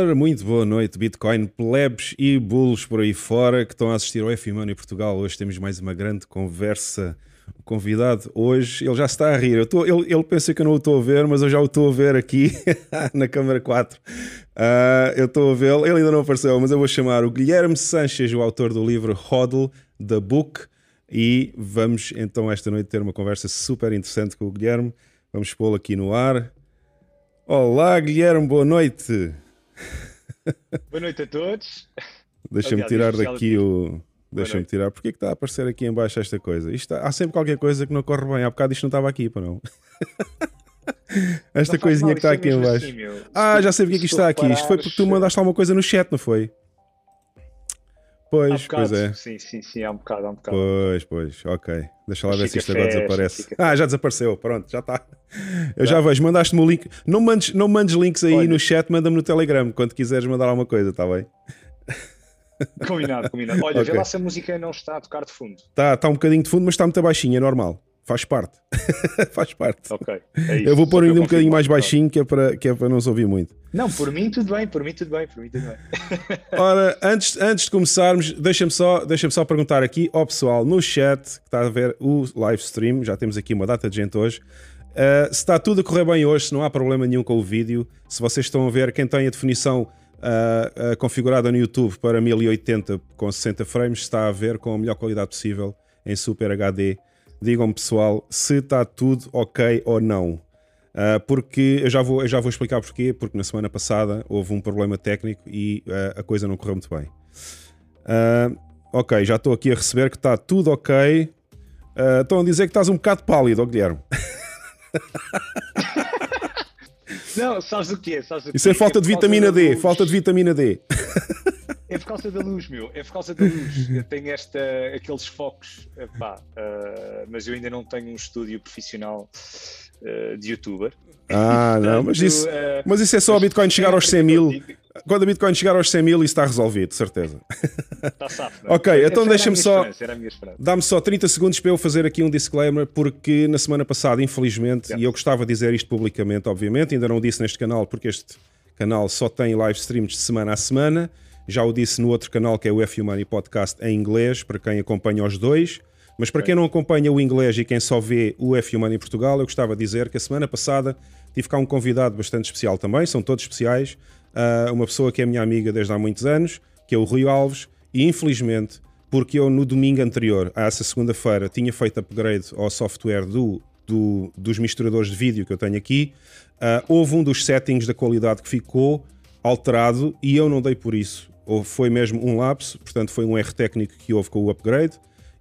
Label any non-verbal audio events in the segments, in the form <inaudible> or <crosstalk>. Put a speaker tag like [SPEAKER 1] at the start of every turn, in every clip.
[SPEAKER 1] Muito boa noite, Bitcoin, plebs e bulls por aí fora que estão a assistir ao F Money Portugal. Hoje temos mais uma grande conversa. O convidado hoje, ele já está a rir. Eu estou, ele, ele pensa que eu não o estou a ver, mas eu já o estou a ver aqui <laughs> na câmara 4. Uh, ah, eu estou a vê-lo, ele ainda não apareceu, mas eu vou chamar o Guilherme Sanches, o autor do livro Hodl, The Book. E vamos então esta noite ter uma conversa super interessante com o Guilherme. Vamos pô-lo aqui no ar. Olá, Guilherme, boa noite. <laughs>
[SPEAKER 2] Boa noite a todos.
[SPEAKER 1] Deixa-me tirar daqui o. Deixa-me tirar. Porquê que está a aparecer aqui em baixo esta coisa? Isto, há sempre qualquer coisa que não corre bem. Há bocado isto não estava aqui, para não. Esta não coisinha mal, que está aqui em baixo. Assim, ah, já sei porque é que isto está aqui. Isto foi porque tu mandaste alguma coisa no chat, não foi? Pois, pois é.
[SPEAKER 2] Sim, sim, sim, há um bocado, há um bocado.
[SPEAKER 1] Pois, pois, ok. Deixa lá ver se isto agora desaparece. Ah, já desapareceu, pronto, já está. Eu já vejo, mandaste-me o link. Não mandes, não mandes links aí no chat, manda-me no Telegram quando quiseres mandar alguma coisa, está bem?
[SPEAKER 2] Combinado, combinado. Olha, <laughs> okay. vê lá se a música não está a tocar de fundo.
[SPEAKER 1] Está, está um bocadinho de fundo, mas está muito baixinha, é normal. Faz parte. <laughs> Faz parte.
[SPEAKER 2] Ok. É isso.
[SPEAKER 1] Eu vou pôr ainda um bocadinho mais baixinho, que é, para, que é para não se ouvir muito.
[SPEAKER 2] Não, por mim tudo bem, por mim tudo bem, por mim tudo bem. <laughs>
[SPEAKER 1] Ora, antes, antes de começarmos, deixa-me só, deixa só perguntar aqui ao pessoal no chat que está a ver o live stream, já temos aqui uma data de gente hoje. Uh, se está tudo a correr bem hoje, se não há problema nenhum com o vídeo, se vocês estão a ver, quem tem a definição uh, uh, configurada no YouTube para 1080 com 60 frames, está a ver com a melhor qualidade possível em Super HD digam-me pessoal se está tudo ok ou não. Uh, porque eu já, vou, eu já vou explicar porquê, porque na semana passada houve um problema técnico e uh, a coisa não correu muito bem. Uh, ok, já estou aqui a receber que está tudo ok. estão a dizer que estás um bocado pálido, oh Guilherme. <laughs>
[SPEAKER 2] Não, sabes o quê? Sabes o
[SPEAKER 1] Isso é falta é de vitamina D, falta de vitamina D. <laughs>
[SPEAKER 2] É por causa da luz, meu. É por causa da luz. Eu tenho esta, aqueles focos, epá, uh, mas eu ainda não tenho um estúdio profissional uh, de youtuber.
[SPEAKER 1] Ah, não, mas isso, uh, mas isso é só a Bitcoin chegar aos 100 mil. Quando a Bitcoin chegar aos 100 mil, isso está resolvido, certeza.
[SPEAKER 2] Está safo. É?
[SPEAKER 1] Ok, então deixa-me só. Dá-me só 30 segundos para eu fazer aqui um disclaimer, porque na semana passada, infelizmente, yeah. e eu gostava de dizer isto publicamente, obviamente, ainda não disse neste canal, porque este canal só tem live streams de semana a semana. Já o disse no outro canal que é o F Money Podcast em inglês, para quem acompanha os dois. Mas para quem não acompanha o inglês e quem só vê o F Money Portugal, eu gostava de dizer que a semana passada tive cá um convidado bastante especial também, são todos especiais. Uh, uma pessoa que é minha amiga desde há muitos anos, que é o Rui Alves, e infelizmente, porque eu no domingo anterior, a essa segunda-feira, tinha feito upgrade ao software do, do, dos misturadores de vídeo que eu tenho aqui, uh, houve um dos settings da qualidade que ficou alterado e eu não dei por isso ou foi mesmo um lapso, portanto foi um erro técnico que houve com o upgrade.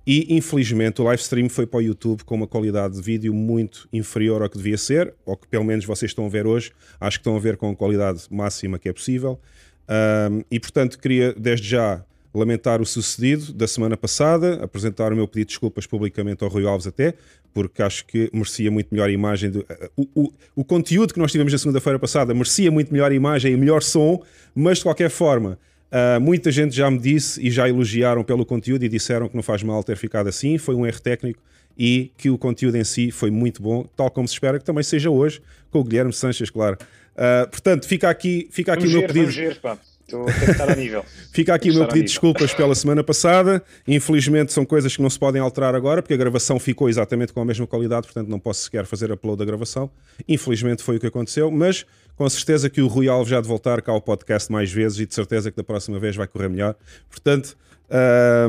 [SPEAKER 1] E infelizmente o live stream foi para o YouTube com uma qualidade de vídeo muito inferior ao que devia ser, ou que pelo menos vocês estão a ver hoje. Acho que estão a ver com a qualidade máxima que é possível. Um, e portanto queria desde já lamentar o sucedido da semana passada, apresentar o meu pedido de desculpas publicamente ao Rui Alves até, porque acho que merecia muito melhor imagem. Do, o, o, o conteúdo que nós tivemos na segunda-feira passada merecia muito melhor imagem e melhor som, mas de qualquer forma Uh, muita gente já me disse e já elogiaram pelo conteúdo e disseram que não faz mal ter ficado assim, foi um erro técnico e que o conteúdo em si foi muito bom, tal como se espera que também seja hoje, com o Guilherme Sanches, claro. Uh, portanto, fica aqui, fica aqui o meu pedido.
[SPEAKER 2] Ver, Estou a estar a nível. <laughs>
[SPEAKER 1] Fica aqui o meu pedido de desculpas pela semana passada. Infelizmente são coisas que não se podem alterar agora, porque a gravação ficou exatamente com a mesma qualidade, portanto não posso sequer fazer upload da gravação. Infelizmente foi o que aconteceu, mas com certeza que o Rui Alves já de voltar cá ao podcast mais vezes e de certeza que da próxima vez vai correr melhor. Portanto,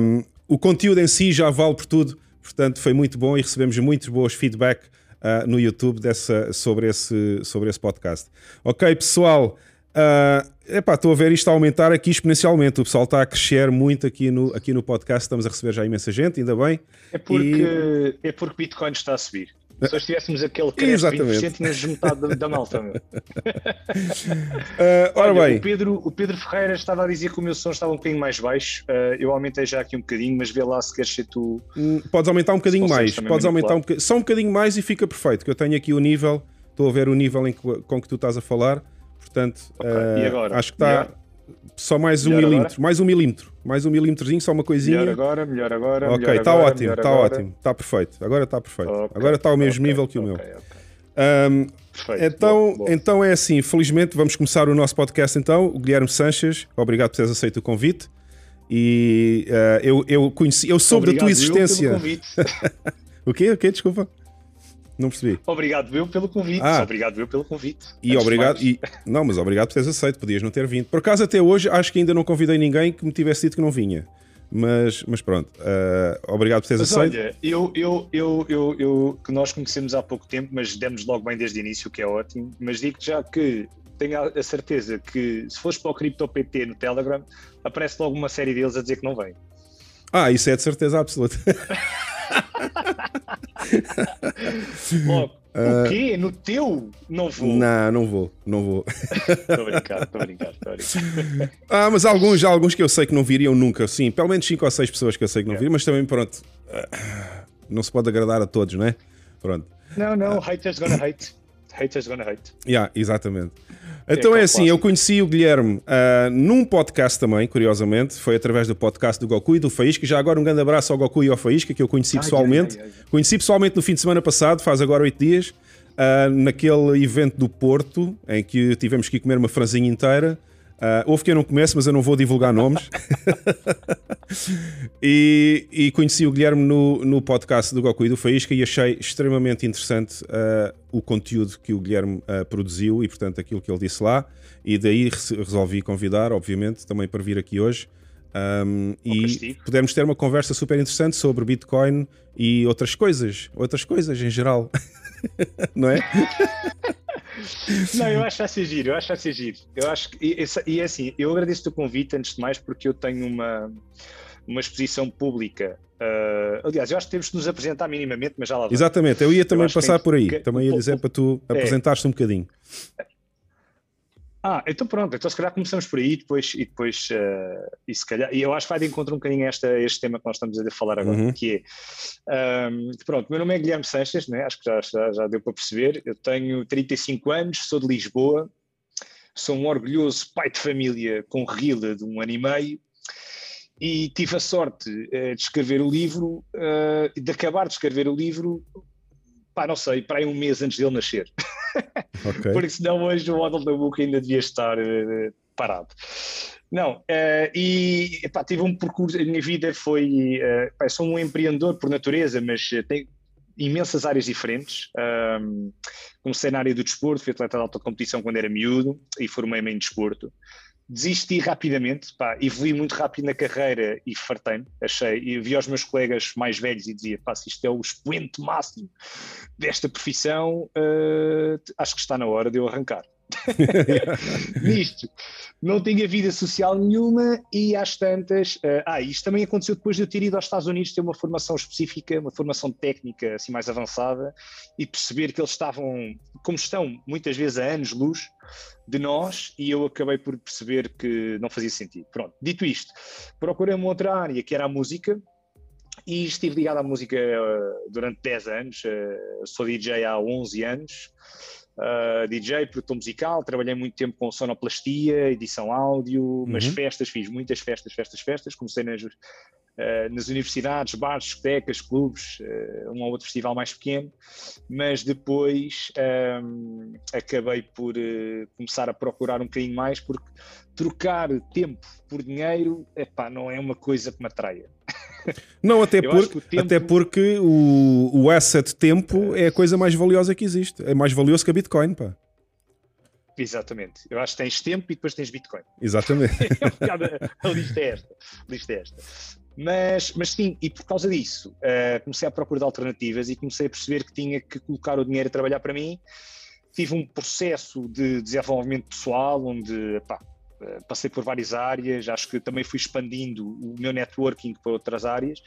[SPEAKER 1] um, o conteúdo em si já vale por tudo. Portanto, foi muito bom e recebemos muitos bons feedback uh, no YouTube dessa, sobre, esse, sobre esse podcast. Ok, pessoal. Uh, epá, estou a ver isto a aumentar aqui exponencialmente. O pessoal está a crescer muito aqui no, aqui no podcast. Estamos a receber já imensa gente, ainda bem.
[SPEAKER 2] É porque, e... é porque Bitcoin está a subir. Se nós tivéssemos aquele crédito Exatamente. 20%, tínhamos metade da, da malta. Meu. uh, <laughs>
[SPEAKER 1] ora Olha, bem.
[SPEAKER 2] O Pedro, o Pedro Ferreira estava a dizer que o meu som estava um bocadinho mais baixo. Uh, eu aumentei já aqui um bocadinho, mas vê lá se queres ser tu.
[SPEAKER 1] Hum, podes aumentar um bocadinho mais. Podes aumentar um bocadinho, só um bocadinho mais e fica perfeito. Que eu tenho aqui o nível, estou a ver o nível que, com que tu estás a falar. Portanto, okay. uh, acho que está só mais um milímetro, agora? mais um milímetro, mais um milímetrozinho, só uma coisinha.
[SPEAKER 2] Melhor agora, melhor agora.
[SPEAKER 1] Ok, está ótimo, está ótimo, está perfeito. Agora está perfeito. Okay. Agora está ao mesmo okay. nível que o meu. Um,
[SPEAKER 2] Perfeito.
[SPEAKER 1] Então, então é assim, felizmente vamos começar o nosso podcast então. O Guilherme Sanches, obrigado por teres aceito o convite. E uh, eu, eu conheci, eu soube obrigado, da tua existência. <laughs> o quê? O quê? Desculpa. Não percebi.
[SPEAKER 2] Obrigado eu pelo convite. Ah. Obrigado eu pelo convite.
[SPEAKER 1] E obrigado. E, não, mas obrigado por teres aceito. Podias não ter vindo. Por acaso, até hoje, acho que ainda não convidei ninguém que me tivesse dito que não vinha. Mas, mas pronto, uh, obrigado por teres mas aceito.
[SPEAKER 2] Olha, eu, eu, eu, eu, eu, que nós conhecemos há pouco tempo, mas demos logo bem desde o início, o que é ótimo. Mas digo já que tenho a certeza que se fores para o CryptoPT no Telegram, aparece logo uma série deles a dizer que não vem.
[SPEAKER 1] Ah, isso é de certeza absoluta. <laughs>
[SPEAKER 2] Uh, o <laughs> quê? No teu? Não vou.
[SPEAKER 1] Não, não vou, não vou.
[SPEAKER 2] Estou a brincar, estou a brincar. Ah,
[SPEAKER 1] mas alguns, já alguns que eu sei que não viriam nunca, sim, pelo menos 5 ou 6 pessoas que eu sei que não viriam, mas também pronto, não se pode agradar a todos, não é? Pronto.
[SPEAKER 2] Não, não, haters gonna hate. Haters gonna hate.
[SPEAKER 1] Yeah, exatamente. Então é, é assim, eu conheci o Guilherme uh, num podcast também, curiosamente, foi através do podcast do Goku e do Faísca. Já agora um grande abraço ao Goku e ao Faísca, que eu conheci ai, pessoalmente. Ai, ai, conheci pessoalmente no fim de semana passado, faz agora oito dias, uh, naquele evento do Porto, em que tivemos que ir comer uma franzinha inteira. Uh, houve quem não comece, mas eu não vou divulgar nomes. <laughs> e, e, conheci o Guilherme no, no podcast do Goku e do Faísca e achei extremamente interessante uh, o conteúdo que o Guilherme uh, produziu e, portanto, aquilo que ele disse lá. E daí resolvi convidar, obviamente, também para vir aqui hoje. Um, e pudemos ter uma conversa super interessante sobre Bitcoin e outras coisas, outras coisas em geral, <laughs> não é? <laughs> <laughs>
[SPEAKER 2] Não, eu acho a ser giro, eu acho a ser giro. Eu acho que, e, e é assim, eu agradeço o convite antes de mais porque eu tenho uma, uma exposição pública. Uh, aliás, eu acho que temos de nos apresentar minimamente, mas já lá vai.
[SPEAKER 1] Exatamente, eu ia também eu passar por aí, que, também ia dizer para tu é. um bocadinho.
[SPEAKER 2] Ah, então pronto, então se calhar começamos por aí depois, e depois uh, e se calhar, e eu acho que vai de encontro um bocadinho esta, este tema que nós estamos a falar agora, uhum. que é um, pronto, meu nome é Guilherme Sanches, né? acho que já, já, já deu para perceber, eu tenho 35 anos, sou de Lisboa, sou um orgulhoso pai de família com rila de um ano e meio, e tive a sorte uh, de escrever o livro, uh, de acabar de escrever o livro, pá, não sei, para aí um mês antes dele nascer. <laughs> Okay. Porque senão hoje o Odell da Book ainda devia estar uh, parado. Não, uh, e epá, tive um percurso, a minha vida foi. Uh, pá, sou um empreendedor por natureza, mas tenho imensas áreas diferentes. Um, comecei na área do desporto, fui atleta de alta competição quando era miúdo e formei-me em desporto desisti rapidamente, pá, evolui muito rápido na carreira e fartei-me, achei, e vi os meus colegas mais velhos e dizia, pá, se isto é o expoente máximo desta profissão, uh, acho que está na hora de eu arrancar. <laughs> Nisto, não tinha vida social nenhuma e às tantas. Uh, ah, isto também aconteceu depois de eu ter ido aos Estados Unidos ter uma formação específica, uma formação técnica assim mais avançada e perceber que eles estavam, como estão muitas vezes a anos-luz de nós, e eu acabei por perceber que não fazia sentido. Pronto, dito isto, procurei uma outra área que era a música. E estive ligado à música uh, durante 10 anos, uh, sou DJ há 11 anos, uh, DJ, produtor musical, trabalhei muito tempo com sonoplastia, edição áudio, uhum. mas festas, fiz muitas festas, festas, festas. Comecei nas, uh, nas universidades, bares, discotecas, clubes, uh, um ou outro festival mais pequeno, mas depois um, acabei por começar a procurar um bocadinho mais, porque trocar tempo por dinheiro epá, não é uma coisa que me atraia.
[SPEAKER 1] Não, até, por, tempo... até porque o, o asset tempo é a coisa mais valiosa que existe. É mais valioso que a Bitcoin, pá.
[SPEAKER 2] Exatamente. Eu acho que tens tempo e depois tens Bitcoin.
[SPEAKER 1] Exatamente. <laughs>
[SPEAKER 2] a lista é esta. A lista é esta. Mas, mas sim, e por causa disso, uh, comecei a procurar alternativas e comecei a perceber que tinha que colocar o dinheiro a trabalhar para mim. Tive um processo de desenvolvimento pessoal onde pá, passei por várias áreas, acho que também fui expandindo o meu networking para outras áreas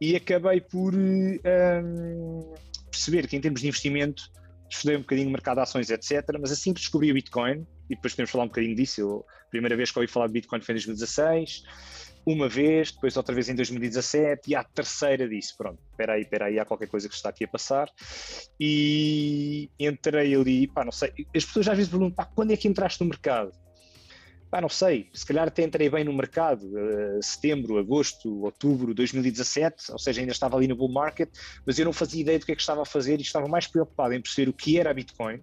[SPEAKER 2] e acabei por um, ehm, perceber que em termos de investimento estudei um bocadinho mercado de ações, etc. Mas assim que descobri o Bitcoin, e depois podemos falar um bocadinho disso, eu, a primeira vez que ouvi falar de Bitcoin foi em 2016, uma vez, depois outra vez em 2017 e a terceira disso, pronto, espera aí, espera aí, há qualquer coisa que está aqui a passar e entrei ali, pá, não sei, as pessoas às vezes perguntam, pá, quando é que entraste no mercado? Pá, não sei, se calhar até entrei bem no mercado, uh, setembro, agosto, outubro de 2017, ou seja, ainda estava ali no bull market, mas eu não fazia ideia do que é que estava a fazer e estava mais preocupado em perceber o que era a Bitcoin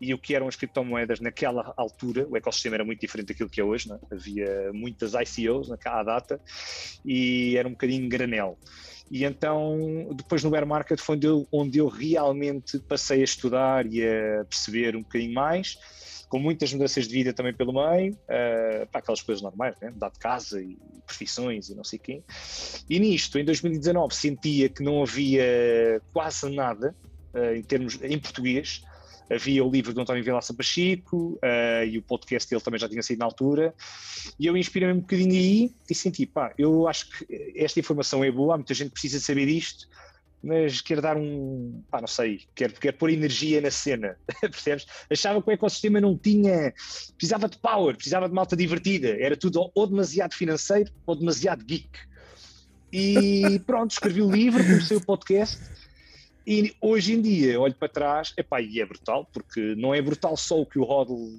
[SPEAKER 2] e o que eram as criptomoedas naquela altura, o ecossistema era muito diferente daquilo que é hoje, é? havia muitas ICOs naquela data e era um bocadinho granel. E então, depois no bear market foi onde eu, onde eu realmente passei a estudar e a perceber um bocadinho mais, com muitas mudanças de vida também pelo meio, uh, para aquelas coisas normais, né? mudar de casa e profissões e não sei quem. E nisto, em 2019, sentia que não havia quase nada uh, em termos em português havia o livro do António Vilaça Pacheco uh, e o podcast dele também já tinha saído na altura. E eu inspirei-me um bocadinho aí e senti, pá, eu acho que esta informação é boa, muita gente precisa saber isto, mas quero dar um, pá, não sei, quero, quero pôr energia na cena, <laughs> percebes? Achava que o ecossistema não tinha, precisava de power, precisava de malta divertida, era tudo ou demasiado financeiro ou demasiado geek. E <laughs> pronto, escrevi o livro, comecei o podcast e hoje em dia, olho para trás, epá, e é brutal, porque não é brutal só o que o Hodl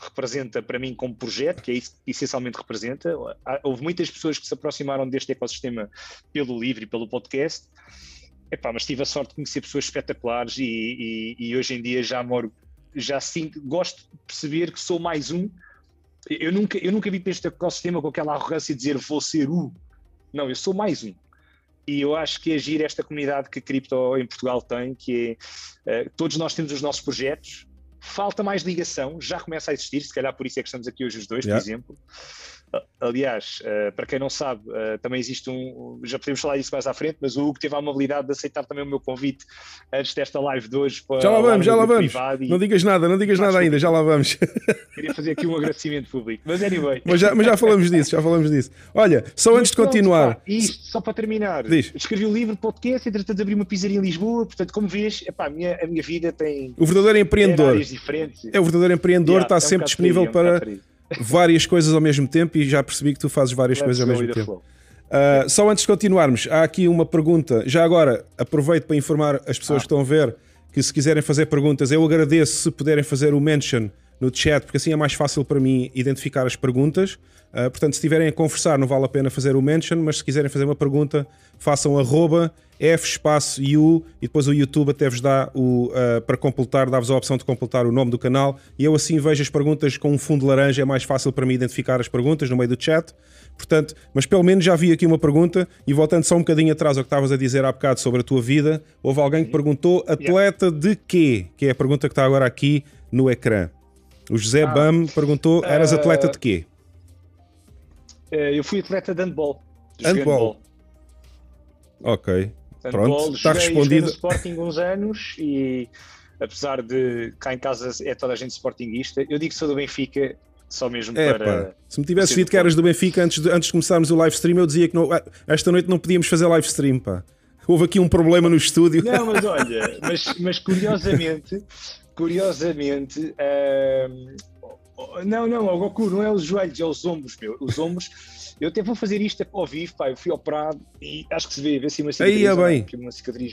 [SPEAKER 2] representa para mim como projeto, que é isso que essencialmente representa. Houve muitas pessoas que se aproximaram deste ecossistema pelo livro e pelo podcast, epá, mas tive a sorte de conhecer pessoas espetaculares e, e, e hoje em dia já moro, já sinto, gosto de perceber que sou mais um. Eu nunca, eu nunca vi para este ecossistema com aquela arrogância de dizer vou ser o. Não, eu sou mais um. E eu acho que agir esta comunidade que a cripto em Portugal tem, que é, uh, todos nós temos os nossos projetos, falta mais ligação, já começa a existir, se calhar por isso é que estamos aqui hoje os dois, yeah. por exemplo. Aliás, uh, para quem não sabe, uh, também existe um. Já podemos falar disso mais à frente, mas o Hugo teve a amabilidade de aceitar também o meu convite antes desta live de hoje.
[SPEAKER 1] Para já lá vamos, já lá vamos. E... Não digas nada, não digas nada ainda, já lá vamos. <laughs>
[SPEAKER 2] Queria fazer aqui um agradecimento público, mas anyway.
[SPEAKER 1] Mas já, mas já falamos disso, já falamos disso. Olha, só antes de continuar. Pá,
[SPEAKER 2] isto, só para terminar,
[SPEAKER 1] Diz.
[SPEAKER 2] escrevi o um livro, podcast, entretanto abri uma pizzaria em Lisboa, portanto, como vês, epá, a, minha, a minha vida tem.
[SPEAKER 1] O verdadeiro empreendedor. É o verdadeiro empreendedor, yeah, está é um sempre disponível frio, para. É um várias coisas ao mesmo tempo e já percebi que tu fazes várias coisas ao mesmo tempo. Uh, só antes de continuarmos, há aqui uma pergunta. Já agora, aproveito para informar as pessoas ah. que estão a ver que se quiserem fazer perguntas, eu agradeço se puderem fazer o mention no chat, porque assim é mais fácil para mim identificar as perguntas. Uh, portanto, se estiverem a conversar, não vale a pena fazer o mention, mas se quiserem fazer uma pergunta, façam arroba F espaço U e depois o YouTube até vos dá o, uh, para completar, dá-vos a opção de completar o nome do canal e eu assim vejo as perguntas com um fundo laranja, é mais fácil para mim identificar as perguntas no meio do chat. Portanto, mas pelo menos já vi aqui uma pergunta e voltando só um bocadinho atrás ao que estavas a dizer há bocado sobre a tua vida, houve alguém que perguntou atleta de quê? Que é a pergunta que está agora aqui no ecrã. O José ah, Bam perguntou: eras atleta de quê?
[SPEAKER 2] Eh, eu fui atleta de handball.
[SPEAKER 1] handball. Ok. Pronto, está respondido. no
[SPEAKER 2] Sporting uns anos e apesar de cá em casa é toda a gente sportinguista, eu digo que sou do Benfica só mesmo é, para. Pá.
[SPEAKER 1] Se me tivesse dito que eras do Benfica antes de, antes de começarmos o live stream, eu dizia que não, ah, esta noite não podíamos fazer live stream, pá. Houve aqui um problema no estúdio.
[SPEAKER 2] Não, mas olha, mas, mas curiosamente, <laughs> curiosamente, uh, não, não, o Goku não é os joelhos, é os ombros, meu. Os ombros eu até vou fazer isto ao vivo, pá. Eu fui operado e acho que se vê, vê-se uma cicatriz.
[SPEAKER 1] Aí é bem.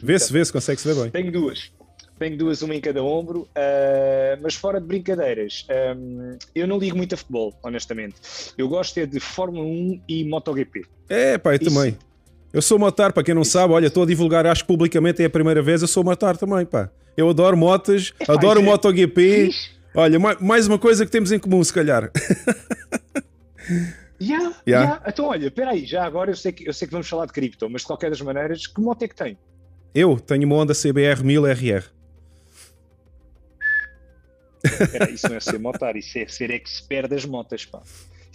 [SPEAKER 1] Vê-se, vê-se, consegue-se ver bem.
[SPEAKER 2] Tenho duas. Tenho duas, uma em cada ombro, uh, mas fora de brincadeiras, um, eu não ligo muito a futebol, honestamente. Eu gosto é de Fórmula 1 e MotoGP.
[SPEAKER 1] É, pá, eu Isso. também. Eu sou motar, para quem não Isso. sabe, olha, estou a divulgar, acho que publicamente é a primeira vez, eu sou motar também, pá. Eu adoro motas, é, adoro é, MotoGP. Olha, mais uma coisa que temos em comum, se calhar.
[SPEAKER 2] Yeah, yeah. yeah. Então, olha, peraí, já agora eu sei, que, eu sei que vamos falar de cripto, mas de qualquer das maneiras, que moto é que tem?
[SPEAKER 1] Eu tenho uma Honda CBR 1000RR.
[SPEAKER 2] Espera, isso não é ser motar, isso é ser expert das motas, pá.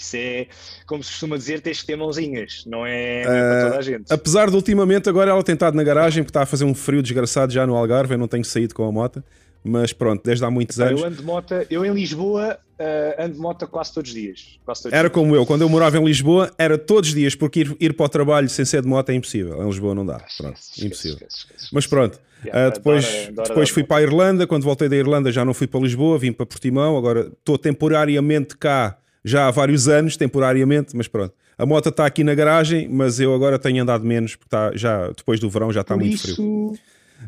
[SPEAKER 2] Isso é, como se costuma dizer, tens que ter mãozinhas, não é, não é para toda a gente.
[SPEAKER 1] Apesar de ultimamente agora ela tem estado na garagem, porque está a fazer um frio desgraçado já no Algarve, eu não tenho saído com a moto. Mas pronto, desde há muitos anos.
[SPEAKER 2] Eu ando de moto, eu em Lisboa uh, ando de moto quase todos os dias. Todos
[SPEAKER 1] era
[SPEAKER 2] dias.
[SPEAKER 1] como eu, quando eu morava em Lisboa, era todos os dias, porque ir, ir para o trabalho sem ser de moto é impossível. Em Lisboa não dá. Pronto, esquece, impossível. Esquece, esquece, Mas pronto. Uh, depois adoro, adoro depois fui para a Irlanda. Quando voltei da Irlanda já não fui para Lisboa, vim para Portimão. Agora estou temporariamente cá já há vários anos, temporariamente, mas pronto. A moto está aqui na garagem, mas eu agora tenho andado menos, porque está, já, depois do verão já está Por muito isso... frio.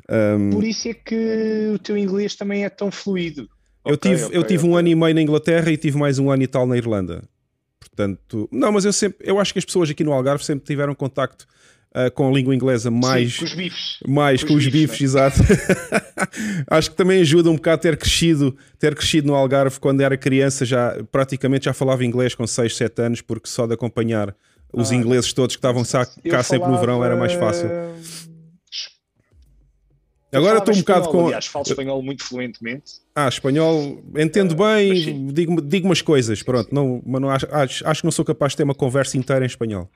[SPEAKER 2] Um, Por isso é que o teu inglês também é tão fluido.
[SPEAKER 1] eu tive, okay, eu tive okay. um ano e meio na Inglaterra e tive mais um ano e tal na Irlanda. Portanto, não, mas eu sempre, eu acho que as pessoas aqui no Algarve sempre tiveram contacto uh, com a língua inglesa mais. Sim,
[SPEAKER 2] com os bifes.
[SPEAKER 1] Mais com, com os bifes, bifes exato. <laughs> Acho que também ajuda um bocado ter crescido, ter crescido no Algarve quando era criança, já praticamente já falava inglês com 6, 7 anos, porque só de acompanhar os ah, ingleses todos que estavam cá, cá sempre no verão era mais fácil. Agora estou um bocado com.
[SPEAKER 2] Aliás, falo espanhol muito fluentemente.
[SPEAKER 1] Ah, espanhol, entendo uh, bem, digo, digo umas coisas, pronto, não, mas não acho, acho que não sou capaz de ter uma conversa inteira em espanhol.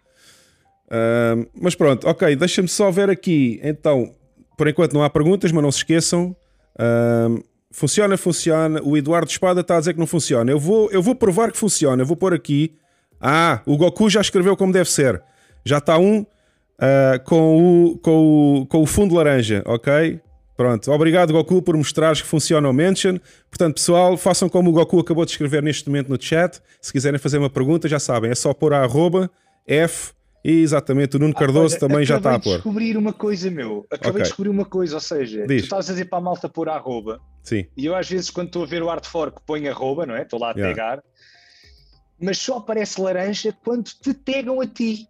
[SPEAKER 1] Mas pronto, ok, deixa-me só ver aqui. Então, por enquanto não há perguntas, mas não se esqueçam. Uh, funciona, funciona. O Eduardo Espada está a dizer que não funciona. Eu vou, eu vou provar que funciona. Eu vou pôr aqui. Ah, o Goku já escreveu como deve ser. Já está um uh, com, o, com, o, com o fundo laranja, ok? Pronto, obrigado Goku por mostrares que funciona o mention. Portanto, pessoal, façam como o Goku acabou de escrever neste momento no chat. Se quiserem fazer uma pergunta, já sabem, é só pôr a arroba F exatamente, o Nuno ah, Cardoso olha, também já está a pôr.
[SPEAKER 2] Acabei de descobrir uma coisa, meu. Acabei okay. de descobrir uma coisa, ou seja, Diz. tu estás a dizer para a malta pôr a arroba.
[SPEAKER 1] Sim.
[SPEAKER 2] E eu às vezes quando estou a ver o art fork ponho arroba, não é? Estou lá a yeah. pegar. Mas só aparece laranja quando te pegam a ti.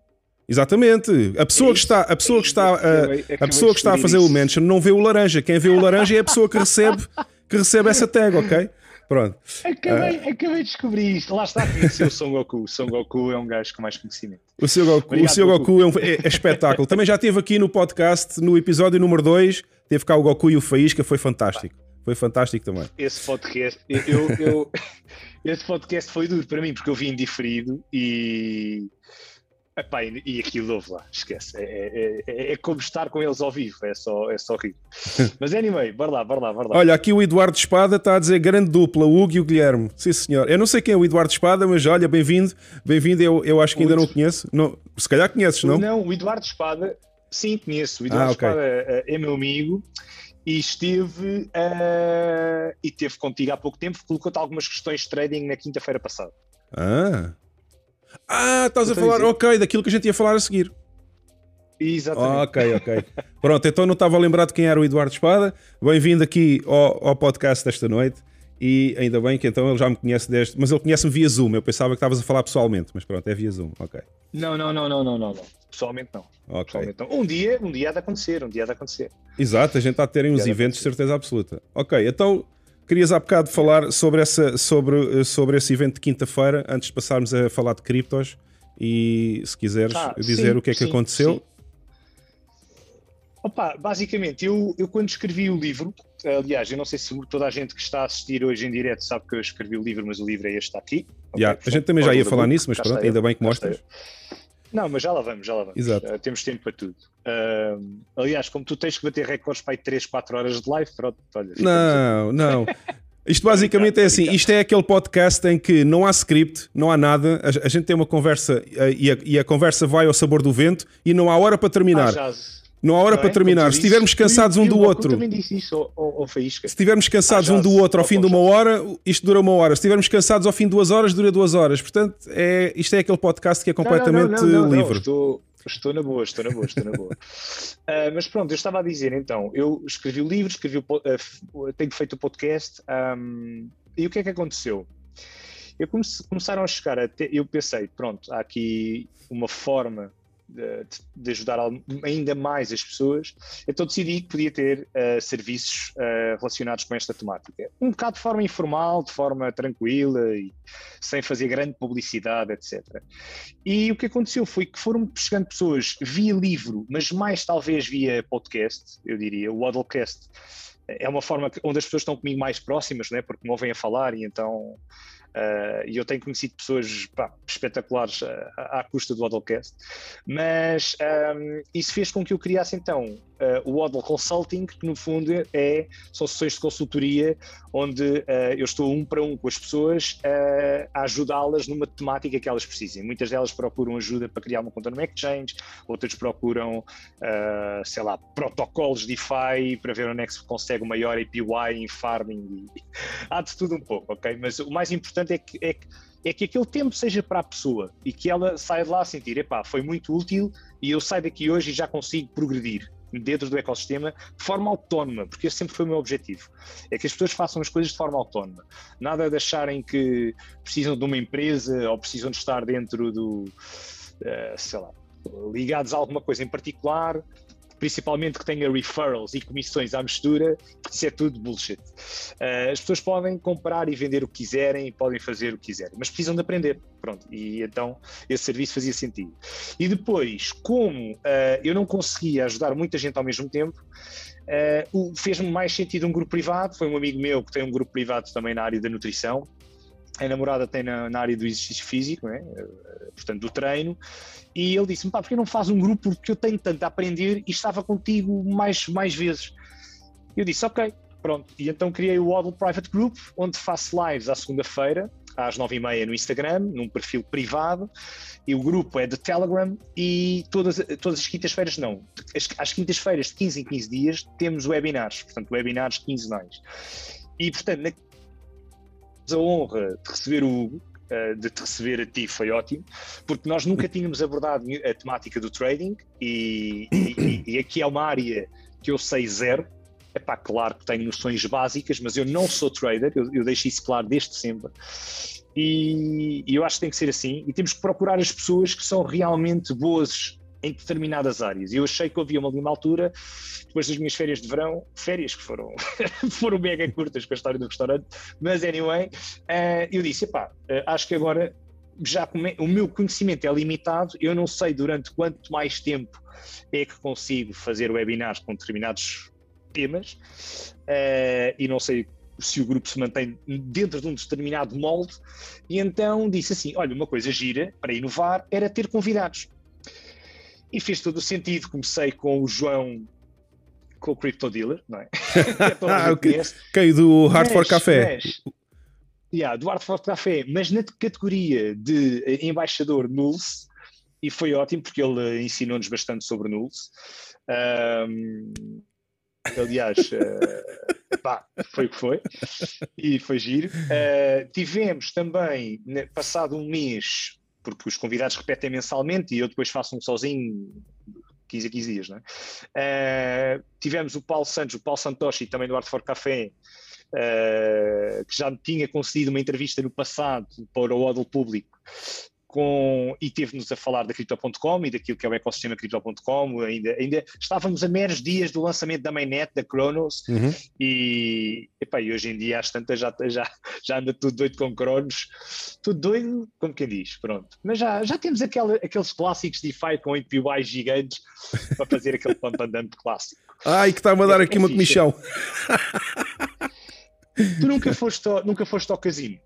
[SPEAKER 1] Exatamente. A pessoa que está, a pessoa que está, a, a pessoa que está a fazer isso. o mention não vê o laranja. Quem vê o laranja é a pessoa que recebe, que recebe essa tag, ok? <laughs> Pronto.
[SPEAKER 2] Acabei, uh, acabei de descobrir isto. Lá está, <laughs> conheci o Son Goku. O Son Goku é um gajo com mais conhecimento.
[SPEAKER 1] O seu Goku, Obrigado, o seu Goku, Goku é, um, é, é, espetáculo. Também já esteve aqui no podcast, no episódio número 2. Teve cá o Goku e o Faísca, foi fantástico. Foi fantástico também.
[SPEAKER 2] Esse podcast, eu, eu, <laughs> esse podcast foi duro para mim, porque eu vim diferido e Epá, e, e aquilo houve lá, esquece. É, é, é, é, como estar com eles ao vivo, é só, é só rir. <laughs> Mas anyway, bora lá, bora lá, bora lá.
[SPEAKER 1] Olha, aqui o Eduardo Espada está a dizer grande dupla, o Hugo e o Guilherme. Sim, senhor. Eu não sei quem é o Eduardo Espada, mas olha, bem-vindo. Bem-vindo, eu, eu acho que ainda não o conheço. Não, se calhar conheces, não?
[SPEAKER 2] Não, o Eduardo Espada, sim, conheço. O Eduardo ah, okay. Espada é, é meu amigo e esteve uh, e teve contigo há pouco tempo, colocou-te algumas questões de trading na quinta-feira passada.
[SPEAKER 1] Ah. Ah, estás a falar, ok, daquilo que a gente ia falar a seguir.
[SPEAKER 2] Exatamente.
[SPEAKER 1] Ok, ok. <laughs> Pronto, então não estava a lembrar de quem era o Eduardo Espada. Bem-vindo aqui ao, ao, podcast desta noite. E ainda bem que então ele já me conhece desde. Mas ele conhece-me via Zoom. Eu pensava que estavas a falar pessoalmente, mas pronto, é via Zoom. Ok.
[SPEAKER 2] Não, não, não, não, não, não. Pessoalmente não.
[SPEAKER 1] Ok.
[SPEAKER 2] Pessoalmente não. Um dia, um dia há de acontecer, um dia há de acontecer.
[SPEAKER 1] Exato, a gente está a terem uns eventos de certeza absoluta. Ok, então Querias há bocado falar sobre, essa, sobre, sobre esse evento de quinta-feira, antes de passarmos a falar de criptos, e se quiseres ah, dizer sim, o que é que sim, aconteceu. Sim.
[SPEAKER 2] Opa, basicamente, eu, eu quando escrevi o livro, aliás, eu não sei se toda a gente que está a assistir hoje em direto sabe que eu escrevi o livro, mas o livro é este aqui.
[SPEAKER 1] Yeah, okay, a gente também já ia falar nisso, mas pronto, ainda bem que mostras.
[SPEAKER 2] Não, mas já lá vamos, já lá vamos.
[SPEAKER 1] Exato. Uh,
[SPEAKER 2] temos tempo para tudo. Uh, aliás, como tu tens que bater recordes para aí 3, 4 horas de live, pronto, olha.
[SPEAKER 1] Não, não. Isto basicamente é assim: isto é aquele podcast em que não há script, não há nada, a, a gente tem uma conversa uh, e, a, e, a, conversa vai ao sabor do vento e não há hora para terminar. Ah, não há hora não para é? terminar. Se estivermos cansados um do outro.
[SPEAKER 2] também disse isso ao, ao Se
[SPEAKER 1] estivermos cansados ah, um do outro ao fim de uma hora, isto dura uma hora. Se estivermos cansados ao fim de duas horas, dura duas horas. Portanto, é, isto é aquele podcast que é completamente livre.
[SPEAKER 2] Estou, estou na boa, estou na boa, estou na boa. uh, <laughs> mas pronto, eu estava a dizer então, eu escrevi o livro, escrevi o, uh, tenho feito o podcast um, e o que é que aconteceu? Eu comece, começaram a chegar até, eu pensei, pronto, há aqui uma forma de, de, ajudar ainda mais as pessoas, então decidi que podia ter uh, serviços uh, relacionados com esta temática. Um bocado de forma informal, de forma tranquila e sem fazer grande publicidade, etc. E o que aconteceu foi que foram chegando pessoas via livro, mas mais talvez via podcast, eu diria, o Waddlecast é uma forma onde as pessoas estão comigo mais próximas, né? porque me ouvem a falar e então Uh, e eu tenho conhecido pessoas pá, espetaculares uh, à, custa do Waddlecast, mas um, isso fez com que eu criasse então uh, o Waddle Consulting, que no fundo é, são sessões de consultoria onde eu estou um para um com as pessoas a ajudá-las numa temática que elas precisem. Muitas delas procuram ajuda para criar uma conta no Exchange, outras procuram, sei lá, protocolos DeFi para ver onde é que se consegue o maior APY em farming. <laughs> Há de tudo um pouco, ok? Mas o mais importante importante é que, é que, é que aquele tempo seja para a pessoa e que ela saia de lá a sentir, epá, foi muito útil e eu saio daqui hoje e já consigo progredir. Dentro do ecossistema de forma autónoma, porque esse sempre foi o meu objetivo. É que as pessoas façam as coisas de forma autónoma. Nada de acharem que precisam de uma empresa ou precisam de estar dentro do, uh, sei lá, ligados a alguma coisa em particular principalmente que tenha referrals e comissões à mistura, isso é tudo bullshit. Uh, as pessoas podem comprar e vender o que quiserem, podem fazer o que quiserem, mas precisam de aprender. Pronto, e então esse serviço fazia sentido. E depois, como uh, eu não conseguia ajudar muita gente ao mesmo tempo, uh, fez-me mais sentido um grupo privado. Foi um amigo meu que tem um grupo privado também na área da nutrição. A namorada tem na, na área do exercício físico, né? portanto, do treino, e ele disse-me, pá, porque não faz um grupo porque eu tenho tanto a aprender e estava contigo mais, mais vezes. Eu disse, ok, pronto. E então criei o Waddle Private Group, onde faço lives à segunda-feira, às nove e meia no Instagram, num perfil privado, e o grupo é de Telegram, e todas, todas as quintas-feiras não. As, às quintas-feiras, de 15 em 15 dias, temos webinars, portanto, webinars quinzenais. E, portanto, a honra de receber o Hugo, uh, de te receber a ti foi ótimo, porque nós nunca tínhamos abordado a temática do trading e, e, e aqui é uma área que eu sei zero. É pá, claro que tenho noções básicas, mas eu não sou trader, eu, eu deixo isso claro desde sempre. E, e, eu acho que tem que ser assim. E temos que procurar as pessoas que são realmente boas em determinadas áreas. Eu achei que havia uma, uma altura, depois das minhas férias de verão, férias que foram, <laughs> foram mega curtas com a história do restaurante, mas anyway, uh, eu disse: pá, uh, eh, acho que agora já o meu conhecimento é limitado, eu não sei durante quanto mais tempo é que consigo fazer webinars com determinados temas uh, e não sei se o grupo se mantém dentro de um determinado molde, e então disse assim: olha, uma coisa gira para inovar era ter convidados e fez todo o sentido. Comecei com o João, com o Crypto Dealer, não é? <laughs>
[SPEAKER 1] ah, okay. Quem do Hard for Café?
[SPEAKER 2] Mas, yeah, do Hard for Café, mas na categoria de eh, embaixador Nulls, e foi ótimo porque ele ensinou-nos bastante sobre Nulls. Um, aliás, <laughs> uh, pá, foi o que foi, e foi giro. Uh, tivemos também, passado um mês, porque os convidados repetem mensalmente e eu depois faço um sozinho 15 a 15 dias. Não é? uh, tivemos o Paulo Santos, o Paulo Santoshi, também do Art for Café, uh, que já tinha concedido uma entrevista no passado para o Odel Público com, e teve-nos a falar da Crypto.com e daquilo que é o ecossistema Crypto.com. Ainda, ainda estávamos a meros dias do lançamento da mainnet, da Cronos, uhum. e, epá, e hoje em dia às tantas já, já, já anda tudo doido com Cronos, tudo doido, como quem diz, pronto. Mas já, já temos aquela, aqueles clássicos DeFi com API gigantes para fazer aquele pump and dump clássico.
[SPEAKER 1] Ai, que está-me a dar é, aqui é uma comissão.
[SPEAKER 2] tu nunca foste, ao, nunca foste ao casino?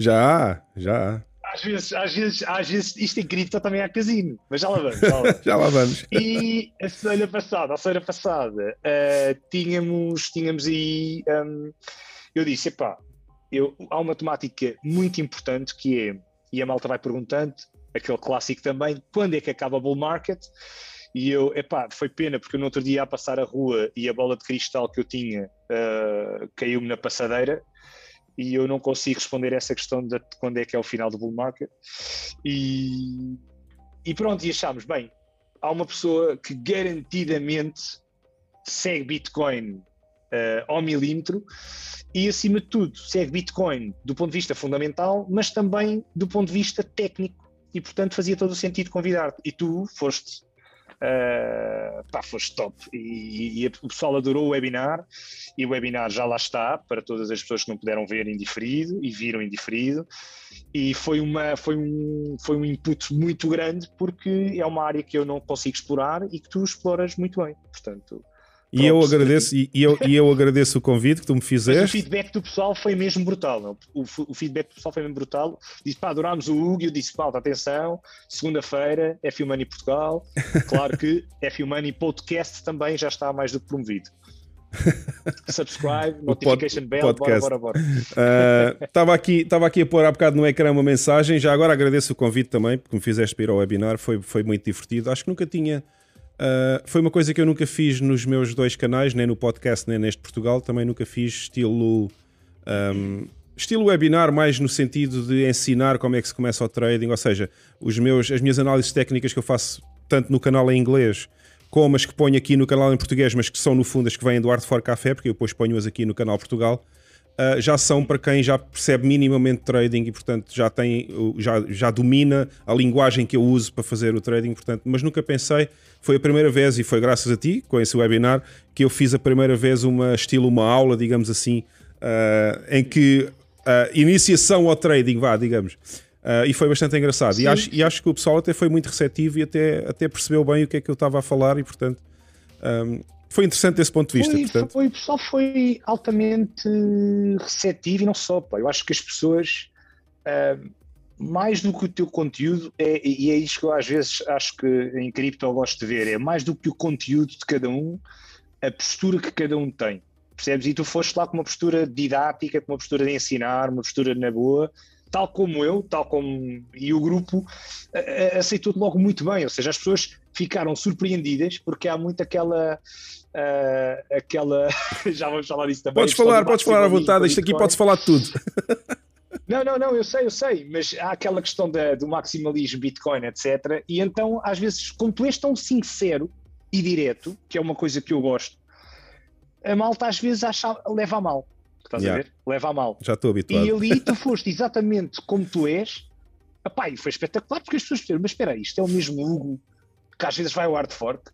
[SPEAKER 1] Já, já
[SPEAKER 2] às vezes, às vezes, às vezes isto em cripto também há casino, mas já lá vamos. Já lá vamos. <laughs>
[SPEAKER 1] já lá vamos.
[SPEAKER 2] E a semana passada, a semana passada, uh, tínhamos, tínhamos aí. Um, eu disse: epá, eu, há uma temática muito importante que é, e a malta vai perguntando, aquele clássico também, quando é que acaba o bull market? E eu, epá, foi pena porque no outro dia a passar a rua e a bola de cristal que eu tinha uh, caiu-me na passadeira e eu não consigo responder essa questão de quando é que é o final do bull market. E, e pronto, e achámos, bem, há uma pessoa que garantidamente segue Bitcoin uh, ao milímetro e, acima de tudo, segue Bitcoin do ponto de vista fundamental, mas também do ponto de vista técnico. E, portanto, fazia todo o sentido convidar-te. E tu foste Uh, pá, foste top. E, e, o pessoal adorou o webinar e o webinar já lá está para todas as pessoas que não puderam ver em diferido e viram em diferido. E foi, uma, foi, um, foi um input muito grande porque é uma área que eu não consigo explorar e que tu exploras muito bem. Portanto,
[SPEAKER 1] e eu agradeço, e, eu, e eu agradeço o convite que tu me fizeste. Mas
[SPEAKER 2] o feedback do pessoal foi mesmo brutal. Não? O, o feedback do pessoal foi mesmo brutal. Disse, pá, adorámos o Hugo. Eu disse, pá, atenção, segunda-feira, F Money Portugal. <laughs> Claro que F Money Podcast também já está mais do que promovido. Subscribe, <laughs> notification pod, bell, podcast. bora, bora, bora.
[SPEAKER 1] Estava uh, aqui, aqui a pôr há bocado no ecrã uma mensagem. Já agora agradeço o convite também, porque me fizeste ir ao webinar. Foi, foi muito divertido. Acho que nunca tinha Uh, foi uma coisa que eu nunca fiz nos meus dois canais, nem no podcast, nem neste Portugal. Também nunca fiz estilo. Um, estilo webinar, mais no sentido de ensinar como é que se começa o trading, ou seja, os meus, as minhas análises técnicas que eu faço tanto no canal em inglês como as que ponho aqui no canal em português, mas que são no fundo as que vêm do Art for Café, porque eu depois ponho-as aqui no canal Portugal, uh, já são para quem já percebe minimamente trading e, portanto, já, tem, já, já domina a linguagem que eu uso para fazer o trading. Portanto, mas nunca pensei, foi a primeira vez, e foi graças a ti, com esse webinar, que eu fiz a primeira vez uma estilo uma aula, digamos assim, uh, em que a iniciação ao trading, vá, digamos. Uh, e foi bastante engraçado. E acho, e acho, que o pessoal até foi muito receptivo e até, até percebeu bem o que é que eu estava a falar e, portanto, um, foi interessante desse ponto de vista.
[SPEAKER 2] Foi,
[SPEAKER 1] portanto.
[SPEAKER 2] Foi, o pessoal foi altamente receptivo e não só. Pá. Eu acho que as pessoas, uh, mais do que o teu conteúdo, é, e é isto que eu às vezes acho que em cripto eu gosto de ver, é mais do que o conteúdo de cada um, a postura que cada um tem. Percebes? E tu foste lá com uma postura didática, com uma postura de ensinar, uma postura na boa tal como eu, tal como e o grupo aceitou logo muito bem, ou seja, as pessoas ficaram surpreendidas porque há muito aquela uh, aquela <laughs> já vamos falar disso também.
[SPEAKER 1] Podes falar, podes falar à vontade, isto aqui pode-se falar de tudo. <laughs>
[SPEAKER 2] Não, não, não, eu sei, eu sei, mas há aquela questão da, do maximalismo, Bitcoin, etc. E então, às vezes, como tu és tão sincero e direto, que é uma coisa que eu gosto, a malta às vezes acha, leva a mal. Estás yeah. a ver? Leva a mal.
[SPEAKER 1] Já estou habituado.
[SPEAKER 2] E ali tu foste exatamente como tu és. Epá, e foi espetacular porque as pessoas perceberam, mas espera aí, isto é o mesmo Hugo que às vezes vai ao hard fork.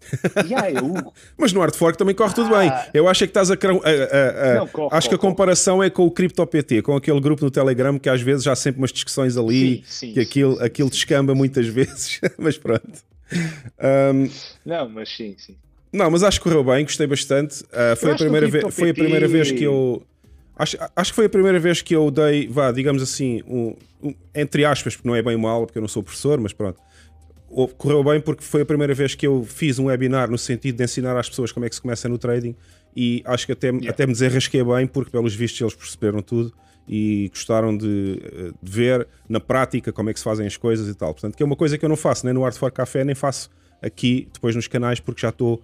[SPEAKER 2] <laughs> yeah, é Hugo.
[SPEAKER 1] mas no hard fork também corre ah. tudo bem. Ah. Eu acho que estás a. a, a, a Não, corre, acho corre, que a comparação corre. é com o CryptoPT, com aquele grupo no Telegram que às vezes há sempre umas discussões ali, sim, sim, que aquilo, sim, aquilo descamba muitas <laughs> vezes. mas pronto.
[SPEAKER 2] Um, Não, mas sim, sim.
[SPEAKER 1] Não, mas acho que correu bem, gostei bastante. Uh, foi, a primeira vez, foi a primeira vez que eu. Acho, acho que foi a primeira vez que eu dei, vá, digamos assim, um, um, entre aspas, porque não é bem uma aula, porque eu não sou professor, mas pronto. Correu bem porque foi a primeira vez que eu fiz um webinar no sentido de ensinar às pessoas como é que se começa no trading e acho que até, yeah. até me desenrasquei bem porque, pelos vistos, eles perceberam tudo e gostaram de, de, ver na prática como é que se fazem as coisas e tal. Portanto, que é uma coisa que eu não faço nem no Art for Café, nem faço aqui depois nos canais porque já estou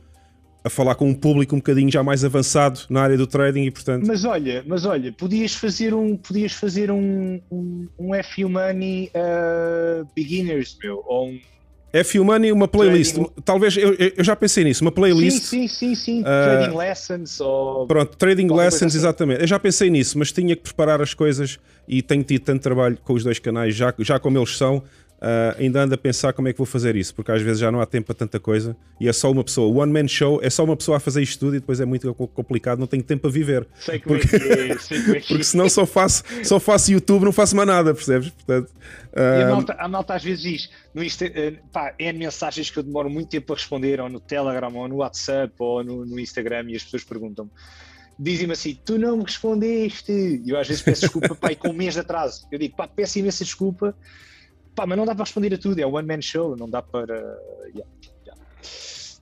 [SPEAKER 1] a falar com um público um bocadinho já mais avançado na área do trading e portanto.
[SPEAKER 2] Mas olha, mas olha, podias fazer um, podias fazer um, um, um FU Money uh, Beginners, meu, ou um
[SPEAKER 1] FU Money, uma playlist. Trading... Talvez eu, eu, já pensei nisso, uma playlist.
[SPEAKER 2] Sim, sim, sim, sim. Uh, trading Lessons ou.
[SPEAKER 1] Pronto, Trading Lessons, assim. exatamente. Eu já pensei nisso, mas tinha que preparar as coisas e tenho tido tanto trabalho com os dois canais, já, já como eles são. Uh, ainda ando a pensar como é que vou fazer isso, porque às vezes já não há tempo para tanta coisa e é só uma pessoa. O One Man Show é só uma pessoa a fazer isto tudo e depois é muito complicado, não tenho tempo a viver.
[SPEAKER 2] Sei como <laughs> porque, é que é, é, é
[SPEAKER 1] porque senão só faço, só faço YouTube, não faço mais nada, percebes? Portanto,
[SPEAKER 2] uh... E a ah, malta, a malta às vezes diz: no Insta, uh, pá, é mensagens que eu demoro muito tempo a responder, ou no Telegram, ou no WhatsApp, ou no, no Instagram, e as pessoas perguntam-me dizem-me assim: Tu não me respondeste. E eu às vezes peço desculpa, e com um mês de atraso. Eu digo: Pá, peço imensa desculpa, Pá, mas não dá para responder a tudo, é one man show, não dá para. Yeah, yeah.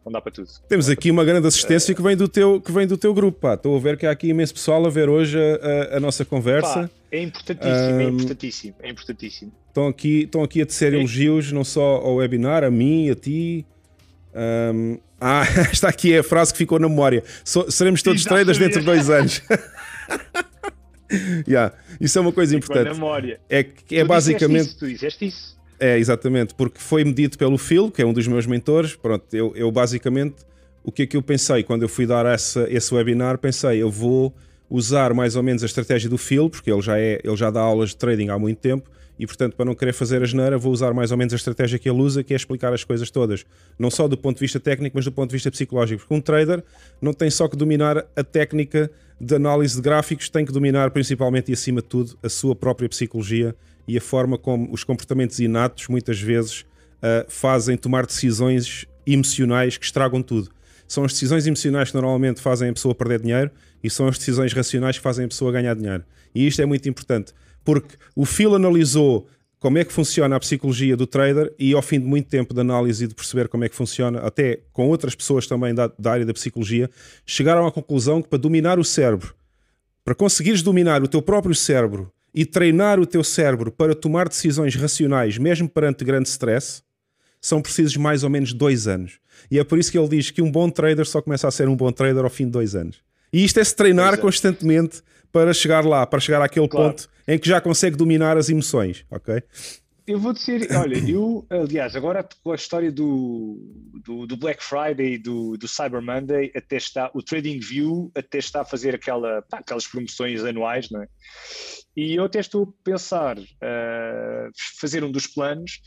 [SPEAKER 2] Não dá para tudo.
[SPEAKER 1] Temos aqui uma grande assistência que vem do teu, que vem do teu grupo, pá. Estou a ver que há aqui imenso pessoal a ver hoje a, a, a nossa conversa. Pá,
[SPEAKER 2] é importantíssimo, um, é importantíssimo, é importantíssimo.
[SPEAKER 1] Estão aqui, estão aqui a tecer elogios, não só ao webinar, a mim, a ti. Um, ah, <laughs> está aqui a frase que ficou na memória. So, seremos todos traders dentro de dois anos. <laughs> <laughs> yeah, isso é uma coisa importante.
[SPEAKER 2] Memória.
[SPEAKER 1] É, é tu basicamente.
[SPEAKER 2] Isso, tu disseste isso.
[SPEAKER 1] É, exatamente, porque foi medido pelo Phil, que é um dos meus mentores. Pronto, eu, eu basicamente, o que é que eu pensei quando eu fui dar essa, esse webinar? Pensei, eu vou usar mais ou menos a estratégia do Phil, porque ele já, é, ele já dá aulas de trading há muito tempo, e portanto, para não querer fazer a geneira, vou usar mais ou menos a estratégia que ele usa, que é explicar as coisas todas, não só do ponto de vista técnico, mas do ponto de vista psicológico. Porque um trader não tem só que dominar a técnica de análise de gráficos, tem que dominar principalmente e acima de tudo a sua própria psicologia e a forma como os comportamentos inatos muitas vezes uh, fazem tomar decisões emocionais que estragam tudo. São as decisões emocionais que normalmente fazem a pessoa perder dinheiro e são as decisões racionais que fazem a pessoa ganhar dinheiro. E isto é muito importante, porque o Phil analisou como é que funciona a psicologia do trader e ao fim de muito tempo de análise e de perceber como é que funciona, até com outras pessoas também da, da área da psicologia, chegaram à conclusão que para dominar o cérebro, para conseguires dominar o teu próprio cérebro e treinar o teu cérebro para tomar decisões racionais, mesmo perante grande stress, são precisos mais ou menos dois anos. E é por isso que ele diz que um bom trader só começa a ser um bom trader ao fim de dois anos. E isto é se treinar é. constantemente para chegar lá, para chegar àquele claro. ponto em que já consegue dominar as emoções, ok?
[SPEAKER 2] eu vou dizer, olha, eu, aliás, agora com a história do, do, do, Black Friday, do, do Cyber Monday, até está, o Trading View até está a fazer aquela, pá, aquelas promoções anuais, não é? E eu até estou a pensar uh, fazer um dos planos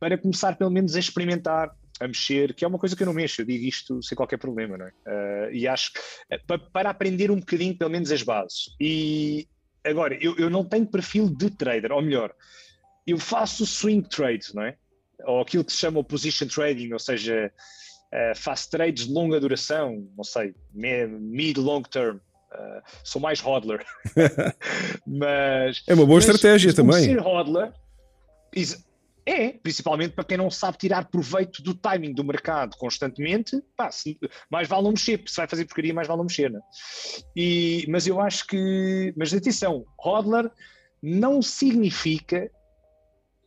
[SPEAKER 2] para começar pelo menos a experimentar a mexer, que é uma coisa que eu não mexo, eu digo isto sem qualquer problema, não é? Uh, e acho que uh, para aprender um bocadinho, pelo menos, as bases. E agora, eu, eu não tenho perfil de trader, ou melhor, eu faço swing trades, não é? Ou aquilo que se chama position trading, ou seja, uh, faço trades de longa duração, não sei, mid, long term. Uh, sou mais hodler. <laughs> mas
[SPEAKER 1] é uma boa estratégia também.
[SPEAKER 2] Ser hodler é, principalmente para quem não sabe tirar proveito do timing do mercado constantemente, pá, se, mais vale não mexer, se vai fazer porcaria, mais vale não mexer. Né? E, mas eu acho que, mas atenção, hodler não significa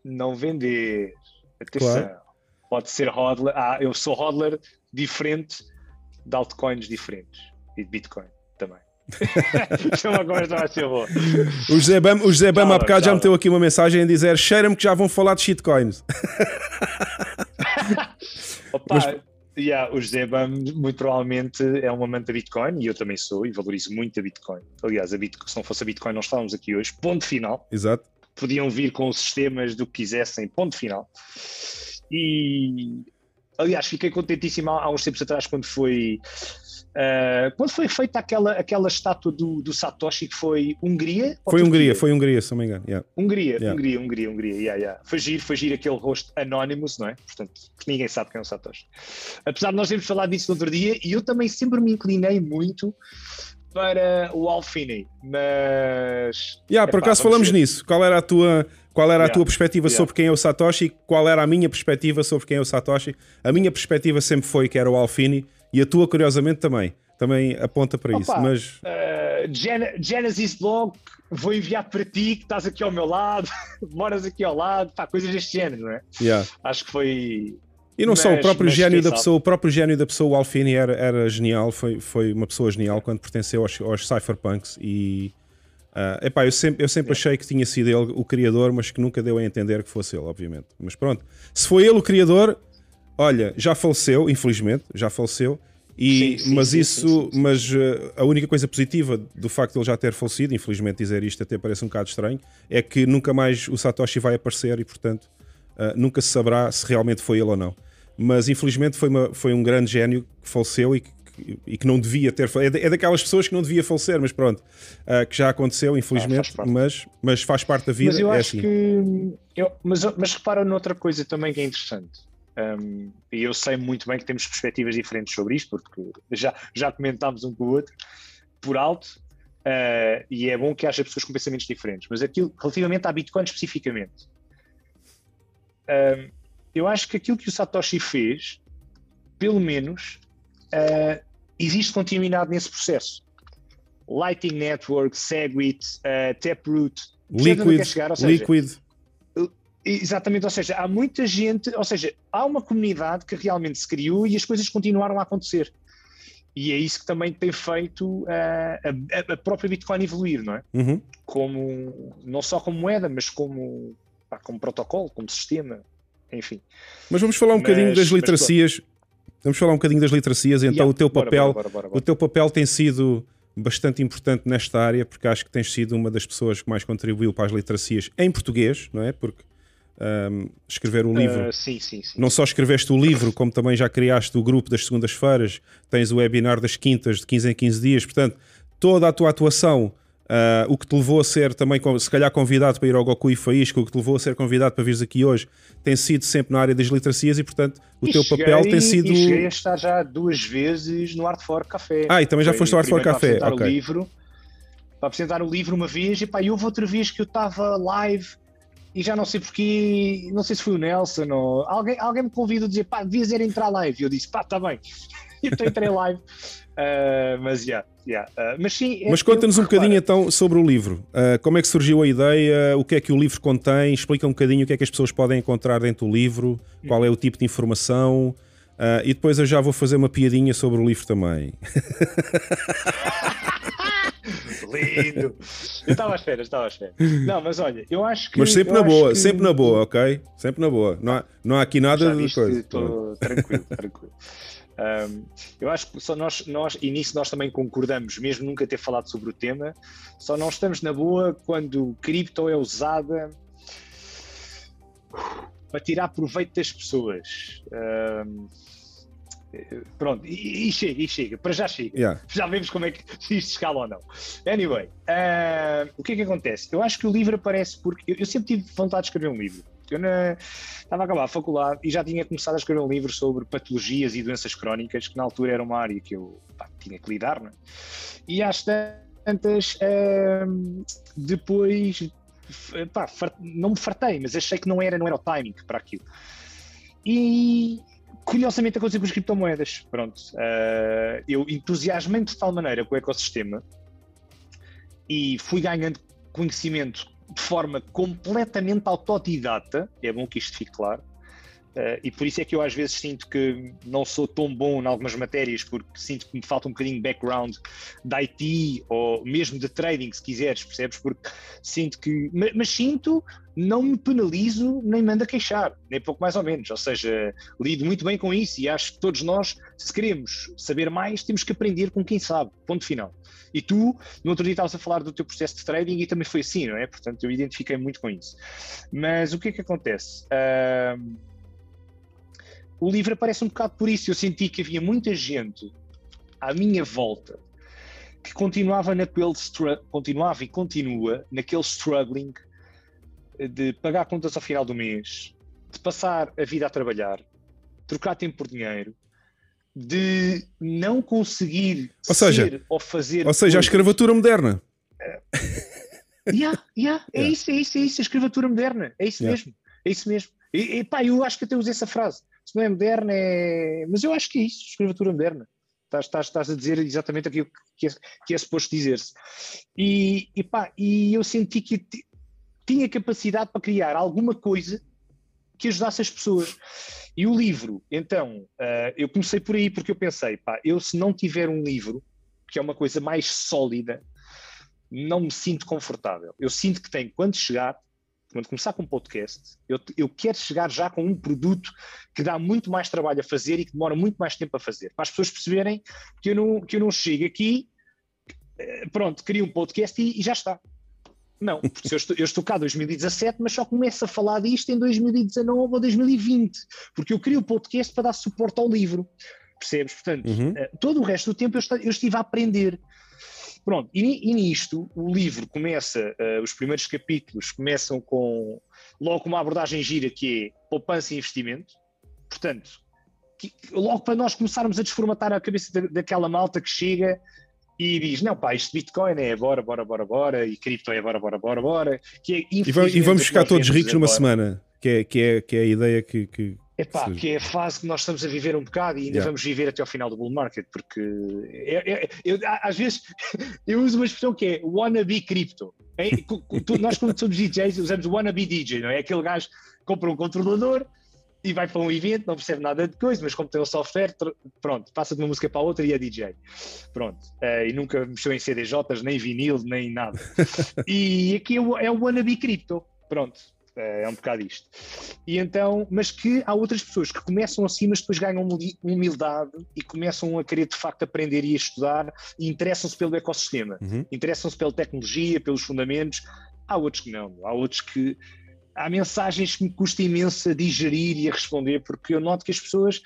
[SPEAKER 2] não vender. Atenção, claro. pode ser hodler. Ah, eu sou hodler diferente de altcoins diferentes e de Bitcoin <laughs> conversa mais boa.
[SPEAKER 1] O José Bam, o José Bam há bocado já meteu aqui uma mensagem a dizer: cheira-me que já vão falar de shitcoins. <laughs>
[SPEAKER 2] Opa, Mas... yeah, o José Bam muito provavelmente é um amante da Bitcoin e eu também sou e valorizo muito a Bitcoin. Aliás, a Bitcoin, se não fosse a Bitcoin, não estávamos aqui hoje. Ponto final.
[SPEAKER 1] Exato
[SPEAKER 2] podiam vir com os sistemas do que quisessem, ponto final. E aliás, fiquei contentíssimo há, uns tempos atrás quando foi. Uh, quando foi feita aquela, aquela estátua do, do Satoshi que foi Hungria?
[SPEAKER 1] Foi Hungria, foi Hungria, se não me engano. Yeah.
[SPEAKER 2] Hungria,
[SPEAKER 1] yeah.
[SPEAKER 2] Hungria, Hungria, Hungria, yeah, yeah. Foi giro, foi giro aquele rosto Anonymous, não é? Portanto, porque ninguém sabe quem é o Satoshi. Apesar de nós termos falado disso no outro dia, e eu também sempre me inclinei muito para o Alfini, mas.
[SPEAKER 1] Yeah, por acaso falamos ver. nisso. Qual era a tua, qual era a tua perspectiva yeah. sobre quem é o Satoshi? Qual era a minha perspectiva sobre quem é o Satoshi? A minha perspectiva sempre foi que era o Alfini e a tua, curiosamente, também. Também aponta para Opa, isso. Mas.
[SPEAKER 2] Uh, Gen Genesis Blog, vou enviar para ti, que estás aqui ao meu lado, <laughs> moras aqui ao lado, pá, coisas deste género, não é?
[SPEAKER 1] Yeah.
[SPEAKER 2] Acho que foi
[SPEAKER 1] e não mas, só, o próprio gênio da pessoa, o próprio gênio da pessoa, o Alfini era, era genial, foi, foi uma pessoa genial quando pertenceu aos, aos cypherpunks e uh, epá, eu sempre, eu sempre achei que tinha sido ele o criador, mas que nunca deu a entender que fosse ele, obviamente. Mas pronto, se foi ele o criador, olha, já faleceu, infelizmente, já faleceu. E, sim, sim, mas sim, isso, mas uh, a única coisa positiva do facto de ele já ter falecido, infelizmente dizer isto até parece um bocado estranho, é que nunca mais o Satoshi vai aparecer e portanto uh, nunca se saberá se realmente foi ele ou não mas infelizmente foi, uma, foi um grande gênio que faleceu e que, e que não devia ter. É, é daquelas pessoas que não devia falecer, mas pronto, uh, que já aconteceu, infelizmente, ah, faz mas, mas faz parte da vida.
[SPEAKER 2] Mas eu
[SPEAKER 1] é
[SPEAKER 2] acho
[SPEAKER 1] assim.
[SPEAKER 2] que. Eu, mas, mas repara noutra coisa também que é interessante. Um, e eu sei muito bem que temos perspectivas diferentes sobre isto, porque já, já comentámos um com o outro por alto, uh, e é bom que haja pessoas com pensamentos diferentes. Mas aquilo, relativamente à Bitcoin especificamente, um, eu acho que aquilo que o Satoshi fez, pelo menos, uh, existe continuidade nesse processo. Lightning Network, Segwit, uh, Taproot,
[SPEAKER 1] Liquid, chegar, seja, Liquid.
[SPEAKER 2] Exatamente, ou seja, há muita gente, ou seja, há uma comunidade que realmente se criou e as coisas continuaram a acontecer. E é isso que também tem feito uh, a, a, própria Bitcoin evoluir, não é?
[SPEAKER 1] Uhum.
[SPEAKER 2] Como, não só como moeda, mas como, pá, como protocolo, como sistema enfim.
[SPEAKER 1] Mas vamos falar um mas, bocadinho das literacias. Vamos falar um bocadinho das literacias. Então, yeah, o teu papel, bora, bora, bora, o teu papel tem sido bastante importante nesta área, porque acho que tens sido uma das pessoas que mais contribuiu para as literacias em português, não é? Porque um, escrever o uh, livro.
[SPEAKER 2] Uh, sim, sim, sim.
[SPEAKER 1] Não só escreveste o livro, como também já criaste o grupo das segundas-feiras, tens o webinar das quintas de 15 em 15 dias, portanto, toda a tua atuação Uh, o que te levou a ser também, se calhar, convidado para ir ao Goku e Faísca, o que te levou a ser convidado para vires aqui hoje, tem sido sempre na área das literacias e, portanto, o
[SPEAKER 2] e
[SPEAKER 1] teu
[SPEAKER 2] cheguei,
[SPEAKER 1] papel tem sido. E
[SPEAKER 2] cheguei a estar já duas vezes no Art for Café.
[SPEAKER 1] Ah, e também já foste ao Art for Café.
[SPEAKER 2] Para apresentar
[SPEAKER 1] okay.
[SPEAKER 2] o livro, para apresentar o livro uma vez, e pá, e houve outra vez que eu estava live e já não sei porquê, não sei se foi o Nelson ou alguém, alguém me convidou a dizer, pá, devias ir entrar live. E eu disse, pá, está bem. <laughs> então entrei live. Uh, mas já. Yeah. Yeah. Uh, mas sim,
[SPEAKER 1] é mas conta-nos um bocadinho então sobre o livro. Uh, como é que surgiu a ideia? O que é que o livro contém? Explica um bocadinho o que é que as pessoas podem encontrar dentro do livro, qual é o tipo de informação. Uh, e depois eu já vou fazer uma piadinha sobre o livro também. <laughs> <laughs>
[SPEAKER 2] Lindo! Eu estava à espera, estava à espera. Não, mas olha, eu acho que.
[SPEAKER 1] Mas sempre na boa, que... sempre na boa, ok? Sempre na boa. Não há, não há aqui nada
[SPEAKER 2] de coisa. Estou tranquilo, tranquilo. Um, eu acho que só nós, nós, e nisso nós também concordamos, mesmo nunca ter falado sobre o tema, só não estamos na boa quando cripto é usada para tirar proveito das pessoas. Um, pronto, e, e, chega, e chega, para já chega. Yeah. Já vemos como é que se <laughs> isto escala ou não. Anyway, uh, o que é que acontece? Eu acho que o livro aparece porque eu, eu sempre tive vontade de escrever um livro. Eu na, estava a acabar a faculdade e já tinha começado a escrever um livro sobre patologias e doenças crónicas, que na altura era uma área que eu pá, tinha que lidar, não é? E às tantas, uh, depois, pá, não me fartei, mas achei que não era, não era o timing para aquilo. E curiosamente aconteceu com as criptomoedas. Pronto, uh, eu entusiasmei-me de tal maneira com o ecossistema e fui ganhando conhecimento de forma completamente autodidata, é bom que isto fique claro, Uh, e por isso é que eu às vezes sinto que não sou tão bom em algumas matérias, porque sinto que me falta um bocadinho de background de IT ou mesmo de trading, se quiseres, percebes? Porque sinto que. Mas, mas sinto, não me penalizo nem mando a queixar, nem pouco mais ou menos. Ou seja, lido muito bem com isso e acho que todos nós, se queremos saber mais, temos que aprender com quem sabe. Ponto final. E tu, no outro dia, estavas a falar do teu processo de trading e também foi assim, não é? Portanto, eu identifiquei muito com isso. Mas o que é que acontece? Uh o livro aparece um bocado por isso. Eu senti que havia muita gente à minha volta que continuava naquele continuava e continua naquele struggling de pagar contas ao final do mês, de passar a vida a trabalhar, trocar tempo por dinheiro, de não conseguir
[SPEAKER 1] ou seja,
[SPEAKER 2] ser ou fazer.
[SPEAKER 1] Ou seja, coisas. a escravatura moderna. <laughs>
[SPEAKER 2] Yeah, yeah, é yeah. isso, é isso, é isso, a escravatura moderna, é isso yeah. mesmo, é isso mesmo. E, e pá, eu acho que até usei essa frase se não é moderna, é. Mas eu acho que é isso, escravatura moderna. Estás, estás, estás a dizer exatamente aquilo que é, que é suposto dizer-se. E, e, pá, e eu senti que tinha capacidade para criar alguma coisa que ajudasse as pessoas. E o livro, então, uh, eu comecei por aí porque eu pensei, pá, eu se não tiver um livro, que é uma coisa mais sólida, não me sinto confortável. Eu sinto que tenho, quando chegar, quando começar com um podcast, eu, eu quero chegar já com um produto que dá muito mais trabalho a fazer e que demora muito mais tempo a fazer, para as pessoas perceberem que eu não, que eu não chego aqui, eh, pronto, crio um podcast e, e já está. Não, porque eu estou, eu estou cá em 2017, mas só começo a falar disto em 2019 ou 2020, porque eu crio o podcast para dar suporte ao livro, percebes? Portanto, uhum. Eh, todo o resto do tempo eu, eu estive a aprender. Pronto, e, e nisto o livro começa, uh, os primeiros capítulos começam com logo uma abordagem gira que é poupança e investimento. Portanto, que, logo para nós começarmos a desformatar a cabeça da, daquela malta que chega e diz: Não, pá, isto Bitcoin é bora, bora, bora, bora, e cripto é bora, bora, bora, bora. Que é,
[SPEAKER 1] e, vamos, e vamos ficar todos ricos numa semana, que é, que, é, que é a ideia que, que,
[SPEAKER 2] Epá, que é a fase que nós estamos a viver um bocado e ainda yeah. vamos viver até ao final do bull market, porque é, é, eu, às vezes <laughs> eu uso uma expressão que é wannabe crypto. É, nós, quando somos DJs, usamos wannabe DJ, não é? Aquele gajo que compra um controlador e vai para um evento, não percebe nada de coisa, mas como tem o software, pronto, passa de uma música para a outra e é DJ. Pronto. Uh, e nunca mexeu em CDJs, nem vinil, nem nada. <laughs> e aqui é o, é o wannabe crypto. Pronto. É, é um bocado isto. E então, mas que há outras pessoas que começam assim, mas depois ganham humildade e começam a querer de facto aprender e a estudar e interessam-se pelo ecossistema, uhum. interessam-se pela tecnologia, pelos fundamentos. Há outros que não, há outros que há mensagens que me custa imenso a digerir e a responder, porque eu noto que as pessoas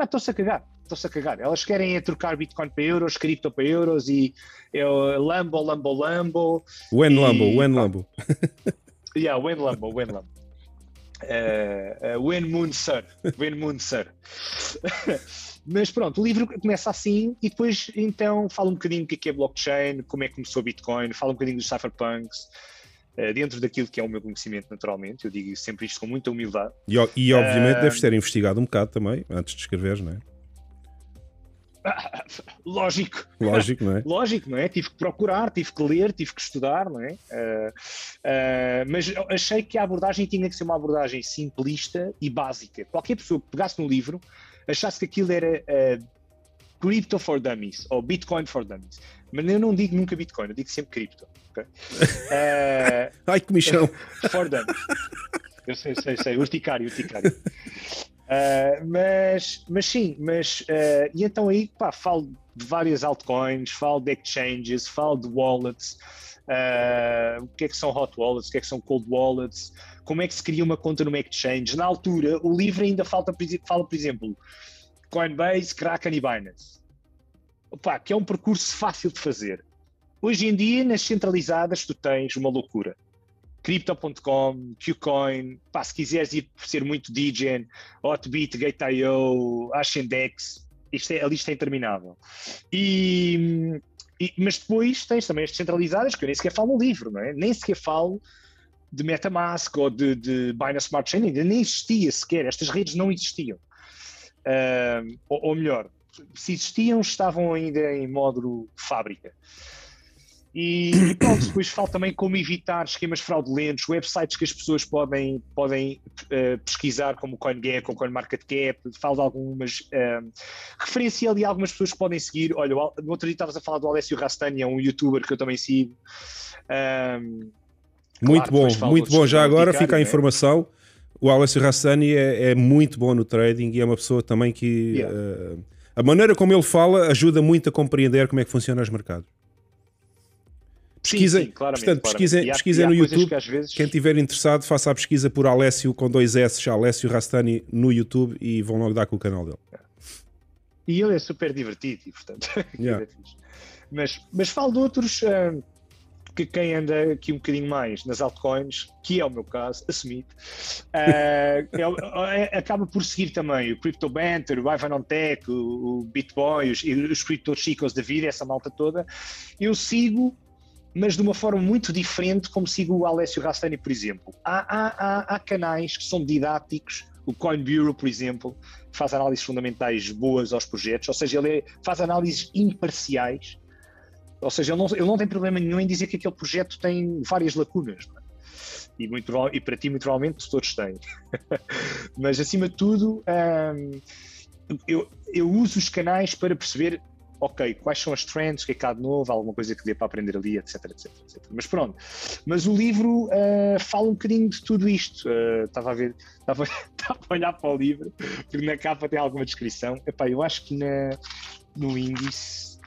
[SPEAKER 2] estão-se a cagar. Estão-se a cagar. Elas querem é trocar Bitcoin para euros, cripto para euros e é Lambo, Lambo, Lambo.
[SPEAKER 1] When Lambo, when Lambo. <laughs>
[SPEAKER 2] Yeah, When Lambo, When Lambo. Uh, uh, when Moon Sir. When Moon Sir. <laughs> Mas pronto, o livro começa assim e depois então fala um bocadinho do que é, é blockchain, como é que começou o Bitcoin, fala um bocadinho dos cypherpunks, uh, dentro daquilo que é o meu conhecimento naturalmente, eu digo sempre isto com muita humildade.
[SPEAKER 1] E, e obviamente uh, deves ter investigado um bocado também, antes de escreveres, não é? <laughs>
[SPEAKER 2] Lógico.
[SPEAKER 1] Lógico, não é? <laughs>
[SPEAKER 2] Lógico, não é? Tive que procurar, tive que ler, tive que estudar, não é? Uh, uh, mas achei que a abordagem tinha que ser uma abordagem simplista e básica. Qualquer pessoa que pegasse no livro achasse que aquilo era uh, Crypto for Dummies ou Bitcoin for Dummies. Mas eu não digo nunca Bitcoin, eu digo sempre cripto. Okay? <laughs>
[SPEAKER 1] Ai, que michão!
[SPEAKER 2] for Eu sei, sei, sei, urticário, urticário. Uh, mas, mas sim, mas uh, e então aí pá, falo de várias altcoins, falo de exchanges, falo de wallets, uh, o que é que são hot wallets, o que é que são cold wallets, como é que se cria uma conta numa exchange. Na altura, o livro ainda falta, fala, por exemplo, Coinbase, Kraken e Binance. Opa, que é um percurso fácil de fazer. Hoje em dia, nas centralizadas, tu tens uma loucura. Crypto.com, Qcoin, pá, se quiseres ir ser muito DGen, Hotbit, Gate.io, Ascendex, isto é, a lista é interminável. E, e, mas depois tens também as descentralizadas, que eu nem sequer falo no livro, não é? Nem sequer falo de MetaMask ou de, de Binance Smart Chain, ainda nem existia sequer, estas redes não existiam. Uh, ou, ou, melhor, se existiam, estavam ainda em módulo fábrica. E pronto, depois falo também como evitar esquemas fraudulentos, websites que as pessoas podem, podem uh, pesquisar, como o CoinGecko, o CoinMarketCap, falo de algumas, uh, referencia ali algumas pessoas que podem seguir. Olha, no outro dia estavas a falar do Alessio Rastani, é um youtuber que eu também sigo.
[SPEAKER 1] Um, muito claro, bom, muito bom. Já agora fica a né? informação. O Alessio Rastani é, é, muito bom no trading e é uma pessoa também que yeah. uh, a maneira como ele fala ajuda muito a compreender como é que funcionam os mercados. Pesquisa, sim, sim, claramente, portanto, pesquisa, pesquisa no YouTube. Que vezes... Quem estiver interessado, faça a pesquisa por Alessio com dois S, Alessio Rastani no YouTube e vão logo dar com o canal dele.
[SPEAKER 2] E ele é super divertido, e, portanto, <laughs> yeah. mas, mas falo de outros uh, que quem anda aqui um bocadinho mais nas altcoins, que é o meu caso, assumido, uh, é, é, acaba por seguir também o Crypto Banter, o Ivan Tech, o, o Bitboy, os, os Crypto Chicos da vida, essa malta toda. Eu sigo mas de uma forma muito diferente, como sigo o Alessio Rastani, por exemplo. Há, há, há, há, canais que são didáticos, o Coin Bureau, por exemplo, faz análises fundamentais boas aos projetos, ou seja, ele é, faz análises imparciais, ou seja, ele não, ele não tem problema nenhum em dizer que aquele projeto tem várias lacunas. É? E, muito, e para ti, muito provavelmente, todos têm. <laughs> mas, acima de tudo, hum, eu, eu uso os canais para perceber ok, quais são as trends, o que é que há de novo, alguma coisa que dê para aprender ali, etc, etc, etc. Mas pronto, mas o livro uh, fala um bocadinho de tudo isto. Uh, estava a ver, <laughs> estava, a olhar para o livro, porque na capa tem alguma descrição. Epá, eu acho que na, no índice,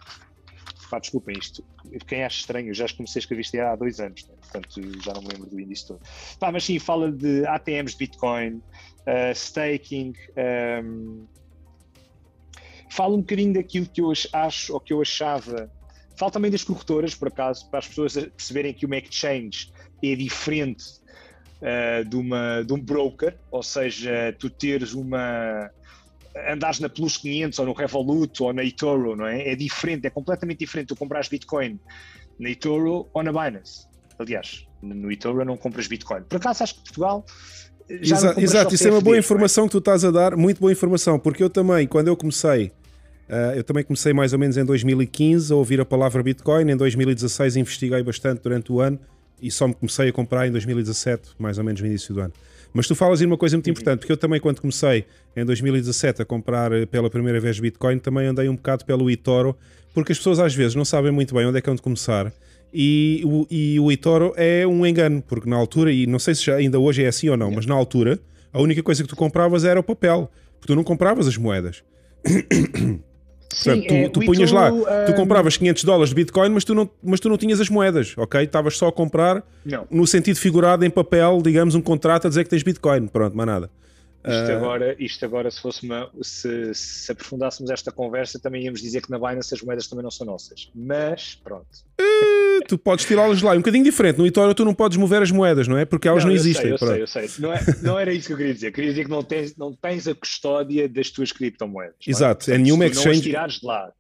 [SPEAKER 2] pá, desculpem isto, quem acha estranho, eu já comecei a escrever isto há dois anos, né? portanto já não me lembro do índice todo. Pá, mas sim, fala de ATMs de Bitcoin, uh, staking, um, fala um bocadinho daquilo que eu acho ou que eu achava. Fala também das corretoras, por acaso, para as pessoas perceberem que uma exchange é diferente uh, de, uma, de um broker, ou seja, tu teres uma. andares na Plus 500 ou no Revolut ou na eToro, não é? É diferente, é completamente diferente tu compras Bitcoin na eToro ou na Binance. Aliás, no eToro não compras Bitcoin. Por acaso acho que Portugal
[SPEAKER 1] Exa exato, isso é uma boa informação que tu estás a dar, muito boa informação, porque eu também, quando eu comecei Uh, eu também comecei mais ou menos em 2015 a ouvir a palavra Bitcoin. Em 2016 investiguei bastante durante o ano e só me comecei a comprar em 2017, mais ou menos no início do ano. Mas tu falas em uma coisa muito importante, porque eu também, quando comecei em 2017 a comprar eh, pela primeira vez Bitcoin, também andei um bocado pelo eToro, porque as pessoas às vezes não sabem muito bem onde é que é onde começar. E o, e o eToro é um engano, porque na altura, e não sei se já, ainda hoje é assim ou não, mas na altura, a única coisa que tu compravas era o papel, porque tu não compravas as moedas. <coughs> Sim, Portanto, tu, é, tu punhas lá, tu hum, compravas 500 dólares de Bitcoin, mas tu não, mas tu não tinhas as moedas, ok? Estavas só a comprar não. no sentido figurado em papel, digamos, um contrato a dizer que tens Bitcoin. Pronto, mais nada.
[SPEAKER 2] Isto, uh... agora, isto agora, se fosse uma, se, se aprofundássemos esta conversa, também íamos dizer que na Binance as moedas também não são nossas. Mas pronto.
[SPEAKER 1] Uh, tu podes tirá-las lá, é um bocadinho diferente. No eToro tu não podes mover as moedas, não é? Porque elas não, não existem.
[SPEAKER 2] Sei, eu sei, eu sei. Não, é, não era isso que eu queria dizer. Eu queria dizer que não tens, não tens a custódia das tuas criptomoedas.
[SPEAKER 1] É? Exato, é, é nenhuma exchange.
[SPEAKER 2] Se tirares de lá.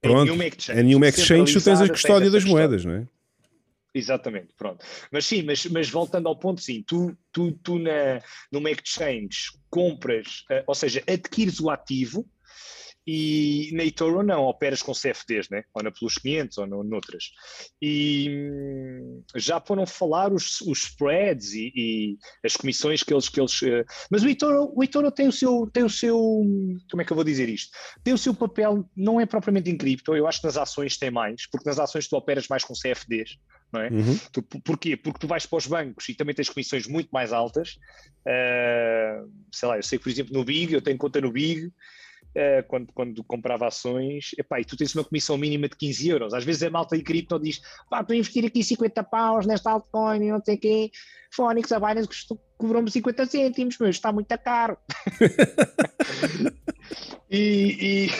[SPEAKER 1] Pronto, em nenhuma exchange, em nenhuma exchange tu tens a custódia das moedas, não é?
[SPEAKER 2] Exatamente, pronto. Mas sim, mas, mas voltando ao ponto, sim, tu, tu, tu na, numa exchange compras, uh, ou seja, adquires o ativo, E na eToro não, operas com CFDs, né? ou na Plus 500 ou no, noutras. E hum, já foram falar os, os spreads e, e, as comissões que eles. Que eles uh, mas o eToro, o eToro tem, o seu, tem o seu. Como é que eu vou dizer isto? Tem o seu papel, não é propriamente em cripto, eu acho que nas ações tem mais, porque nas ações tu operas mais com CFDs. Não é? Uhum. Tu, porquê? Porque tu vais para os bancos e também tens comissões muito mais altas. Uh, sei lá, eu sei que, por exemplo, no Big, eu tenho conta no Big uh, quando, quando comprava ações, epá, e tu tens uma comissão mínima de 15 euros. Às vezes a malta de cripto diz, pá, estou a investir aqui 50 paus nesta altcoin e não sei o quê. Fónix, a Binance cobrou-me 50 cêntimos, mas está muito caro. <laughs> e, e,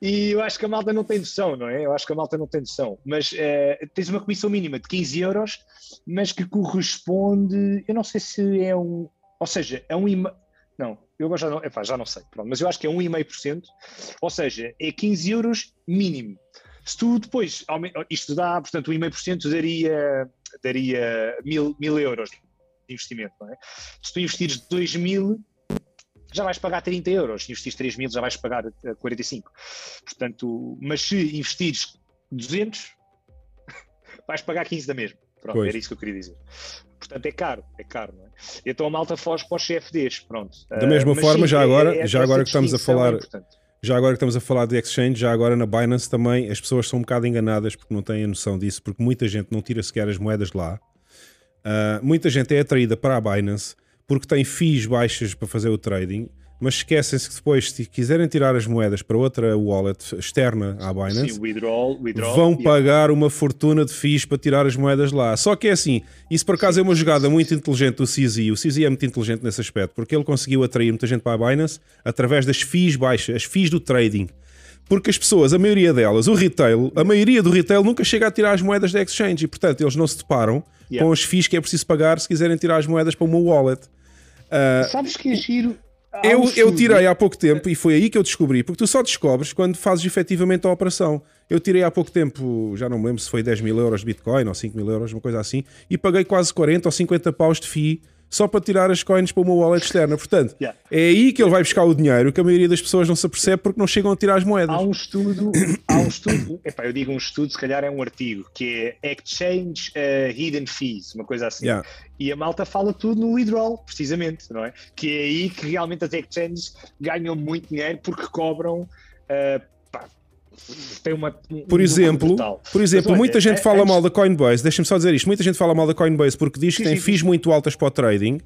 [SPEAKER 2] e, eu acho que a malta não tem noção, não é? Eu acho que a malta não tem noção. Mas uh, tens uma comissão mínima de 15 euros, mas que corresponde, eu não sei se é um, ou seja, é um, não, eu já não, epá, já não sei, pronto, mas eu acho que é 1,5%, ou seja, é 15 euros mínimo. Se tu depois, isto dá, portanto, 1,5% daria, daria mil, mil euros de investimento, não é? Se tu investires 2 mil, já vais pagar 30 euros, se investires 3 mil, já vais pagar 45. Portanto, mas se investires 200, <laughs> vais pagar 15 da mesma. Pronto, pois. era isso que eu queria dizer. Portanto, é caro, é caro, não é? Então a malta foge para os CFDs, pronto.
[SPEAKER 1] Da mesma uh, forma, sim, já agora, é, é, já agora que estamos a falar. É já agora que estamos a falar de exchange, já agora na Binance também as pessoas são um bocado enganadas porque não têm a noção disso, porque muita gente não tira sequer as moedas de lá. Uh, muita gente é atraída para a Binance porque tem fees baixas para fazer o trading mas esquecem-se que depois, se quiserem tirar as moedas para outra wallet externa à Binance,
[SPEAKER 2] Sim, withdrawal, withdrawal,
[SPEAKER 1] vão yeah. pagar uma fortuna de FIIs para tirar as moedas lá. Só que é assim, isso por acaso é uma jogada muito inteligente do CZ. O CZ é muito inteligente nesse aspecto, porque ele conseguiu atrair muita gente para a Binance através das FIIs baixas, as FIIs do trading. Porque as pessoas, a maioria delas, o retail, a maioria do retail nunca chega a tirar as moedas da exchange e, portanto, eles não se deparam yeah. com as FIIs que é preciso pagar se quiserem tirar as moedas para uma wallet.
[SPEAKER 2] Uh, Sabes que é giro?
[SPEAKER 1] Eu, eu tirei há pouco tempo e foi aí que eu descobri, porque tu só descobres quando fazes efetivamente a operação. Eu tirei há pouco tempo, já não me lembro se foi 10 mil euros de Bitcoin ou 5 mil euros, uma coisa assim, e paguei quase 40 ou 50 paus de FII só para tirar as coins para uma wallet externa. Portanto, yeah. é aí que ele vai buscar o dinheiro que a maioria das pessoas não se apercebe porque não chegam a tirar as moedas.
[SPEAKER 2] Há um estudo, há um estudo, <coughs> epá, eu digo um estudo, se calhar é um artigo, que é Exchange uh, Hidden Fees, uma coisa assim. Yeah. E a malta fala tudo no withdrawal, precisamente, não é? Que é aí que realmente as exchanges ganham muito dinheiro porque cobram. Uh, tem uma.
[SPEAKER 1] Por exemplo, por exemplo Mas, muita gente é, fala mal da Coinbase. Deixa-me só dizer isto: muita gente fala mal da Coinbase porque diz que tem FIIs muito altas para o trading,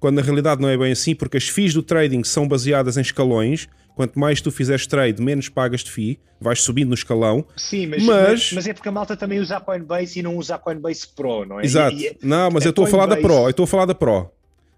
[SPEAKER 1] quando na realidade não é bem assim, porque as FIIs do trading são baseadas em escalões. Quanto mais tu fizeres trade, menos pagas de FII, vais subindo no escalão.
[SPEAKER 2] Sim, mas, mas... mas é porque a malta também usa a Coinbase e não usa a Coinbase Pro, não é?
[SPEAKER 1] Exato. E, e, não, mas eu estou a falar da Pro, eu estou a falar da Pro.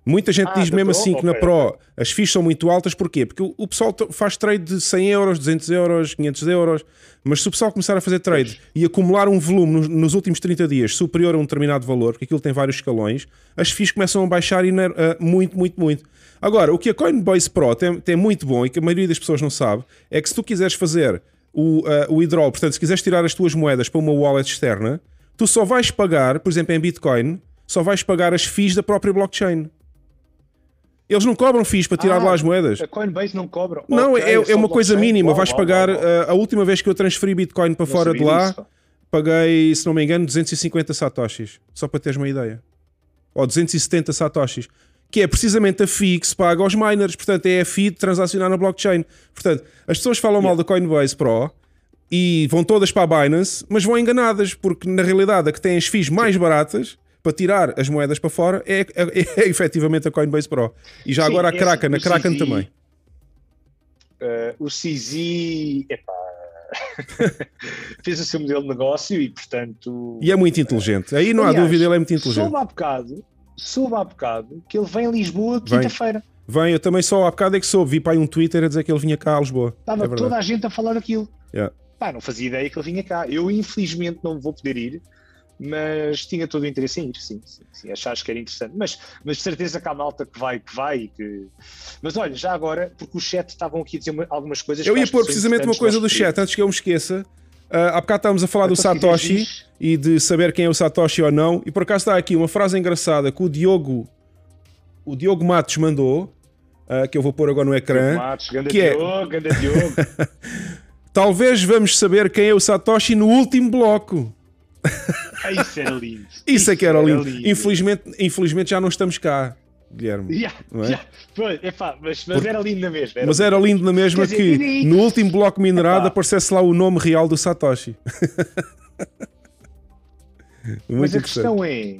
[SPEAKER 1] Muita gente ah, diz mesmo assim que okay. na Pro as FIIs são muito altas, porquê? Porque o, o, pessoal faz trade de 100 euros, 200 euros, 500 euros, mas se o pessoal começar a fazer trade pois. e acumular um volume nos, nos, últimos 30 dias superior a um determinado valor, porque aquilo tem vários escalões, as FIIs começam a baixar e, uh, muito, muito, muito. Agora, o que a Coinbase Pro tem, tem muito bom e que a maioria das pessoas não sabe é que se tu quiseres fazer o, uh, o withdrawal, portanto, se quiseres tirar as tuas moedas para uma wallet externa, tu só vais pagar, por exemplo, em Bitcoin, só vais pagar as FIIs da própria blockchain. Eles não cobram FIIs para tirar ah, lá as moedas.
[SPEAKER 2] A Coinbase não cobra.
[SPEAKER 1] Não, okay, é, é uma coisa mínima. Uau, Vais pagar. Uau, uau. Uh, a última vez que eu transferi Bitcoin para não fora de lá, isso. paguei, se não me engano, 250 satoshis. Só para teres uma ideia. Ou 270 satoshis. Que é precisamente a FII que se paga aos miners. Portanto, é a FII de transacionar na blockchain. Portanto, as pessoas falam yeah. mal da Coinbase Pro e vão todas para a Binance, mas vão enganadas, porque na realidade a que tem as FIIs mais baratas para tirar as moedas para fora é, é, é <laughs> efetivamente a Coinbase Pro. E já Sim, agora a Kraken, a Kraken CZ, também.
[SPEAKER 2] Uh, o CZ, epá, <laughs> fez o seu modelo de negócio e portanto.
[SPEAKER 1] E é muito inteligente. Aí não aliás, há dúvida, ele é muito inteligente.
[SPEAKER 2] Soube há bocado, soube há bocado que ele vem a Lisboa quinta-feira.
[SPEAKER 1] Vem, eu também só há bocado é que soube. Vi para aí um Twitter a dizer que ele vinha cá a Lisboa.
[SPEAKER 2] Estava
[SPEAKER 1] é
[SPEAKER 2] toda a gente a falar daquilo.
[SPEAKER 1] Yeah.
[SPEAKER 2] Pá, não fazia ideia que ele vinha cá. Eu, infelizmente, não vou poder ir mas tinha todo o interesse em ir, sim, sim, sim achaste que era interessante. Mas, mas de certeza que há malta que vai, que vai. Que... Mas olha, já agora, porque o chat estavam aqui a dizer algumas coisas.
[SPEAKER 1] Eu ia pôr precisamente uma coisa do chat, antes que eu me esqueça. Uh, há bocado estávamos a falar do Satoshi e de saber quem é o Satoshi ou não, e por acaso está aqui uma frase engraçada que o Diogo, o Diogo Matos mandou. uh, que eu vou pôr agora no ecrã.
[SPEAKER 2] Matos, que é... Diogo, Diogo. <laughs>
[SPEAKER 1] Talvez vamos saber quem é o Satoshi no último bloco. <laughs>
[SPEAKER 2] Isso era lindo.
[SPEAKER 1] Isso, isso é que era, era lindo. lindo. Infelizmente, infelizmente já não estamos cá. Guilherme.
[SPEAKER 2] Yeah, é? yeah. Pois, epá, mas, mas era lindo na mesma.
[SPEAKER 1] Era mas era lindo na mesma que dizer, no último bloco minerado epá. aparecesse lá o nome real do Satoshi. <laughs>
[SPEAKER 2] mas a questão é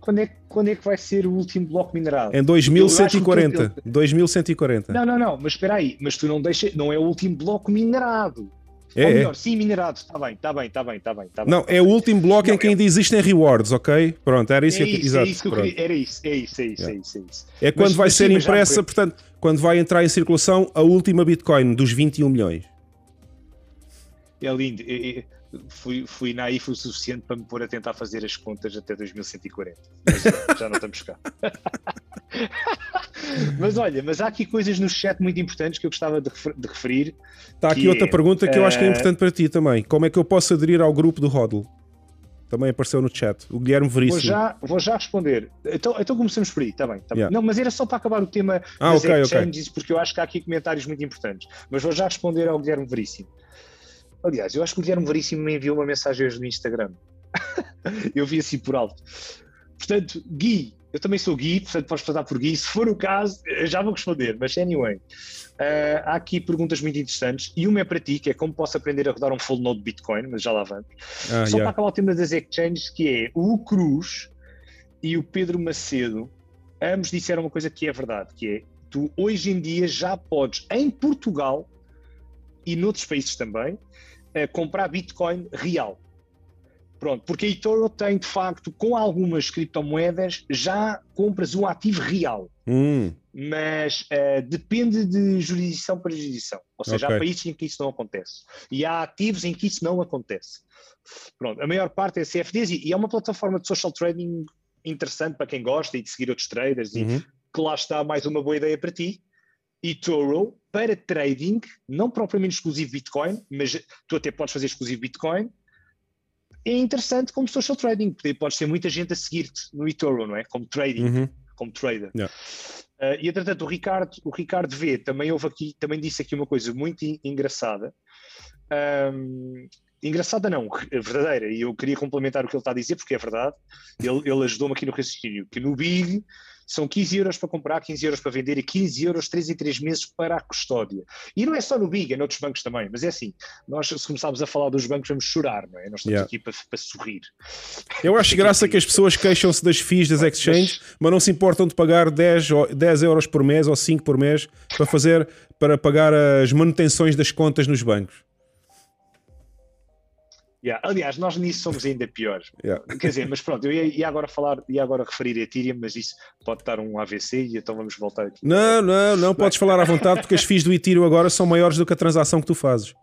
[SPEAKER 2] quando, é quando é que vai ser o último bloco minerado?
[SPEAKER 1] Em 2140. 2140.
[SPEAKER 2] Não, não, não, mas espera aí, mas tu não deixa, não é o último bloco minerado. É, Ou melhor, é. sim, minerado, está bem, está bem, está bem, está bem, tá bem.
[SPEAKER 1] Não, é o último bloco não, em que é... ainda existem rewards, ok? Pronto, era isso,
[SPEAKER 2] é
[SPEAKER 1] que,
[SPEAKER 2] isso, exato, é isso que eu queria, era isso, é isso, é isso, yeah. é isso, é isso.
[SPEAKER 1] É quando mas, vai mas ser sim, impressa, portanto, quando vai entrar em circulação a última Bitcoin dos 21 milhões.
[SPEAKER 2] É lindo. É, é, fui, fui naif o suficiente para me pôr a tentar fazer as contas até 2140. Mas <laughs> já não estamos cá. <laughs> mas olha, mas há aqui coisas no chat muito importantes que eu gostava de, referir.
[SPEAKER 1] Está aqui outra é, pergunta que eu acho que é eh, importante para ti também. Como é que eu posso aderir ao grupo do Hodl? Também apareceu no chat. O Guilherme Veríssimo.
[SPEAKER 2] Vou já, vou já responder. Então, então começamos por aí, está bem. Tá yeah. Não, mas era só para acabar o tema
[SPEAKER 1] ah, das okay, exchanges,
[SPEAKER 2] okay. porque eu acho que há aqui comentários muito importantes. Mas vou já responder ao Guilherme Veríssimo. Aliás, eu acho que o Guilherme Veríssimo me enviou uma mensagem hoje no Instagram. <laughs> eu vi assim por alto. Portanto, Gui, eu também sou Gui, portanto podes tratar por Gui. Se for o caso, já vou responder. Mas anyway, uh, há aqui perguntas muito interessantes e uma é para ti, que é como posso aprender a rodar um full node Bitcoin, mas já lá vamos. Ah, Só yeah. para acabar o tema das exchanges, que é o Cruz e o Pedro Macedo, ambos disseram uma coisa que é verdade, que é tu hoje em dia já podes, em Portugal e noutros países também, comprar Bitcoin real. Pronto, porque a eToro tem de facto, com algumas criptomoedas, já compras um ativo real.
[SPEAKER 1] Hum.
[SPEAKER 2] Mas uh, depende de jurisdição para jurisdição. Ou seja, okay. há países em que isso não acontece. E há ativos em que isso não acontece. Pronto, a maior parte é CFDs e, e é uma plataforma de social trading interessante para quem gosta e de seguir outros traders uhum. e que lá está mais uma boa ideia para ti eToro para trading, não propriamente exclusivo Bitcoin, mas tu até podes fazer exclusivo Bitcoin. É interessante como social trading, porque podes ter muita gente a seguir-te no eToro, não é? Como trading, uhum. como trader. Yeah. Uh, e entretanto, o Ricardo, o Ricardo V também houve aqui, também disse aqui uma coisa muito engraçada. Um, engraçada não, verdadeira, e eu queria complementar o que ele está a dizer, porque é verdade. Ele, ele ajudou-me aqui no raciocínio, que no Big são 15 euros para comprar, 15 euros para vender e 15 euros 3 em 3 meses para a custódia. E não é só no Big, é noutros bancos também, mas é assim, nós se começarmos a falar dos bancos vamos chorar, não é? Nós estamos yeah. aqui para, para, sorrir.
[SPEAKER 1] Eu acho graça que as pessoas queixam-se das FIIs das exchanges, mas... mas não se importam de pagar 10, 10 euros por mês ou 5 por mês para fazer, para pagar as manutenções das contas nos bancos.
[SPEAKER 2] Yeah. Aliás, nós nisso somos ainda piores. Yeah. Quer dizer, mas pronto, eu ia, ia, agora falar, ia agora referir a Ethereum, mas isso pode dar um AVC e então vamos voltar aqui.
[SPEAKER 1] Não, não, não podes falar à vontade porque as FIIs do Ethereum agora são maiores do que a transação que tu fazes.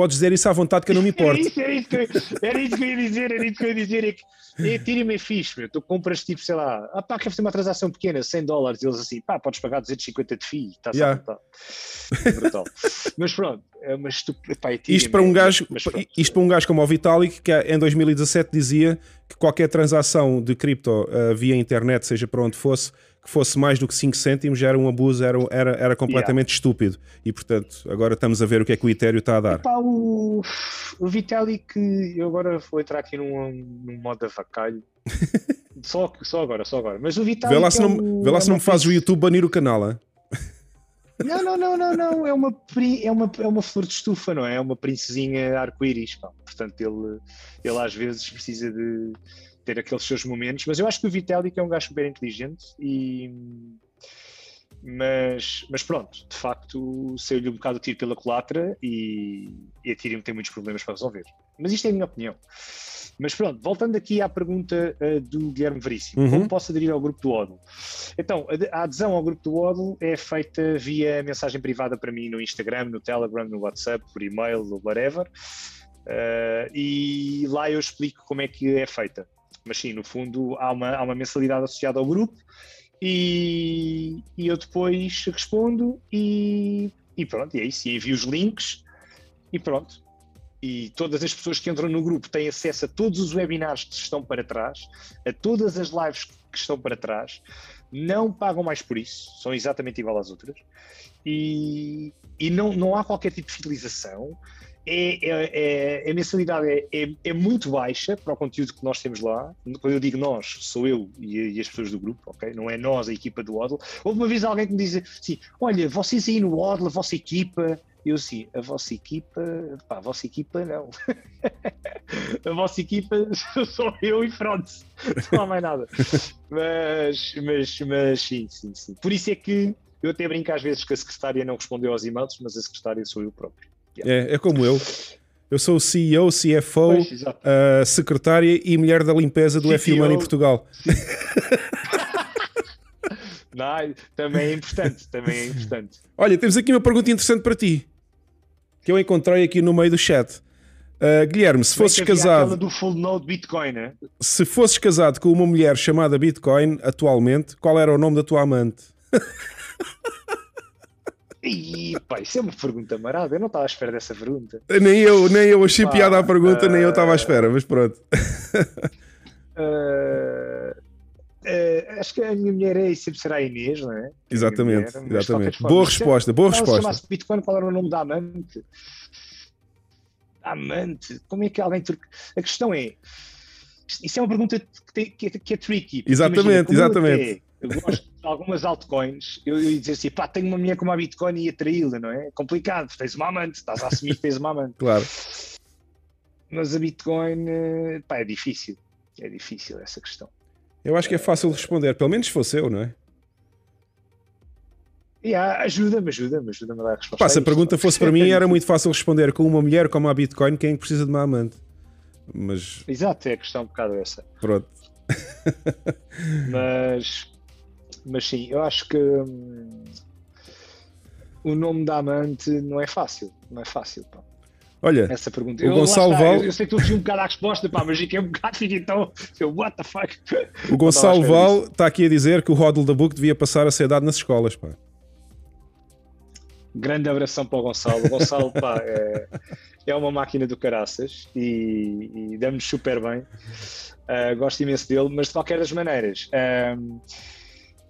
[SPEAKER 1] Podes dizer isso à vontade que eu não me importo.
[SPEAKER 2] Era <laughs> isso, era isso, que, era isso que eu ia dizer, era isso que eu ia dizer. É que Ethereum é fixe, meu. Tu compras tipo, sei lá, ah pá, quer fazer uma transação pequena, 100 dólares, e eles assim, pá, podes pagar 250 de FII, está yeah. É brutal. <laughs> mas pronto, é uma estupidez.
[SPEAKER 1] Isto para um gajo, isto para um gajo como o Vitalik, que em 2017 dizia que qualquer transação de cripto uh, via internet, seja para onde fosse, que fosse mais do que 5 cêntimos já era um abuso, era, era, era completamente yeah. estúpido. E portanto, agora estamos a ver o que é que o Ethereum está a dar.
[SPEAKER 2] Epá, o, o Vitalik, eu agora vou entrar aqui num, num modo avacalho. <laughs> só, só agora, só agora. Mas o Vitalik.
[SPEAKER 1] Vê lá se não, é vê lá é se não me faz o YouTube banir o canal, hein?
[SPEAKER 2] Não, não, não, não, não. É uma, é uma, é uma flor de estufa, não é? É uma princesinha arco-íris. Portanto, ele, ele às vezes precisa de ter aqueles seus momentos, mas eu acho que o Vitalik é um gajo super inteligente e mas, mas pronto, de facto saiu-lhe um bocado o tiro pela culatra e, e a Ethereum tem muitos problemas para resolver. Mas isto é a minha opinião. Mas pronto, voltando aqui à pergunta uh, do Guilherme Veríssimo, uhum. como posso aderir ao grupo do ODO? Então, a adesão ao grupo do ODO é feita via mensagem privada para mim no Instagram, no Telegram, no WhatsApp, por e-mail ou whatever. Uh, e lá eu explico como é que é feita. Mas sim, no fundo, há uma, há uma mensalidade associada ao grupo e, e eu depois respondo e, e pronto, e é isso. E envio os links e pronto. E todas as pessoas que entram no grupo têm acesso a todos os webinars que estão para trás, a todas as lives que estão para trás. não pagam mais por isso, são exatamente igual às outras, e, e não, não há qualquer tipo de fidelização. É, é, é, a mensalidade é, é, é, muito baixa para o conteúdo que nós temos lá. Quando eu digo nós, sou eu e, e as pessoas do grupo, ok? Não é nós, a equipa do Waddle. Houve uma vez alguém que me disse assim: Olha, vocês aí no Waddle, a vossa equipa, eu sim, a vossa equipa, pá, a vossa equipa não. <laughs> a vossa equipa <laughs> sou eu e pronto, não há mais nada. Mas, mas, mas sim, sim, sim. Por isso é que eu até brinco às vezes que a secretária não respondeu aos e-mails, mas a secretária sou eu próprio.
[SPEAKER 1] É, é como eu. Eu sou o CEO, CFO, pois, uh, secretária e mulher da limpeza do CTO, F1 em Portugal. <laughs>
[SPEAKER 2] Não, também é importante, também é importante.
[SPEAKER 1] Olha, temos aqui uma pergunta interessante para ti que eu encontrei aqui no meio do chat. Uh, Guilherme, se fosses casado.
[SPEAKER 2] do full node Bitcoin, né?
[SPEAKER 1] Se fosses casado com uma mulher chamada Bitcoin atualmente, qual era o nome da tua amante? <laughs>
[SPEAKER 2] Ih, isso é uma pergunta marada. Eu não estava à espera dessa pergunta.
[SPEAKER 1] Nem eu, nem eu achei pá, piada à pergunta, uh... nem eu estava à espera, mas pronto.
[SPEAKER 2] uh... <laughs> Uh, acho que a minha mulher é e sempre será a Inês, não é?
[SPEAKER 1] Exatamente, mulher, exatamente. Forma, boa resposta, boa resposta.
[SPEAKER 2] Se Bitcoin, qual era o nome da amante? Amante? Como é que alguém. A questão é. Isso é uma pergunta que, tem, que, é, que é tricky.
[SPEAKER 1] Exatamente, imagina, exatamente.
[SPEAKER 2] Eu, eu gosto de algumas altcoins, eu, ia dizer assim, pá, tenho uma mulher com uma Bitcoin e ia traí-la, não é? é? Complicado, tens uma amante, estás a assumir que tens uma amante.
[SPEAKER 1] claro.
[SPEAKER 2] Mas a Bitcoin, eh, pá, é difícil. É difícil essa questão.
[SPEAKER 1] Eu acho que é fácil responder, pelo menos se fosse eu, não é?
[SPEAKER 2] Yeah, ajuda-me, ajuda-me, ajuda-me a dar a resposta.
[SPEAKER 1] Pá, se a pergunta fosse para mim, era muito fácil responder com uma mulher como a Bitcoin, quem é precisa de uma amante? Mas...
[SPEAKER 2] Exato, é a questão um bocado essa.
[SPEAKER 1] Pronto.
[SPEAKER 2] mas, mas sim, eu acho que hum, o nome da amante não é fácil, não é fácil. Pá.
[SPEAKER 1] Olha,
[SPEAKER 2] essa pergunta.
[SPEAKER 1] O eu, Gonçalo Val.
[SPEAKER 2] Eu, eu, sei que tu um bocado à resposta, pá, mas fiquei um bocado, então. Eu, what the fuck?
[SPEAKER 1] O Gonçalo Val está aqui a dizer que o Hodl da Book devia passar a ser dado nas escolas, pá.
[SPEAKER 2] Grande abração para o Gonçalo. O Gonçalo, pá, é, é uma máquina do caraças e, e damos super bem. Uh, gosto imenso dele, mas de qualquer das maneiras. Um,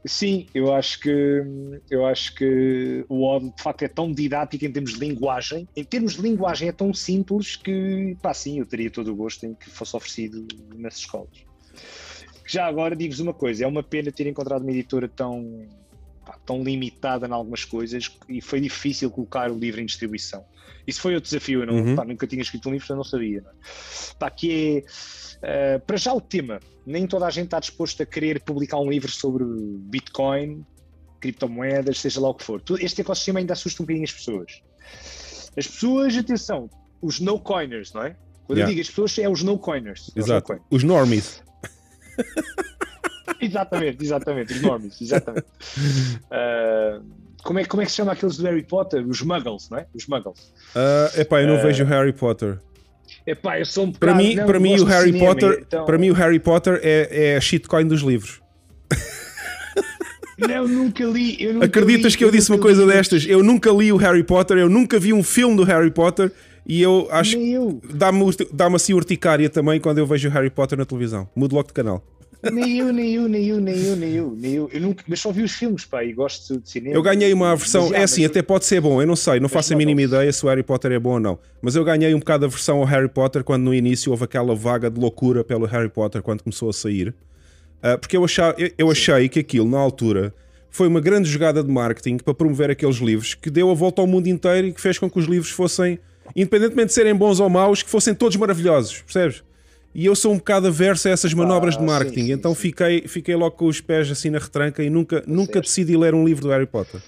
[SPEAKER 2] Sim, eu acho que eu acho que o Odd de facto é tão didático em termos de linguagem. Em termos de linguagem é tão simples que, pá, sim, eu teria todo o gosto em que fosse oferecido nas escolas. Já agora digo-vos uma coisa, é uma pena ter encontrado uma editora tão, pá, tão limitada em algumas coisas e foi difícil colocar o livro em distribuição. Isso foi o desafio, eu não, uhum. pá, nunca tinha escrito um livro, portanto não sabia. Não é? Pá, que é Uh, para já o tema, nem toda a gente está disposto a querer publicar um livro sobre Bitcoin, criptomoedas, seja lá o que for. Este ecossistema ainda assusta um bocadinho as pessoas. As pessoas, atenção, os no-coiners, não é? Quando yeah. eu digo as pessoas, é os no-coiners.
[SPEAKER 1] Exato. Os, os normies. <laughs>
[SPEAKER 2] exatamente, exatamente, os normies, exatamente. Uh, <laughs> como, é, como é que se chama aqueles do Harry Potter? Os muggles, não é? Os muggles.
[SPEAKER 1] Uh, epá, eu não uh, vejo Harry Potter.
[SPEAKER 2] Epá, eu sou um
[SPEAKER 1] para mim, não, para mim o Harry cinema, Potter, então... para mim o Harry Potter é, é a shitcoin dos livros.
[SPEAKER 2] Não, nunca li. Eu nunca
[SPEAKER 1] Acreditas
[SPEAKER 2] li,
[SPEAKER 1] que eu, eu disse uma coisa li. destas? Eu nunca li o Harry Potter, eu nunca vi um filme do Harry Potter e eu acho que dá-me dá assim urticária também quando eu vejo o Harry Potter na televisão. Mudo logo de canal.
[SPEAKER 2] Nem eu, nem eu, nem eu, nem eu, nem eu, nem eu. eu nunca, mas só vi os filmes, pá, e gosto de cinema.
[SPEAKER 1] Eu ganhei uma versão, é assim, até pode ser bom, eu não sei, não faço a mínima ideia se o Harry Potter é bom ou não. Mas eu ganhei um bocado a versão ao Harry Potter quando no início houve aquela vaga de loucura pelo Harry Potter quando começou a sair. Uh, porque eu, achava, eu, eu achei que aquilo, na altura, foi uma grande jogada de marketing para promover aqueles livros que deu a volta ao mundo inteiro e que fez com que os livros fossem, independentemente de serem bons ou maus, que fossem todos maravilhosos, percebes? E eu sou um bocado averso a essas manobras ah, de marketing, sim, sim, então sim. Fiquei, fiquei logo com os pés assim na retranca e nunca, nunca decidi ler um livro do Harry Potter.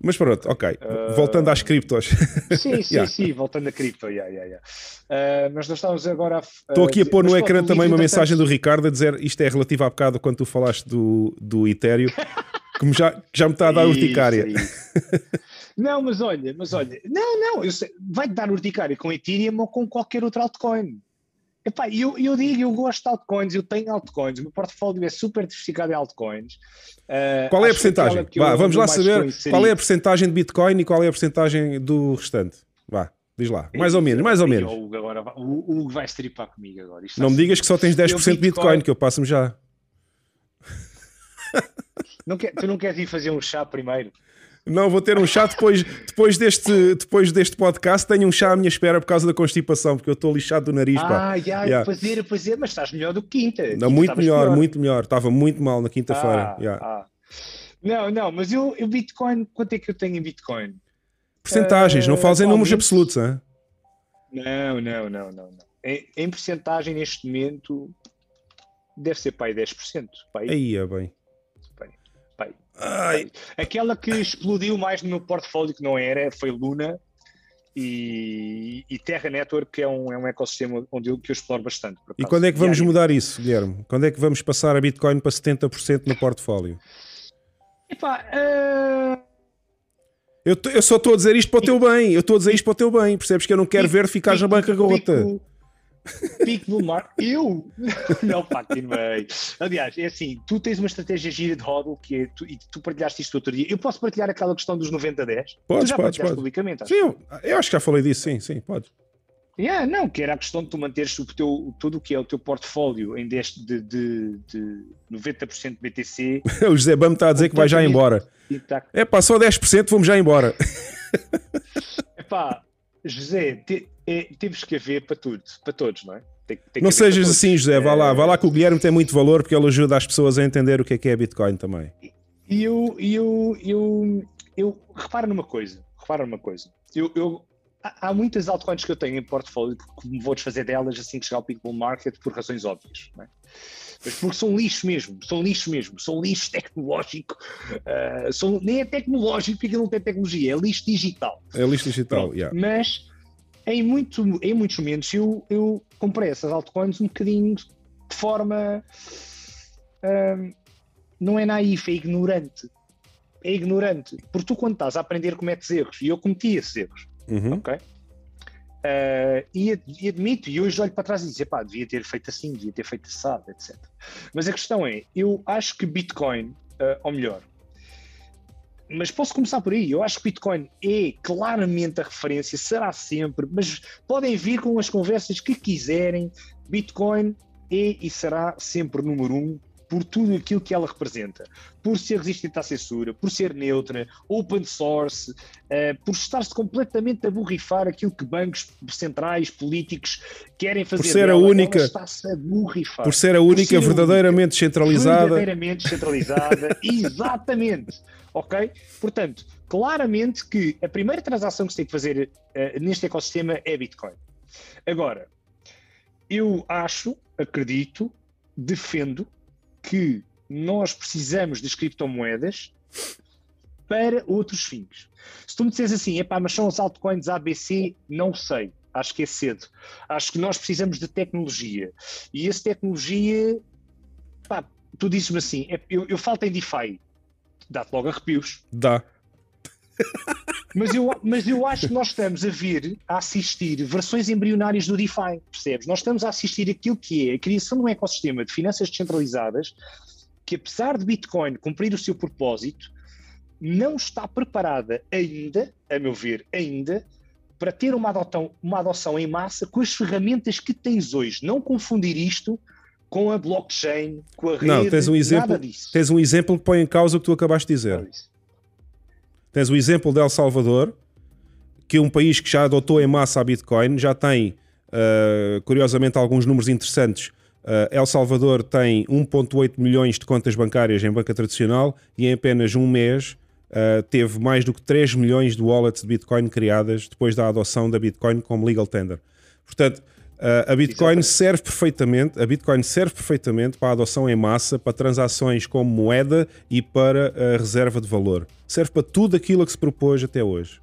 [SPEAKER 1] Mas pronto, ok. Uh... Voltando às criptos.
[SPEAKER 2] Sim, <laughs> sim, yeah. sim, voltando a cripto. Yeah, yeah, yeah. Uh, nós estamos agora a.
[SPEAKER 1] Estou aqui a pôr no ecrã também uma mensagem do Ricardo a dizer isto é relativo à bocado quando tu falaste do, do Ethereum, <laughs> que, já, que já me está a dar urticária. <laughs>
[SPEAKER 2] Não, mas olha, mas olha, não, não, vai-te dar urticária com Ethereum ou com qualquer outro altcoin. Epá, eu, eu digo, eu gosto de altcoins, eu tenho altcoins, o meu portfólio é super diversificado em altcoins.
[SPEAKER 1] Uh, qual é a porcentagem? Vá, vamos lá saber qual é a porcentagem de Bitcoin e qual é a porcentagem do restante. Vá, diz lá, mais ou menos, mais ou menos.
[SPEAKER 2] O Hugo, agora, o Hugo vai stripar comigo agora.
[SPEAKER 1] Isto Não me digas que só tens 10% de Bitcoin, Bitcoin, que eu passo-me já.
[SPEAKER 2] não quer, tu não queres ir fazer um chá primeiro?
[SPEAKER 1] Não, vou ter um chá depois, depois, deste, depois deste podcast. Tenho um chá à minha espera por causa da constipação, porque eu estou lixado do nariz.
[SPEAKER 2] Ah, pá. já, yeah. fazer, fazer, mas estás melhor do que quinta.
[SPEAKER 1] Não, muito melhor, pior. muito melhor. Estava muito mal na quinta-feira.
[SPEAKER 2] Ah, yeah. ah. Não, não, mas eu, eu Bitcoin, quanto é que eu tenho em Bitcoin?
[SPEAKER 1] Percentagens, uh, não fazem números absolutos, hein?
[SPEAKER 2] Não, não, não, não. não. Em, em percentagem, neste momento, deve ser pai 10%. Pai.
[SPEAKER 1] Aí é bem.
[SPEAKER 2] Pai. Aquela que explodiu mais no meu portfólio, que não era, foi Luna e, e Terra Network, que é um, é um ecossistema onde eu, que eu exploro bastante.
[SPEAKER 1] E quando é que vamos mudar isso, Guilherme? Quando é que vamos passar a Bitcoin para 70% no portfólio?
[SPEAKER 2] Epá, uh...
[SPEAKER 1] eu, eu só estou a dizer isto para o teu bem. Eu estou a dizer isto para o teu bem. Percebes que eu não quero ver ficar na bancarrota.
[SPEAKER 2] Pico do mar. Eu? <laughs> Não, pá, que meio. Aliás, é assim: tu tens uma estratégia gira de hodl que é, tu, e tu partilhaste isto outro dia. Eu posso partilhar aquela questão dos 90-10?
[SPEAKER 1] Podes,
[SPEAKER 2] tu já
[SPEAKER 1] podes, podes.
[SPEAKER 2] publicamente?
[SPEAKER 1] Sim, eu, eu, acho que já falei disso, sim, sim, pode.
[SPEAKER 2] Yeah, não, que era a questão de tu manteres o teu, tudo o que é o teu portfólio em deste de, de, de 90% BTC. <laughs>
[SPEAKER 1] o José Bam está a dizer que vai já embora. É pá, só 10% vamos já embora. <laughs>
[SPEAKER 2] É pá, José, te, é, temos que haver para tudo, para todos, não é?
[SPEAKER 1] Tem, tem não sejas assim, José, vá lá, vá lá que o Guilherme tem muito valor porque ele ajuda as pessoas a entender o que é que é Bitcoin também.
[SPEAKER 2] E eu, eu, eu, eu, repara numa coisa, repara numa coisa. Eu, eu há muitas altcoins que eu tenho em portfólio que me vou desfazer delas assim que chegar ao Peak Bull Market por razões óbvias. É? Mas porque são lixo mesmo, são lixo mesmo, são lixo tecnológico, uh, são, nem é tecnológico porque não tem tecnologia, é lixo digital.
[SPEAKER 1] É lixo digital, yeah.
[SPEAKER 2] Mas em, muito, em muitos momentos eu, eu comprei essas altcoins um bocadinho de forma. Uh, não é naif, é ignorante. É ignorante. Porque tu, quando estás a aprender, cometes erros. E eu cometi esses erros.
[SPEAKER 1] Uhum.
[SPEAKER 2] Ok? Uh, e, e, admito, e hoje olho para trás e dizer, pá, devia ter feito assim, devia ter feito assado, etc. Mas a questão é, eu acho que Bitcoin, uh, ou melhor, mas posso começar por aí. Eu acho que Bitcoin é claramente a referência, será sempre, mas podem vir com as conversas que quiserem. Bitcoin é e será sempre número um por tudo aquilo que ela representa, por ser resistente à censura, por ser neutra, open source, uh, por estar-se completamente a borrifar aquilo que bancos centrais, políticos querem fazer.
[SPEAKER 1] Por ser dela, a única,
[SPEAKER 2] está-se a borrifar.
[SPEAKER 1] Por ser a única ser verdadeiramente única, centralizada.
[SPEAKER 2] Verdadeiramente centralizada, <laughs> exatamente. Ok? Portanto, claramente que a primeira transação que se tem que fazer uh, neste ecossistema é Bitcoin. Agora, eu acho, acredito, defendo que nós precisamos das criptomoedas para outros fins. Se tu me disseres assim, epá, mas são os altcoins ABC, não sei. Acho que é cedo. Acho que nós precisamos de tecnologia. E essa tecnologia, pá, tu dizes-me assim, é, eu, eu falo em DeFi, dá-te logo arrepios.
[SPEAKER 1] Dá.
[SPEAKER 2] Mas eu, mas eu acho que nós estamos a vir a assistir versões embrionárias do DeFi, percebes? Nós estamos a assistir aquilo que é a criação de um ecossistema de finanças descentralizadas que, apesar de Bitcoin cumprir o seu propósito, não está preparada ainda, a meu ver, ainda, para ter uma adoção, uma adoção em massa com as ferramentas que tens hoje. Não confundir isto com a blockchain, com a rede,
[SPEAKER 1] não, tens um exemplo,
[SPEAKER 2] nada disso.
[SPEAKER 1] Tens um exemplo que põe em causa o que tu acabaste de dizer. Tens o exemplo de El Salvador, que é um país que já adotou em massa a Bitcoin, já tem, uh, curiosamente, alguns números interessantes. Uh, El Salvador tem 1,8 milhões de contas bancárias em banca tradicional e em apenas um mês uh, teve mais do que 3 milhões de wallets de Bitcoin criadas depois da adoção da Bitcoin como legal tender. Portanto, a Bitcoin serve perfeitamente, a Bitcoin serve perfeitamente para a adoção em massa, para transações como moeda e para a reserva de valor. Serve para tudo aquilo a que se propôs até hoje.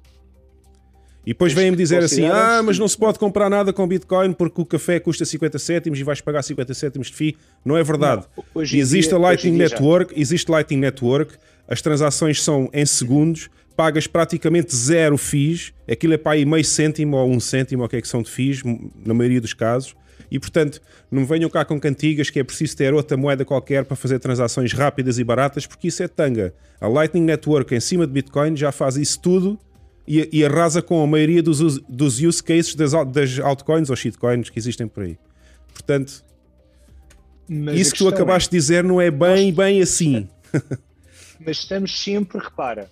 [SPEAKER 1] E depois vêm-me dizer assim: ah, mas não se pode comprar nada com Bitcoin porque o café custa 50 cêntimos e vais pagar 50 cêntimos de FII. Não é verdade. Não, existe dia, a Lightning Network, já. existe Lightning Network, as transações são em segundos, pagas praticamente zero FIIs, aquilo é para aí meio cêntimo ou um cêntimo, o que é que são de FIIs, na maioria dos casos, e portanto não venham cá com cantigas que é preciso ter outra moeda qualquer para fazer transações rápidas e baratas, porque isso é tanga. A Lightning Network em cima de Bitcoin já faz isso tudo e, e arrasa com a maioria dos, dos use cases das, das altcoins ou shitcoins que existem por aí. Portanto, Mas isso que tu acabaste é... de dizer não é bem, bem assim. <laughs>
[SPEAKER 2] mas estamos sempre, repara,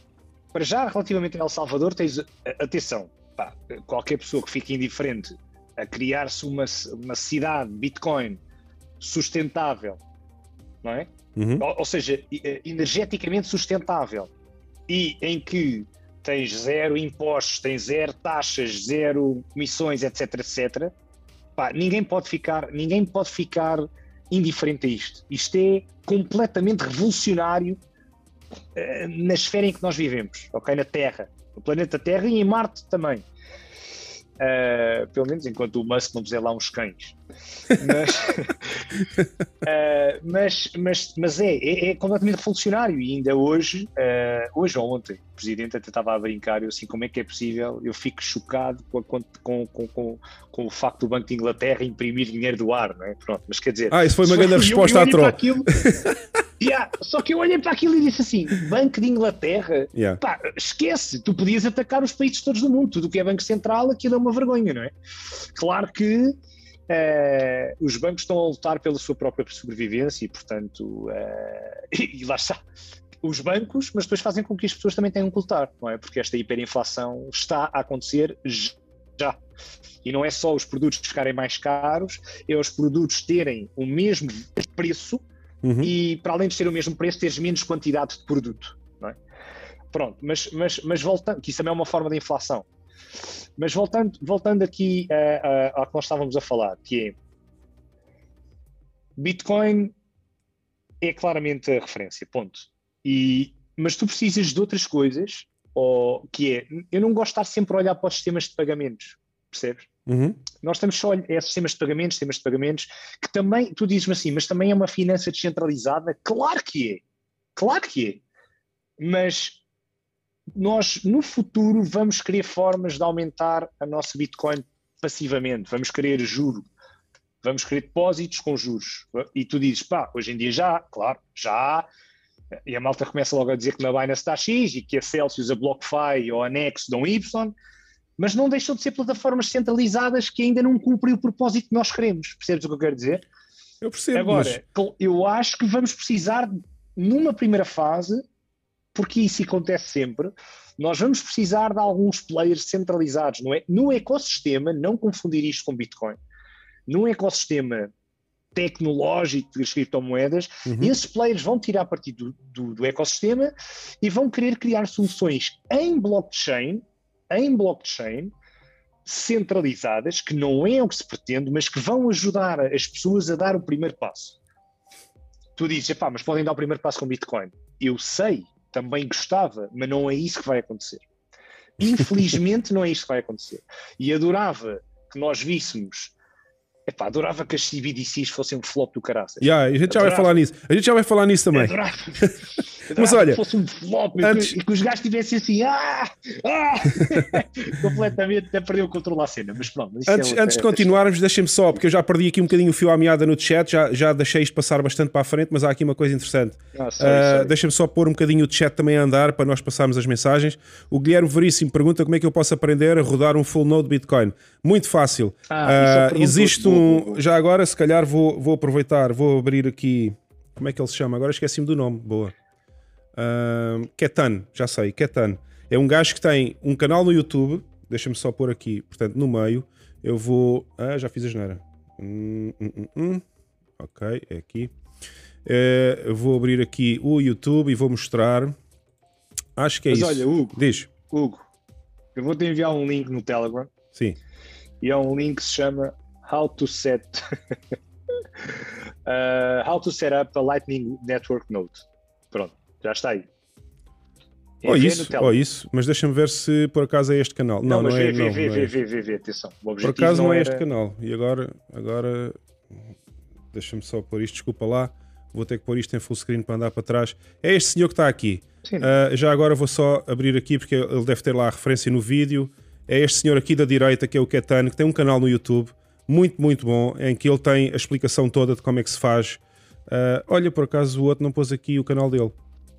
[SPEAKER 2] para já relativamente a El Salvador, tens atenção, pá, qualquer pessoa que fique indiferente a criar-se uma, uma cidade Bitcoin sustentável, não é? Uhum. Ou, ou, seja, eh, energeticamente sustentável e em que tens zero impostos, tens zero taxas, zero comissões, etc, etc. Pá, ninguém pode ficar, ninguém pode ficar indiferente a isto. Isto é completamente revolucionário na esfera em que nós vivemos, ok? Na Terra, no planeta Terra e em Marte também. Uh, pelo menos enquanto o Musk não puser lá uns cães. Mas, uh, <laughs> mas, mas, mas é, é, é, completamente revolucionário e ainda hoje, uh, hoje ou ontem, o Presidente até estava a brincar, eu assim, como é que é possível? Eu fico chocado com, a, com, com, com, com, o facto do Banco de Inglaterra imprimir dinheiro do ar, não é? Pronto, mas quer dizer...
[SPEAKER 1] Ah, isso foi uma grande resposta à troca. <laughs>
[SPEAKER 2] Yeah, só que eu olhei para aquilo e disse assim: Banco de Inglaterra, yeah. pá, esquece, tu podias atacar os países todos do mundo, tudo o que é Banco Central, aquilo é uma vergonha, não é? Claro que uh, os bancos estão a lutar pela sua própria sobrevivência e, portanto, uh, e, <laughs> e lá está. Os bancos, mas depois fazem com que as pessoas também tenham que lutar, não é? Porque esta hiperinflação está a acontecer já. E não é só os produtos ficarem mais caros, é os produtos terem o mesmo preço uhum. e para além de ter o mesmo preço, teres menos quantidade de produto. É? Pronto, mas, mas, mas voltando, que isso também é uma forma de inflação. Mas voltando, voltando aqui ao que nós estávamos a falar, que é Bitcoin é claramente a referência, ponto. E, mas tu precisas de outras coisas, ou, que é, eu não gosto de estar sempre a olhar para os sistemas de pagamentos, percebes? Uhum. Nós temos só é, sistemas de pagamentos, sistemas de pagamentos, que também, tu dizes-me assim, mas também é uma finança descentralizada? Claro que é, claro que é. Mas nós, no futuro, vamos querer formas de aumentar a nossa Bitcoin passivamente, vamos querer juro, vamos querer depósitos com juros. E tu dizes, pá, hoje em dia já, claro, já E a malta começa logo a dizer que na Binance está X e que a Celsius, a BlockFi ou a Nexo dão Y mas não deixam de ser plataformas centralizadas que ainda não cumprem o propósito que nós queremos. Percebes o que eu quero dizer?
[SPEAKER 1] Eu percebo.
[SPEAKER 2] Agora, mas... eu acho que vamos precisar, numa primeira fase, porque isso acontece sempre, nós vamos precisar de alguns players centralizados não é? no ecossistema, não confundir isto com Bitcoin, num ecossistema tecnológico das criptomoedas, uhum. esses players vão tirar partido do, do, do ecossistema e vão querer criar soluções em blockchain em blockchain centralizadas, que não é o que se pretende, mas que vão ajudar as pessoas a dar o primeiro passo. Tu dizes, mas podem dar o primeiro passo com Bitcoin. Eu sei, também gostava, mas não é isso que vai acontecer. Infelizmente, não é isso que vai acontecer. E adorava que nós víssemos Epá, adorava que as CBDCs fossem um flop do caraças.
[SPEAKER 1] Yeah, a gente já adorava. vai falar nisso. A gente já vai falar nisso também.
[SPEAKER 2] Adorava. <laughs> Mas olha, que fosse um flop antes... e que os gajos estivessem assim, ah, ah, <laughs> completamente até perdeu o controle à cena. Mas pronto,
[SPEAKER 1] antes, é, antes de continuarmos, deixem-me só, porque eu já perdi aqui um bocadinho o fio à meada no chat, já, já deixei isto passar bastante para a frente, mas há aqui uma coisa interessante. Ah, uh, Deixem-me só pôr um bocadinho o chat também a andar para nós passarmos as mensagens. O Guilherme Veríssimo pergunta como é que eu posso aprender a rodar um full node Bitcoin. Muito fácil. Ah, uh, existe um. Já agora, se calhar, vou, vou aproveitar, vou abrir aqui. Como é que ele se chama? Agora esqueci-me do nome. Boa. Uh, Ketan, já sei, Ketan. É um gajo que tem um canal no YouTube. Deixa-me só pôr aqui, portanto, no meio. Eu vou. Ah, já fiz a geneira. Hum, hum, hum, hum. ok, é aqui. Uh, eu vou abrir aqui o YouTube e vou mostrar. Acho que é
[SPEAKER 2] Mas
[SPEAKER 1] isso.
[SPEAKER 2] olha, Hugo.
[SPEAKER 1] Diz.
[SPEAKER 2] Hugo, eu vou te enviar um link no Telegram.
[SPEAKER 1] Sim.
[SPEAKER 2] E é um link que se chama How to Set. uh, <laughs> how to Set Up a Lightning Network Node. Pronto. Já está aí.
[SPEAKER 1] É ou isso, ou isso, mas deixa-me ver se por acaso é este canal. Não, não, não é.
[SPEAKER 2] Vê,
[SPEAKER 1] não,
[SPEAKER 2] vê, não é. vê, vê, vê, atenção.
[SPEAKER 1] por acaso não, é este canal. E agora, agora deixa-me só pôr isto, desculpa lá. Vou ter que pôr isto em full screen para andar para trás. É este senhor que está aqui. Uh, já agora vou só abrir aqui porque ele deve ter lá a referência no vídeo. É este senhor aqui da direita que é o Ketan, que tem um canal no YouTube muito, muito bom, em que ele tem a explicação toda de como é que se faz. Uh, olha, por acaso o outro não pôs aqui o canal dele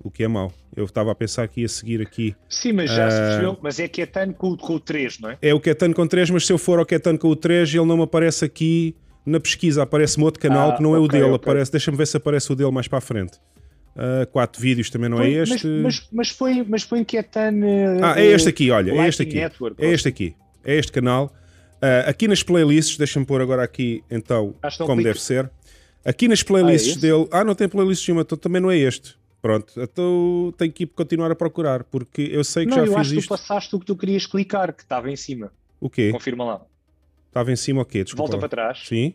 [SPEAKER 1] o que é mau. Eu estava a pensar que ia seguir aqui.
[SPEAKER 2] Sim, mas já uh, se percebeu, mas é Ketan com, com o 3, não é?
[SPEAKER 1] É o Ketan com 3, mas se eu for ao Ketan com o 3, ele não me aparece aqui na pesquisa, aparece-me outro canal ah, que não é o dele, okay. aparece, deixa-me ver se aparece o dele mais para a frente. Uh, quatro vídeos também não é foi, é este.
[SPEAKER 2] Mas, mas, mas, foi, mas foi Ketan.
[SPEAKER 1] Uh, ah, é este aqui, olha, é este aqui. Network, é este aqui. É este canal. Uh, aqui nas playlists, deixa-me pôr agora aqui então como deve ser. Aqui nas playlists ah, é dele. Ah, não tem playlists nenhuma, então também não é este. Pronto, então tenho que continuar a procurar, porque eu sei que
[SPEAKER 2] não,
[SPEAKER 1] já
[SPEAKER 2] eu
[SPEAKER 1] fiz
[SPEAKER 2] acho
[SPEAKER 1] isto.
[SPEAKER 2] que tu passaste o que tu querias clicar, que estava em cima.
[SPEAKER 1] O quê?
[SPEAKER 2] Confirma lá.
[SPEAKER 1] Estava em cima o quê?
[SPEAKER 2] Desculpa Volta para trás.
[SPEAKER 1] Sim.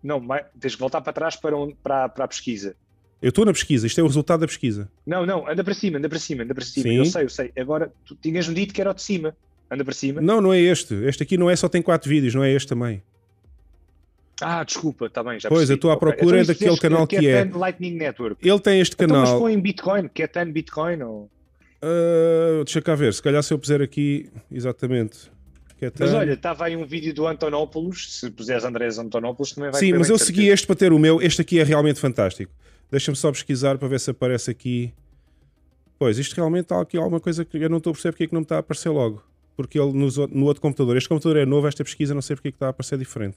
[SPEAKER 2] Não, tens que voltar para trás para, um, para, para a pesquisa.
[SPEAKER 1] Eu estou na pesquisa, isto é o resultado da pesquisa.
[SPEAKER 2] Não, não, anda para cima, anda para cima, anda para cima. Sim. Eu sei, eu sei. Agora, tu tinhas-me dito que era o de cima. Anda para cima.
[SPEAKER 1] Não, não é este. Este aqui não é só tem quatro vídeos, não é este também.
[SPEAKER 2] Ah, desculpa, está bem, já
[SPEAKER 1] Pois, eu estou à procura então, daquele canal que, que é.
[SPEAKER 2] Lightning Network.
[SPEAKER 1] Ele tem este canal. Então,
[SPEAKER 2] mas põe em Bitcoin, que é tan Bitcoin ou.
[SPEAKER 1] Uh, deixa cá ver, se calhar se eu puser aqui exatamente
[SPEAKER 2] mas olha, estava aí um vídeo do Antonopoulos, se puseres Andrés Antonopoulos também vai
[SPEAKER 1] Sim, mas eu segui este para ter o meu, este aqui é realmente fantástico. Deixa-me só pesquisar para ver se aparece aqui. Pois, isto realmente está aqui alguma coisa que eu não estou a perceber porque é que não me está a aparecer logo. Porque ele no, no outro computador, este computador é novo, esta pesquisa não sei porque é que está a aparecer diferente.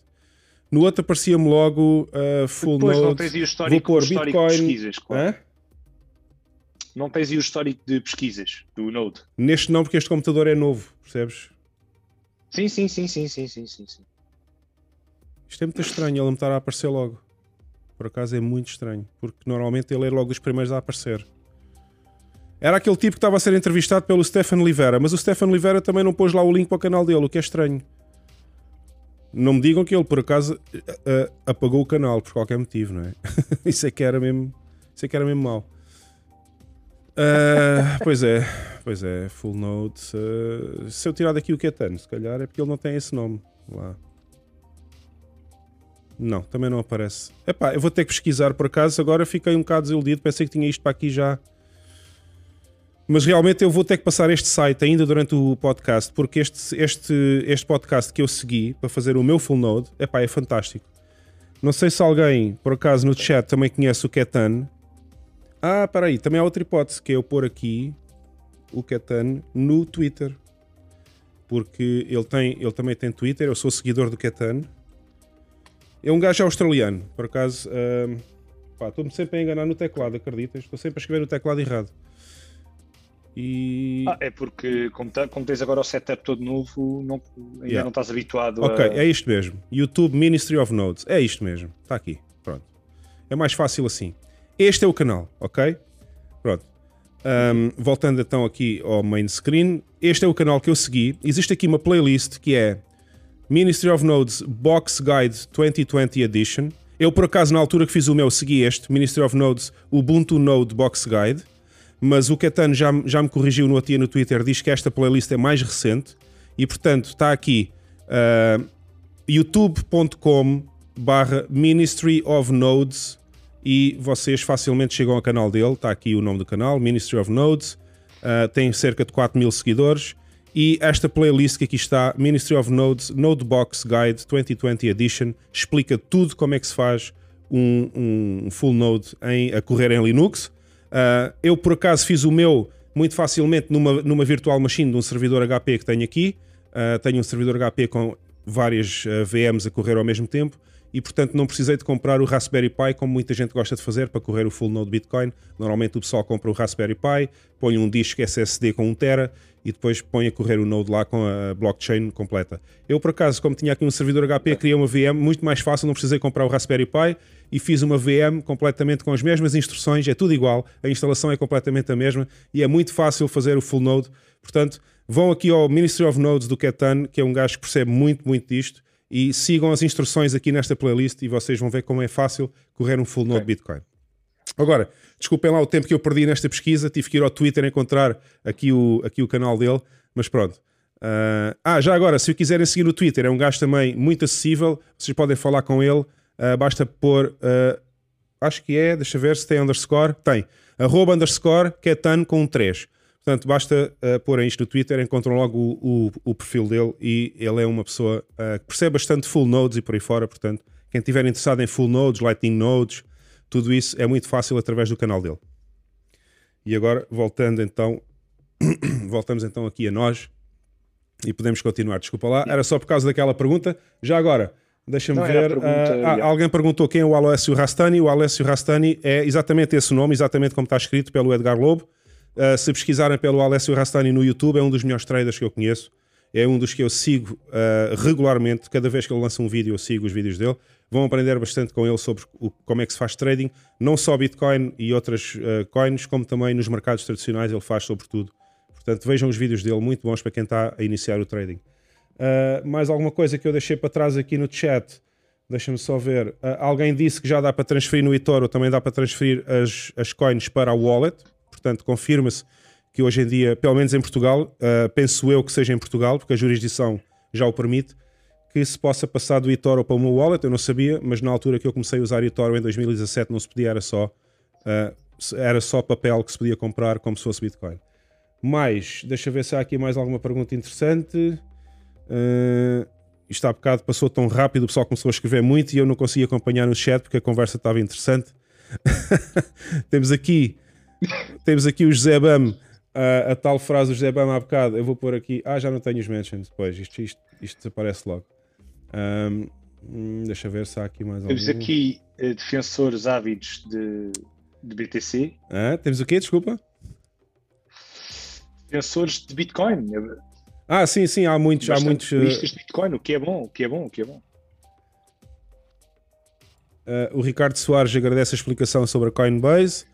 [SPEAKER 1] No outro aparecia-me logo uh, full Depois node.
[SPEAKER 2] não tens aí o histórico, Vou pôr Bitcoin. de pesquisas, claro. Hã? Não tens aí o histórico de pesquisas do Node?
[SPEAKER 1] Neste não, porque este computador é novo, percebes?
[SPEAKER 2] Sim, sim, sim, sim, sim, sim, sim. sim.
[SPEAKER 1] Isto é muito estranho, ele me estar a aparecer logo. Por acaso é muito estranho, porque normalmente ele é logo dos primeiros a aparecer. Era aquele tipo que estava a ser entrevistado pelo Stefan Oliveira, mas o Stefan Oliveira também não pôs lá o link para o canal dele, o que é estranho. Não me digam que ele por acaso uh, uh, apagou o canal por qualquer motivo, não é? <laughs> isso é que era mesmo, isso é que era mesmo mau. Uh, <laughs> pois é, pois é, Full Note. Uh, se eu tirar daqui o Ketan, se calhar é porque ele não tem esse nome lá. Não, também não aparece. Epá, eu vou ter que pesquisar por acaso. Agora fiquei um bocado desiludido. Pensei que tinha isto para aqui já. Mas realmente eu vou ter que passar este site ainda durante o podcast, porque este, este, este podcast que eu segui para fazer o meu full node epá, é fantástico. Não sei se alguém, por acaso, no chat também conhece o Ketan. Ah, para aí, também há outra hipótese, que é eu pôr aqui o Ketan no Twitter. Porque ele, tem, ele também tem Twitter, eu sou seguidor do Ketan. É um gajo australiano, por acaso. Uh, estou-me sempre a enganar no teclado, acreditas? Estou sempre a escrever no teclado errado. E...
[SPEAKER 2] Ah, é porque, como, como, tens agora o setup todo novo, não, ainda yeah. não estás habituado
[SPEAKER 1] Ok, a... é isto mesmo. YouTube Ministry of Nodes. É isto mesmo. Está aqui. Pronto. É mais fácil assim. Este é o canal, ok? Pronto. Um, voltando então aqui ao main screen, este é o canal que eu segui. Existe aqui uma playlist que é Ministry of Nodes Box Guide 2020 Edition. Eu, por acaso, na altura que fiz o meu, segui este, Ministry of Nodes Ubuntu Node Box Guide. Mas o Ketano já, já me corrigiu no outro dia no Twitter, diz que esta playlist é mais recente. E, portanto, está aqui uh, youtube.com barra Ministry of Nodes e vocês facilmente chegam ao canal dele. Está aqui o nome do canal, Ministry of Nodes. Uh, tem cerca de 4 mil seguidores. E esta playlist que aqui está, Ministry of Nodes Nodebox Guide 2020 Edition, explica tudo como é que se faz um, um full node em, a correr em Linux. Uh, eu, por acaso, fiz o meu muito facilmente numa, numa virtual machine de um servidor HP que tenho aqui. Uh, tenho um servidor HP com várias uh, VMs a correr ao mesmo tempo e portanto não precisei de comprar o Raspberry Pi como muita gente gosta de fazer para correr o full node Bitcoin. Normalmente o pessoal compra o Raspberry Pi, põe um disco SSD com 1 tera e depois põe a correr o node lá com a blockchain completa. Eu por acaso, como tinha aqui um servidor HP, criei uma VM muito mais fácil, não precisei comprar o Raspberry Pi e fiz uma VM completamente com as mesmas instruções, é tudo igual, a instalação é completamente a mesma e é muito fácil fazer o full node. Portanto, vão aqui ao Ministry of Nodes do Ketan, que é um gajo que percebe muito, muito disto e sigam as instruções aqui nesta playlist e vocês vão ver como é fácil correr um full node okay. Bitcoin. Agora, desculpem lá o tempo que eu perdi nesta pesquisa, tive que ir ao Twitter encontrar aqui o, aqui o canal dele, mas pronto. Uh, ah, já agora, se o quiserem seguir no Twitter, é um gajo também muito acessível, vocês podem falar com ele, uh, basta pôr, uh, acho que é, deixa ver se tem underscore, tem, arroba underscore, que é tan com um 3. Portanto, basta uh, porem isto no Twitter, encontram logo o, o, o, perfil dele e ele é uma pessoa uh, que percebe bastante full nodes e por aí fora. Portanto, quem estiver interessado em full nodes, lightning nodes, tudo isso é muito fácil através do canal dele. E agora, voltando então, <coughs> voltamos então aqui a nós e podemos continuar. Desculpa lá, era só por causa daquela pergunta. Já agora, Deixa-me ver. Pergunta, uh, ah, alguém perguntou quem é o Alessio Rastani. O Alessio Rastani é exatamente esse nome, exatamente como está escrito pelo Edgar Lobo. Uh, se pesquisarem pelo Alessio Rastani no YouTube, é um dos melhores traders que eu conheço. É um dos que eu sigo uh, regularmente. Cada vez que ele lança um vídeo, eu sigo os vídeos dele. Vão aprender bastante com ele sobre o, como é que se faz trading, não só Bitcoin e outras coins, como também nos mercados tradicionais. Ele faz sobre tudo. Portanto, vejam os vídeos dele, muito bons para quem está a iniciar o trading. Uh, mais alguma coisa que eu deixei para trás aqui no chat? Deixa-me só ver. Uh, alguém disse que já dá para transferir no eToro, também dá para transferir as, as coins para a wallet. Portanto, confirma-se que hoje em dia, pelo menos em Portugal, uh, penso eu que seja em Portugal, porque a jurisdição já o permite, que se possa passar do eToro para uma wallet. Eu não sabia, mas na altura que eu comecei a usar eToro em 2017 não se podia, era só, era só papel que se podia comprar como se fosse Bitcoin. Mais, deixa ver se há aqui mais alguma pergunta interessante. Uh, isto há bocado passou tão rápido, o pessoal começou a escrever muito e eu não consegui acompanhar no chat porque a conversa estava interessante. <laughs> temos aqui temos aqui o José Bam, a, a, tal frase do José Bam há bocado. Eu vou pôr aqui. Ah, já não tenho os mentions depois, isto, isto, isto desaparece logo. Um, deixa ver se há aqui mais
[SPEAKER 2] Temos algum. aqui uh, defensores ávidos de, de BTC.
[SPEAKER 1] Ah, temos o quê? Desculpa.
[SPEAKER 2] Defensores de Bitcoin.
[SPEAKER 1] Ah, sim, sim, há muitos. há muitos uh...
[SPEAKER 2] de Bitcoin, o que é bom, o que é bom, o que é bom.
[SPEAKER 1] Uh, o Ricardo Soares agradece a explicação sobre a Coinbase.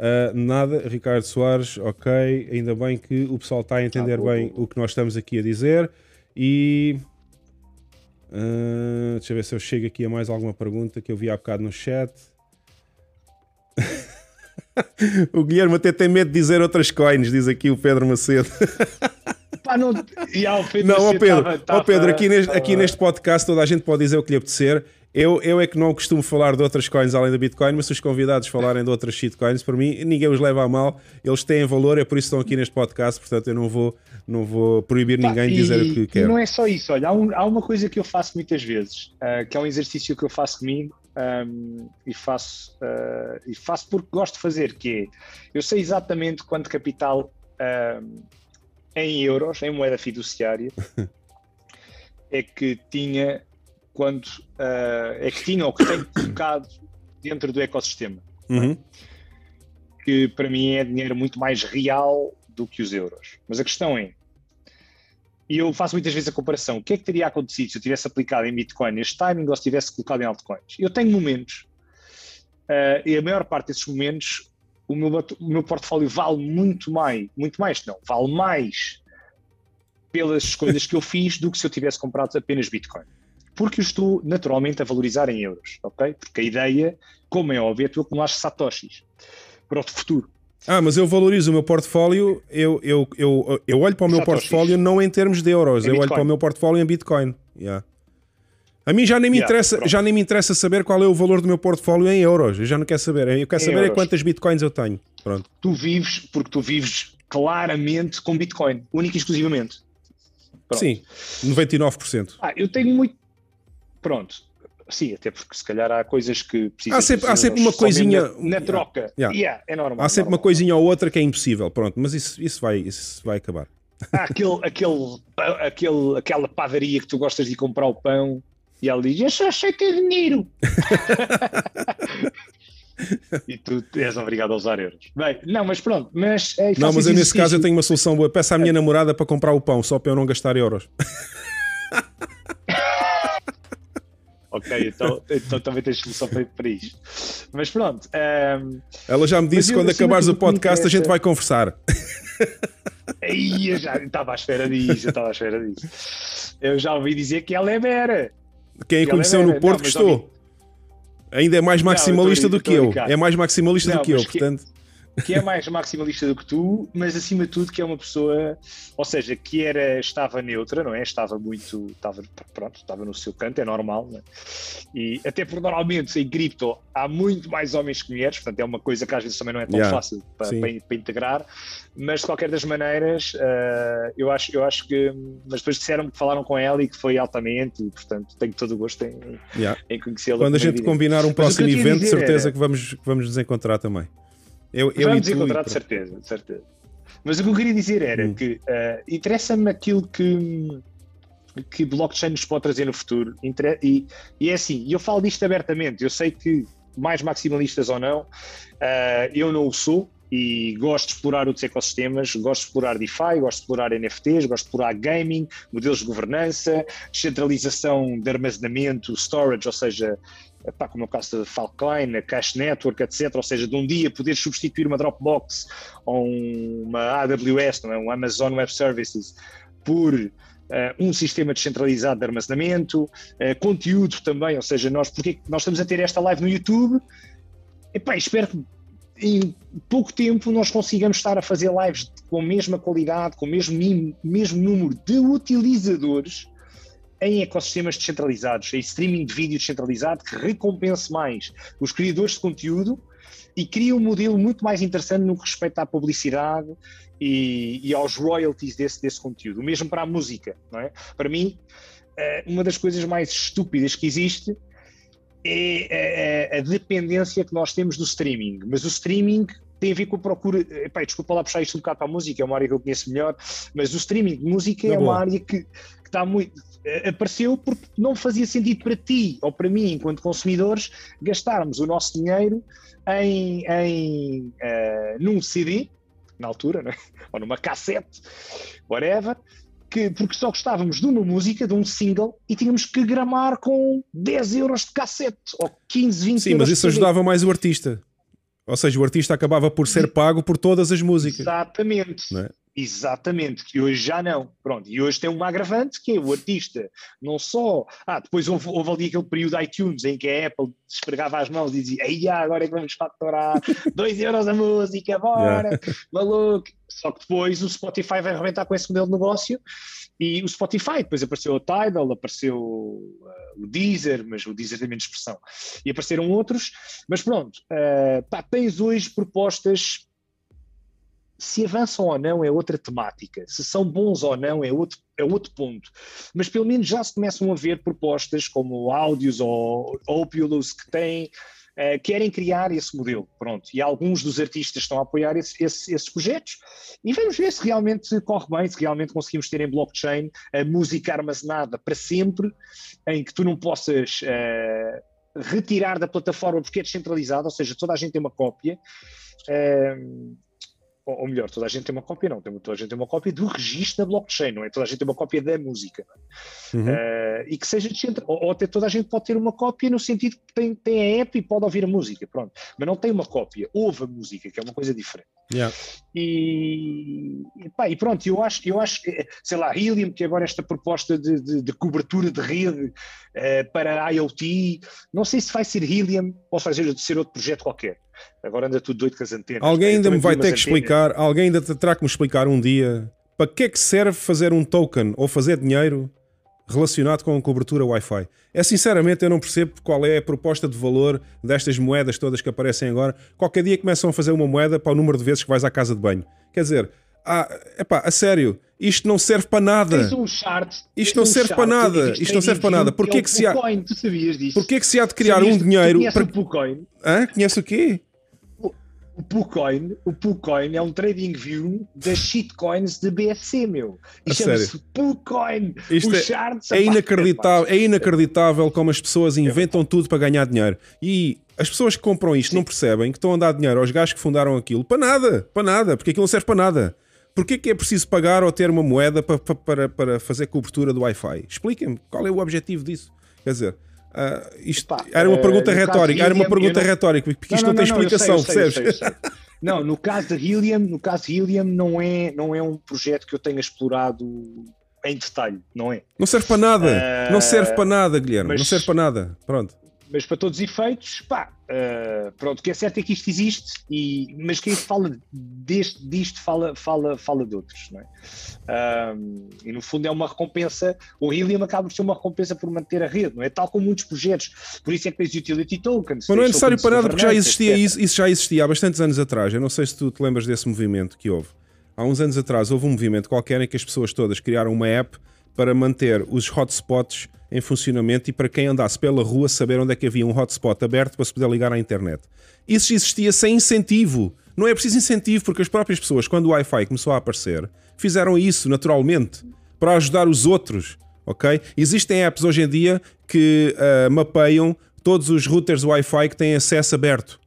[SPEAKER 1] Uh, nada, Ricardo Soares, ok. Ainda bem que o pessoal está a entender ah, bem o que nós estamos aqui a dizer. E uh, deixa eu ver se eu chego aqui a mais alguma pergunta que eu vi há bocado no chat. <laughs> o Guilherme até tem medo de dizer outras coins, diz aqui o Pedro Macedo. <laughs>
[SPEAKER 2] Pá, não,
[SPEAKER 1] yeah, Pedro, não ó Pedro, tava, tava, ó Pedro aqui, neste, aqui neste podcast toda a gente pode dizer o que lhe apetecer. Eu, eu é que não costumo falar de outras coins além da Bitcoin, mas se os convidados falarem de outras shitcoins, para mim, ninguém os leva a mal. Eles têm valor, é por isso que estão aqui neste podcast. Portanto, eu não vou, não vou proibir ninguém de dizer o que quer.
[SPEAKER 2] Não é só isso, olha, há, um, há, uma coisa que eu faço muitas vezes, uh, que é um exercício que eu faço comigo um, e, faço, uh, e faço porque gosto de fazer, que é, eu sei exatamente quanto capital em euros, em moeda fiduciária, <laughs> é que tinha quando uh, é que tinha ou que tem colocado dentro do ecossistema. É? Uhum. Que para mim é dinheiro muito mais real do que os euros. Mas a questão é, e eu faço muitas vezes a comparação, o que é que teria acontecido se eu tivesse aplicado em Bitcoin neste timing ou se tivesse colocado em altcoins? Eu tenho momentos, uh, e a maior parte desses momentos o meu, o meu portfólio vale muito mais, muito mais, não, vale mais pelas escolhas que eu fiz do que se eu tivesse comprado apenas Bitcoin. Porque estou naturalmente a valorizar em euros, ok? Porque a ideia, como é óbvio, é tu acumular satoshis para o futuro.
[SPEAKER 1] Ah, mas eu valorizo o meu portfólio, eu, eu, eu, eu olho para o meu satoshis. portfólio não em termos de euros, em eu Bitcoin. olho para o meu portfólio em Bitcoin. Yeah. A mim já nem, me yeah, interessa, já nem me interessa saber qual é o valor do meu portfólio em euros. Eu já não quero saber. Eu quero em saber é quantas bitcoins eu tenho. Pronto.
[SPEAKER 2] Tu vives, porque tu vives claramente com bitcoin, única e exclusivamente.
[SPEAKER 1] Pronto. Sim, 99%.
[SPEAKER 2] Ah, eu tenho muito. Pronto. Sim, até porque se calhar há coisas que precisam.
[SPEAKER 1] Há sempre, há sempre uma coisinha.
[SPEAKER 2] Na, na troca.
[SPEAKER 1] Yeah.
[SPEAKER 2] Yeah, é normal.
[SPEAKER 1] Há sempre
[SPEAKER 2] normal.
[SPEAKER 1] uma coisinha ou outra que é impossível. Pronto, mas isso, isso, vai, isso vai acabar.
[SPEAKER 2] Há aquele, aquele, aquele, aquela padaria que tu gostas de comprar o pão e ela diz: Eu só achei ter dinheiro. <laughs> e tu és obrigado a usar euros. Bem, não, mas pronto. Mas,
[SPEAKER 1] é, não, mas eu, nesse caso eu tenho uma solução boa. Peço à minha namorada para comprar o pão, só para eu não gastar euros. <laughs>
[SPEAKER 2] ok, então, então também tens solução para, para isto. Mas pronto. Um, ehm,
[SPEAKER 1] Ela já me disse que quando acabares o podcast a gente vai conversar.
[SPEAKER 2] Aí eu já estava à espera disso, eu estava à espera disso. Eu já ouvi dizer que ela é Vera.
[SPEAKER 1] Quem a conheceu no Porto gostou. Ainda é mais maximalista não, do que eu. É mais maximalista não, do que eu, portanto
[SPEAKER 2] que é mais maximalista do que tu, mas acima de tudo que é uma pessoa, ou seja, que era, estava neutra, não é? Estava muito, estava, pronto, estava no seu canto, é normal, é? E até porque normalmente em cripto há muito mais homens que mulheres, portanto é uma coisa que às vezes também não é tão yeah, fácil para, para, para, integrar, mas de qualquer das maneiras, uh, eu, acho, eu acho que, mas depois disseram que falaram com ela e que foi altamente, e portanto tenho todo o gosto em, yeah. em conhecê-la.
[SPEAKER 1] Quando a gente combinar um próximo evento, certeza era... que vamos, que vamos nos encontrar também.
[SPEAKER 2] Eu, eu Vamos encontrar de certeza, de certeza. Mas o que eu queria dizer era hum. que uh, interessa-me aquilo que que blockchain nos pode trazer no futuro. E, e é assim, eu falo disto abertamente, eu sei que mais maximalistas ou não, uh, eu não o sou, e gosto de explorar outros ecossistemas, gosto de explorar DeFi, gosto de explorar NFTs, gosto de explorar gaming, modelos de governança, descentralização de armazenamento, storage, ou seja, pá, como é o caso da Falcon, a Cash Network, etc. Ou seja, de um dia poder substituir uma Dropbox ou uma AWS, não é? um Amazon Web Services, por uh, um sistema descentralizado de armazenamento, uh, conteúdo também, ou seja, nós, porque nós estamos a ter esta live no YouTube, Epá, espero que em pouco tempo nós consigamos estar a fazer lives com a mesma qualidade, com o mesmo, mesmo número de utilizadores em ecossistemas descentralizados, em streaming de vídeo descentralizado que recompense mais os criadores de conteúdo e cria um modelo muito mais interessante no que respeita à publicidade e, e aos royalties desse, desse conteúdo. O mesmo para a música, não é? Para mim, eh, uma das coisas mais estúpidas que existe é a, a, dependência que nós temos do streaming. Mas o streaming tem a ver com a procura. Epá, desculpa lá puxar isto um bocado para a música, é uma área que eu conheço melhor, mas o streaming de música é, é uma área que, que está muito. Eh, apareceu porque não fazia sentido para ti ou para mim, enquanto consumidores, gastarmos o nosso dinheiro em, em uh, num CD, na altura, né? <laughs> ou numa cassete, whatever, que, porque só gostávamos de uma música, de um single, e tínhamos que gramar com 10 euros de cassete, ou 15, 20
[SPEAKER 1] Sim, mas isso ajudava mais o artista. Ou seja, o artista acabava por ser pago por todas as músicas.
[SPEAKER 2] Exatamente. É? Exatamente, que hoje já não. Pronto, e hoje tem uma agravante que é o artista não só. Ah, depois houve, houve ali aquele período iTunes em que a Apple esfregava as mãos e dizia: Aí agora é que vamos faturar 2 euros a música, bora, <laughs> yeah. maluco. Só que depois o Spotify vai arrebentar com esse modelo de negócio e o Spotify, depois apareceu o Tidal, apareceu uh, o Deezer, mas o Deezer tem menos expressão, e apareceram outros, mas pronto, uh, pá, tens hoje propostas se avançam ou não é outra temática, se são bons ou não é outro, é outro ponto. Mas pelo menos já se começam a ver propostas como áudios ou Opulus que têm, uh, querem criar esse modelo, pronto. E alguns dos artistas estão a apoiar esse, esse, esses projetos e vamos ver se realmente corre bem, se realmente conseguimos ter em blockchain a música armazenada para sempre, em que tu não possas uh, retirar da plataforma porque é descentralizada, ou seja, toda a gente tem uma cópia. Uh, ou melhor, toda a gente tem uma cópia, não, toda a gente tem uma cópia do registro da blockchain, não é? Toda a gente tem uma cópia da música, é? uhum. uh, e que seja descentralizado, ou, ou, até toda a gente pode ter uma cópia no sentido que tem, tem a app e pode ouvir a música, pronto, mas não tem uma cópia, ouve a música, que é uma coisa diferente.
[SPEAKER 1] Yeah.
[SPEAKER 2] E, e, pá, e pronto, eu acho, eu acho que, sei lá, Helium, que agora esta proposta de, de, de cobertura de rede uh, para IoT, não sei se vai ser Helium ou se vai ser outro projeto qualquer. Agora anda tudo doido com as antenas.
[SPEAKER 1] Alguém ainda me vai ter que antenas. explicar, alguém ainda terá que me explicar um dia para que é que serve fazer um token ou fazer dinheiro relacionado com a cobertura Wi-Fi. É sinceramente, eu não percebo qual é a proposta de valor destas moedas todas que aparecem agora. Qualquer dia começam a fazer uma moeda para o número de vezes que vais à casa de banho. Quer dizer, ah, epá, a sério, isto não serve para nada.
[SPEAKER 2] Um chart,
[SPEAKER 1] isto não um serve para nada. Isto não serve para nada. Porquê é que se há? Porquê que se há de criar sabias um dinheiro?
[SPEAKER 2] Para... O
[SPEAKER 1] Hã? Conhece o quê?
[SPEAKER 2] O PooCoin, o PooCoin é um trading view das shitcoins de BSC, meu. E chama-se PooCoin.
[SPEAKER 1] Isto é, é, inacreditável, é inacreditável como as pessoas inventam tudo para ganhar dinheiro. E as pessoas que compram isto Sim. não percebem que estão a dar dinheiro aos gajos que fundaram aquilo para nada, para nada, porque aquilo não serve para nada. Porquê que é preciso pagar ou ter uma moeda para, para, para fazer cobertura do Wi-Fi? Expliquem-me qual é o objetivo disso. Quer dizer, uh, isto era uma pergunta uh, retórica, era uma pergunta não... retórica, porque isto não, não, não tem explicação, eu sei, eu sei, percebes?
[SPEAKER 2] Eu sei, não, no caso de Helium, no caso de Helium não é, não é um projeto que eu tenha explorado em detalhe, não é?
[SPEAKER 1] Não serve para nada, uh, não serve para nada, Guilherme, mas, não serve para nada. Pronto
[SPEAKER 2] mas para todos os efeitos, pá, uh, pronto, o que é certo é que isto existe, e, mas quem fala deste, disto fala, fala, fala de outros, não é? Um, e no fundo é uma recompensa, o Helium acaba por ser uma recompensa por manter a rede, não é? Tal como muitos projetos, por isso é que tens utility tokens.
[SPEAKER 1] Mas não é necessário para nada, porque já existia isso, isso já existia há bastantes anos atrás, eu não sei se tu te lembras desse movimento que houve. Há uns anos atrás houve um movimento qualquer em que as pessoas todas criaram uma app para manter os hotspots em funcionamento e para quem andasse pela rua saber onde é que havia um hotspot aberto para se poder ligar à internet. Isso existia sem incentivo. Não é preciso incentivo, porque as próprias pessoas, quando o Wi-Fi começou a aparecer, fizeram isso naturalmente para ajudar os outros. Ok? Existem apps hoje em dia que uh, mapeiam todos os routers Wi-Fi que têm acesso aberto.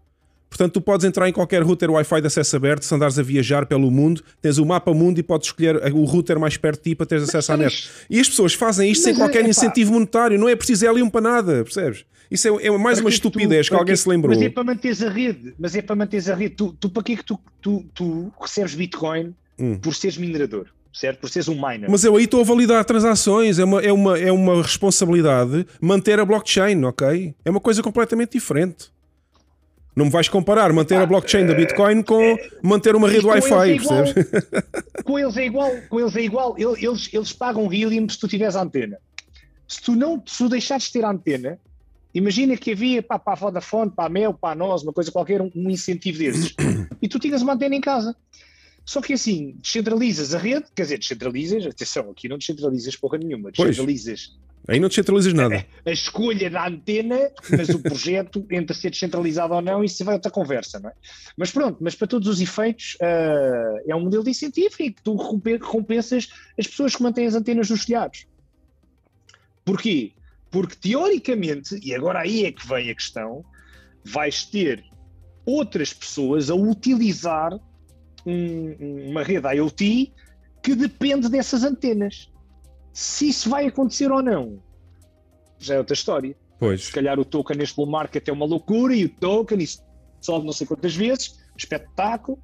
[SPEAKER 1] Portanto, tu podes entrar em qualquer router Wi-Fi de acesso aberto, se andares a viajar pelo mundo, tens o mapa mundo e podes escolher o router mais perto de ti para teres acesso à net. E as pessoas fazem isto sem qualquer é, incentivo monetário, não é preciso Helium para nada, percebes? Isso é, é mais uma estupidez tu, que alguém que, se lembrou.
[SPEAKER 2] Mas é para manteres a rede, mas é para manteres a rede. Tu, tu para que é que tu, tu, tu recebes Bitcoin hum. por seres minerador? certo? Por seres um miner.
[SPEAKER 1] Mas eu aí estou a validar transações, é uma, é, uma, é uma responsabilidade manter a blockchain, ok? É uma coisa completamente diferente. Não me vais comparar manter a blockchain da Bitcoin com manter uma rede Wi-Fi, é percebes? <laughs>
[SPEAKER 2] Com eles é igual, com eles é igual. Eles, eles pagam helium se tu tiveres antena. Se tu não se tu deixares de ter antena, imagina que havia pá, para a Vodafone, para a Mel, para a nós, uma coisa qualquer, um, um incentivo desses. <coughs> e tu tinhas uma antena em casa. Só que assim, descentralizas a rede, quer dizer, descentralizas, atenção, aqui não descentralizas porra nenhuma, descentralizas pois.
[SPEAKER 1] Aí não descentralizas nada.
[SPEAKER 2] A, a, escolha da antena, mas o projeto <laughs> entre ser descentralizado ou não, isso vai outra conversa, não é? Mas pronto, mas para todos os efeitos, uh, é um modelo de incentivo em que tu recompensas as pessoas que mantêm as antenas nos telhados. Porquê? Porque teoricamente, e agora aí é que vem a questão, vais ter outras pessoas a utilizar um, uma rede IoT que depende dessas antenas. Se isso vai acontecer ou não, já é outra história.
[SPEAKER 1] Pois.
[SPEAKER 2] Se calhar o token neste bull market é uma loucura e o token isso sobe não sei quantas vezes, espetáculo,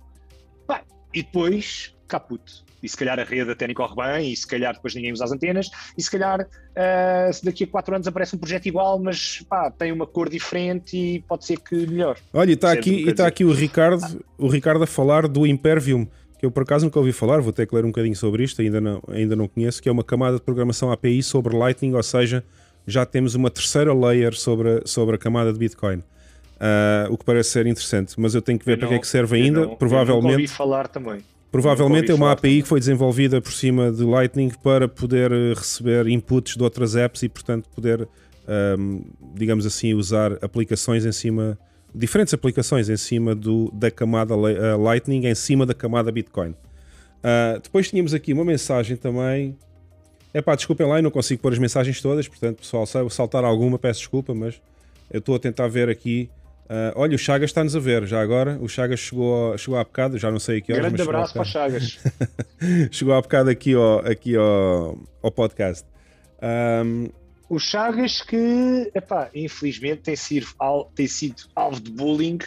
[SPEAKER 2] Pá, e depois caput. E se calhar a rede até nem corre bem, e se calhar depois ninguém usa as antenas, e se calhar uh, se daqui a 4 anos aparece um projeto igual, mas pá, tem uma cor diferente e pode ser que melhor.
[SPEAKER 1] Olha, está aqui, e está aqui o Ricardo, o Ricardo a falar do Impervium que eu por acaso nunca ouvi falar, vou ter que ler um bocadinho sobre isto, ainda não, ainda não conheço, que é uma camada de programação API sobre Lightning, ou seja, já temos uma terceira layer sobre, sobre a camada de Bitcoin. Uh, o que parece ser interessante, mas eu tenho que ver eu para não, que é que serve ainda.
[SPEAKER 2] Não,
[SPEAKER 1] provavelmente. ouvi
[SPEAKER 2] falar também.
[SPEAKER 1] Provavelmente é uma API que foi desenvolvida por cima de Lightning para poder eh, receber inputs de outras apps e, portanto, poder, um, digamos assim, usar aplicações em cima diferentes aplicações em cima do, da camada uh, Lightning, em cima da camada Bitcoin. Uh, depois tínhamos aqui uma mensagem também. É pá, desculpem lá, eu não consigo pôr as mensagens todas, portanto, pessoal, se eu saltar alguma, peço desculpa, mas eu estou a tentar ver aqui. Uh, olha, o Chagas está-nos a ver já agora. O Chagas chegou, chegou há bocado, já não sei aqui.
[SPEAKER 2] Grande abraço para o Chagas. <laughs>
[SPEAKER 1] chegou há bocado aqui ao, aqui ao, ao podcast. Um,
[SPEAKER 2] o Chagas que, epá, infelizmente tem sido, tem sido alvo de bullying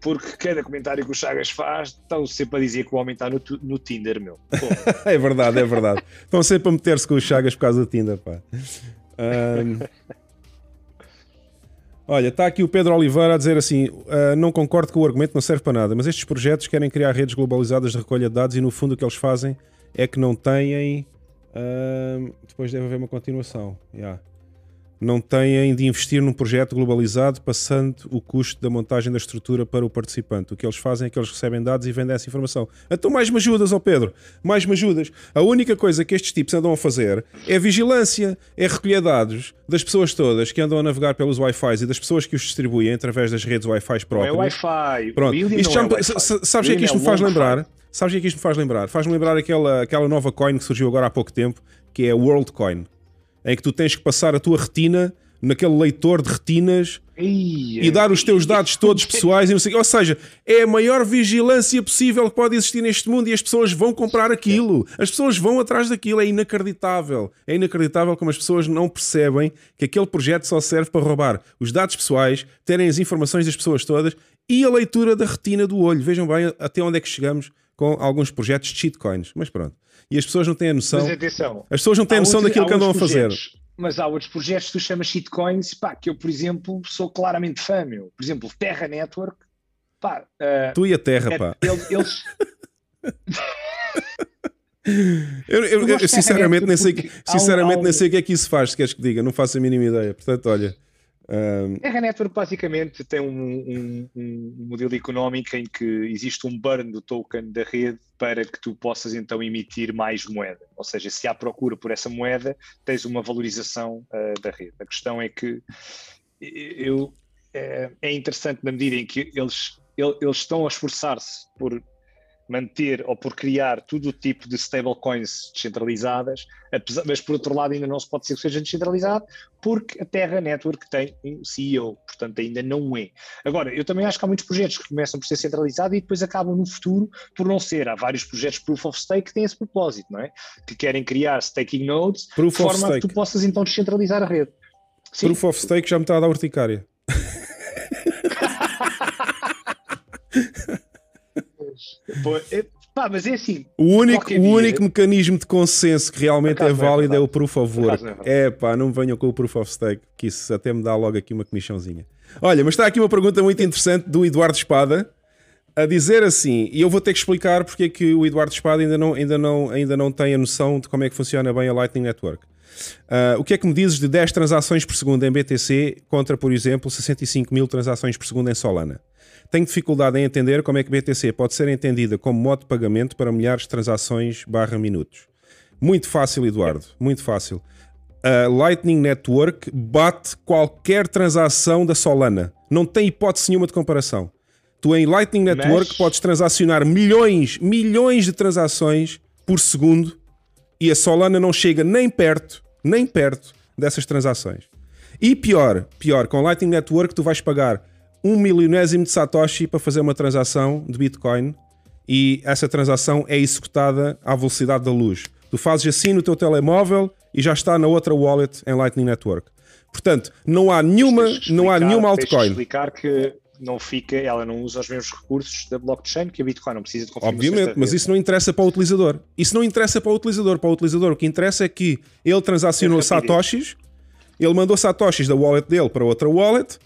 [SPEAKER 2] porque cada comentário que o Chagas faz estão sempre a dizer que o homem está no, no Tinder, meu. <laughs>
[SPEAKER 1] é verdade, é verdade. Estão sempre a meter-se com o Chagas por causa do Tinder, pá. Um... Olha, está aqui o Pedro Oliveira a dizer assim: uh, não concordo que o argumento não serve para nada, mas estes projetos querem criar redes globalizadas de recolha de dados e no fundo o que eles fazem é que não têm. Uh, depois deve haver uma continuação. Yeah não têm de investir num projeto globalizado, passando o custo da montagem da estrutura para o participante. O que eles fazem é que eles recebem dados e vendem essa informação. Então, mais me ajudas, ó oh Pedro, mais me ajudas. A única coisa que estes tipos andam a fazer é vigilância, é recolher dados das pessoas todas que andam a navegar pelos Wi-Fi e das pessoas que os distribuem através das redes Wi-Fi próprias. Não
[SPEAKER 2] é Wi-Fi.
[SPEAKER 1] Pronto. Isto já, é sabes o que é que isto me faz lembrar? Sabes o que é que isto me faz lembrar? Faz-me lembrar aquela, aquela nova coin que surgiu agora há pouco tempo, que é a WorldCoin em que tu tens que passar a tua retina naquele leitor de retinas e dar os teus dados todos <laughs> pessoais e não sei Ou seja, é a maior vigilância possível que pode existir neste mundo e as pessoas vão comprar aquilo. As pessoas vão atrás daquilo. É inacreditável. É inacreditável como as pessoas não percebem que aquele projeto só serve para roubar os dados pessoais, terem as informações das pessoas todas e a leitura da retina do olho. Vejam bem até onde é que chegamos com alguns projetos de shitcoins. Mas pronto e as pessoas não têm a noção. Mas atenção, as pessoas não têm a noção outro, daquilo que andam a fazer.
[SPEAKER 2] Mas há outros projetos que tu chamas shitcoins, pá, que eu, por exemplo, sou claramente fã, meu. Por exemplo, Terra Network, pá. Uh,
[SPEAKER 1] tu e a Terra, é, pá.
[SPEAKER 2] Eles. <laughs>
[SPEAKER 1] eu, eu, eu sinceramente, nem sei, sinceramente nem sei o que é que isso faz, se queres que diga, não faço a mínima ideia. Portanto, olha.
[SPEAKER 2] Um... A Network basicamente tem um, um, um, modelo económico em que existe um burn do token da rede para que tu possas então emitir mais moeda. Ou seja, se há procura por essa moeda, tens uma valorização uh, da rede. A questão é que eu, é, é interessante na medida em que eles, eles estão a esforçar-se por manter ou por criar todo o tipo de stablecoins descentralizadas, mas por outro lado ainda não se pode ser que seja descentralizado, porque a Terra Network tem um CEO, portanto ainda não é. Agora, eu também acho que há muitos projetos que começam por ser centralizados e depois acabam no futuro por não ser. Há vários projetos Proof of Stake que têm esse propósito, não é? Que querem criar staking nodes Proof de forma a que tu possas então descentralizar a rede.
[SPEAKER 1] Sim. Proof of Stake já me está a dar urticária. <laughs>
[SPEAKER 2] É, pá, mas é assim.
[SPEAKER 1] O único, o único mecanismo de consenso que realmente é, é válido é, é, o proof of work. É, é pá, não venham com o proof of stake, que isso até me dá logo aqui uma comissãozinha. Olha, mas está aqui uma pergunta muito interessante do Eduardo Espada a dizer assim, e eu vou ter que explicar porque é que o Eduardo Espada ainda não, ainda, não, ainda não tem a noção de como é que funciona bem a Lightning Network. Uh, o que é que me dizes de 10 transações por segundo em BTC contra, por exemplo, 65 mil transações por segundo em Solana? Tenho dificuldade em entender como é que BTC pode ser entendida como modo de pagamento para milhares de transações barra minutos. Muito fácil, Eduardo, muito fácil. A Lightning Network bate qualquer transação da Solana. Não tem hipótese nenhuma de comparação. Tu em Lightning Network Mas... podes transacionar milhões, milhões de transações por segundo e a Solana não chega nem perto, nem perto dessas transações. E pior, pior, com Lightning Network tu vais pagar um milionésimo de Satoshi para fazer uma transação de Bitcoin e essa transação é executada à velocidade da luz. Tu fazes assim no teu telemóvel e já está na outra wallet em Lightning Network. Portanto, não há nenhuma, explicar, não há nenhuma altcoin.
[SPEAKER 2] explicar que não fica, ela não usa os mesmos recursos da blockchain que a Bitcoin, não precisa de.
[SPEAKER 1] Obviamente, mas isso não interessa para o utilizador. Isso não interessa para o utilizador. Para o utilizador, o que interessa é que ele transacionou satoshis, ele mandou satoshis da wallet dele para outra wallet,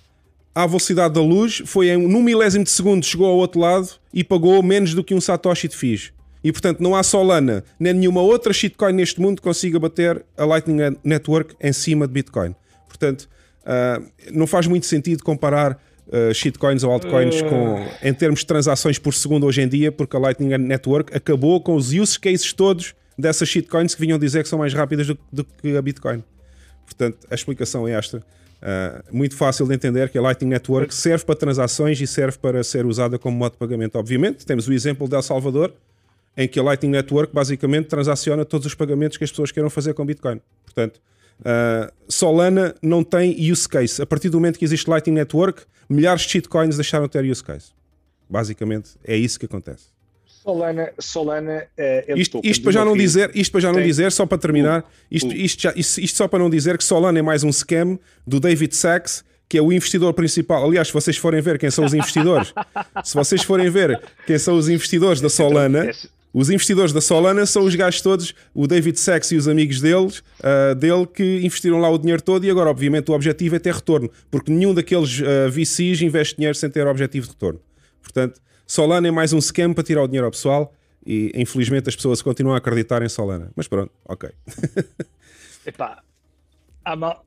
[SPEAKER 1] à velocidade da luz, foi em num milésimo de segundo, chegou ao outro lado e pagou menos do que um Satoshi de FIIs. E portanto não há Solana nem nenhuma outra shitcoin neste mundo que consiga bater a Lightning Network em cima de Bitcoin. Portanto, uh, não faz muito sentido comparar uh, shitcoins ou altcoins uh... com, em termos de transações por segundo hoje em dia, porque a Lightning Network acabou com os use cases todos dessas shitcoins que vinham dizer que são mais rápidas do, do que a Bitcoin. Portanto, a explicação é esta. Uh, muito fácil de entender que a Lightning Network serve para transações e serve para ser usada como modo de pagamento. Obviamente, temos o exemplo de El Salvador, em que a Lightning Network basicamente transaciona todos os pagamentos que as pessoas queiram fazer com Bitcoin. Portanto, uh, Solana não tem use case. A partir do momento que existe Lightning Network, milhares de shitcoins deixaram de ter use case. Basicamente, é isso que acontece.
[SPEAKER 2] Solana, Solana
[SPEAKER 1] uh, isto, isto para já não dizer, isto para já não dizer, só para terminar, isto, isto, já, isto, isto, só para não dizer que Solana é mais um scam do David Sachs, que é o investidor principal. Aliás, se vocês forem ver quem são os investidores, <laughs> se vocês forem ver quem são os investidores da Solana, os investidores da Solana são os gajos todos, o David Sachs e os amigos deles, uh, dele, que investiram lá o dinheiro todo e agora, obviamente, o objetivo é ter retorno, porque nenhum daqueles uh, eh, VCs investe dinheiro sem ter objetivo de retorno. Portanto, Solana é mais um scam para tirar o dinheiro ao pessoal e infelizmente as pessoas continuam a acreditar em Solana. Mas pronto, ok. <laughs>
[SPEAKER 2] Epá, mal...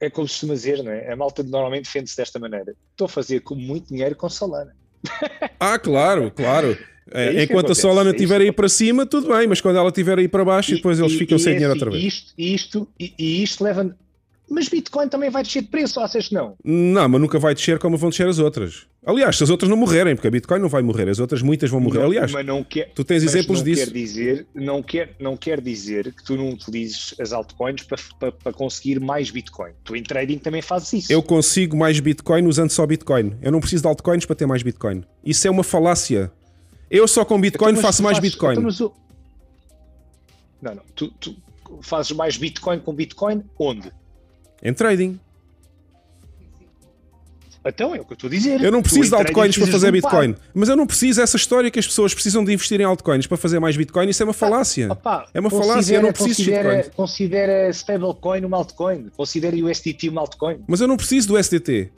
[SPEAKER 2] é como se costuma dizer, não é? A malta normalmente defende-se desta maneira. Estou a fazer com muito dinheiro com Solana. <laughs>
[SPEAKER 1] Ah, claro, claro. É, é enquanto a Solana é estiver aí para cima, tudo bem, mas quando ela estiver aí para baixo, e, depois eles ficam e sem dinheiro outra vez.
[SPEAKER 2] Isto, isto, e, e isto leva. Mas Bitcoin também vai descer de preço, ou achas que não?
[SPEAKER 1] Não, mas nunca vai descer como vão descer as outras. Aliás, se as outras não morrerem, porque a Bitcoin não vai morrer, as outras muitas vão morrer. Não, Aliás, mas não quer, tu tens exemplos
[SPEAKER 2] não
[SPEAKER 1] disso.
[SPEAKER 2] Quer dizer, não, quer, não quer dizer que tu não utilizes as altcoins para, para, para, conseguir mais Bitcoin. Tu em trading também fazes isso.
[SPEAKER 1] Eu consigo mais Bitcoin usando só Bitcoin. Eu não preciso de altcoins para ter mais Bitcoin. Isso é uma falácia. Eu só com Bitcoin então, faço mais fazes, Bitcoin. Então,
[SPEAKER 2] Não, não. Tu, tu fazes mais Bitcoin com Bitcoin onde?
[SPEAKER 1] Em trading.
[SPEAKER 2] Então é o que eu estou a dizer.
[SPEAKER 1] Eu não preciso de altcoins para fazer Bitcoin. Mas eu não preciso dessa história que as pessoas precisam de investir em altcoins para fazer mais Bitcoin. Isso é uma falácia. Opa, é uma falácia. Eu não preciso
[SPEAKER 2] considera,
[SPEAKER 1] de
[SPEAKER 2] Considera stablecoin uma altcoin. Considera USDT uma altcoin.
[SPEAKER 1] Mas eu não preciso do SDT.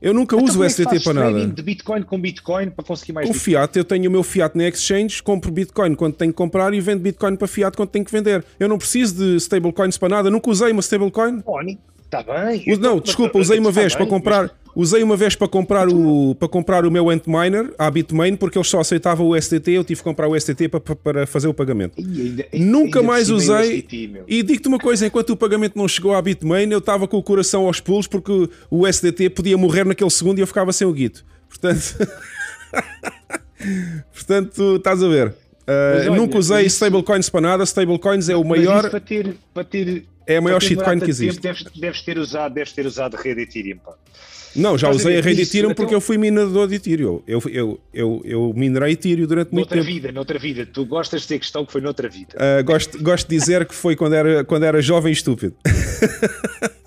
[SPEAKER 1] Eu nunca então, uso o é SDT para nada.
[SPEAKER 2] de Bitcoin com Bitcoin para conseguir mais
[SPEAKER 1] O Bitcoin? Fiat, eu tenho o meu Fiat na Exchange, compro Bitcoin quando tenho que comprar e vendo Bitcoin para Fiat quando tenho que vender. Eu não preciso de stablecoins para nada. Nunca usei uma stablecoin.
[SPEAKER 2] Está bem.
[SPEAKER 1] Não, desculpa, usei uma vez para comprar. Usei uma vez para comprar o, para comprar o meu Antminer à Bitmain porque eles só aceitavam o STT. Eu tive que comprar o STT para, para fazer o pagamento. Ainda, Nunca ainda mais usei. STT, e digo-te uma coisa: enquanto o pagamento não chegou à Bitmain, eu estava com o coração aos pulos porque o STT podia morrer naquele segundo e eu ficava sem o guito. Portanto. <laughs> Portanto, estás a ver. Uh, olha, nunca usei isso... stablecoins para nada. Stablecoins é o maior.
[SPEAKER 2] Para ter, para ter,
[SPEAKER 1] é a maior shitcoin que existe.
[SPEAKER 2] Deves, deves, ter usado, deves ter usado rede Ethereum. Pá.
[SPEAKER 1] Não, já usei a rede Ethereum porque então... eu fui minerador de Ethereum. Eu, eu, eu, eu minerei Ethereum durante muito
[SPEAKER 2] noutra
[SPEAKER 1] tempo.
[SPEAKER 2] Noutra vida, noutra vida. Tu gostas de ter questão que foi noutra vida.
[SPEAKER 1] Uh, gosto, gosto de dizer que foi quando era, quando era jovem e estúpido. <laughs>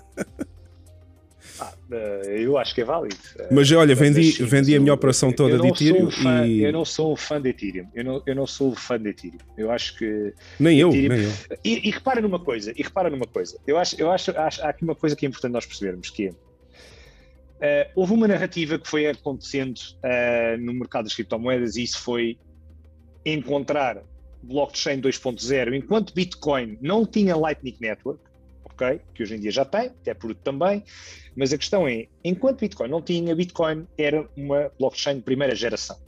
[SPEAKER 2] ah, eu acho que é válido.
[SPEAKER 1] Mas olha, vendi, vendi a minha operação toda de Ethereum
[SPEAKER 2] fã,
[SPEAKER 1] e...
[SPEAKER 2] Eu não sou um fã de Ethereum. Eu não, eu não sou fã de Ethereum. Eu acho que...
[SPEAKER 1] Nem eu, Ethereum... nem eu.
[SPEAKER 2] E, e, repara numa coisa, e repara numa coisa. Eu acho, eu acho, acho há aqui uma coisa que é importante nós percebermos, que é Uh, houve uma narrativa que foi acontecendo uh, no mercado das criptomoedas e isso foi encontrar blockchain 2.0 enquanto Bitcoin não tinha Lightning Network, ok? Que hoje em dia já tem, até por também, mas a questão é, enquanto Bitcoin não tinha, Bitcoin era uma blockchain de primeira geração.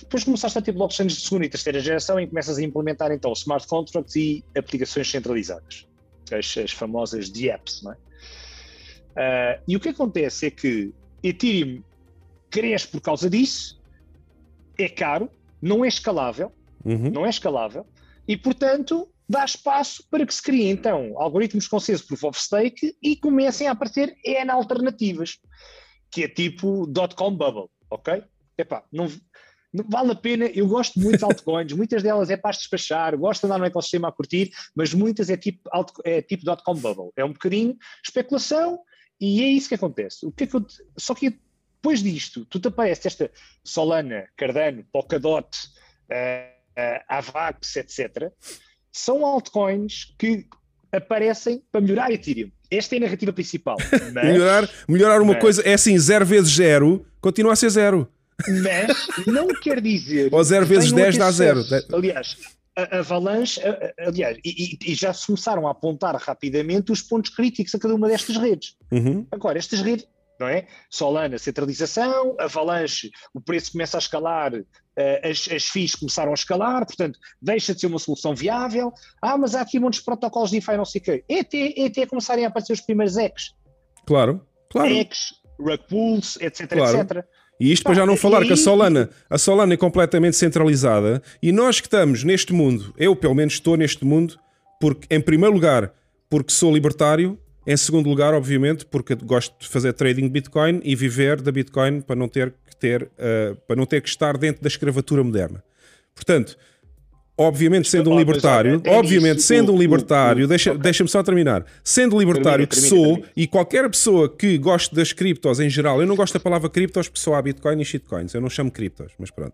[SPEAKER 2] Depois começaste a ter blockchains de segunda e terceira geração e começas a implementar então smart contracts e aplicações centralizadas, as, as famosas DApps, não é? Uh, e o que acontece é que Ethereum cresce por causa disso, é caro, não é escalável, uhum. não é escalável, e portanto dá espaço para que se criem então algoritmos com senso proof of stake e comecem a aparecer N alternativas, que é tipo dot-com bubble, ok? Epá, não, não vale a pena, eu gosto muito de altcoins, <laughs> muitas delas é para despachar, gosto de andar no ecossistema a curtir, mas muitas é tipo, é tipo dot-com bubble, é um bocadinho especulação, e é isso que acontece. O que é que eu, só que depois disto, tu te aparece esta Solana, Cardano, Polkadot, uh, uh, Avax, etc. São altcoins que aparecem para melhorar Ethereum. Esta é a narrativa principal. <laughs>
[SPEAKER 1] Mas, melhorar, melhorar uma mas, coisa é assim, 0 vezes 0 continua a ser 0.
[SPEAKER 2] Mas não quer dizer.
[SPEAKER 1] Ou 0 vezes 10 dá 0.
[SPEAKER 2] Aliás, a Avalanche, aliás, e, e, já se começaram a apontar rapidamente os pontos críticos a cada uma destas redes. Uhum. Agora, estas redes, não é? Solana, centralização, Avalanche, o preço começa a escalar, uh, as, as FIIs começaram a escalar, portanto, deixa de ser uma solução viável. Ah, mas há aqui muitos protocolos de DeFi, não sei o quê. Até, é até começarem a aparecer os primeiros ECs.
[SPEAKER 1] Claro, claro.
[SPEAKER 2] ECs, rug pools, etc, claro. etc.
[SPEAKER 1] E isto para já não falar que a Solana, a Solana é completamente centralizada e nós que estamos neste mundo, eu pelo menos estou neste mundo, porque em primeiro lugar, porque sou libertário, em segundo lugar, obviamente, porque gosto de fazer trading Bitcoin e viver da Bitcoin para não ter que ter, uh, para não ter que estar dentro da escravatura moderna. Portanto, obviamente sendo um libertário, obviamente sendo um libertário, deixa, deixa-me só terminar, sendo libertário que sou, e qualquer pessoa que goste das criptos em geral, eu não gosto da palavra criptos porque só há Bitcoin e shitcoins, eu não chamo criptos, mas pronto.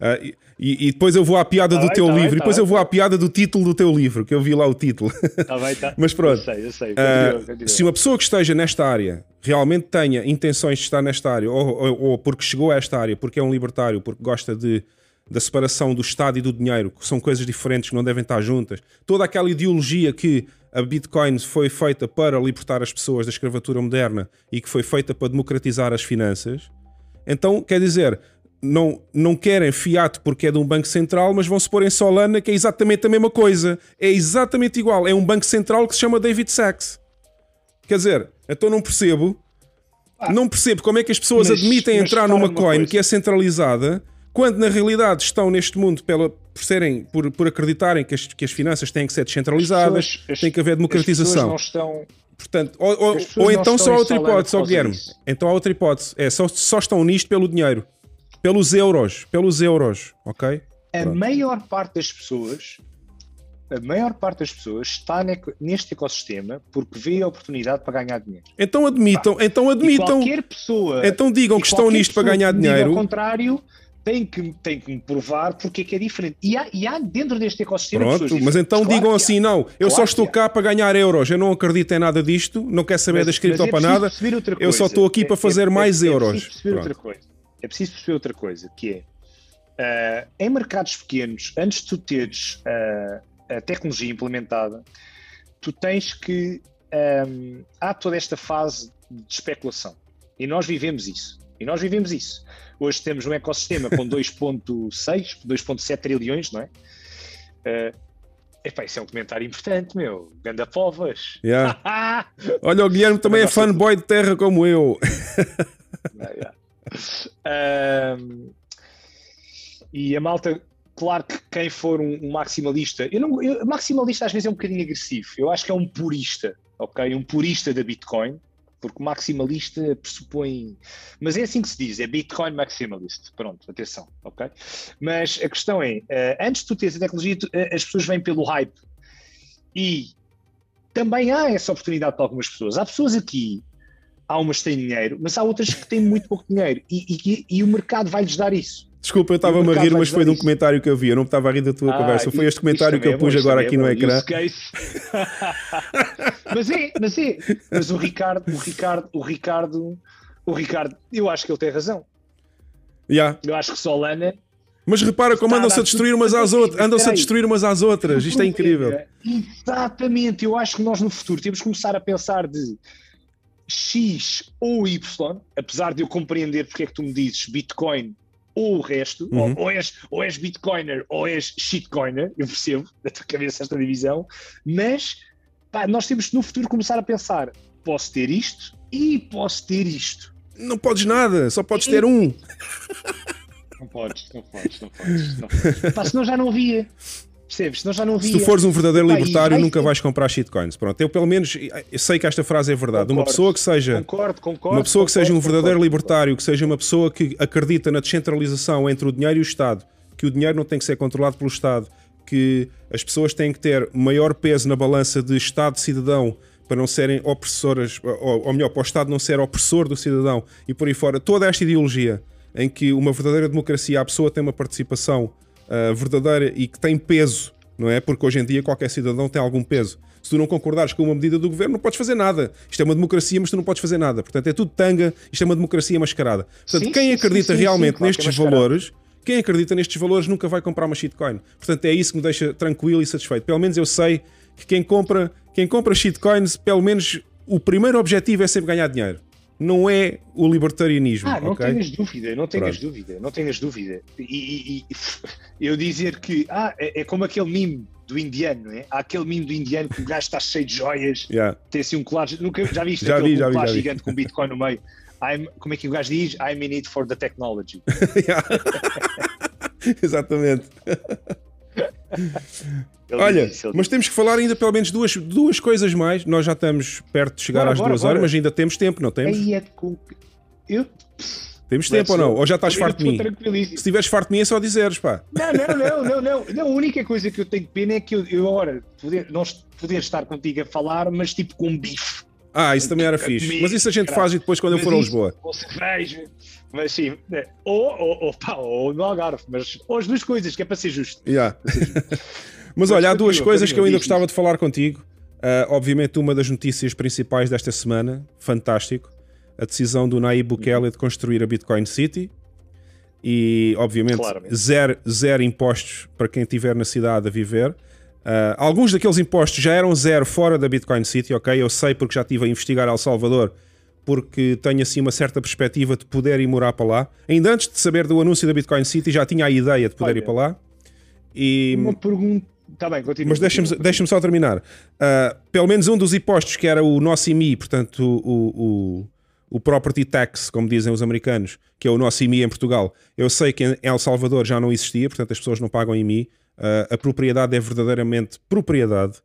[SPEAKER 1] Uh, e, e, depois eu vou à piada tá do bem, teu tá livro, bem, e depois tá eu vou à piada do título do teu livro, que eu vi lá o título.
[SPEAKER 2] Tá bem, tá. <laughs>
[SPEAKER 1] mas pronto,
[SPEAKER 2] eu sei, eu sei. Continua,
[SPEAKER 1] uh, continua. se uma pessoa que esteja nesta área realmente tenha intenções de estar nesta área, ou, ou, ou porque chegou a esta área, porque é um libertário, porque gosta de da separação do Estado e do dinheiro, que são coisas diferentes que não devem estar juntas, toda aquela ideologia que a Bitcoin foi feita para libertar as pessoas da escravatura moderna e que foi feita para democratizar as finanças, então quer dizer, não, não querem fiat porque é de um banco central, mas vão se pôr em Solana, que é exatamente a mesma coisa. É exatamente igual. É um banco central que se chama David Sachs. Quer dizer, então não percebo. Ah, não percebo como é que as pessoas mas, admitem mas entrar numa coin coisa. que é centralizada quando na realidade estão neste mundo pela, por, serem, por, por acreditarem que as, que as finanças têm que ser descentralizadas, pessoas, tem que haver democratização.
[SPEAKER 2] Estão,
[SPEAKER 1] Portanto, ou, ou, ou então só há outra hipótese, ó Guilherme. Então há outra hipótese. É, só, só estão nisto pelo dinheiro. Pelos euros. Pelos euros. Ok?
[SPEAKER 2] A Pronto. maior parte das pessoas a maior parte das pessoas está neste ecossistema porque vê a oportunidade para ganhar dinheiro.
[SPEAKER 1] Então admitam, Pá. então admitam. E
[SPEAKER 2] qualquer pessoa.
[SPEAKER 1] Então digam que estão nisto para ganhar dinheiro.
[SPEAKER 2] Ao contrário, tem que, tem que me provar porque é que é diferente. E há, e há dentro deste ecossistema.
[SPEAKER 1] Pronto, mas então claro digam assim: não, eu claro só estou cá para ganhar euros, eu não acredito em nada disto, não quero saber mas, da escrita é para nada, eu só estou aqui é, para fazer é, mais
[SPEAKER 2] é,
[SPEAKER 1] euros.
[SPEAKER 2] É preciso, outra coisa. é preciso perceber outra coisa, que é uh, em mercados pequenos, antes de tu teres uh, a tecnologia implementada, tu tens que. Um, há toda esta fase de especulação. E nós vivemos isso. E nós vivemos isso. Hoje temos um ecossistema com <laughs> 2,6, 2,7 trilhões, não é? Uh, epá, isso é um comentário importante, meu. Ganda povas.
[SPEAKER 1] Yeah. <laughs> Olha, o Guilherme também é fanboy de terra como eu. <laughs>
[SPEAKER 2] E a malta, claro que quem for um, um maximalista, eu não, eu, maximalista às vezes é um bocadinho agressivo, eu acho que é um purista, ok? Um purista da Bitcoin, porque maximalista pressupõe. Mas é assim que se diz, é Bitcoin maximalist. Pronto, atenção, ok? Mas a questão é: uh, antes de tu teres a tecnologia, uh, as pessoas vêm pelo hype. E também há essa oportunidade para algumas pessoas. Há pessoas aqui, há umas que têm dinheiro, mas há outras que têm muito pouco dinheiro. E, e, e o mercado vai-lhes dar isso.
[SPEAKER 1] Desculpa, eu estava-me a rir, mas foi de um comentário que eu vi. Eu não estava a rir da tua ah, conversa. Foi este comentário que eu pus agora aqui no ecrã. <laughs>
[SPEAKER 2] mas é, mas é. Mas o Ricardo, o Ricardo, o Ricardo, o Ricardo, eu acho que ele tem razão.
[SPEAKER 1] Yeah.
[SPEAKER 2] Eu acho que Solana.
[SPEAKER 1] Mas repara como andam-se a destruir umas às outras. Andam-se a destruir umas às outras. Isto é incrível.
[SPEAKER 2] Exatamente. Eu acho que nós no futuro temos que começar a pensar de X ou Y, apesar de eu compreender porque é que tu me dizes Bitcoin ou o resto, uhum. ou, ou, és, ou és Bitcoiner ou és shitcoiner, eu percebo <laughs> da tua cabeça esta divisão, mas pá, nós temos que no futuro começar a pensar: posso ter isto e posso ter isto.
[SPEAKER 1] Não podes nada, só podes e... ter um.
[SPEAKER 2] Não podes, não podes, não podes. Não podes. Pá, senão já não havia. Percebes? Senão já não havia.
[SPEAKER 1] Se tu fores um verdadeiro libertário, nunca vais comprar shitcoins. Pronto, eu pelo menos eu sei que esta frase é verdade. Concordo, uma pessoa que seja
[SPEAKER 2] concordo, concordo,
[SPEAKER 1] uma pessoa que seja um verdadeiro libertário, que seja uma pessoa que acredita na descentralização entre o dinheiro e o Estado, que o dinheiro não tem que ser controlado pelo Estado, que as pessoas têm que ter maior peso na balança de Estado-cidadão para não serem opressoras, ou, ou melhor, para o Estado não ser opressor do cidadão e por aí fora. Toda esta ideologia em que uma verdadeira democracia a pessoa tem uma participação uh, verdadeira e que tem peso, não é? Porque hoje em dia qualquer cidadão tem algum peso. Se tu não concordares com uma medida do governo, não podes fazer nada. Isto é uma democracia, mas tu não podes fazer nada. Portanto, é tudo tanga, isto é uma democracia mascarada. Portanto, sim, quem acredita sim, sim, realmente claro nestes é valores, quem acredita nestes valores nunca vai comprar uma shitcoin. Portanto, é isso que me deixa tranquilo e satisfeito. Pelo menos eu sei que quem compra, quem compra shitcoins, pelo menos o primeiro objetivo é sempre ganhar dinheiro não é o libertarianismo.
[SPEAKER 2] Ah, não
[SPEAKER 1] okay?
[SPEAKER 2] tenhas dúvida, não tenhas Pronto. dúvida, não tenhas dúvida. E, e, e, <laughs> eu dizer que ah, é, é, como aquele mime do indiano, não é? Há aquele mime do indiano que o gajo está cheio de joias, yeah. tem assim um colar, nunca, já viste
[SPEAKER 1] já
[SPEAKER 2] aquele
[SPEAKER 1] vi, já
[SPEAKER 2] colar
[SPEAKER 1] vi,
[SPEAKER 2] gigante com Bitcoin no meio? I'm, como é que o gajo diz? I'm in it for the technology. <laughs> <laughs>
[SPEAKER 1] Exatamente. Olha, disse, mas temos que falar ainda pelo menos duas, duas coisas mais. Nós já estamos perto de chegar bora, às bora, duas bora. horas, mas ainda temos tempo, não temos?
[SPEAKER 2] É com... Eu...
[SPEAKER 1] Temos tempo ou não? Ou já estás farto de mim? Se estiveres farto de mim é só dizeres, pá.
[SPEAKER 2] Não, não, não, não, não. não. A única coisa que eu tenho pena é que eu, eu agora, poder, não poder estar contigo a falar, mas tipo com bife.
[SPEAKER 1] Ah, isso também era fixe. Mas isso a gente faz e depois quando eu for a Lisboa.
[SPEAKER 2] Com cerveja, mas sim, é, ou, ou, ou, pá, ou no Algarve, mas ou as duas coisas, que é para ser justo.
[SPEAKER 1] Yeah. Ser justo. <laughs> mas olha, há duas coisas que eu ainda gostava de falar contigo. Uh, obviamente, uma das notícias principais desta semana, fantástico, a decisão do Nayib Bukele de construir a Bitcoin City. E, obviamente, zero, zero impostos para quem estiver na cidade a viver. Uh, alguns daqueles impostos já eram zero fora da Bitcoin City, ok? Eu sei porque já estive a investigar El Salvador, porque tenho assim uma certa perspectiva de poder ir morar para lá. Ainda antes de saber do anúncio da Bitcoin City, já tinha a ideia de poder Olha, ir para lá.
[SPEAKER 2] E... Uma pergunta. Tá bem, continua.
[SPEAKER 1] Mas deixa-me deixa só terminar. Uh, pelo menos um dos impostos, que era o nosso IMI, portanto, o, o, o Property Tax, como dizem os americanos, que é o nosso IMI em Portugal, eu sei que em El Salvador já não existia, portanto as pessoas não pagam IMI. Uh, a propriedade é verdadeiramente propriedade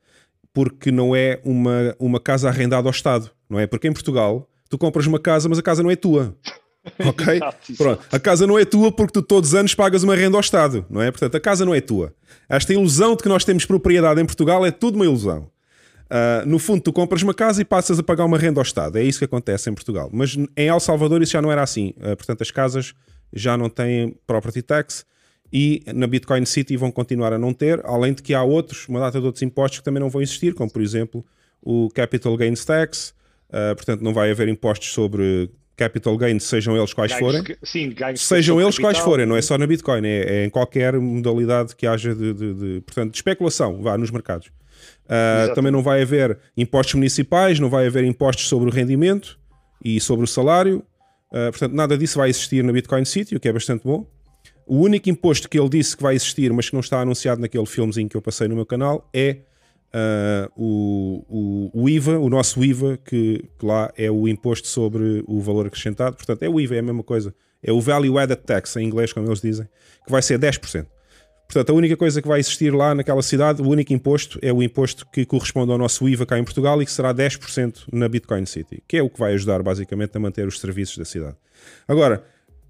[SPEAKER 1] porque não é uma, uma casa arrendada ao Estado, não é? Porque em Portugal tu compras uma casa, mas a casa não é tua. <laughs> Ok? Pronto. A casa não é tua porque tu todos os anos pagas uma renda ao Estado, não é? Portanto, a casa não é tua. Esta ilusão de que nós temos propriedade em Portugal é tudo uma ilusão. Uh, no fundo, tu compras uma casa e passas a pagar uma renda ao Estado. É isso que acontece em Portugal. Mas em El Salvador isso já não era assim. Uh, portanto, as casas já não têm property tax e na Bitcoin City vão continuar a não ter, além de que há outros, uma data de outros impostos que também não vão existir, como por exemplo o Capital Gains Tax, uh, portanto não vai haver impostos sobre capital gains, sejam eles quais ganhos, forem,
[SPEAKER 2] sim,
[SPEAKER 1] sejam eles capital, quais forem, não é só na Bitcoin, é, é em qualquer modalidade que haja de, de, de, portanto, de especulação, vá nos mercados. Uh, também não vai haver impostos municipais, não vai haver impostos sobre o rendimento e sobre o salário, uh, portanto, nada disso vai existir na Bitcoin City, o que é bastante bom. O único imposto que ele disse que vai existir, mas que não está anunciado naquele filmezinho que eu passei no meu canal, é uh, o, o, IVA, o nosso IVA, que, que, lá é o imposto sobre o valor acrescentado. Portanto, é o IVA, é a mesma coisa. é o Value Added Tax, em inglês, como eles dizem, que vai ser 10%. Portanto, a única coisa que vai existir lá naquela cidade, o único imposto, é o imposto que corresponde ao nosso IVA cá em Portugal e que será 10% na Bitcoin City, que é o que vai ajudar basicamente a manter os serviços da cidade. Agora,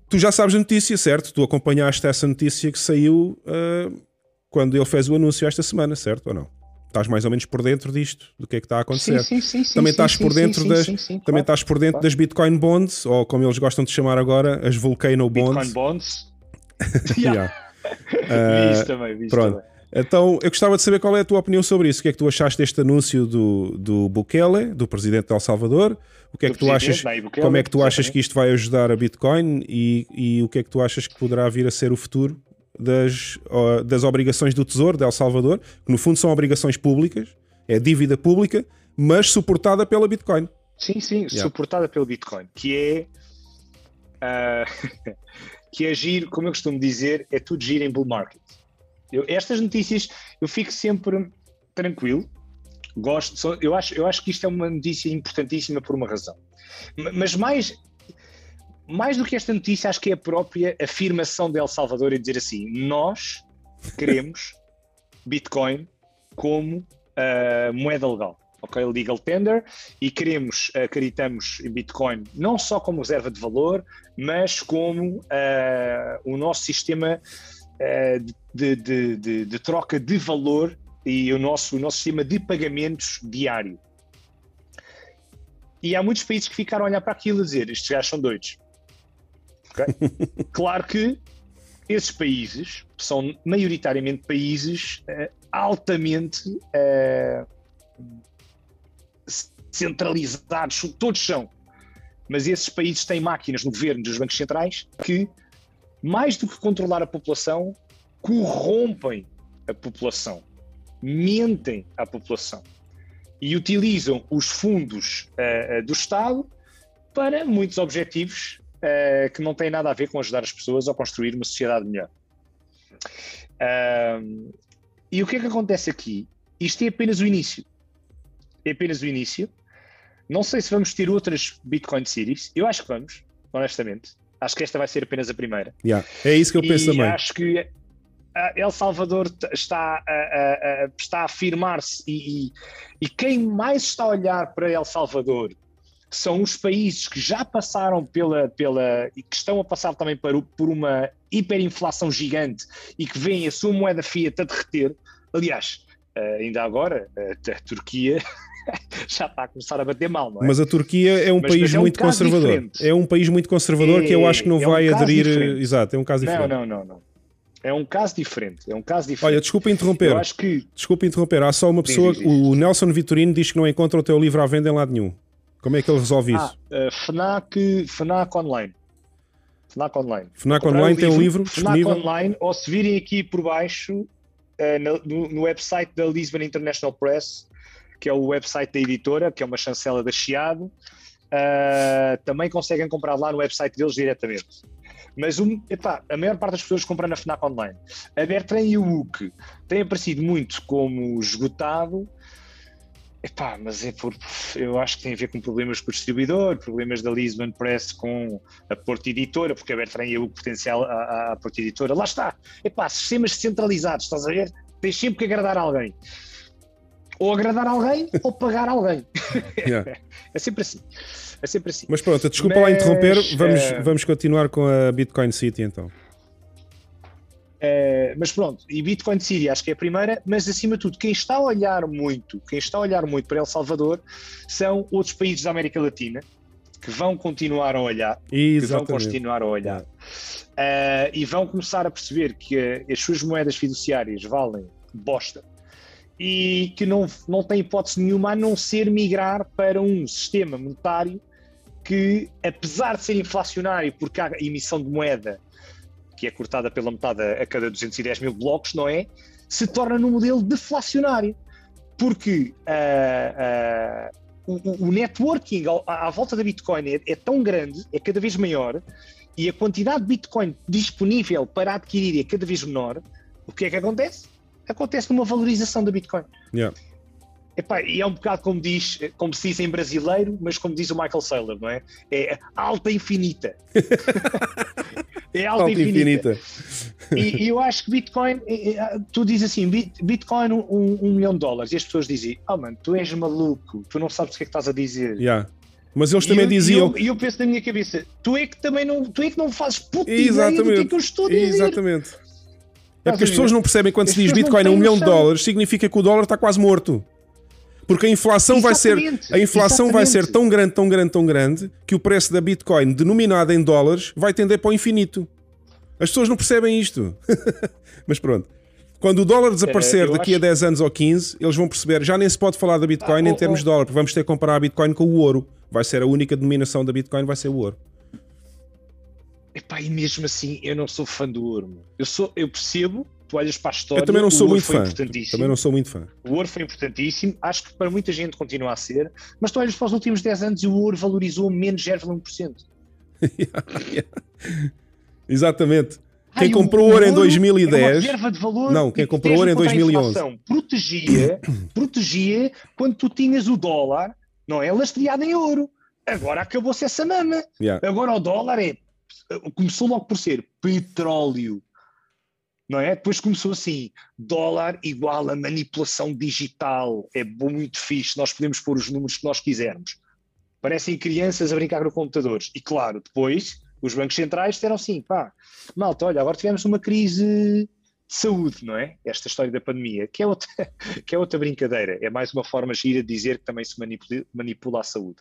[SPEAKER 1] tu já sabes a notícia, certo? Tu acompanhaste essa notícia que saiu uh, quando ele fez o anúncio esta semana, certo ou não? Estás mais ou menos por dentro disto, do que é que está a acontecer.
[SPEAKER 2] Sim, sim, sim,
[SPEAKER 1] também estás por dentro das, também claro, estás por dentro claro. das Bitcoin Bonds, ou como eles gostam de chamar agora, as Volcano Bonds.
[SPEAKER 2] Bitcoin Bonds. <laughs>
[SPEAKER 1] yeah.
[SPEAKER 2] uh, vi também, vi
[SPEAKER 1] pronto.
[SPEAKER 2] também.
[SPEAKER 1] Então, eu gostava de saber qual é a tua opinião sobre isso. O que é que tu achaste deste anúncio do, do Bukele, do presidente de El Salvador? O que é que tu achas? Bukele, como é que tu achas que isto vai ajudar a Bitcoin e, e o que é que tu achas que poderá vir a ser o futuro das, das obrigações do Tesouro de El Salvador, que no fundo são obrigações públicas, é dívida pública, mas suportada pela Bitcoin.
[SPEAKER 2] Sim, sim, yeah. suportada pelo Bitcoin, que é uh, <laughs> que é giro, como eu costumo dizer, é tudo giro em bull market. Eu, estas notícias eu fico sempre tranquilo, gosto, eu acho, eu acho que isto é uma notícia importantíssima por uma razão. Mas mais mais do que esta notícia, acho que é a própria afirmação de El Salvador e dizer assim: nós queremos <laughs> Bitcoin como uh, moeda legal. Ok, legal tender, e queremos, acreditamos em Bitcoin não só como reserva de valor, mas como uh, o nosso sistema uh, de, de, de, de, troca de valor e o nosso, o nosso sistema de pagamentos diário. E há muitos países que ficaram a olhar para aquilo e dizer: estes gajos são doidos. Okay? <laughs> claro que esses países são maioritariamente países uh, altamente uh, centralizados, todos são. Mas esses países têm máquinas no governo dos bancos centrais que, mais do que controlar a população, corrompem a população, mentem à população e utilizam os fundos uh, do Estado para muitos objetivos uh, que não tem nada a ver com ajudar as pessoas a construir uma sociedade melhor. Uh, e o que é que acontece aqui? Isto é apenas o início. É apenas o início. Não sei se vamos ter outras Bitcoin Cities. Eu acho que vamos, honestamente. Acho que esta vai ser apenas a primeira.
[SPEAKER 1] Yeah. É isso que eu penso e também.
[SPEAKER 2] Acho que El Salvador está a, a, a está a afirmar-se e, e, e, quem mais está a olhar para El Salvador são os países que já passaram pela, pela e que estão a passar também por, por uma hiperinflação gigante e que veem a sua moeda fiat a derreter. Aliás, eh, ainda agora, a, eh, a Turquia <laughs> já está a começar a bater mal, não é?
[SPEAKER 1] Mas a Turquia é um mas, país mas é muito um conservador. Diferente. É um país muito conservador é, que eu acho que não é vai um aderir. Diferente. Exato, é um caso diferente.
[SPEAKER 2] Não, não, não, não. É um caso diferente. É um caso diferente.
[SPEAKER 1] Olha, desculpa interromper.
[SPEAKER 2] Eu acho que...
[SPEAKER 1] Desculpa interromper. Há só uma pessoa. Diz, diz, diz. O Nelson Vitorino diz que não encontra o teu livro à venda em lado nenhum. Como é que ele resolve
[SPEAKER 2] ah,
[SPEAKER 1] isso?
[SPEAKER 2] Uh, FNAC, FNAC Online. FNAC Online.
[SPEAKER 1] FNAC Online tem um livro
[SPEAKER 2] FNAC disponível? Online, ou se virem aqui por baixo, uh, no, no, website da Lisbon International Press, que é o website da editora, que é uma chancela da Chiado, uh, também conseguem comprar lá no website deles diretamente. Mas um, epá, a maior parte das pessoas compram na FNAC Online. A Bertrand e o têm aparecido muito como esgotado, Epá, mas é por, eu acho que tem a ver com problemas com o distribuidor, problemas da Lisbon Press com a Porta Editora, porque a Bertrand é o potencial à, à Porta Editora. Lá está. Epá, sistemas centralizados, estás a ver? Tens sempre que agradar alguém. Ou agradar alguém <laughs> ou pagar alguém. <laughs> Yeah. é sempre assim. É sempre assim.
[SPEAKER 1] Mas pronto, desculpa mas, lá interromper, vamos, uh... vamos continuar com a Bitcoin City então.
[SPEAKER 2] Uh, mas pronto, e Bitcoin City acho que é a primeira, mas acima de tudo, quem está a olhar muito, quem está a olhar muito para El Salvador são outros países da América Latina que vão continuar a olhar,
[SPEAKER 1] Exatamente.
[SPEAKER 2] que vão continuar a olhar uh, e vão começar a perceber que uh, as suas moedas fiduciárias valem bosta e que não, não tem hipótese nenhuma a não ser migrar para um sistema monetário que, apesar de ser inflacionário, porque há emissão de moeda que é cortada pela metade a cada 210 mil blocos, não é? Se torna num modelo deflacionário. Porque uh, uh, o, o, networking à, à, volta da Bitcoin é, é, tão grande, é cada vez maior, e a quantidade de Bitcoin disponível para adquirir é cada vez menor. O que é que acontece? Acontece numa valorização da Bitcoin.
[SPEAKER 1] Yeah.
[SPEAKER 2] Epá, e é um bocado como diz, como se diz em brasileiro, mas como diz o Michael Saylor, não é? É alta infinita. <laughs> é alta, alta infinita. infinita. E, e, eu acho que Bitcoin, é, é, tu dizes assim, Bitcoin um, um, milhão de dólares, e as pessoas dizem, oh mano, tu és maluco, tu não sabes o que é que estás a dizer.
[SPEAKER 1] Yeah. Mas eles também e diziam.
[SPEAKER 2] E eu, eu, penso na minha cabeça, tu é que também não, tu é que não fazes puta Exatamente. ideia do que é que eu estou a dizer.
[SPEAKER 1] Exatamente. É porque as pessoas não percebem quando se diz Bitcoin a um milhão de dólares, significa que o dólar está quase morto. Porque a inflação vai ser a inflação vai ser tão grande, tão grande, tão grande que o preço da Bitcoin denominada em dólares vai tender para o infinito. As pessoas não percebem isto. <laughs> Mas pronto. Quando o dólar desaparecer é, daqui acho... a 10 anos ou 15, eles vão perceber, já nem se pode falar da Bitcoin ah, em oh, termos oh. de dólar, porque vamos ter que comparar a Bitcoin com o ouro. Vai ser a única denominação da Bitcoin, vai ser o ouro.
[SPEAKER 2] Epá, e mesmo assim, eu não sou fã do ouro. Eu, sou, eu percebo tu olhas para a história.
[SPEAKER 1] Eu também não sou muito fã. Também não sou muito fã.
[SPEAKER 2] O ouro foi importantíssimo, acho que para muita gente continua a ser, mas tu olhas para os últimos 10 anos e o ouro valorizou menos 0,1%. <laughs>
[SPEAKER 1] Exatamente. Quem Ai, comprou ouro, em 2010. É não, quem comprou ouro em 2011.
[SPEAKER 2] Protegia, <coughs> protegia quando tu tinhas o dólar, não é? Lastreado em ouro. Agora acabou-se essa mama. Yeah. Agora o dólar é. Começou logo por ser petróleo não é? Depois começou assim, dólar igual a manipulação digital, é muito fixe, nós podemos pôr os números que nós quisermos. Parecem crianças a brincar com computadores. E claro, depois os bancos centrais disseram assim, pá, malta, olha, agora tivemos uma crise de saúde, não é? Esta história da pandemia, que é outra, <laughs> que é outra brincadeira, é mais uma forma gira de dizer que também se manipula, manipula a saúde.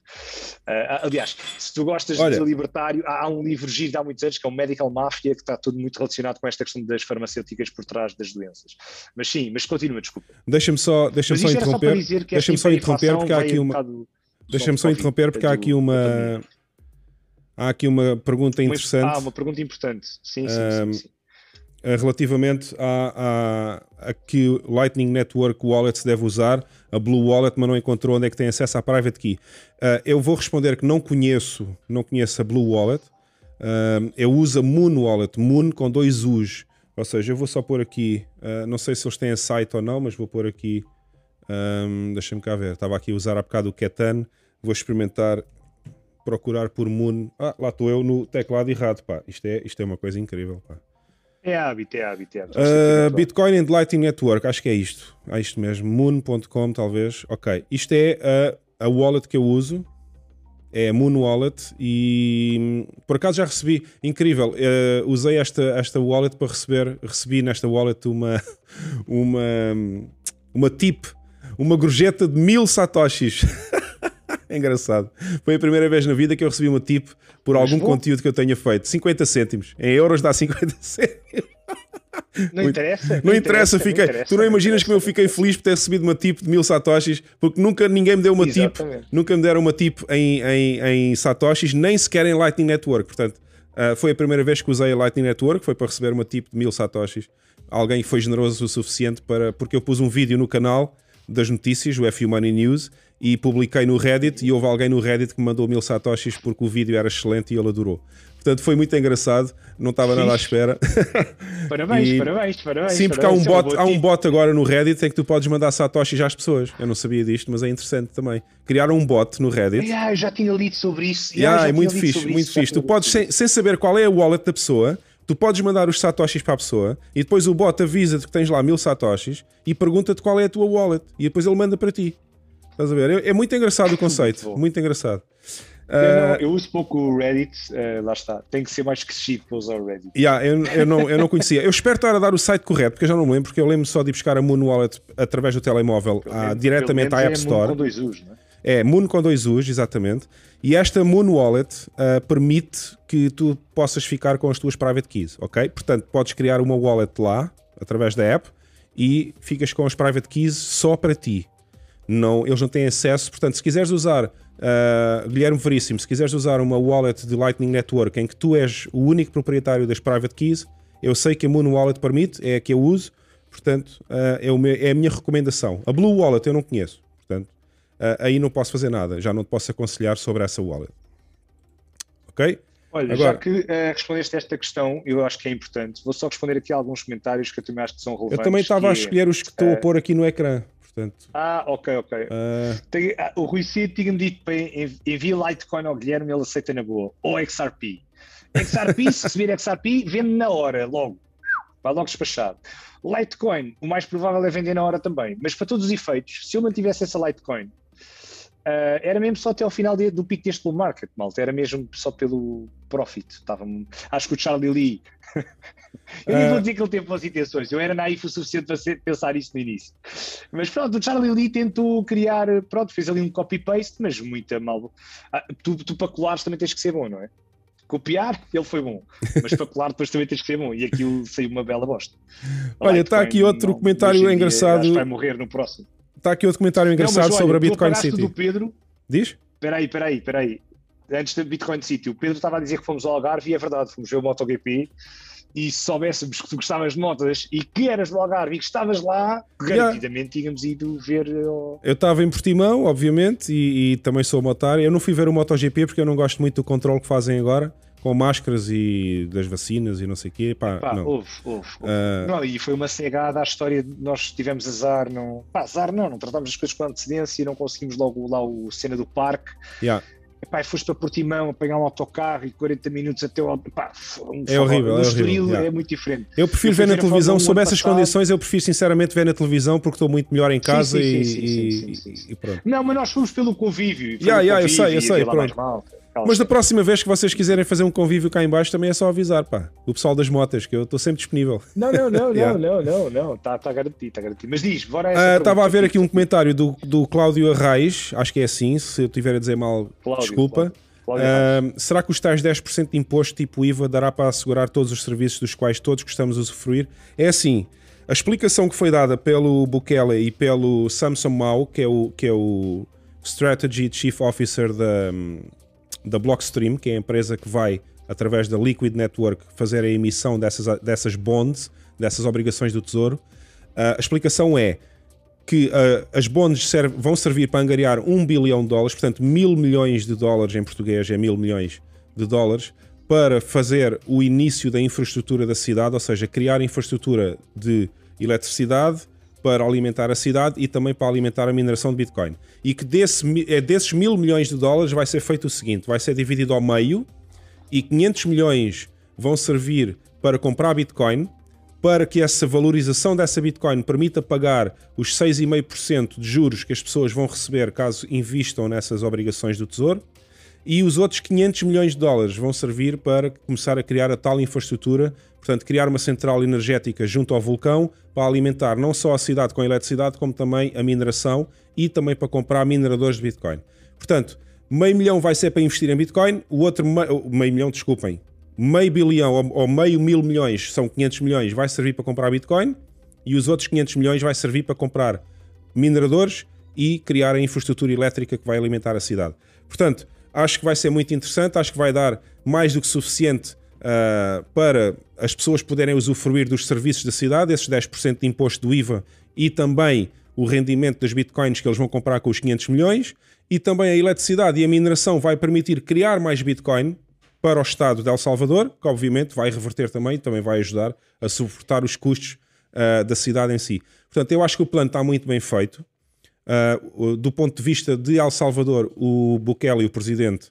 [SPEAKER 2] Uh, aliás, se tu gostas Olha, de libertário, há, há, um livro giro de há muitos anos que é o Medical Mafia, que está tudo muito relacionado com esta questão das farmacêuticas por trás das doenças. Mas sim, mas continua, desculpa.
[SPEAKER 1] Deixa-me só, deixa só interromper, deixa-me só interromper porque há aqui uma... Um deixa-me só interromper porque há aqui uma... Há aqui uma pergunta interessante.
[SPEAKER 2] Ah, uma pergunta importante. Sim, sim, sim, sim.
[SPEAKER 1] Eh, relativamente a, a, a, que Lightning Network Wallet se deve usar, a Blue Wallet, mas não encontrou onde é que tem acesso à private key. Uh, eu vou responder que não conheço, não conheço a Blue Wallet. Uh, eu uso a Moon Wallet, Moon com dois U's. Ou seja, eu vou só pôr aqui, uh, não sei se eles têm site ou não, mas vou pôr aqui, um, deixa-me cá ver, estava aqui a usar há bocado o Ketan, vou experimentar procurar por Moon. Ah, lá estou eu no teclado errado, pá. Isto é, isto é uma coisa incrível, pá.
[SPEAKER 2] É hábito, é hábito. É
[SPEAKER 1] Uh, Bitcoin and Lightning Network, acho que é isto. É isto mesmo. Moon.com, talvez. Ok. Isto é a, a wallet que eu uso. É a Moon Wallet e por acaso já recebi, incrível, uh, usei esta, esta wallet para receber, recebi nesta wallet uma, <laughs> uma, uma tip, uma gorjeta de mil satoshis. <laughs> é engraçado. Foi a primeira vez na vida que eu recebi uma tip por algum conteúdo que eu tenha feito. 50 cêntimos. Em euros dá 50 cêntimos.
[SPEAKER 2] Não interessa.
[SPEAKER 1] Não, não interessa, fica. Não interessa, tu não imaginas como eu fiquei feliz por ter recebido uma tip de mil satoshis, porque nunca ninguém me deu uma Exatamente. tip, nunca me deram uma tip em, em, em satoshis, nem sequer em Lightning Network. Portanto, uh, foi a primeira vez que usei a Lightning Network, foi para receber uma tip de mil satoshis. Alguém foi generoso o suficiente para. Porque eu pus um vídeo no canal das notícias, o FU Money News, e publiquei no Reddit e houve alguém no Reddit que me mandou mil satoshis porque o vídeo era excelente e ele adorou. Portanto, foi muito engraçado, não estava nada à espera. <laughs>
[SPEAKER 2] Parabéns, e... parabéns, parabéns.
[SPEAKER 1] Sim, porque
[SPEAKER 2] parabéns,
[SPEAKER 1] há, um bot, há um bot agora no Reddit em que tu podes mandar satoshis às pessoas. Eu não sabia disto, mas é interessante também. Criaram um bot no Reddit.
[SPEAKER 2] Ah, eu já tinha lido sobre isso.
[SPEAKER 1] Yeah, é muito fixe, muito fixe. Tu podes, sem, sem saber qual é a wallet da pessoa, tu podes mandar os satoshis para a pessoa e depois o bot avisa-te que tens lá mil satoshis e pergunta-te qual é a tua wallet e depois ele manda para ti. Estás a ver? É, é muito engraçado o <coughs> conceito. muito, muito engraçado.
[SPEAKER 2] Eu, não, uh, eu, uso pouco o Reddit, uh, lá está. Tem que ser mais crescido para usar o Reddit.
[SPEAKER 1] Yeah, eu, eu, não, eu não conhecia. Eu espero estar a dar o site correto, porque eu já não me lembro, porque eu lembro só de buscar a Moon Wallet através do telemóvel à, diretamente à App Store.
[SPEAKER 2] É Moon com dois U's, não é?
[SPEAKER 1] É, Moon com dois U's, exatamente. E esta Moon Wallet uh, permite que tu possas ficar com as tuas private keys, ok? Portanto, podes criar uma wallet lá, através da app, e ficas com as private keys só para ti não, eles não têm acesso. Portanto, se quiseres usar, uh, Guilherme Veríssimo, se quiseres usar uma wallet de Lightning Network em que tu és o único proprietário das private keys, eu sei que a Moon Wallet permite, é a que eu uso, portanto, uh, é, meu, é, a minha recomendação. A Blue Wallet eu não conheço, portanto, uh, aí não posso fazer nada, já não te posso aconselhar sobre essa wallet. Ok?
[SPEAKER 2] Olha, Agora, já que uh, respondeste esta questão, eu acho que é importante. Vou só responder aqui alguns comentários que eu também acho que são relevantes.
[SPEAKER 1] Eu também estava a é, escolher os que estou a pôr aqui no ecrã. Portanto,
[SPEAKER 2] ah, ok, ok. Uh... Tem, ah, o Rui Cid tinha-me dito para enviar Litecoin ao Guilherme ele aceita na boa. Ou XRP. XRP, <laughs> se subir XRP, vende na hora, logo. Vai logo despachado. Litecoin, o mais provável é vender na hora também. Mas para todos os efeitos, se eu mantivesse essa Litecoin Uh, era mesmo só até ao final de, do pico deste bull market, malta. Era mesmo só pelo profit. Estava, acho que o Charlie Lee. <laughs> eu nem vou ah. dizer que ele teve boas intenções. Eu era naif o suficiente para ser, pensar isso no início. Mas pronto, o Charlie Lee tentou criar. Pronto, fez ali um copy-paste, mas muito mal. Ah, tu, tu para colares também tens que ser bom, não é? Copiar, ele foi bom, mas para colar depois também tens que ser bom. E aquilo saiu uma bela bosta.
[SPEAKER 1] Olha, está aqui outro não, comentário engraçado. Acho que
[SPEAKER 2] vai morrer no próximo.
[SPEAKER 1] Está aqui outro comentário engraçado não, olha, sobre a Bitcoin City.
[SPEAKER 2] do Pedro.
[SPEAKER 1] Diz?
[SPEAKER 2] Espera aí, espera aí, espera aí. Antes da Bitcoin City, o Pedro estava a dizer que fomos ao Algarve e é verdade, fomos ver o MotoGP e se soubéssemos que tu gostavas de motas e que eras do Algarve e que estavas lá, garantidamente tínhamos ido ver.
[SPEAKER 1] Eu estava em Portimão, obviamente, e, e, também sou motar. Eu não fui ver o MotoGP porque eu não gosto muito do controle que fazem agora com máscaras e das vacinas e não sei o quê. Pá, não.
[SPEAKER 2] Houve, houve, houve. Uh... não, e foi uma cegada à história. De nós tivemos azar, não. Pá, azar não, não tratámos as coisas com antecedência e não conseguimos logo lá o cena do parque.
[SPEAKER 1] Yeah.
[SPEAKER 2] Epá, foste para Portimão apanhar um autocarro e 40 minutos até o. Epá,
[SPEAKER 1] um é horrível. É, horrível,
[SPEAKER 2] yeah. é muito diferente.
[SPEAKER 1] Eu prefiro eu ver na televisão, sob essas passado. condições, eu prefiro sinceramente ver na televisão porque estou muito melhor em casa sim, sim, e, sim, e, e, pronto.
[SPEAKER 2] Não, mas nós fomos pelo convívio.
[SPEAKER 1] Yeah, yeah, eu sei, eu sei, pronto. Mas da próxima vez que vocês quiserem fazer um convívio cá em baixo também é só avisar, pá. O pessoal das motas, que eu estou sempre disponível.
[SPEAKER 2] Não, não, não, <laughs> yeah. não, não, não, não. Está tá garantido, está garantido. Mas diz, bora
[SPEAKER 1] essa. Estava uh, a ver aqui um comentário do, do Cláudio Arraes, acho que é assim, se eu estiver a dizer mal, Cláudio, desculpa. Cláudio. Uh, será que os tais 10% de imposto tipo IVA dará para assegurar todos os serviços dos quais todos gostamos de usufruir? É assim, a explicação que foi dada pelo Bukele e pelo Samson Mao, que é o, que é o Strategy Chief Officer da, da Blockstream, que é a empresa que vai, através da Liquid Network, fazer a emissão dessas, dessas bonds, dessas obrigações do Tesouro. Uh, a explicação é que uh, as bonds serve, vão servir para angariar 1 bilhão de dólares, portanto, mil milhões de dólares em português é mil milhões de dólares, para fazer o início da infraestrutura da cidade, ou seja, criar infraestrutura de eletricidade, para alimentar a cidade e também para alimentar a mineração de Bitcoin. E que desse, é desses mil milhões de dólares vai ser feito o seguinte: vai ser dividido ao meio e 500 milhões vão servir para comprar Bitcoin, para que essa valorização dessa Bitcoin permita pagar os 6,5% de juros que as pessoas vão receber caso invistam nessas obrigações do Tesouro. E os outros 500 milhões de dólares vão servir para começar a criar a tal infraestrutura Portanto, criar uma central energética junto ao vulcão para alimentar não só a cidade com eletricidade, como também a mineração e também para comprar mineradores de Bitcoin. Portanto, meio milhão vai ser para investir em Bitcoin, o outro meio, meio milhão, desculpem, meio bilhão ou, ou meio mil milhões, são 500 milhões, vai servir para comprar Bitcoin e os outros 500 milhões vai servir para comprar mineradores e criar a infraestrutura elétrica que vai alimentar a cidade. Portanto, acho que vai ser muito interessante, acho que vai dar mais do que suficiente uh, para as pessoas poderem usufruir dos serviços da cidade, esses 10% de imposto do IVA e também o rendimento das bitcoins que eles vão comprar com os 500 milhões e também a eletricidade e a mineração vai permitir criar mais bitcoin para o Estado de El Salvador, que obviamente vai reverter também, também vai ajudar a suportar os custos uh, da cidade em si. Portanto, eu acho que o plano está muito bem feito. Uh, do ponto de vista de El Salvador, o Bukele, o presidente,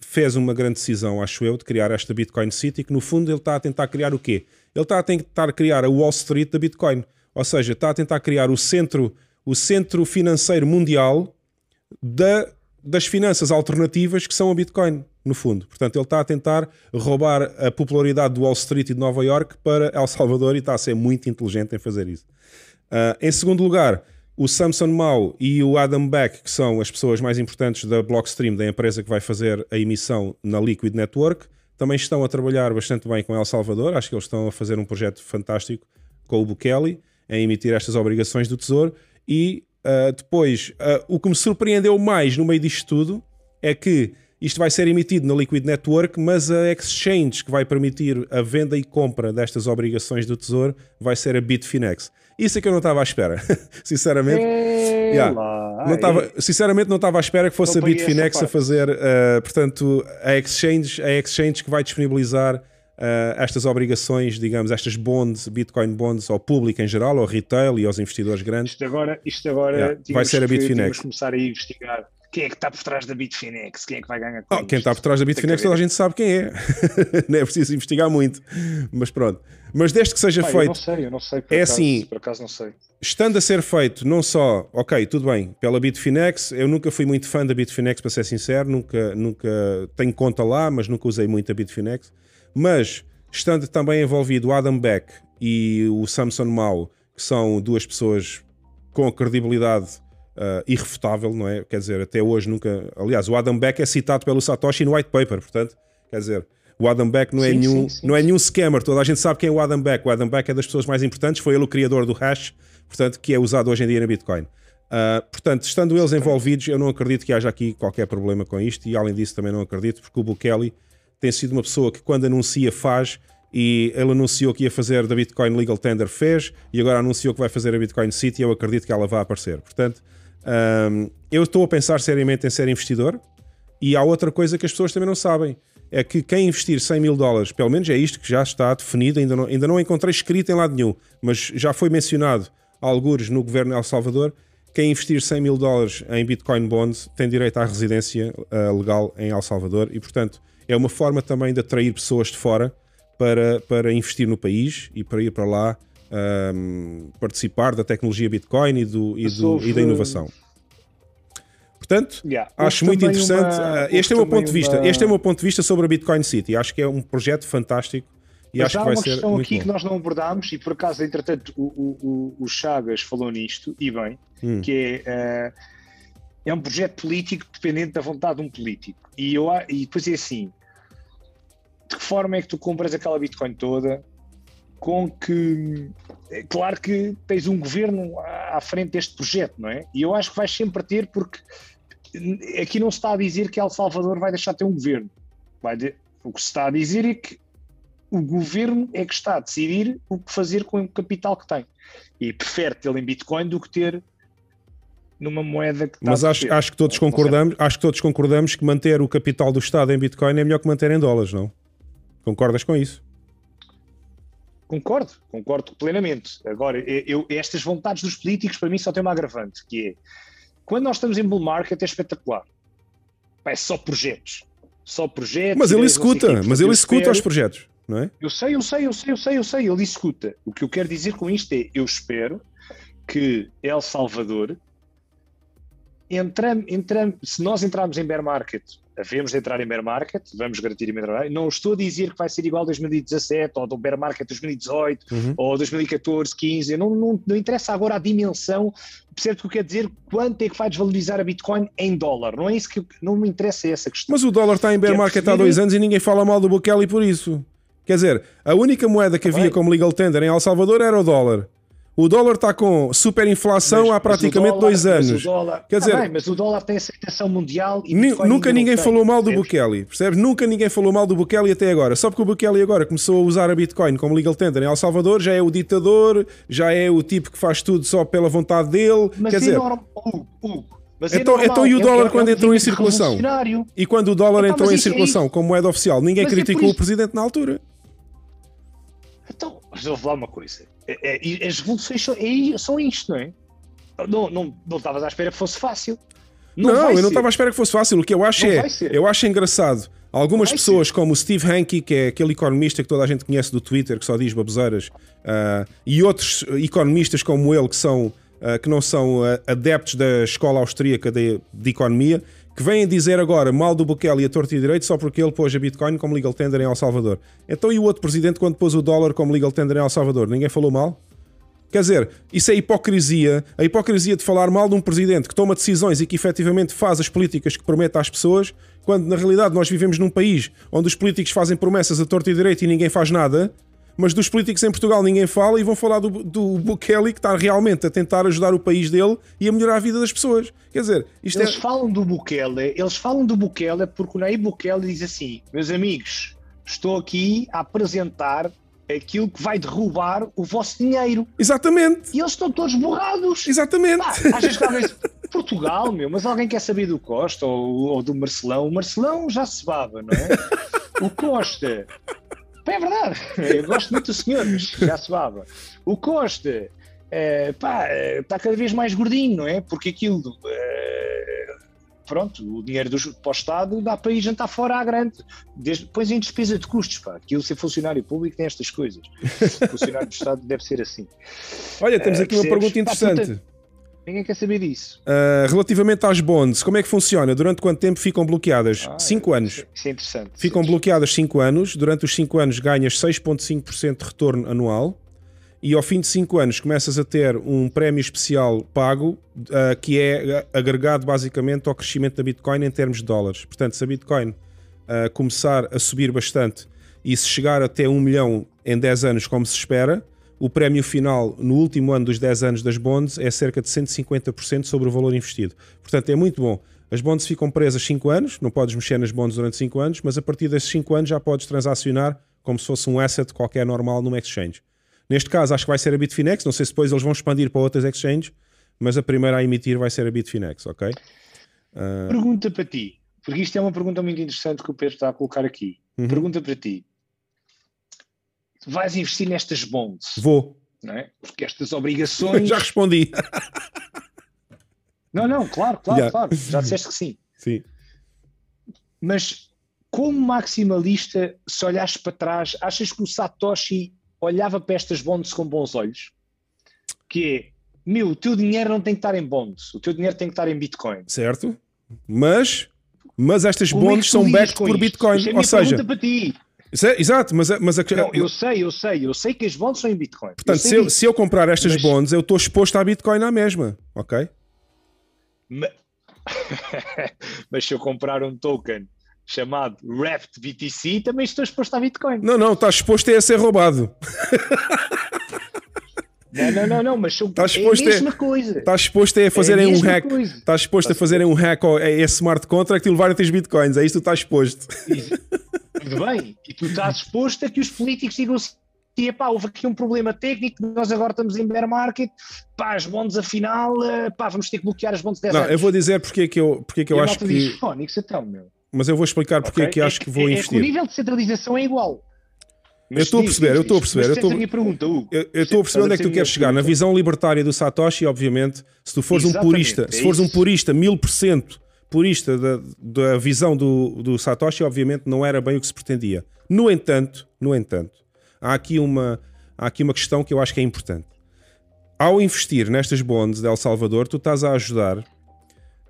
[SPEAKER 1] fez uma grande decisão, acho eu, de criar esta Bitcoin City, que no fundo ele está a tentar criar o quê? Ele está a tentar criar a Wall Street da Bitcoin. Ou seja, está a tentar criar o centro, o centro financeiro mundial da, das finanças alternativas que são a Bitcoin, no fundo. Portanto, ele está a tentar roubar a popularidade do Wall Street e de Nova York para El Salvador e está a ser muito inteligente em fazer isso. Uh, em segundo lugar, o Samson Mao e o Adam Beck, que são as pessoas mais importantes da Blockstream, da empresa que vai fazer a emissão na Liquid Network, também estão a trabalhar bastante bem com El Salvador. Acho que eles estão a fazer um projeto fantástico com o Bukele em emitir estas obrigações do Tesouro. E uh, depois, uh, o que me surpreendeu mais no meio disto tudo é que isto vai ser emitido na Liquid Network, mas a exchange que vai permitir a venda e compra destas obrigações do Tesouro vai ser a Bitfinex. Isso é que eu não estava à espera, <laughs> sinceramente.
[SPEAKER 2] Yeah.
[SPEAKER 1] não tava, sinceramente, não estava à espera que fosse a Bitfinex a fazer, uh, portanto, a exchange, a exchange que vai disponibilizar estas obrigações, digamos, estas bonds, Bitcoin bonds ao público em geral, ao retail e aos investidores grandes.
[SPEAKER 2] Isto agora, isto agora yeah, vai ser a Bitfinex. começar a investigar quem é que está por trás da Bitfinex? Quem é que vai ganhar com oh,
[SPEAKER 1] Quem está por trás da Bitfinex, toda a gente sabe quem é. <laughs> não é preciso investigar muito. Mas pronto. Mas desde que seja Pai, feito. Eu não
[SPEAKER 2] sei, eu não sei. Por é acaso, assim. Por acaso não sei.
[SPEAKER 1] Estando a ser feito, não só, ok, tudo bem, pela Bitfinex, eu nunca fui muito fã da Bitfinex, para ser sincero, nunca, nunca tenho conta lá, mas nunca usei muito a Bitfinex. Mas estando também envolvido o Adam Beck e o Samson Mao, que são duas pessoas com credibilidade uh, irrefutável, não é? Quer dizer, até hoje nunca. Aliás, o Adam Beck é citado pelo Satoshi no white paper, portanto, quer dizer, o Adam Beck não é, sim, nenhum, sim, sim, não é nenhum scammer, toda a gente sabe quem é o Adam Beck. O Adam Beck é das pessoas mais importantes, foi ele o criador do hash, portanto, que é usado hoje em dia na Bitcoin. Uh, portanto, estando eles envolvidos, eu não acredito que haja aqui qualquer problema com isto, e além disso, também não acredito, porque o Bukele tem sido uma pessoa que, quando anuncia, faz. E ele anunciou que ia fazer da Bitcoin Legal Tender, fez, e agora anunciou que vai fazer a Bitcoin City. Eu acredito que ela vai aparecer. Portanto, um, eu estou a pensar seriamente em ser investidor e há outra coisa que as pessoas também não sabem. É que quem investir 100 mil dólares, pelo menos é isto que já está definido, ainda não, ainda não encontrei escrito em lado nenhum, mas já foi mencionado alguns no governo de El Salvador. Quem investir 100 mil dólares em Bitcoin Bonds tem direito à residência uh, legal em El Salvador e, portanto, é uma forma também de atrair pessoas de fora para, para investir no país e para ir para lá um, participar da tecnologia Bitcoin e, do, e, do, e da inovação. Portanto, yeah. acho muito interessante. Uma, ah, este é o meu ponto de vista. Uma... Este é o meu ponto de vista sobre a Bitcoin City. Acho que é um projeto fantástico. E Mas acho
[SPEAKER 2] há
[SPEAKER 1] que vai
[SPEAKER 2] uma questão aqui
[SPEAKER 1] bom.
[SPEAKER 2] que nós não abordámos, e por acaso, entretanto, o, o, o Chagas falou nisto, e bem, hum. que é, uh, é um projeto político dependente da vontade de um político. E, eu, e depois é assim: de que forma é que tu compras aquela Bitcoin toda? com que. É claro que tens um governo à frente deste projeto, não é? E eu acho que vais sempre ter, porque aqui não se está a dizer que El Salvador vai deixar de ter um governo. De... O que se está a dizer é que o governo é que está a decidir o que fazer com o capital que tem. E prefere tê-lo em Bitcoin do que ter numa moeda que
[SPEAKER 1] Mas acho, acho que todos concordamos, acho que todos concordamos que manter o capital do Estado em Bitcoin é melhor que manter em dólares, não? Concordas com isso?
[SPEAKER 2] Concordo, concordo plenamente. Agora, eu, estas vontades dos políticos, para mim, só tem uma agravante, que é quando nós estamos em bull market é espetacular. É só projetos. Só projetos.
[SPEAKER 1] Mas ele escuta, mas ele escuta os projetos, não é?
[SPEAKER 2] Eu sei, eu sei, eu sei, eu sei, eu sei, ele escuta. O que eu quero dizer com isto é, eu espero que El Salvador entram, entram, se nós entrarmos em bear market Devemos entrar em bear market, vamos garantir em bear market. Não estou a dizer que vai ser igual a 2017 ou do bear market 2018 uhum. ou 2014, 15. Não, não, não interessa agora a dimensão. Percebe o que eu quero dizer? Quanto é que vai desvalorizar a Bitcoin em dólar? Não é isso que não me interessa essa questão.
[SPEAKER 1] Mas o dólar está em bear market há dois anos e ninguém fala mal do Bukele por isso. Quer dizer, a única moeda que havia como legal tender em El Salvador era o dólar. O dólar está com superinflação mas, há praticamente dólar, dois anos.
[SPEAKER 2] Dólar, Quer dizer, bem, mas o dólar tem aceitação mundial e
[SPEAKER 1] nunca ninguém falou mal do Bukele, percebes? Nunca ninguém falou mal do Bukele até agora. Só porque o Bukele agora começou a usar a Bitcoin como legal tender em El Salvador, já é o ditador, já é o tipo que faz tudo só pela vontade dele. Mas Quer dizer, normal, mas então, é então e o dólar é, quando é entrou em circulação? E quando o dólar então, entrou em é circulação como moeda oficial, ninguém mas é criticou o presidente na altura.
[SPEAKER 2] Então, mas vou falar uma coisa. É, é, as revoluções são, são isto, não é? Não, não, não estavas à espera que fosse fácil.
[SPEAKER 1] Não, não eu não estava à espera que fosse fácil. O que eu acho não é, eu acho engraçado. Algumas pessoas, ser. como o Steve Hanke, que é aquele economista que toda a gente conhece do Twitter, que só diz baboseiras, uh, e outros economistas como ele, que, são, uh, que não são uh, adeptos da escola austríaca de, de economia, que vêm dizer agora mal do Bukele e a torta e direito só porque ele pôs a Bitcoin como legal tender em El Salvador. Então e o outro presidente quando pôs o dólar como legal tender em El Salvador? Ninguém falou mal? Quer dizer, isso é hipocrisia. A hipocrisia de falar mal de um presidente que toma decisões e que efetivamente faz as políticas que promete às pessoas, quando na realidade nós vivemos num país onde os políticos fazem promessas a torta e direito e ninguém faz nada mas dos políticos em Portugal ninguém fala e vão falar do, do Bukele que está realmente a tentar ajudar o país dele e a melhorar a vida das pessoas. Quer dizer, isto
[SPEAKER 2] eles
[SPEAKER 1] é...
[SPEAKER 2] falam do Bukele, eles falam do Bukele porque o Nayib Bukele diz assim: meus amigos, estou aqui a apresentar aquilo que vai derrubar o vosso dinheiro.
[SPEAKER 1] Exatamente.
[SPEAKER 2] E eles estão todos borrados.
[SPEAKER 1] Exatamente.
[SPEAKER 2] Às vezes talvez Portugal, meu, mas alguém quer saber do Costa ou, ou do Marcelão? O Marcelão já se baba, não é? O Costa É verdade, <laughs> eu gosto muito do senhor, mas já se baba. O Costa, é, pá, está cada vez mais gordinho, não é? Porque aquilo, é, pronto, o dinheiro do, para o Estado dá para ir jantar fora à grande. Desde, depois em despesa de custos, pá. Aquilo ser funcionário público tem estas coisas. funcionário do Estado deve ser assim.
[SPEAKER 1] Olha, temos aqui uma pergunta interessante. Pá,
[SPEAKER 2] Ninguém quer saber disso.
[SPEAKER 1] Uh, relativamente às bonds, como é que funciona? Durante quanto tempo ficam bloqueadas? 5
[SPEAKER 2] ah,
[SPEAKER 1] anos.
[SPEAKER 2] Isso é interessante.
[SPEAKER 1] Ficam bloqueadas 5 anos. Durante os 5 anos ganhas 6,5% de retorno anual. E ao fim de 5 anos começas a ter um prémio especial pago uh, que é agregado basicamente ao crescimento da Bitcoin em termos de dólares. Portanto, se a Bitcoin uh, começar a subir bastante e se chegar até 1 milhão em 10 anos, como se espera, o prémio final no último ano dos 10 anos das bonds é cerca de 150% sobre o valor investido. Portanto, é muito bom. As bonds ficam presas 5 anos, não podes mexer nas bonds durante 5 anos, mas a partir desses 5 anos já podes transacionar como se fosse um asset qualquer normal numa exchange. Neste caso, acho que vai ser a Bitfinex, não sei se depois eles vão expandir para outras exchanges, mas a primeira a emitir vai ser a Bitfinex, ok?
[SPEAKER 2] Uh... Pergunta para ti, porque isto é uma pergunta muito interessante que o Pedro está a colocar aqui. Uhum. Pergunta para ti: vais investir nestas bonds.
[SPEAKER 1] Vou.
[SPEAKER 2] Não é? Porque estas obrigações. <laughs>
[SPEAKER 1] Já respondi.
[SPEAKER 2] não, não, claro, claro, yeah. claro. Já disseste que sim.
[SPEAKER 1] Sim.
[SPEAKER 2] Mas como maximalista, se olhares para trás, achas que o Satoshi olhava para estas bonds com bons olhos? Que é, meu, o teu dinheiro não tem que estar em bonds, o teu dinheiro tem que estar em Bitcoin.
[SPEAKER 1] Certo. Mas, mas estas Como é bonds é são backed por Bitcoin.
[SPEAKER 2] É
[SPEAKER 1] Ou seja,
[SPEAKER 2] para ti.
[SPEAKER 1] É, exato, mas, mas a,
[SPEAKER 2] não, eu sei, eu sei, eu sei que as bonds são em Bitcoin.
[SPEAKER 1] Portanto, eu se, eu, se, eu, comprar estas mas... bonds, eu estou exposto à Bitcoin à mesma, ok?
[SPEAKER 2] Mas... <laughs> mas se eu comprar um token chamado Wrapped BTC, também estou exposto à Bitcoin.
[SPEAKER 1] Não, não, estás exposto a ser roubado.
[SPEAKER 2] Não, não, não, não, mas são, estás é a mesma a, coisa.
[SPEAKER 1] Estás exposto a fazerem é a um hack. Coisa. Estás exposto a fazerem um hack a esse smart contract e levarem-te os bitcoins. É isso que tu estás exposto.
[SPEAKER 2] Tudo bem. E tu estás exposto a que os políticos digam assim: pá, houve aqui um problema técnico, nós agora estamos em bear market, pá, as bonds afinal, eh, pá, vamos ter que bloquear as bonds 10
[SPEAKER 1] Não, eu vou dizer porque é que eu, porque é que eu acho que... Diz,
[SPEAKER 2] então, meu.
[SPEAKER 1] Mas eu vou explicar porque okay. é que acho que vou
[SPEAKER 2] é,
[SPEAKER 1] investir.
[SPEAKER 2] É que o nível de centralização é igual.
[SPEAKER 1] Mas eu estou a perceber, eu estou a perceber. Eu estou, eu estou a perceber onde é que tu queres chegar. Na visão libertária do Satoshi, obviamente, se tu fores Exatamente, um purista, é se fores um purista mil por cento purista da, da visão do, do Satoshi, obviamente não era bem o que se pretendia. No entanto, no entanto, há aqui uma, há aqui uma questão que eu acho que é importante. Ao investir nestas bonds de El Salvador, tu estás a ajudar,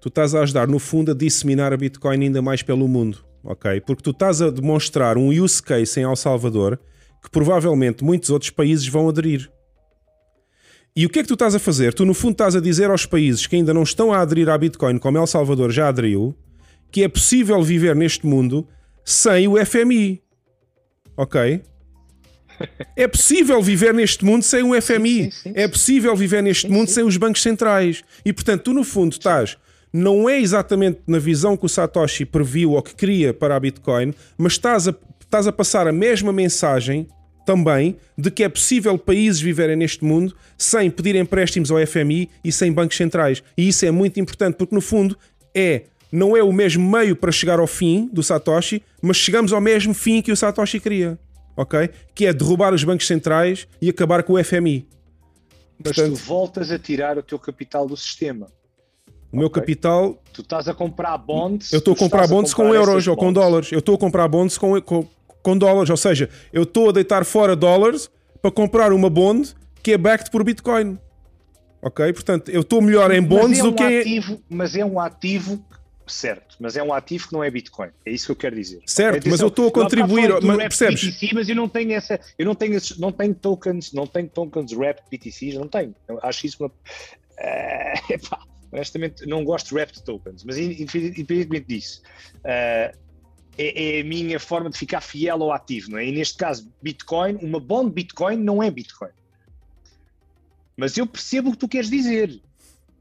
[SPEAKER 1] tu estás a ajudar no fundo a disseminar a Bitcoin ainda mais pelo mundo, ok? Porque tu estás a demonstrar um use case em El Salvador que provavelmente muitos outros países vão aderir. E o que é que tu estás a fazer? Tu, no fundo, estás a dizer aos países que ainda não estão a aderir à Bitcoin, como El Salvador já aderiu, que é possível viver neste mundo sem o FMI. Ok? É possível viver neste mundo sem o FMI. Sim, sim, sim. É possível viver neste mundo sem os bancos centrais. E, portanto, tu, no fundo, estás. Não é exatamente na visão que o Satoshi previu ou que queria para a Bitcoin, mas estás a, estás a passar a mesma mensagem também de que é possível países viverem neste mundo sem pedir empréstimos ao FMI e sem bancos centrais. E isso é muito importante porque, no fundo, é não é o mesmo meio para chegar ao fim do Satoshi, mas chegamos ao mesmo fim que o Satoshi queria, ok? Que é derrubar os bancos centrais e acabar com o FMI.
[SPEAKER 2] Mas Portanto, tu voltas a tirar o teu capital do sistema.
[SPEAKER 1] O meu okay. capital.
[SPEAKER 2] Tu estás a comprar bonds.
[SPEAKER 1] Eu estou a comprar bonds a comprar com euros ou com dólares. Eu estou a comprar bonds com, com, com dólares. Ou seja, eu estou a deitar fora dólares para comprar uma bond que é backed por Bitcoin. Ok? Portanto, eu estou melhor em bonds é um do que
[SPEAKER 2] ativo, Mas é um ativo certo, mas é um ativo que não é Bitcoin. É isso que eu quero dizer.
[SPEAKER 1] Certo, mas eu estou a contribuir, mas, percebes?
[SPEAKER 2] BTC, mas eu não tenho essa, eu não tenho, não tenho tokens, não tenho tokens wrapped BTCs, não tenho. Eu acho isso uma uh, <laughs> epá, honestamente não gosto de wrapped tokens, mas independentemente disso, uh, é, é, a minha forma de ficar fiel ao ativo, não é? E neste caso, Bitcoin, uma bond Bitcoin não é Bitcoin. Mas eu percebo o que tu queres dizer.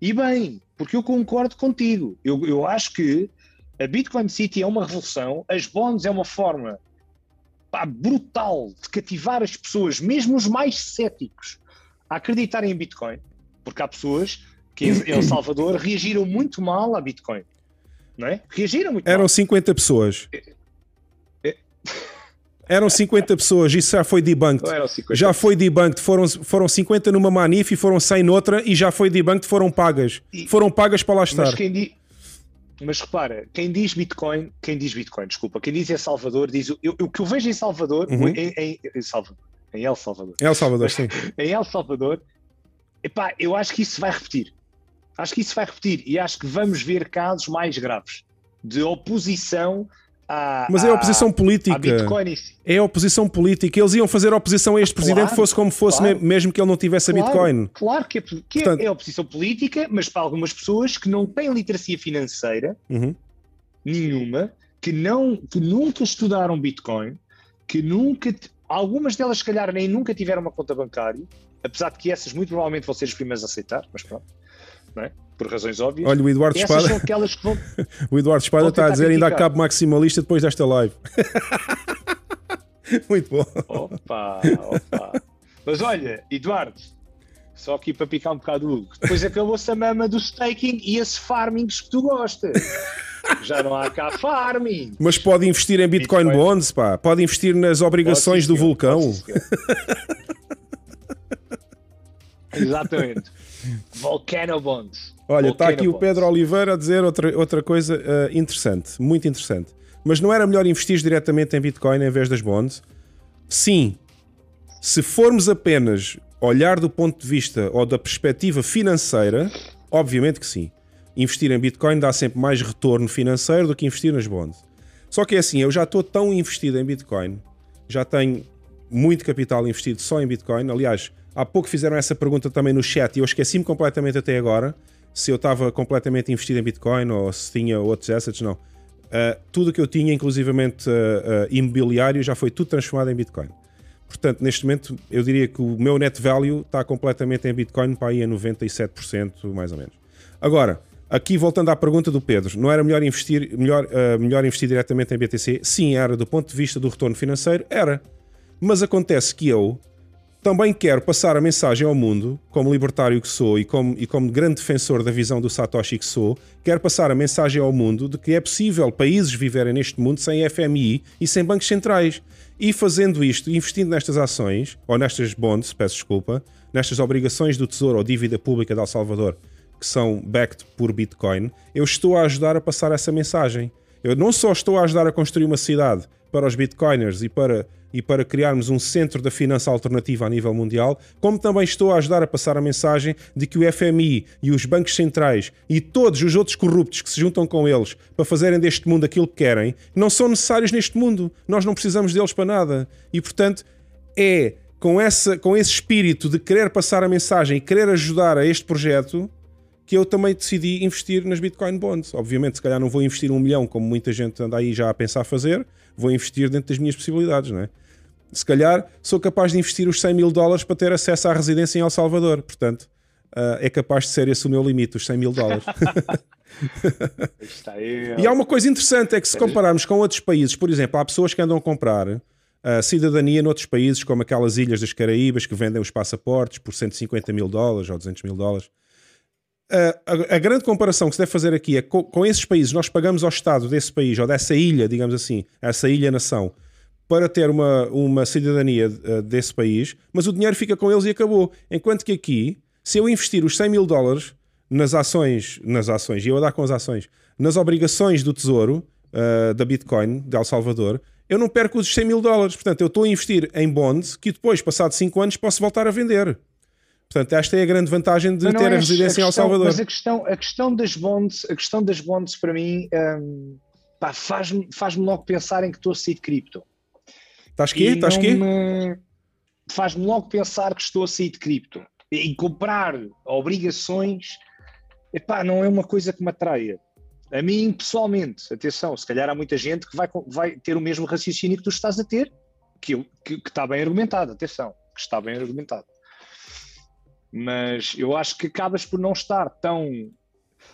[SPEAKER 2] E bem, porque eu concordo contigo. Eu, eu acho que a Bitcoin City é uma revolução, as bonds é uma forma pá, brutal de cativar as pessoas, mesmo os mais céticos, a acreditarem em Bitcoin. Porque há pessoas que em El Salvador reagiram muito mal à Bitcoin não é? Reagiram muito
[SPEAKER 1] Eram mal. 50 pessoas. É,
[SPEAKER 2] é.
[SPEAKER 1] Eram 50 pessoas, isso já foi debunked. Já foi debunked. Foram, foram 50 numa manif e foram 100 noutra e já foi debunked, foram pagas. E, foram pagas para lá estar.
[SPEAKER 2] Mas, quem di... mas repara, quem diz Bitcoin, quem diz Bitcoin, desculpa, quem diz é Salvador, diz eu, o que eu vejo em Salvador, uhum. em, em, em, Salvador, em El Salvador.
[SPEAKER 1] El Salvador, sim. <laughs>
[SPEAKER 2] em El Salvador, epá, eu acho que isso vai repetir. Acho que isso vai repetir e acho que vamos ver casos mais graves de oposição à,
[SPEAKER 1] Mas é oposição política. É a oposição política. Eles iam fazer oposição a este claro, presidente, fosse como fosse, claro. mesmo que ele não tivesse
[SPEAKER 2] claro,
[SPEAKER 1] a Bitcoin.
[SPEAKER 2] Claro que, é, que é, Portanto, é oposição política, mas para algumas pessoas que não têm literacia financeira uhum. nenhuma, que, não, que nunca estudaram Bitcoin, que nunca. Algumas delas, se calhar, nem nunca tiveram uma conta bancária, apesar de que essas muito provavelmente vão ser as primeiras a aceitar, mas pronto é? por razões óbvias.
[SPEAKER 1] Olha, o Eduardo Espada. São aquelas que vão, <laughs> o Eduardo Espada está a dizer ainda acabo maximalista depois desta live. <laughs> Muito bom.
[SPEAKER 2] Opa, opa. Mas olha, Eduardo, só aqui para picar um bocado o Hugo, depois acabou-se a mama do staking e esse farmings que tu gostas. Já não há cá farming.
[SPEAKER 1] Mas pode investir em Bitcoin, Bitcoin. bonds, pá. Pode investir nas obrigações do vulcão. <laughs>
[SPEAKER 2] Exatamente. Volcano Bonds.
[SPEAKER 1] Olha, está aqui Bonds. o Pedro Oliveira a dizer outra, outra coisa uh, interessante, muito interessante. Mas não era melhor investir diretamente em Bitcoin em vez das bonds? Sim. Se formos apenas olhar do ponto de vista ou da perspectiva financeira, obviamente que sim. Investir em Bitcoin dá sempre mais retorno financeiro do que investir nas bonds. Só que é assim, eu já estou tão investido em Bitcoin, já tenho muito capital investido só em Bitcoin. Aliás, Há pouco fizeram essa pergunta também no chat e eu esqueci-me completamente até agora se eu estava completamente investido em Bitcoin ou se tinha outros assets. Não. Uh, tudo que eu tinha, inclusivamente uh, uh, imobiliário, já foi tudo transformado em Bitcoin. Portanto, neste momento, eu diria que o meu net value está completamente em Bitcoin para aí a 97%, mais ou menos. Agora, aqui voltando à pergunta do Pedro, não era melhor investir, melhor, melhor investir diretamente em BTC? Sim, era. Do ponto de vista do retorno financeiro, era. Mas acontece que eu, também quero passar a mensagem ao mundo, como libertário que sou e como, e como grande defensor da visão do Satoshi que sou, quero passar a mensagem ao mundo de que é possível países viverem neste mundo sem FMI e sem bancos centrais. E fazendo isto, investindo nestas ações, ou nestas bonds, peço desculpa, nestas obrigações do Tesouro ou dívida pública de El Salvador, que são backed por Bitcoin, eu estou a ajudar a passar essa mensagem. Eu não só estou a ajudar a construir uma cidade para os Bitcoiners e para e para criarmos um centro da finança alternativa a nível mundial, como também estou a ajudar a passar a mensagem de que o FMI e os bancos centrais e todos os outros corruptos que se juntam com eles para fazerem deste mundo aquilo que querem, não são necessários neste mundo. Nós não precisamos deles para nada. E portanto, é com, essa, com esse espírito de querer passar a mensagem e querer ajudar a este projeto que eu também decidi investir nas Bitcoin Bonds. Obviamente, se calhar não vou investir um milhão, como muita gente anda aí já a pensar fazer, vou investir dentro das minhas possibilidades, não é? Se calhar sou capaz de investir os 100 mil dólares para ter acesso à residência em El Salvador. Portanto, uh, é capaz de ser esse o meu limite, os 100 mil dólares. <laughs> e há uma coisa interessante: é que se compararmos com outros países, por exemplo, há pessoas que andam a comprar uh, cidadania noutros países, como aquelas ilhas das Caraíbas que vendem os passaportes por 150 mil dólares ou 200 mil dólares. A, a, grande comparação que se deve fazer aqui é com, com, esses países, nós pagamos ao Estado desse país ou dessa ilha, digamos assim, essa ilha-nação, para ter uma, uma cidadania uh, desse país, mas o dinheiro fica com eles e acabou. Enquanto que aqui, se eu investir os 100 mil dólares nas ações, nas ações, e eu a dar com as ações, nas obrigações do Tesouro uh, da Bitcoin de El Salvador, eu não perco os 100 mil dólares. Portanto, eu estou a investir em bonds que depois, passado 5 anos, posso voltar a vender. Portanto, esta é a grande vantagem de ter a residência a questão, em El Salvador.
[SPEAKER 2] Mas a questão, a questão das bonds, a questão das bonds para mim um, faz-me faz logo pensar em que estou a sair de cripto.
[SPEAKER 1] Estás aqui? Estás aqui?
[SPEAKER 2] Faz-me logo pensar que estou a sair de cripto. E comprar obrigações, epá, não é uma coisa que me atraia. A mim, pessoalmente, atenção, se calhar há muita gente que vai, vai ter o mesmo raciocínio que tu estás a ter, que, que, que está bem argumentado, atenção, que está bem argumentado mas eu acho que acabas por não estar tão.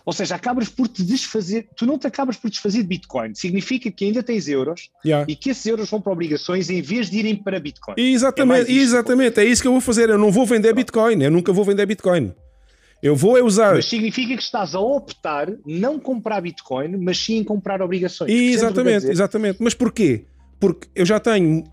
[SPEAKER 2] Ou seja, acabas por te desfazer, tu não te acabas por desfazer de Bitcoin, significa que ainda tens euros yeah. e que esses euros vão para obrigações em vez de irem para Bitcoin.
[SPEAKER 1] Exatamente, é exatamente, é isso que eu vou fazer. Eu não vou vender Bitcoin, eu nunca vou vender Bitcoin. Eu vou é usar.
[SPEAKER 2] Mas significa que estás a optar não comprar Bitcoin, mas sim comprar obrigações.
[SPEAKER 1] Exatamente, exatamente. Mas porquê? Porque eu já tenho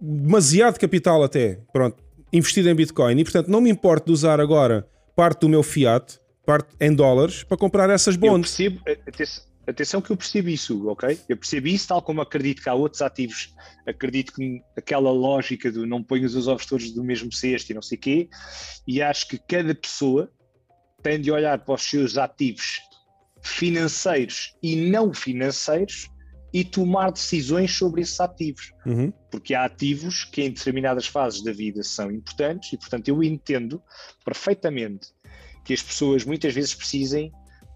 [SPEAKER 1] demasiado capital até, pronto, investido em Bitcoin. E portanto não me importo de usar agora parte do meu fiat, parte em dólares, para comprar essas bonds.
[SPEAKER 2] Eu percebo, atenção que eu percebo isso, ok? Eu percebo isso, tal como acredito que há outros ativos, acredito que aquela lógica do não ponhas os ovos todos do mesmo cesto e não sei o quê, e acho que cada pessoa tem de olhar para os seus ativos financeiros e não financeiros e tomar decisões sobre esses ativos. Uhum. Porque há ativos que em determinadas fases da vida são importantes e, portanto, eu entendo perfeitamente que as pessoas muitas vezes precisem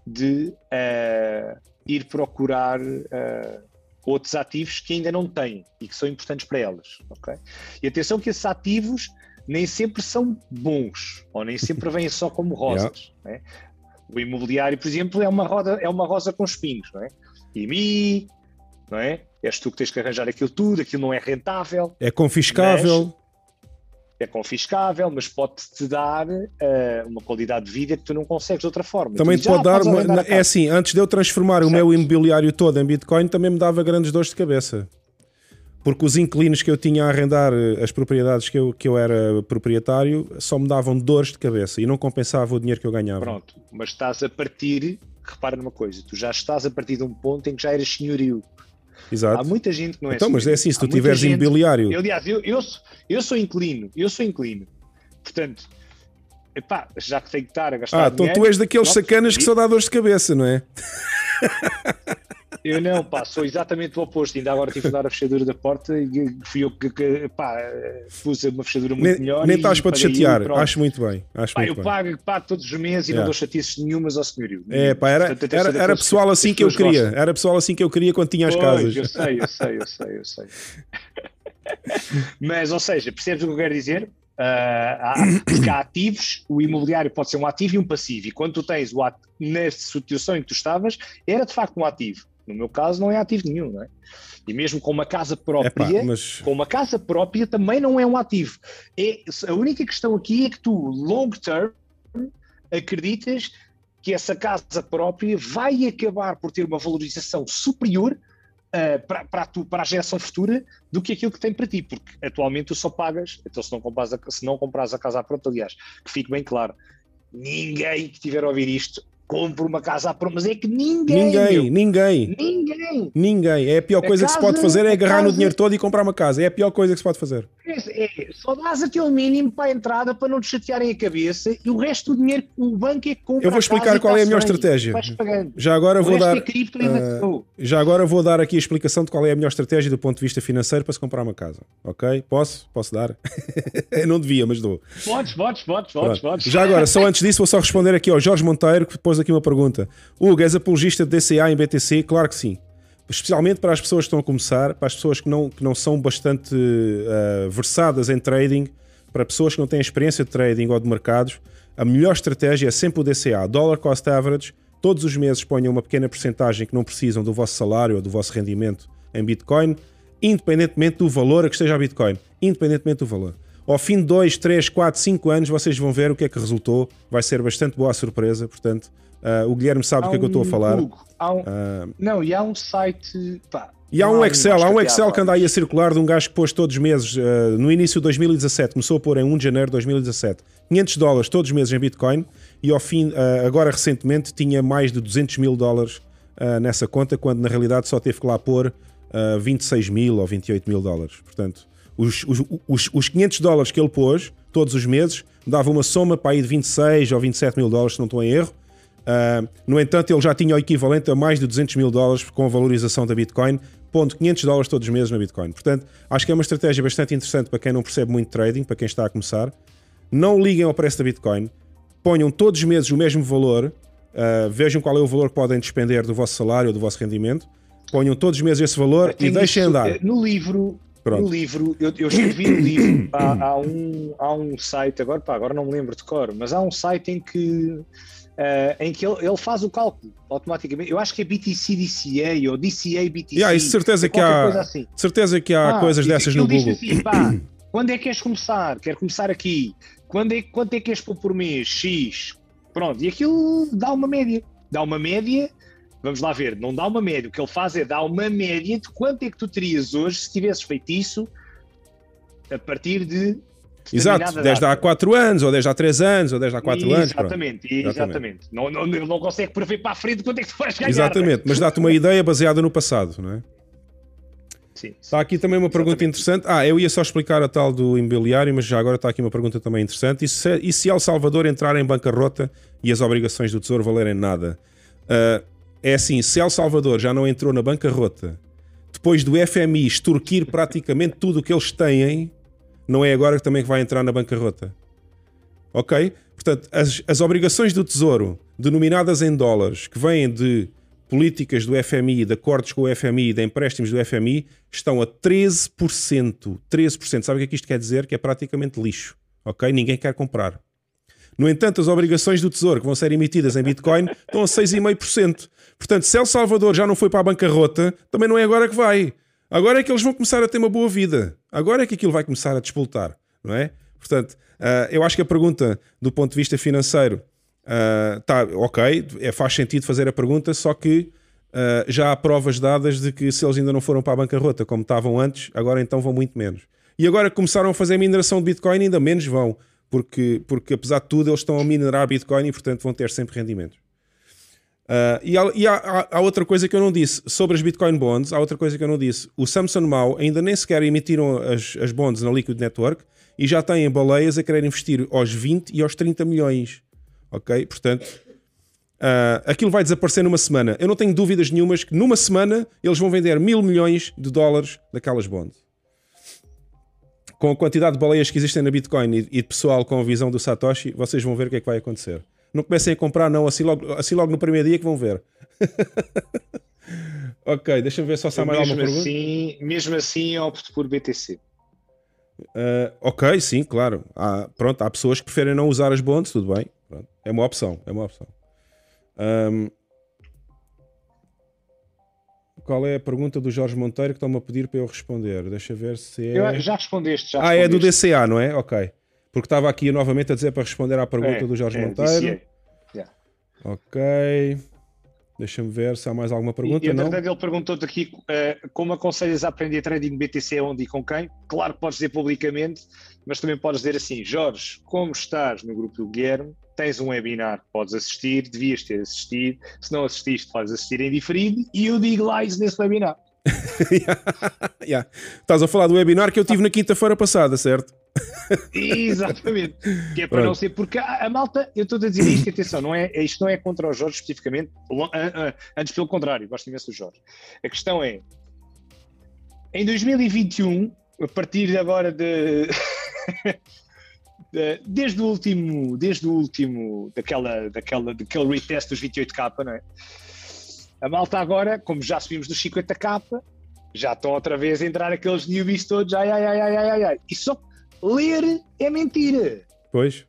[SPEAKER 2] de uh, ir procurar uh, outros ativos que ainda não têm e que são importantes para elas. Okay? E atenção que esses ativos nem sempre são bons ou nem sempre vêm só como <laughs> rosas. yeah. né? O imobiliário, por exemplo, é uma, roda, é uma rosa com espinhos. Não é? E mim, não é? És tu que tens que arranjar aquilo tudo, aquilo não é rentável.
[SPEAKER 1] É confiscável.
[SPEAKER 2] É confiscável, mas pode-te dar uh, uma qualidade de vida que tu não consegues de outra forma.
[SPEAKER 1] Também te pode dar, uma, é assim, antes de eu transformar certo. o meu imobiliário todo em Bitcoin, também me dava grandes dores de cabeça. Porque os inquilinos que eu tinha a arrendar eh, as propriedades que eu, que eu era proprietário só me davam dores de cabeça e não compensava o dinheiro que eu ganhava.
[SPEAKER 2] Pronto, mas estás a partir, repara numa coisa, tu já estás a partir de um ponto em que já eras senhorio.
[SPEAKER 1] Exato.
[SPEAKER 2] Há muita gente que não é
[SPEAKER 1] Então, mas é assim, se tu tiveres gente, imobiliário.
[SPEAKER 2] Eu, aliás, eu, eu, eu sou inclino, eu sou inclino. Portanto, epá, já que tenho que estar a gastar.
[SPEAKER 1] Ah, então tu és daqueles sacanas que só dá dores de cabeça, não é? <laughs>
[SPEAKER 2] Eu não, pá, sou exatamente o oposto. Ainda agora tive que dar a fechadura da porta e fui eu que, que pá, pus uma fechadura muito
[SPEAKER 1] nem,
[SPEAKER 2] melhor.
[SPEAKER 1] Nem estás para te chatear, acho muito bem. Acho
[SPEAKER 2] pá,
[SPEAKER 1] muito
[SPEAKER 2] eu
[SPEAKER 1] bem.
[SPEAKER 2] Pago, pago todos os meses e não dou chatices nenhumas ao senhorio.
[SPEAKER 1] É, pá, era, Portanto, era, era pessoal assim que eu queria. Gostam. Era pessoal assim que eu queria quando tinha as
[SPEAKER 2] pois,
[SPEAKER 1] casas.
[SPEAKER 2] Eu sei, eu sei, eu sei, eu sei. <laughs> Mas, ou seja, percebes o que eu quero dizer? Uh, há, porque há ativos, o imobiliário pode ser um ativo e um passivo, e quando tu tens o ativo, na situação em que tu estavas, era de facto um ativo. No meu caso, não é ativo nenhum, não é? E mesmo com uma casa própria, Epá, mas... com uma casa própria também não é um ativo. É, a única questão aqui é que tu, long term, acreditas que essa casa própria vai acabar por ter uma valorização superior uh, para, para, a tu, para a geração futura do que aquilo que tem para ti, porque atualmente tu só pagas, então se não compras a, se não compras a casa pronta, aliás, que fique bem claro, ninguém que tiver a ouvir isto compro uma casa à mas é que ninguém.
[SPEAKER 1] Ninguém,
[SPEAKER 2] meu,
[SPEAKER 1] ninguém.
[SPEAKER 2] Ninguém.
[SPEAKER 1] Ninguém. É a pior a coisa casa, que se pode fazer é agarrar casa... no dinheiro todo e comprar uma casa. É a pior coisa que se pode fazer.
[SPEAKER 2] É, é, só dás aquele mínimo para a entrada para não te chatearem a cabeça e o resto do dinheiro o banco é que compra.
[SPEAKER 1] Eu vou explicar qual é a melhor estratégia. Já agora vou dar. É uh, já agora vou dar aqui a explicação de qual é a melhor estratégia do ponto de vista financeiro para se comprar uma casa. Ok? Posso? Posso dar? <laughs> Não devia, mas dou.
[SPEAKER 2] Podes, podes, podes, podes, podes.
[SPEAKER 1] Já agora, só antes disso, vou só responder aqui ao Jorge Monteiro, que pôs aqui uma pergunta. Hugo, és apologista de DCA em BTC? Claro que sim especialmente para as pessoas que estão a começar, para as pessoas que não, que não são bastante uh, versadas em trading, para pessoas que não têm experiência de trading ou de mercados, a melhor estratégia é sempre o DCA, Dollar Cost Average. Todos os meses ponham uma pequena porcentagem que não precisam do vosso salário ou do vosso rendimento em Bitcoin, independentemente do valor a que esteja a Bitcoin. Independentemente do valor. Ao fim de 2, 3, 4, 5 anos, vocês vão ver o que é que resultou. Vai ser bastante boa a surpresa. Portanto, uh, o Guilherme sabe há o que é que eu estou a falar.
[SPEAKER 2] Um, um, uh, não, e há um site. Pá,
[SPEAKER 1] e há um Excel, há um Excel que anda aí a circular de um gajo que pôs todos os meses, uh, no início de 2017, começou a pôr em 1 de janeiro de 2017, 500 dólares todos os meses em Bitcoin e ao fim, agora recentemente, tinha mais de 200 mil dólares nessa conta, quando na realidade só teve que lá pôr 26 mil ou 28 mil dólares. Portanto, os, os, os, os 500 dólares que ele pôs todos os meses dava uma soma para aí de 26 ou 27 mil dólares, se não estou em erro. Uh, no entanto, ele já tinha o equivalente a mais de 200 mil dólares com a valorização da Bitcoin, pondo 500 dólares todos os meses na Bitcoin. Portanto, acho que é uma estratégia bastante interessante para quem não percebe muito trading, para quem está a começar. Não liguem ao preço da Bitcoin, ponham todos os meses o mesmo valor, uh, vejam qual é o valor que podem despender do vosso salário ou do vosso rendimento, ponham todos os meses esse valor e deixem andar. Eh,
[SPEAKER 2] no livro, Pronto. No livro, eu, eu escrevi no livro, há, <coughs> há, um, há um site, agora, pá, agora não me lembro de cor, mas há um site em que Uh, em que ele, ele, faz o cálculo automaticamente. Eu acho que é BTC DCA ou DCA BTC.
[SPEAKER 1] Yeah, isso certeza, que há, assim. certeza que há ah, coisas dessas no Google. Assim,
[SPEAKER 2] pá, <coughs> quando é que queres começar? Quero começar aqui. Quando é, quanto é que queres pôr por mês? X. Pronto, e aquilo dá uma média. Dá uma média. Vamos lá ver, não dá uma média. O que ele faz é dar uma média de quanto é que tu terias hoje se tivesses feito isso a partir de
[SPEAKER 1] Exato, desde há 4 anos, ou desde há 3 anos, ou desde há 4 anos.
[SPEAKER 2] Exatamente, exatamente. exatamente. Não, não, não consegue prever para a frente quanto é que tu vais ganhar.
[SPEAKER 1] Exatamente, mas dá-te uma ideia baseada no passado, não é? Sim, está aqui também uma pergunta interessante. Ah, eu ia só explicar a tal do imobiliário, mas já agora está aqui uma pergunta também interessante. E se, e se El Salvador entrar em bancarrota e as obrigações do Tesouro valerem nada? Uh, é assim, se El Salvador já não entrou na bancarrota, depois do FMI extorquir praticamente tudo o que eles têm, não é agora que também vai entrar na bancarrota. Ok? Portanto, as, as obrigações do Tesouro, denominadas em dólares, que vêm de políticas do FMI, de acordos com o FMI, de empréstimos do FMI, estão a 13%. 13%. Sabe o que é que isto quer dizer? Que é praticamente lixo. Ok? Ninguém quer comprar. No entanto, as obrigações do Tesouro que vão ser emitidas em Bitcoin estão a 6,5%. Portanto, se El Salvador já não foi para a bancarrota, também não é agora que vai. Agora é que eles vão começar a ter uma boa vida. Agora é que aquilo vai começar a despoltar, não é? Portanto, uh, eu acho que a pergunta do ponto de vista financeiro está uh, ok, é, faz sentido fazer a pergunta, só que uh, já há provas dadas de que se eles ainda não foram para a bancarrota como estavam antes, agora então vão muito menos. E agora começaram a fazer mineração de Bitcoin, ainda menos vão, porque, porque apesar de tudo eles estão a minerar Bitcoin e portanto vão ter sempre rendimentos. Uh, e, há, e há, há, outra coisa que eu não disse sobre as Bitcoin Bonds. Há outra coisa que eu não disse. O Samsung Mao ainda nem sequer emitiram as, as bonds na Liquid Network e já têm baleias a querer investir aos 20 e aos 30 milhões. Ok? Portanto, uh, aquilo vai desaparecer numa semana. Eu não tenho dúvidas nenhumas que numa semana eles vão vender mil milhões de dólares daquelas bonds. Com a quantidade de baleias que existem na Bitcoin e, e pessoal com a visão do Satoshi, vocês vão ver o que é que vai acontecer. Não comecem a comprar, não, assim logo, assim logo no primeiro dia que vão ver. <laughs> ok, deixa-me ver só se há mais alguma pergunta.
[SPEAKER 2] Assim, mesmo assim, opto por BTC.
[SPEAKER 1] Uh, ok, sim, claro. Há, pronto, há pessoas que preferem não usar as bonds, tudo bem. Pronto, é uma opção, é uma opção. Um, qual é a pergunta do Jorge Monteiro que estão-me a pedir para eu responder? Deixa ver se é.
[SPEAKER 2] Eu já respondeste, já
[SPEAKER 1] Ah, respondeste. é do DCA, não é? Ok. Porque estava aqui novamente a dizer para responder à pergunta é, do Jorge é, Monteiro. Yeah. Ok. Deixa-me ver se há mais alguma pergunta. E, e não?
[SPEAKER 2] ele perguntou-te aqui uh, como aconselhas a aprender trading BTC onde e com quem? Claro que podes dizer publicamente, mas também podes dizer assim: Jorge, como estás no grupo do Guilherme, tens um webinar podes assistir, devias ter assistido. Se não assististe, podes assistir em diferido e eu digo lá isso nesse webinar. <laughs>
[SPEAKER 1] yeah, yeah. Estás a falar do webinar que eu tive na quinta-feira passada, certo? <laughs>
[SPEAKER 2] Exatamente. Que é para Pronto. não ser, porque a, a, malta, eu estou a dizer isto, atenção, não é, isto não é contra o Jorge especificamente, antes pelo contrário, gosto imenso do Jorge. A questão é, em 2021, a partir de agora <laughs> de. desde o último, desde o último, daquela, daquela, daquele retest dos 28k, não é? A malta agora, como já subimos dos 50k, já estão outra vez a entrar aqueles newbies todos, ai, ai, ai, ai, ai, ai. E só Ler é mentira.
[SPEAKER 1] Pois.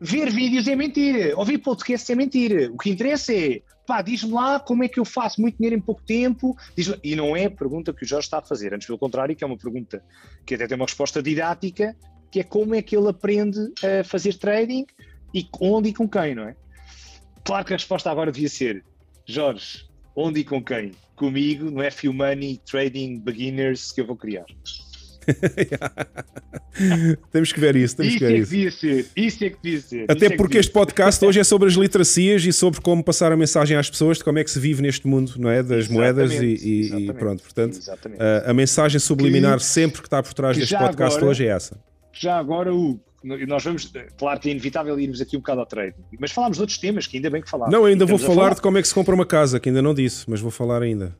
[SPEAKER 2] Ver vídeos é mentira. Ouvir podcasts é mentira. O que interessa é, pá, diz-me lá como é que eu faço muito dinheiro em pouco tempo. E não é a pergunta que o Jorge está a fazer. Antes, pelo contrário, que é uma pergunta que até tem uma resposta didática, que é como é que ele aprende a fazer trading e onde e com quem, não é? Claro que a resposta agora devia ser, Jorge, onde e com quem? Comigo no F Money Trading Beginners que eu vou criar. <laughs>
[SPEAKER 1] temos que ver isso. Temos
[SPEAKER 2] isso
[SPEAKER 1] que ver
[SPEAKER 2] é que devia ser. Isso é que devia ser.
[SPEAKER 1] Até
[SPEAKER 2] é
[SPEAKER 1] porque este podcast hoje é sobre as literacias e sobre como passar a mensagem às pessoas de como é que se vive neste mundo, não é? Das exatamente, moedas e, e, e, pronto. Portanto, a, a, mensagem subliminar que, sempre que está por trás deste podcast agora, hoje é essa.
[SPEAKER 2] Já agora, o nós vamos, claro que é inevitável irmos aqui um bocado ao trade, mas falámos de outros temas que ainda bem que falámos.
[SPEAKER 1] Não, ainda vou falar, falar, de como é que se compra uma casa, que ainda não disse, mas vou falar ainda.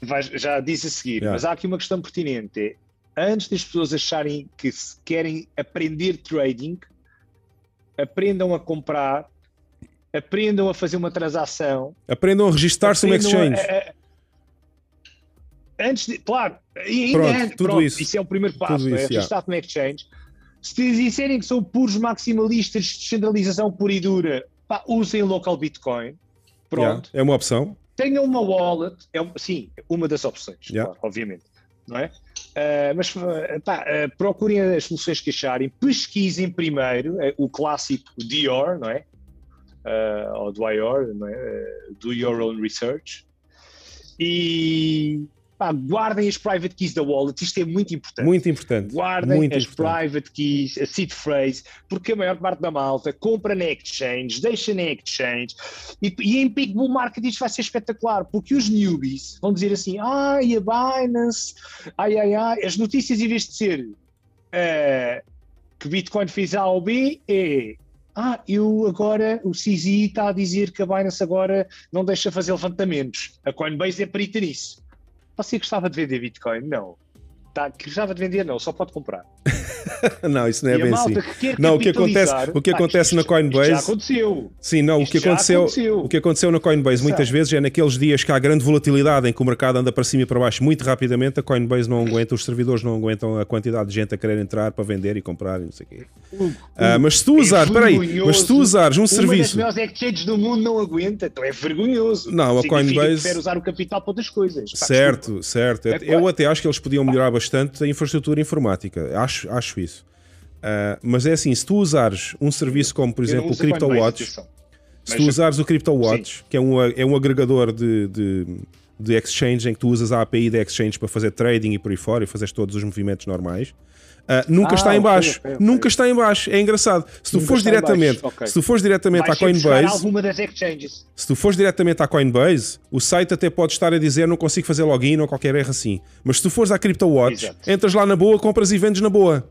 [SPEAKER 2] Vai, já disse a seguir, yeah. mas há aqui uma questão pertinente antes das pessoas acharem que se querem aprender trading, aprendam a comprar, aprendam a fazer uma transação,
[SPEAKER 1] aprendam a registar-se no exchange. A,
[SPEAKER 2] a, antes de, claro, ainda pronto, antes, tudo pronto, isso. isso é o primeiro passo, é registrar-te no exchange. Se disserem que são puros maximalistas de descentralização pura e dura, pá, usem local Bitcoin. Pronto.
[SPEAKER 1] Yeah, é uma opção.
[SPEAKER 2] Tenham uma wallet, é, sim, uma das opções, yeah. claro, obviamente. Não é? Uh, mas pá, uh, procurem as soluções que acharem, pesquisem primeiro uh, o clássico Dior, não é? ou Dior, não é? do your own research. E, Pá, guardem as private keys da wallet, isto é muito importante.
[SPEAKER 1] Muito importante.
[SPEAKER 2] Guardem
[SPEAKER 1] muito
[SPEAKER 2] as
[SPEAKER 1] importante.
[SPEAKER 2] private keys, a seed phrase, porque a maior parte da malta compra na exchange, deixa na exchange, e, e em Big Bull Market isto vai ser espetacular, porque os newbies vão dizer assim, ai, a Binance, ai, ai, ai, as notícias em vez de ser uh, que Bitcoin fez A ou B, é ah, eu agora, o CZ está a dizer que a Binance agora não deixa fazer levantamentos. A Coinbase é perita nisso. Você gostava de vender Bitcoin? Não. Tá, gostava de vender? Não, só pode comprar. <laughs>
[SPEAKER 1] não, isso não é e bem assim. Não, o que acontece, o que acontece na Coinbase.
[SPEAKER 2] já aconteceu.
[SPEAKER 1] Sim, não, o que aconteceu, aconteceu, o que aconteceu na Coinbase muitas vezes é naqueles dias que há grande volatilidade em que o mercado anda para cima e para baixo muito rapidamente, a Coinbase não aguenta, os servidores não aguentam a quantidade de gente a querer entrar para vender e comprar e não sei o quê. Uh, mas se tu usares, é aí, mas se tu usares um serviço.
[SPEAKER 2] Uma das melhores exchanges do mundo não aguenta, então é vergonhoso.
[SPEAKER 1] Não, a Coinbase.
[SPEAKER 2] quer usar o capital para outras coisas.
[SPEAKER 1] Certo, certo. É eu até acho que eles podiam melhorar bastante a infraestrutura informática. Acho, acho isso. Uh, mas é assim, se tu usares um serviço como, por exemplo, o CryptoWatch, se tu usares o CryptoWatch, que é um, é um agregador de, de, de, exchange em que tu usas a API da exchange para fazer trading e por aí fora e fazes todos os movimentos normais, Uh, nunca ah, está em baixo. Okay, okay, nunca está em baixo. É engraçado. Se tu fores diretamente, okay. se tu fores diretamente à Coinbase, se tu fores diretamente à Coinbase, o site até pode estar a dizer não consigo fazer login ou qualquer erro assim. Mas se tu fores à CryptoWatch, Exato. entras lá na boa, compras e vendes na boa.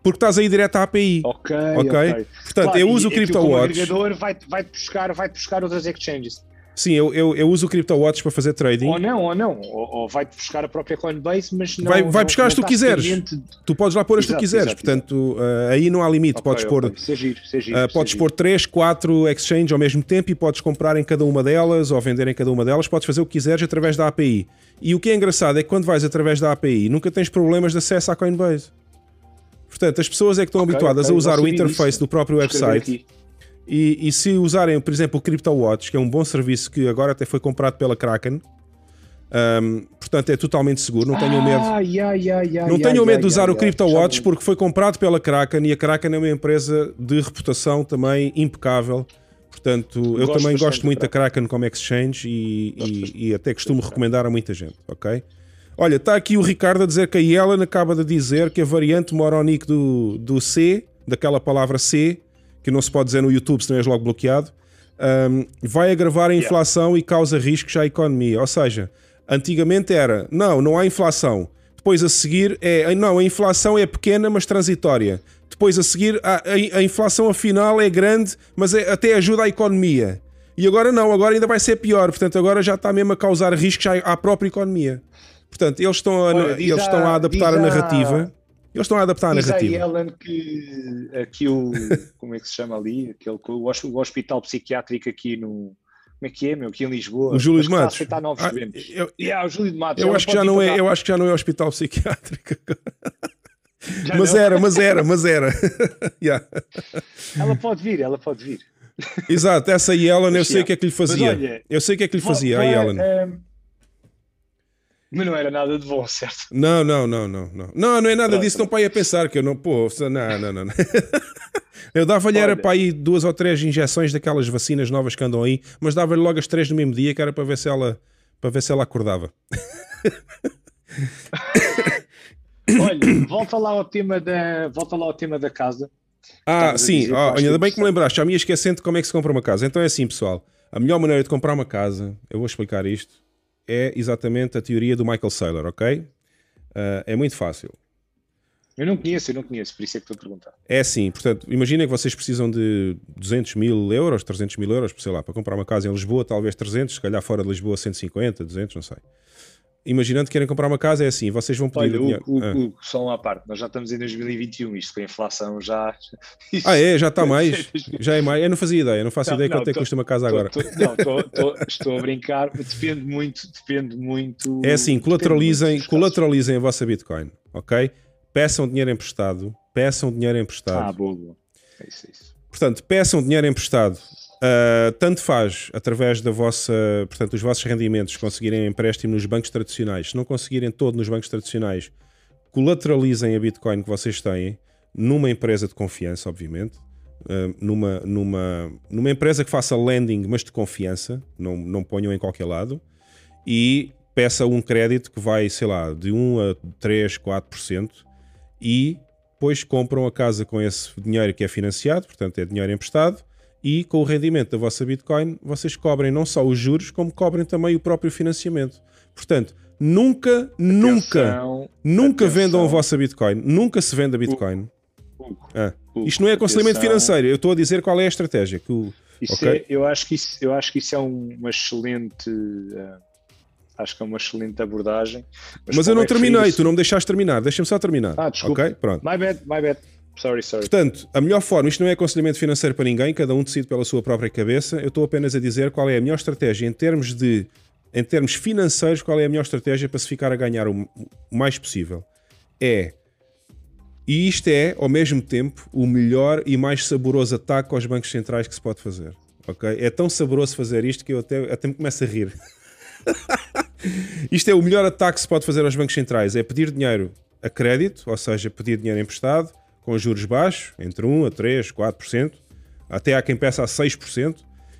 [SPEAKER 1] Porque estás aí direto à API.
[SPEAKER 2] Ok, ok.
[SPEAKER 1] Portanto,
[SPEAKER 2] claro,
[SPEAKER 1] eu uso o CryptoWatch.
[SPEAKER 2] O agregador vai, vai buscar, vai buscar outras exchanges.
[SPEAKER 1] Sim, eu, eu, eu uso o CryptoWatch para fazer trading.
[SPEAKER 2] Ou não, ou não. Ou, ou vai buscar a própria Coinbase, mas não.
[SPEAKER 1] Vai, vai buscar as tu quiseres. Tu podes lá pôr as tu quiseres. Exato, Portanto, uh, aí não há limite. Okay, podes okay. pôr.
[SPEAKER 2] Okay. Giro, giro,
[SPEAKER 1] uh, podes pôr 3, 4 exchanges ao mesmo tempo e podes comprar em cada uma delas ou vender em cada uma delas. Podes fazer o que quiseres através da API. E o que é engraçado é que quando vais através da API, nunca tens problemas de acesso à Coinbase. Portanto, as pessoas é que estão habituadas a usar o interface isso. do próprio website e, e, se usarem, por exemplo, o CryptoWatch, que é um bom serviço que agora até foi comprado pela Kraken, um, portanto é totalmente seguro, não tenham medo.
[SPEAKER 2] Ah, yeah, yeah, yeah,
[SPEAKER 1] não tenham medo de usar o CryptoWatch porque foi comprado pela Kraken e a Kraken é uma empresa de reputação também impecável. Portanto, eu gosto também gosto muito da Kraken como exchange e, e, e até costumo recomendar a muita gente, ok? Olha, está aqui o Ricardo a dizer que a Yellen acaba de dizer que a variante moronic do, do C, daquela palavra C, que não se pode dizer no YouTube, senão és logo bloqueado, um, vai agravar a inflação yeah. e causa riscos à economia. Ou seja, antigamente era, não, não há inflação. Depois a seguir é, não, a inflação é pequena, mas transitória. Depois a seguir, a, a, a inflação afinal é grande, mas é, até ajuda a economia. E agora não, agora ainda vai ser pior. Portanto, agora já está mesmo a causar riscos à, à própria economia. Portanto, eles estão a, Olha, eles estão a adaptar a narrativa. Eles estão a adaptar a narrativa.
[SPEAKER 2] Diz a Ellen que aqui o. Como é que se chama ali? Aquele, o hospital psiquiátrico aqui no. Como é que é, meu? Aqui em Lisboa.
[SPEAKER 1] O Júlio de Matos.
[SPEAKER 2] aceitar novos ah, eu, yeah, o Júlio de Matos.
[SPEAKER 1] Eu acho, que já não é, eu acho que já não é hospital psiquiátrico <laughs> mas não? era, mas era, mas era. <laughs> yeah.
[SPEAKER 2] Ela pode vir, ela pode vir.
[SPEAKER 1] Exato, essa Ellen, eu sei o que é que lhe fazia. Olha, eu sei o que é que lhe fazia, a Ellen. Um,
[SPEAKER 2] mas não era nada de bom, certo?
[SPEAKER 1] Não, não, não, não. Não, não, não é nada Pronto. disso. Não para ir a pensar que eu não. Pô, não, não, não. não. <laughs> eu dava-lhe era para aí duas ou três injeções daquelas vacinas novas que andam aí, mas dava-lhe logo as três no mesmo dia, que era para ver se ela, para ver se ela acordava. <coughs>
[SPEAKER 2] Olha, volta lá ao tema da, volta lá ao tema da casa.
[SPEAKER 1] Ah, sim, oh, ainda bem que me lembraste, já me ia esquecendo como é que se compra uma casa. Então é assim, pessoal, a melhor maneira de comprar uma casa, eu vou explicar isto é exatamente a teoria do Michael Saylor, ok? Uh, é muito fácil.
[SPEAKER 2] Eu não conheço, eu não conheço, por isso é que estou a perguntar.
[SPEAKER 1] É assim, portanto, imaginem que vocês precisam de 200 mil euros, 300 mil euros, sei lá, para comprar uma casa em Lisboa, talvez 300, se calhar fora de Lisboa 150, 200, não sei imaginando que querem comprar uma casa, é assim, vocês vão pedir
[SPEAKER 2] Olha, dinheiro. O, ah. o, só uma parte, nós já estamos em 2021, isto com a inflação já... <laughs>
[SPEAKER 1] Ah é? Já está <laughs> mais? já é mais? Eu não fazia ideia, não faço não, ideia não, quanto é que custa uma casa tô, agora.
[SPEAKER 2] Tô, não, tô, estou a brincar, depende muito, depende muito...
[SPEAKER 1] É assim, colateralizem, colateralizem a vossa Bitcoin, ok? Peçam dinheiro emprestado, peçam dinheiro emprestado.
[SPEAKER 2] Ah, boa, boa. É isso, é isso.
[SPEAKER 1] Portanto, peçam dinheiro emprestado Uh, tanto faz, através da vossa, portanto, os vossos rendimentos conseguirem empréstimo nos bancos tradicionais. Se não conseguirem todo nos bancos tradicionais, colateralizem a Bitcoin que vocês têm numa empresa de confiança, obviamente. Uh, numa, numa, numa empresa que faça lending, mas de confiança, não, não ponham em qualquer lado. E peça um crédito que vai, sei lá, de 1 a 3, 4% e depois compram a casa com esse dinheiro que é financiado, portanto é dinheiro emprestado, e com o rendimento da vossa Bitcoin vocês cobrem não só os juros, como cobrem também o próprio financiamento. Portanto, nunca, atenção, nunca, nunca atenção. vendam a vossa Bitcoin. Nunca se venda Bitcoin. ah. Isto não é aconselhamento financeiro, eu estou a dizer qual é a estratégia. Que o,
[SPEAKER 2] okay? é, eu, acho que isso, eu acho que isso é uma excelente. Uh, acho que é uma excelente abordagem.
[SPEAKER 1] Mas, mas eu não terminei, tu não me deixaste terminar, deixa-me só terminar.
[SPEAKER 2] Ah, desculpa.
[SPEAKER 1] Ok, pronto.
[SPEAKER 2] My bad, my bad. Sorry, sorry.
[SPEAKER 1] Portanto, a melhor forma, isto não é aconselhamento financeiro para ninguém, cada um decide pela sua própria cabeça. Eu estou apenas a dizer qual é a melhor estratégia em termos de em termos financeiros, qual é a melhor estratégia para se ficar a ganhar o mais possível? É e isto é, ao mesmo tempo, o melhor e mais saboroso ataque aos bancos centrais que se pode fazer. Ok? É tão saboroso fazer isto que eu até, até me começo a rir. <laughs> isto é o melhor ataque que se pode fazer aos bancos centrais: é pedir dinheiro a crédito, ou seja, pedir dinheiro emprestado, com juros baixos, entre 1 a 3, 4%, até há quem peça a 6%,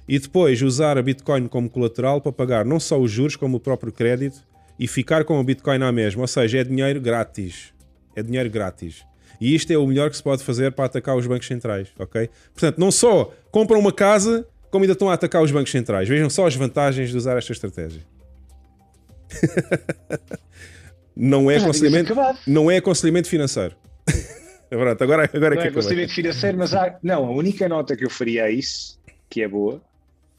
[SPEAKER 1] e depois usar a Bitcoin como colateral para pagar não só os juros, como o próprio crédito e ficar com a Bitcoin à mesma. Ou seja, é dinheiro grátis. É dinheiro grátis. E isto é o melhor que se pode fazer para atacar os bancos centrais, ok? Portanto, não só compram uma casa, como ainda estão a atacar os bancos centrais. Vejam só as vantagens de usar esta estratégia. <laughs> não é aconselhamento, não é aconselhamento financeiro. <laughs> Pronto, agora, agora
[SPEAKER 2] não é aconselhamento financeiro, mas há, não, a única nota que eu faria a isso, que é boa,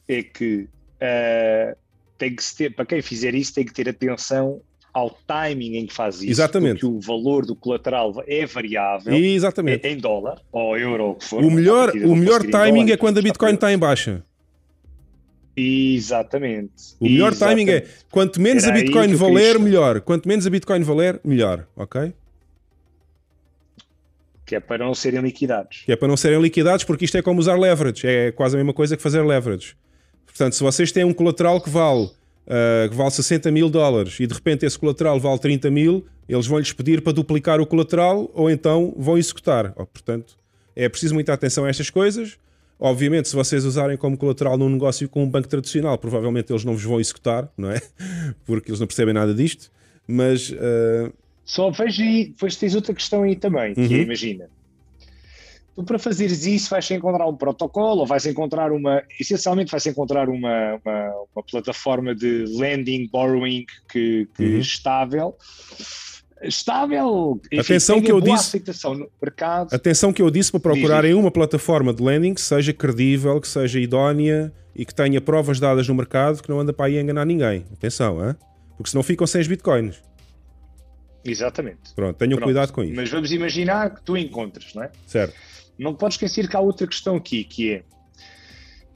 [SPEAKER 2] é que uh, tem que ter, para quem fizer isso, tem que ter atenção ao timing em que faz isso,
[SPEAKER 1] Exatamente.
[SPEAKER 2] porque o valor do colateral é variável
[SPEAKER 1] Exatamente.
[SPEAKER 2] É em dólar ou euro, ou o que for.
[SPEAKER 1] O melhor, o melhor timing dólar, é quando a Bitcoin está em baixa.
[SPEAKER 2] Exatamente.
[SPEAKER 1] O melhor Exatamente. timing é quanto menos Era a Bitcoin valer, melhor. Quanto menos a Bitcoin valer, melhor. Ok?
[SPEAKER 2] Que é para não serem liquidados.
[SPEAKER 1] Que é para não serem liquidados, porque isto é como usar leverage. É quase a mesma coisa que fazer leverage. Portanto, se vocês têm um colateral que vale uh, que vale 60 mil dólares e de repente esse colateral vale 30 mil, eles vão-lhes pedir para duplicar o colateral ou então vão executar. Oh, portanto, é preciso muita atenção a estas coisas. Obviamente, se vocês usarem como colateral num negócio com um banco tradicional, provavelmente eles não vos vão executar, não é? <laughs> Porque eles não percebem nada disto. Mas. Uh...
[SPEAKER 2] Só veja aí, depois tens outra questão aí também, que é, uhum. imagina, Tu, para fazeres isso, vais encontrar um protocolo, ou vais encontrar uma. Essencialmente, vais encontrar uma, uma, uma plataforma de lending, borrowing que, que uhum. estável. Estável,
[SPEAKER 1] enfim, atenção que eu disse, no mercado. Atenção que eu disse para procurarem uma plataforma de lending que seja credível, que seja idónea e que tenha provas dadas no mercado que não anda para aí enganar ninguém. Atenção, hein? porque senão ficam sem os bitcoins.
[SPEAKER 2] Exatamente.
[SPEAKER 1] Pronto, tenham Pronto. cuidado com isso.
[SPEAKER 2] Mas vamos imaginar que tu encontras, não é?
[SPEAKER 1] Certo.
[SPEAKER 2] Não podes esquecer que há outra questão aqui, que é.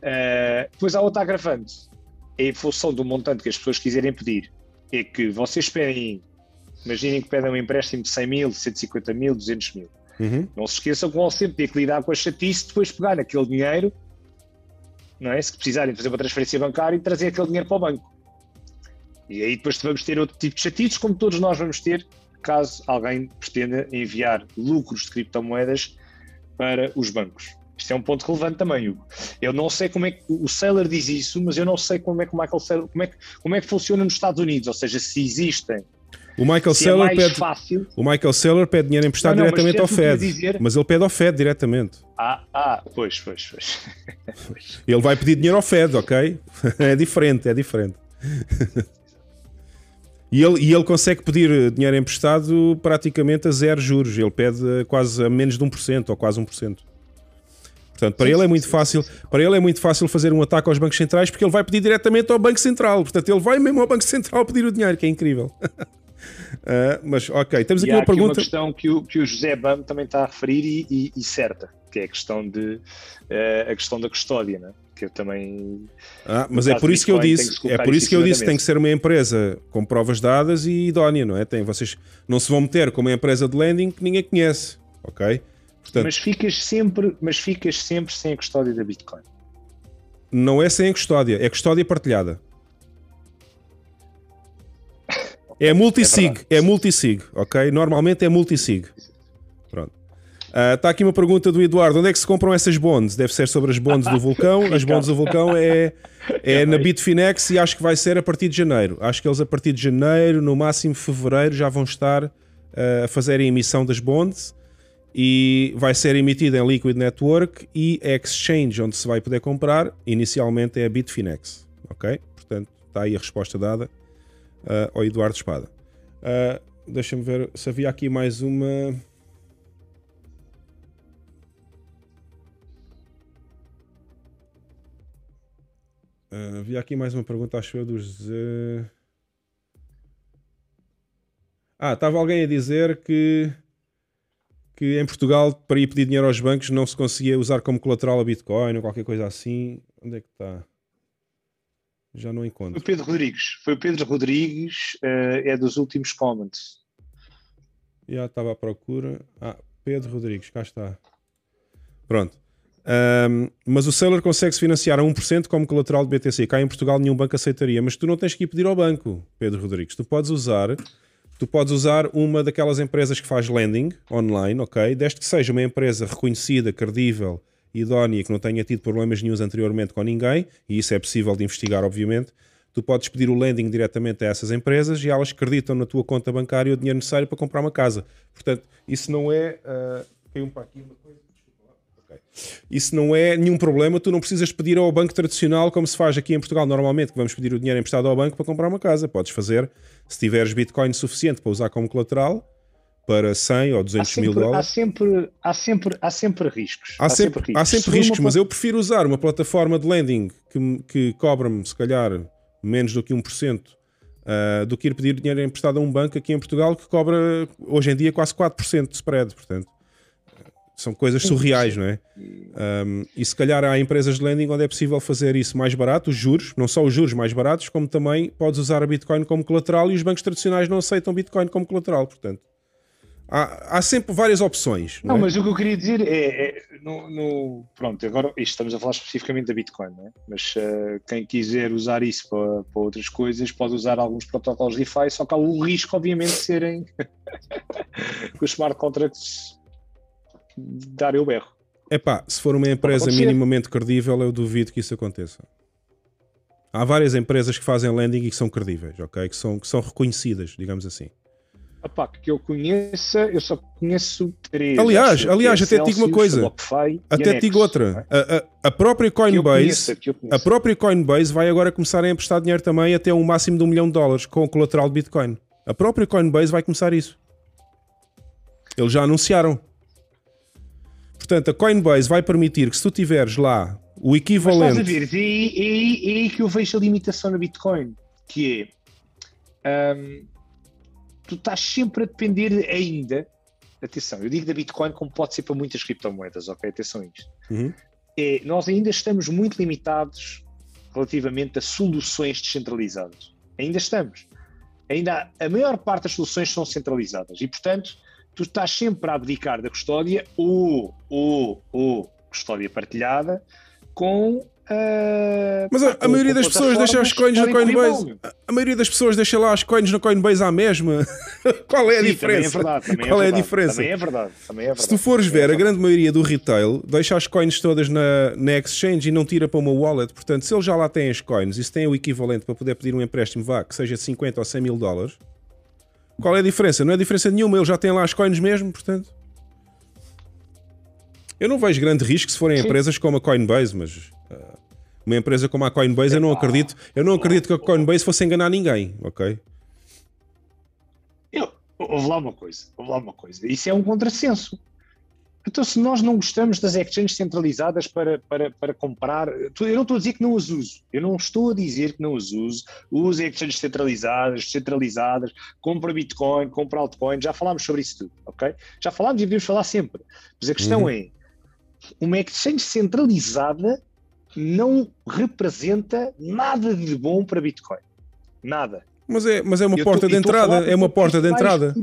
[SPEAKER 2] Uh, depois há outra agravante. É em função do montante que as pessoas quiserem pedir. É que vocês pedem. Imaginem que pedem um empréstimo de 100 mil, 150 mil, 200 mil. Uhum. Não se esqueçam que vão sempre ter que lidar com a chatice depois pegar aquele dinheiro, não é? Se precisarem fazer uma transferência bancária e trazer aquele dinheiro para o banco. E aí depois vamos ter outro tipo de chatices, como todos nós vamos ter, caso alguém pretenda enviar lucros de criptomoedas para os bancos. Isto é um ponto relevante também, Hugo. Eu não sei como é que o Saylor diz isso, mas eu não sei como é que o Michael Saylor, como é que, como é que funciona nos Estados Unidos, ou seja, se existem.
[SPEAKER 1] O Michael Saylor é pede, fácil. o Michael Saylor pede dinheiro emprestado não, não, diretamente ao Fed, dizer... mas ele pede ao Fed diretamente.
[SPEAKER 2] Ah, ah, pois, pois, pois. <laughs>
[SPEAKER 1] ele vai pedir dinheiro ao Fed, ok? <laughs> É diferente, é diferente. <laughs> E ele, e ele consegue pedir dinheiro emprestado praticamente a zero juros. Ele pede quase a menos de 1% ou quase 1%. Portanto, para sim, ele é muito sim, fácil, sim, para ele é muito fácil fazer um ataque aos bancos centrais porque ele vai pedir diretamente ao Banco Central. Portanto, ele vai mesmo ao Banco Central pedir o dinheiro, que é incrível. uh, <laughs> mas ok, temos aqui uma pergunta. uma
[SPEAKER 2] questão que o, que o José Bam também está a referir e, e, e certa, que é a questão de uh, a questão da custódia, né? Que eu também.
[SPEAKER 1] Ah, mas é por isso que eu disse, é por isso que eu disse, tem que ser uma empresa com provas dadas e idónea, não é? Tem, vocês não se vão meter com uma empresa de lending que ninguém conhece, ok?
[SPEAKER 2] Portanto, mas ficas sempre, mas ficas sempre sem a custódia da Bitcoin.
[SPEAKER 1] Não é sem a custódia, é custódia partilhada. É multisig, <laughs> é, é multisig, ok? Normalmente é multisig. Está uh, aqui uma pergunta do Eduardo: onde é que se compram essas bonds? Deve ser sobre as bonds do vulcão. <laughs> As bonds do vulcão é, é na Bitfinex e acho que vai ser a partir de janeiro. Acho que eles a partir de janeiro, no máximo fevereiro, já vão estar uh, a fazer a emissão das bonds e vai ser emitida em Liquid Network e a exchange onde se vai poder comprar inicialmente é a Bitfinex. Ok? Portanto, está aí a resposta dada uh, ao Eduardo Espada. Deixa-me ver se havia aqui mais uma. Uh, havia aqui mais uma pergunta, acho eu, do José. Ah, estava alguém a dizer que, que em Portugal, para ir pedir dinheiro aos bancos, não se conseguia usar como colateral a Bitcoin ou qualquer coisa assim. Onde é que está? Já não encontro.
[SPEAKER 2] Foi o Pedro Rodrigues. Foi o Pedro Rodrigues, uh, é dos últimos comments.
[SPEAKER 1] Já estava à procura. Ah, Pedro Rodrigues, cá está. Pronto. Um, mas o seller consegue-se financiar a 1% como colateral de BTC. Cá em Portugal nenhum banco aceitaria. Mas tu não tens que ir pedir ao banco, Pedro Rodrigues. Tu podes usar, tu podes usar uma daquelas empresas que faz lending online, ok? Desde que seja uma empresa reconhecida, credível, idónea, que não tenha tido problemas nenhums anteriormente com ninguém, e isso é possível de investigar, obviamente. Tu podes pedir o lending diretamente a essas empresas e elas acreditam na tua conta bancária o dinheiro necessário para comprar uma casa. Portanto, isso não é. Uh, caiu para aqui uma coisa. Isso não é nenhum problema, tu não precisas pedir ao banco tradicional como se faz aqui em Portugal normalmente, que vamos pedir o dinheiro emprestado ao banco para comprar uma casa. Podes fazer, se tiveres Bitcoin suficiente para usar como colateral, para 100 ou 200
[SPEAKER 2] sempre,
[SPEAKER 1] mil dólares.
[SPEAKER 2] Há sempre, há sempre, há sempre riscos.
[SPEAKER 1] Há, há sempre, sempre, riscos, há sempre riscos mas eu prefiro usar uma plataforma de lending que, que cobra-me, se calhar, menos do que 1%. Uh, do que ir pedir dinheiro emprestado a um banco aqui em Portugal que cobra hoje em dia quase 4% de spread. Portanto, são coisas surreais, não é? Um, e se calhar há empresas de lending onde é possível fazer isso mais barato, os juros, não só os juros mais baratos, como também podes usar a Bitcoin como colateral e os bancos tradicionais não aceitam Bitcoin como colateral, portanto. Há, há sempre várias opções.
[SPEAKER 2] Não,
[SPEAKER 1] não
[SPEAKER 2] é? mas o que eu queria dizer é, é no, no, pronto, agora isto estamos a falar especificamente da Bitcoin, é? mas uh, quem quiser usar isso para, para, outras coisas pode usar alguns protocolos DeFi, só que há o risco, obviamente, de serem <laughs> os smart contracts dar eu berro.
[SPEAKER 1] É pá, se for uma empresa minimamente credível, eu duvido que isso aconteça. Há várias empresas que fazem lending e que são credíveis, ok? Que são, que são reconhecidas, digamos assim.
[SPEAKER 2] Epá, que eu conheça, eu só conheço três.
[SPEAKER 1] Aliás, aliás, até te digo uma coisa. Até te digo outra. É? A, a, a, própria Coinbase, a própria Coinbase vai agora começar a emprestar dinheiro também até um máximo de um milhão de dólares com o colateral de Bitcoin. A própria Coinbase vai começar isso. Eles já anunciaram. Portanto, a Coinbase vai permitir que se tu tiveres lá o equivalente. Mas
[SPEAKER 2] estás a ver, é, aí que eu vejo a limitação na Bitcoin, que é um, tu estás sempre a depender ainda. Atenção, eu digo da Bitcoin como pode ser para muitas criptomoedas, ok? Atenção a isto. Uhum. É, nós ainda estamos muito limitados relativamente a soluções descentralizadas. Ainda estamos. Ainda a maior parte das soluções são centralizadas e, portanto, tu estás sempre a abdicar da custódia ou, ou, ou custódia partilhada com Uh,
[SPEAKER 1] Mas a, a maioria das pessoas deixa as coins na Coinbase. A, a maioria das pessoas deixa lá as coins na Coinbase à mesma. <laughs> Qual é a Sim, diferença?
[SPEAKER 2] Também é verdade,
[SPEAKER 1] Qual
[SPEAKER 2] é,
[SPEAKER 1] é, a diferença?
[SPEAKER 2] Também é verdade. Também é verdade.
[SPEAKER 1] Se tu fores ver, é a grande maioria do retail deixa as coins todas na, na exchange e não tira para uma wallet. Portanto, se ele já lá tem as coins e se tem o equivalente para poder pedir um empréstimo, vá, que seja de 50 ou 100 mil dólares, qual é a diferença? Não é diferença nenhuma, ele já tem lá as coins mesmo, portanto. Eu não vejo grande risco se forem Sim. empresas como a Coinbase, mas uh, uma empresa como a Coinbase, eu não acredito, eu não acredito que a Coinbase fosse enganar ninguém, ok?
[SPEAKER 2] Eu, houve lá uma coisa, houve lá uma coisa. Isso é um contrassenso. Então, se nós não gostamos das exchanges centralizadas para, para, para comprar, eu não estou a dizer que não as uso, eu não estou a dizer que não as uso, uso exchanges centralizadas, centralizadas, compra Bitcoin, compra altcoin, já falámos sobre isso tudo, ok? Já falámos e devemos falar sempre, mas a questão uhum. é, uma exchange centralizada não representa nada de bom para Bitcoin, nada.
[SPEAKER 1] Mas é, mas é uma eu porta tô, de entrada, é uma porta de entrada.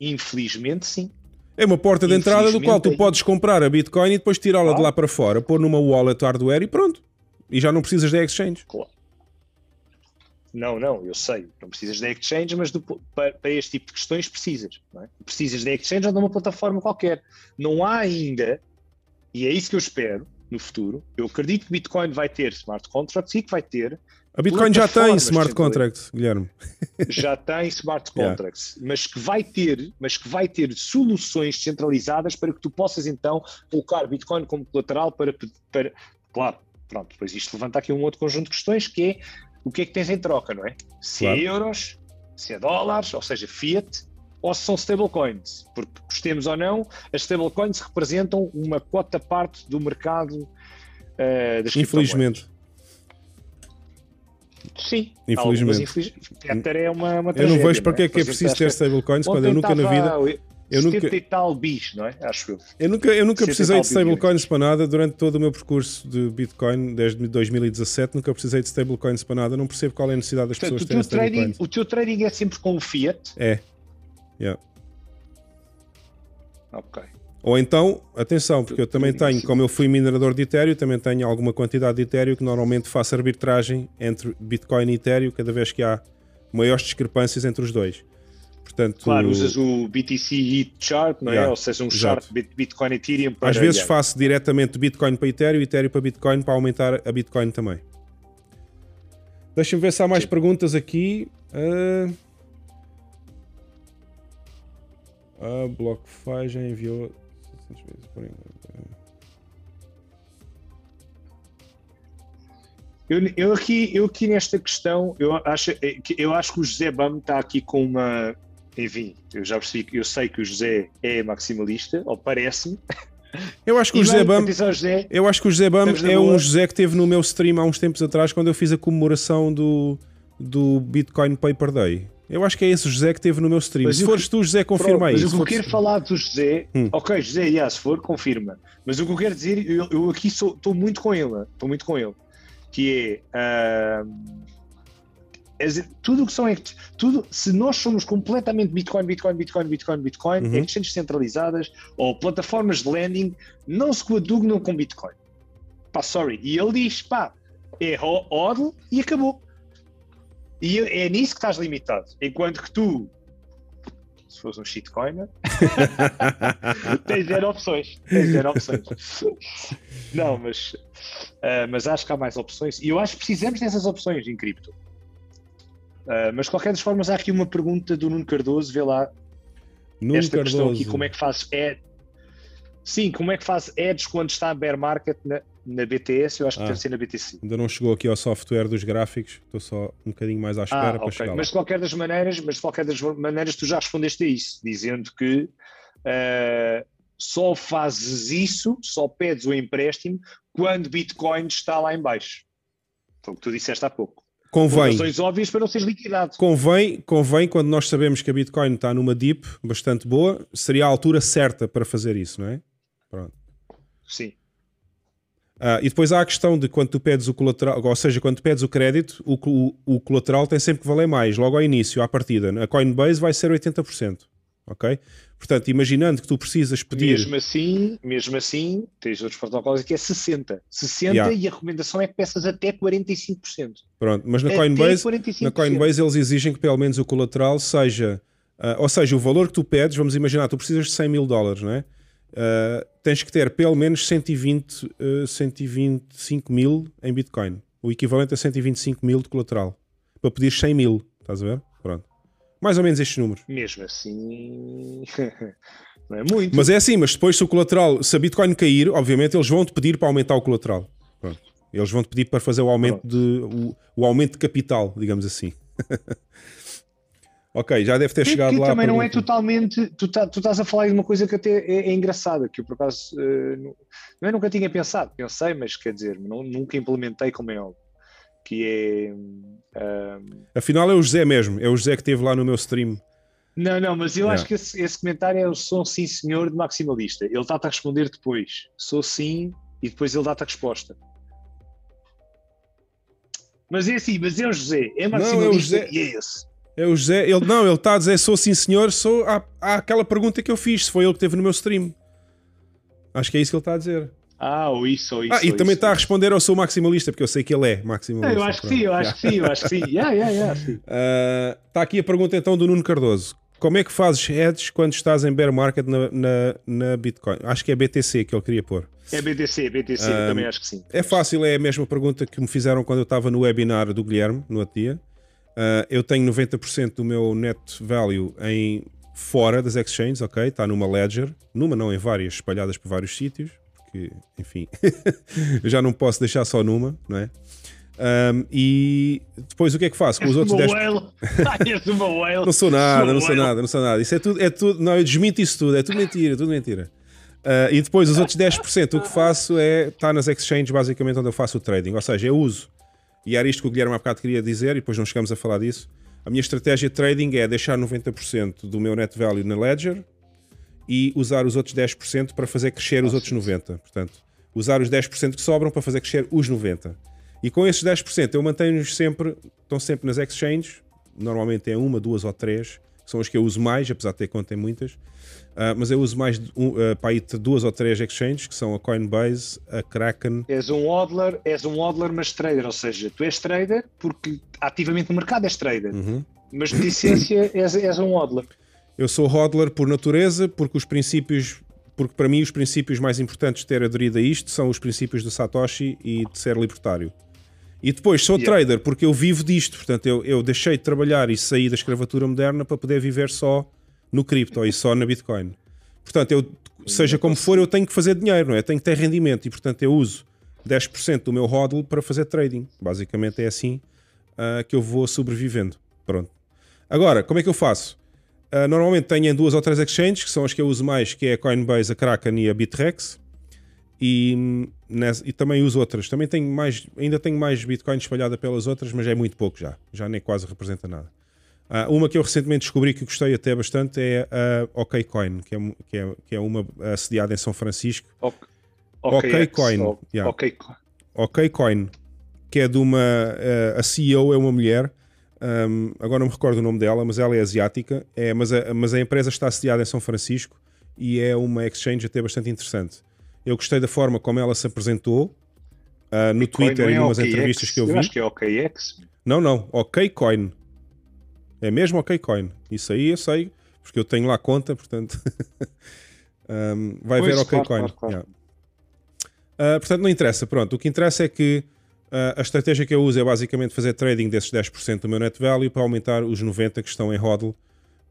[SPEAKER 2] Infelizmente, sim.
[SPEAKER 1] É uma porta de entrada do qual tu é podes comprar a Bitcoin e depois tirá-la claro. de lá para fora, pôr numa wallet hardware e pronto. E já não precisas de exchange.
[SPEAKER 2] Claro. Não, não, eu sei. Não precisas da exchange, mas do, para, para, este tipo de questões precisas. É? Precisas da exchange ou de uma plataforma qualquer. Não há ainda, e é isso que eu espero no futuro. Eu acredito que Bitcoin vai ter smart contracts e que vai ter.
[SPEAKER 1] A Bitcoin já tem smart contracts, Guilherme. <laughs>
[SPEAKER 2] Já tem smart <laughs> contracts, yeah. mas que vai ter, mas que vai ter soluções centralizadas para que tu possas então colocar Bitcoin como colateral para, para claro, pronto, depois isto levanta aqui um outro conjunto de questões que é o que é que tens em troca, não é? Se é claro. é euros, se é dólares, ou seja, fiat, ou se são stablecoins, porque gostemos ou não, as stablecoins representam uma quota parte do mercado uh, das
[SPEAKER 1] Infelizmente.
[SPEAKER 2] Sim,
[SPEAKER 1] infelizmente.
[SPEAKER 2] Infeliz... Tether é uma, uma
[SPEAKER 1] tragédia, Eu não vejo para que é que é preciso ter stablecoins quando eu nunca na vida
[SPEAKER 2] eu nunca, e tal bis, não é? Acho eu.
[SPEAKER 1] Eu nunca, eu nunca precisei de stablecoins para nada durante todo o meu percurso de Bitcoin, desde 2017, nunca precisei de stablecoins para nada. Não percebo qual é a necessidade das Portanto, pessoas terem
[SPEAKER 2] stablecoins. O teu trading é sempre com o fiat?
[SPEAKER 1] É. Yeah.
[SPEAKER 2] Ok.
[SPEAKER 1] Ou então, atenção, porque eu também tenho, como eu fui minerador de Ethereum, também tenho alguma quantidade de Ethereum que normalmente faço arbitragem entre Bitcoin e Ethereum cada vez que há maiores discrepâncias entre os dois. Portanto,
[SPEAKER 2] claro, usas o BTC Heat Chart, não é? Yeah, Ou seja, um chart Bitcoin Ethereum
[SPEAKER 1] para. Às vezes yeah. faço diretamente Bitcoin para Ethereum e Ethereum para Bitcoin para aumentar a Bitcoin também. Deixa-me ver se há mais Sim. perguntas aqui. Uh... A BlockFi já enviou
[SPEAKER 2] Eu, eu, aqui, eu aqui nesta questão, eu acho, eu acho que o José Bam está aqui com uma, enfim, eu já percebi que eu sei que o José é maximalista, ou parece-me. <laughs>
[SPEAKER 1] Eu acho que o José Bam, José, eu acho que o José Bam é um José que teve no meu stream há uns tempos atrás quando eu fiz a comemoração do, do Bitcoin Paper Day. Eu acho que é esse José que teve no meu stream. Mas se fores tu, José, confirma aí.
[SPEAKER 2] Mas o que eu quero falar do José, hum. ok, José, yeah, se for, confirma. Mas o que eu quero dizer, eu, eu aqui estou muito com ele, estou muito com ele, que é. Uh, tudo que são tudo, se nós somos completamente Bitcoin, Bitcoin, Bitcoin, Bitcoin, Bitcoin, uhum. exchanges centralizadas ou plataformas de lending, não se coadunam com Bitcoin. Pá, sorry. E ele diz, pá, é hodl e acabou. E é nisso que estás limitado. Enquanto que tu, se fores um shitcoiner, <laughs> tens zero opções. Tens zero opções. não, mas, uh, mas acho que há mais opções. E eu acho que precisamos dessas opções em cripto. Uh, mas de qualquer das formas, há aqui uma pergunta do Nuno Cardoso, vê lá Nuno esta Cardoso. questão aqui, como é que faz ed... Sim, como é que faz edge quando está a bear market na, na BTS? Eu acho que ah, deve ser na BTC.
[SPEAKER 1] Ainda não chegou aqui ao software dos gráficos, estou só um bocadinho mais à espera ah, para okay. chegar
[SPEAKER 2] Mas de qualquer das maneiras, mas de qualquer das maneiras tu já respondeste a isso, dizendo que uh, só fazes isso, só pedes o empréstimo quando Bitcoin está lá em baixo. Foi o que tu disseste há pouco.
[SPEAKER 1] Convém.
[SPEAKER 2] razões óbvias para não ser liquidado.
[SPEAKER 1] Convém, convém, quando nós sabemos que a Bitcoin está numa dip bastante boa, seria a altura certa para fazer isso, não é? Pronto.
[SPEAKER 2] Sim.
[SPEAKER 1] Ah, e depois há a questão de quando tu pedes o colateral, ou seja, quando tu pedes o crédito, o, o, o colateral tem sempre que valer mais, logo ao início, à partida. A Coinbase vai ser 80%. Ok? Portanto, imaginando que tu precisas pedir.
[SPEAKER 2] Mesmo assim, mesmo assim, tens outros protocolos que é 60%. 60% yeah. e a recomendação é que peças até 45%.
[SPEAKER 1] Pronto, mas na Coinbase, na Coinbase eles exigem que pelo menos o colateral seja. Uh, ou seja, o valor que tu pedes, vamos imaginar, tu precisas de 100 mil dólares, não é? Uh, tens que ter pelo menos 120, uh, 125 mil em Bitcoin. O equivalente a 125 mil de colateral. Para pedir 100 mil, estás a ver? Pronto. Mais ou menos estes números.
[SPEAKER 2] Mesmo assim. <laughs> não é muito.
[SPEAKER 1] Mas é assim, mas depois se o colateral, se a Bitcoin cair, obviamente eles vão te pedir para aumentar o colateral. Pronto. Eles vão te pedir para fazer o aumento de o, o aumento de capital, digamos assim. <laughs> ok, já deve ter chegado lá.
[SPEAKER 2] também não é totalmente. Tu, tá, tu estás a falar de uma coisa que até é, é engraçada, que eu por acaso uh, não, eu nunca tinha pensado. Pensei, mas quer dizer, não, nunca implementei como é óbvio que é. Um...
[SPEAKER 1] Afinal é o José mesmo, é o José que esteve lá no meu stream.
[SPEAKER 2] Não, não, mas eu acho que esse, esse, comentário é o sou sim senhor de maximalista. Ele está-te a responder depois. Sou sim, e depois ele dá-te a resposta. Mas é assim, mas é o José, é maximalista não, é o José, e é esse.
[SPEAKER 1] É o José, ele não, ele está a dizer sou sim senhor, sou há aquela pergunta que eu fiz, se foi ele que teve no meu stream. Acho que é isso que ele está a dizer.
[SPEAKER 2] Ah, ou isso, ou isso.
[SPEAKER 1] Ah, e também
[SPEAKER 2] isso,
[SPEAKER 1] está a responder ao seu maximalista, porque eu sei que ele é maximalista.
[SPEAKER 2] eu acho que sim, eu acho que sim, eu acho que sim. <laughs> Yeah, yeah, yeah, sim.
[SPEAKER 1] Uh, está aqui a pergunta então do Nuno Cardoso. Como é que fazes hedges quando estás em bear market na, na, na Bitcoin? Acho que é BTC que ele queria pôr.
[SPEAKER 2] É BTC, BTC, um, também acho que sim.
[SPEAKER 1] É fácil, é a mesma pergunta que me fizeram quando eu estava no webinar do Guilherme, no outro dia. Uh, eu tenho 90% do meu net value em fora das exchanges, ok? Está numa ledger, numa não, em várias, espalhadas por vários sítios, porque, enfim, eu <laughs> já não posso deixar só numa, não é? Um, e depois o que é que faço? Com os outros 10... <laughs> não sou nada, não sou nada, não sou nada. Isso é tudo, é tudo, não, eu desminto isso tudo, é tudo mentira, tudo mentira. Uh, e depois os outros 10% o que faço é estar tá nas exchanges basicamente onde eu faço o trading, ou seja, eu uso, e era isto que o Guilherme há bocado queria dizer, e depois não chegamos a falar disso. A minha estratégia de trading é deixar 90% do meu net value na ledger e usar os outros 10% para fazer crescer os outros 90%. Portanto, usar os 10% que sobram para fazer crescer os 90%. E com esses 10% eu mantenho-os sempre, estão sempre nas exchanges, normalmente é uma, duas ou três, que são as que eu uso mais, apesar de ter conta em muitas. Uh, mas eu uso mais um, uh, para ir duas ou três exchanges, que são a Coinbase, a Kraken.
[SPEAKER 2] És um hodler, és um hodler, mas trader, ou seja, tu és trader porque ativamente no mercado és trader, uhum. mas de essência <coughs> és, és um hodler.
[SPEAKER 1] Eu sou hodler por natureza, porque os princípios, porque para mim os princípios mais importantes de ter aderido a isto são os princípios do Satoshi e de ser libertário. E depois sou yeah. trader porque eu vivo disto, portanto eu, eu deixei de trabalhar e saí da escravatura moderna para poder viver só no cripto e só na Bitcoin. Portanto, eu, seja como for, eu tenho que fazer dinheiro, não é? Tenho que ter rendimento e, portanto, eu uso 10% do meu hodl para fazer trading. Basicamente é assim uh, que eu vou sobrevivendo. Pronto. Agora, como é que eu faço? Uh, normalmente tenho em duas ou três exchanges, que são as que eu uso mais, que é a Coinbase, a Kraken e a Bitrex e, nessa, e também uso outras. Também tenho mais, ainda tenho mais Bitcoin espalhada pelas outras, mas é muito pouco já. Já nem quase representa nada. Uh, uma que eu recentemente descobri que gostei até bastante é a OKCoin, que é, que é, que é uma assediada em São Francisco. OKCoin. OK yeah. OKCoin, que é de uma. Uh, a CEO é uma mulher. Um, agora não me recordo o nome dela, mas ela é asiática. É, mas, a, mas a empresa está assediada em São Francisco e é uma exchange até bastante interessante. Eu gostei da forma como ela se apresentou uh, no Bitcoin Twitter e em umas entrevistas que eu vi. Eu
[SPEAKER 2] acho que é OKX.
[SPEAKER 1] Não, não, OKCoin. É mesmo OKCoin. Isso aí eu sei, porque eu tenho lá conta, portanto. <laughs> um, vai pois, ver OKCoin. Claro, claro, claro. Yeah. Uh, portanto, não interessa. Pronto, o que interessa é que uh, a estratégia que eu uso é basicamente fazer trading desses 10% do meu net value para aumentar os 90% que estão em hodl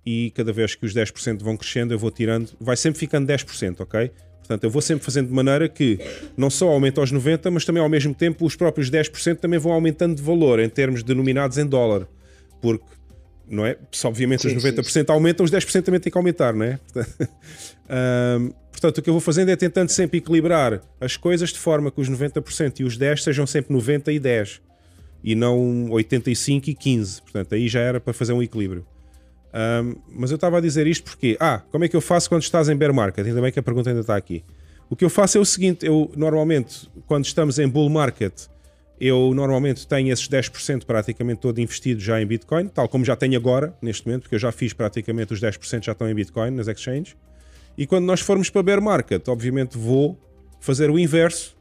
[SPEAKER 1] e cada vez que os 10% vão crescendo eu vou tirando, vai sempre ficando 10%, ok? Portanto, eu vou sempre fazendo de maneira que não só aumenta aos 90, mas também ao mesmo tempo os próprios 10% também vão aumentando de valor em termos denominados em dólar. Porque, não é? Se obviamente sim, os 90% sim, sim. aumentam, os 10% também têm que aumentar, não é? <laughs> um, portanto, o que eu vou fazendo é tentando sempre equilibrar as coisas de forma que os 90% e os 10% sejam sempre 90 e 10 e não 85 e 15. Portanto, aí já era para fazer um equilíbrio. Um, mas eu estava a dizer isto porque, ah, como é que eu faço quando estás em bear market? Ainda bem que a pergunta ainda está aqui. O que eu faço é o seguinte: eu normalmente, quando estamos em bull market, eu normalmente tenho esses 10% praticamente todo investido já em Bitcoin, tal como já tenho agora, neste momento, porque eu já fiz praticamente os 10% já estão em Bitcoin nas exchanges. E quando nós formos para bear market, obviamente vou fazer o inverso,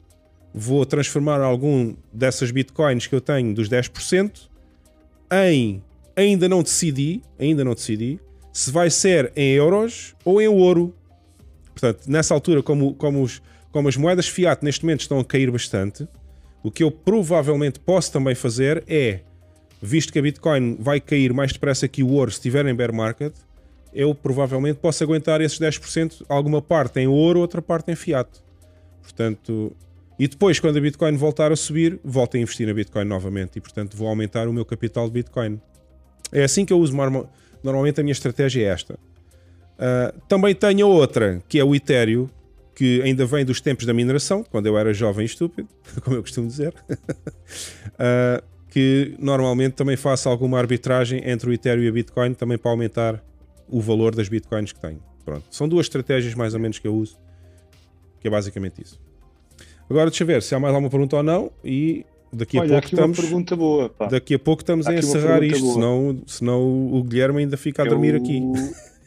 [SPEAKER 1] vou transformar algum dessas Bitcoins que eu tenho dos 10% em ainda não decidi, ainda não decidi, se vai ser em euros ou em ouro. Portanto, nessa altura, como, como, os, como as moedas fiat neste momento estão a cair bastante, o que eu provavelmente posso também fazer é, visto que a Bitcoin vai cair mais depressa que o ouro se estiver em bear market, eu provavelmente posso aguentar esses 10%, alguma parte em ouro, outra parte em fiat. Portanto, e depois, quando a Bitcoin voltar a subir, volto a investir na Bitcoin novamente e, portanto, vou aumentar o meu capital de Bitcoin. É assim que eu uso normalmente a minha estratégia é esta. Uh, também tenho outra, que é o Ethereum, que ainda vem dos tempos da mineração, quando eu era jovem e estúpido, <laughs> como eu costumo dizer. uh, <laughs> que normalmente também faço alguma arbitragem entre o Ethereum e a Bitcoin, também para aumentar o valor das Bitcoins que tenho. Pronto. São duas estratégias mais ou menos que eu uso, que é basicamente isso. Agora deixa eu ver se há mais alguma pergunta ou não e Daqui a
[SPEAKER 2] Olha,
[SPEAKER 1] pouco estamos.
[SPEAKER 2] Uma pergunta boa, pá.
[SPEAKER 1] Daqui a pouco estamos a encerrar isto, senão, senão o Guilherme ainda fica a dormir eu... aqui. <laughs>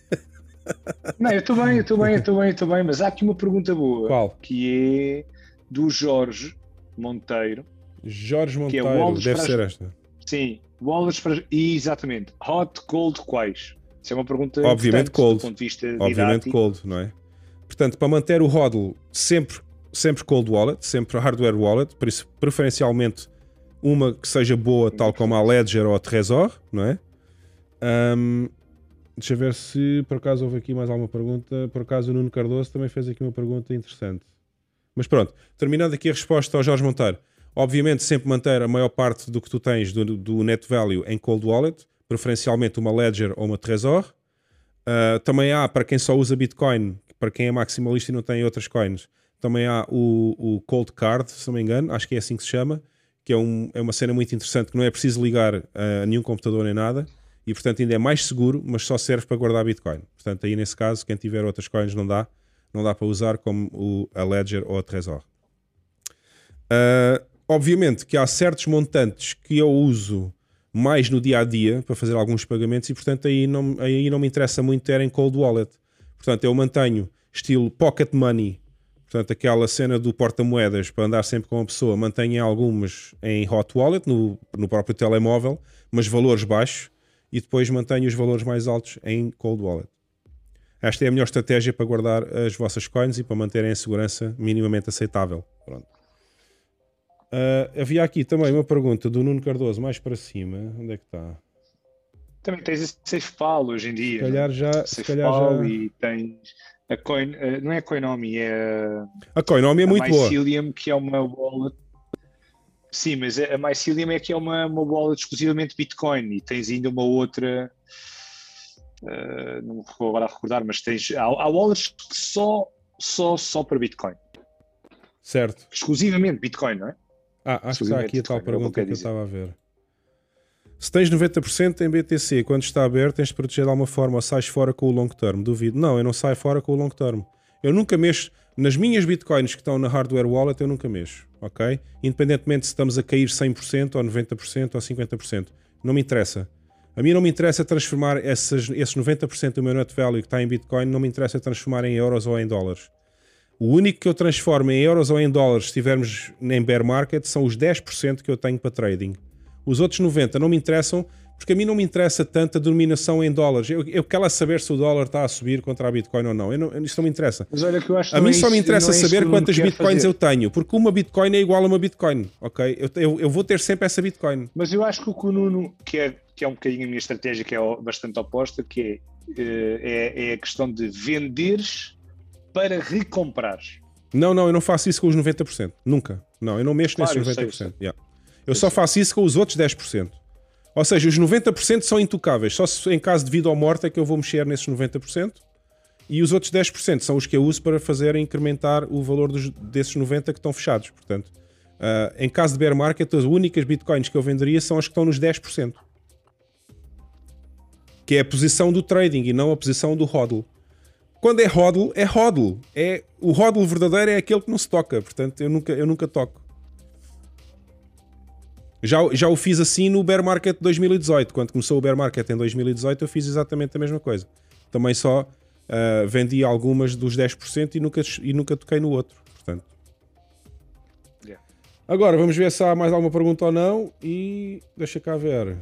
[SPEAKER 2] Não, eu estou bem, eu estou bem, eu estou bem, eu estou bem, mas há aqui uma pergunta boa.
[SPEAKER 1] Qual?
[SPEAKER 2] Que do Jorge Monteiro.
[SPEAKER 1] Jorge Monteiro, é deve ser esta.
[SPEAKER 2] Sim, wallets para. Exatamente. Hot, cold, quais? Isso é uma pergunta
[SPEAKER 1] Obviamente cold. do ponto de vista Obviamente didático. cold, não é? Portanto, para manter o hodl sempre, sempre cold wallet, sempre hardware wallet, por isso preferencialmente uma que seja boa, tal como a Ledger ou a Trezor, não é? Um, deixa eu ver se por acaso houve aqui mais alguma pergunta. Por acaso o Nuno Cardoso também fez aqui uma pergunta interessante. Mas pronto, terminando aqui a resposta ao Jorge Monteiro. Obviamente, sempre manter a maior parte do que tu tens do, do net value em cold wallet, preferencialmente uma Ledger ou uma Trezor. Uh, também há, para quem só usa Bitcoin, para quem é maximalista e não tem outras coins, também há o, o Cold Card, se não me engano, acho que é assim que se chama, que é, um, é uma cena muito interessante que não é preciso ligar a nenhum computador nem nada e portanto ainda é mais seguro, mas só serve para guardar Bitcoin. Portanto, aí nesse caso, quem tiver outras coins não dá, não dá para usar como o, a Ledger ou a Trezor. Uh, obviamente que há certos montantes que eu uso mais no dia a dia para fazer alguns pagamentos e portanto aí não, aí não me interessa muito ter em cold wallet. Portanto, eu mantenho estilo pocket money, portanto, aquela cena do porta-moedas para andar sempre com a pessoa, mantenho algumas em hot wallet, no, no próprio telemóvel, mas valores baixos, e depois mantenho os valores mais altos em cold wallet. Esta é a melhor estratégia para guardar as vossas coins e para manterem a segurança minimamente aceitável. Pronto. Uh, havia aqui também uma pergunta do Nuno Cardoso, mais para cima. Onde é que está?
[SPEAKER 2] Também tens SafePal hoje em dia.
[SPEAKER 1] Se calhar é? já. Se calhar já...
[SPEAKER 2] e tens a Coin, uh, não é a Coinomi, é
[SPEAKER 1] a Coinomi é muito boa.
[SPEAKER 2] Que é uma wallet. Sim, mas a Mycelium é que é uma, uma wallet exclusivamente Bitcoin e tens ainda uma outra. Uh, não me vou agora a recordar, mas tens. Há, há wallets só, só, só para Bitcoin.
[SPEAKER 1] Certo.
[SPEAKER 2] Exclusivamente Bitcoin, não é?
[SPEAKER 1] Ah, acho que está aqui a tal pergunta que, que eu estava a ver. Se tens 90% em BTC, quando está aberto, tens de proteger de alguma forma ou sais fora com o long term? Duvido. Não, eu não saio fora com o long term. Eu nunca mexo. Nas minhas bitcoins que estão na hardware wallet, eu nunca mexo. Ok? Independentemente se estamos a cair 100% ou 90% ou 50%. Não me interessa. A mim não me interessa transformar esses, esses 90% do meu net value que está em Bitcoin, não me interessa transformar em euros ou em dólares. O único que eu transformo em euros ou em dólares, se estivermos em bear market, são os 10% que eu tenho para trading. Os outros 90% não me interessam, porque a mim não me interessa tanto a denominação em dólares. Eu, eu quero saber se o dólar está a subir contra a Bitcoin ou não. Eu não isso não me interessa.
[SPEAKER 2] Mas olha que eu acho
[SPEAKER 1] a mim é só me interessa é saber quantas Bitcoins fazer. eu tenho, porque uma Bitcoin é igual a uma Bitcoin, ok? Eu, eu, eu, vou ter sempre essa Bitcoin.
[SPEAKER 2] Mas eu acho que o que o Nuno, que é, que é um bocadinho a minha estratégia, que é bastante oposta, que é, eh, é, é a questão de venderes para recomprar.
[SPEAKER 1] Não, não, eu não faço isso com os 90%. Nunca. Não, eu não mexo claro, nesses 90%. Eu, sei, eu, yeah. eu só sei. faço isso com os outros 10%. Ou seja, os 90% são intocáveis. Só se em caso de vida ou morte é que eu vou mexer nesses 90%. E os outros 10% são os que eu uso para fazer incrementar o valor dos, desses 90% que estão fechados. Portanto, uh, em caso de bear market, as únicas bitcoins que eu venderia são as que estão nos 10%. Que é a posição do trading e não a posição do hodl. Quando é hodl, é hodl. É, o hodl verdadeiro é aquele que não se toca. Portanto, eu nunca, eu nunca toco. Já, já o fiz assim no Bear Market 2018. Quando começou o Bear Market em 2018, eu fiz exatamente a mesma coisa. Também só uh, vendi algumas dos 10% e nunca, e nunca toquei no outro. Portanto. Yeah. Agora, vamos ver se há mais alguma pergunta ou não. E deixa cá ver.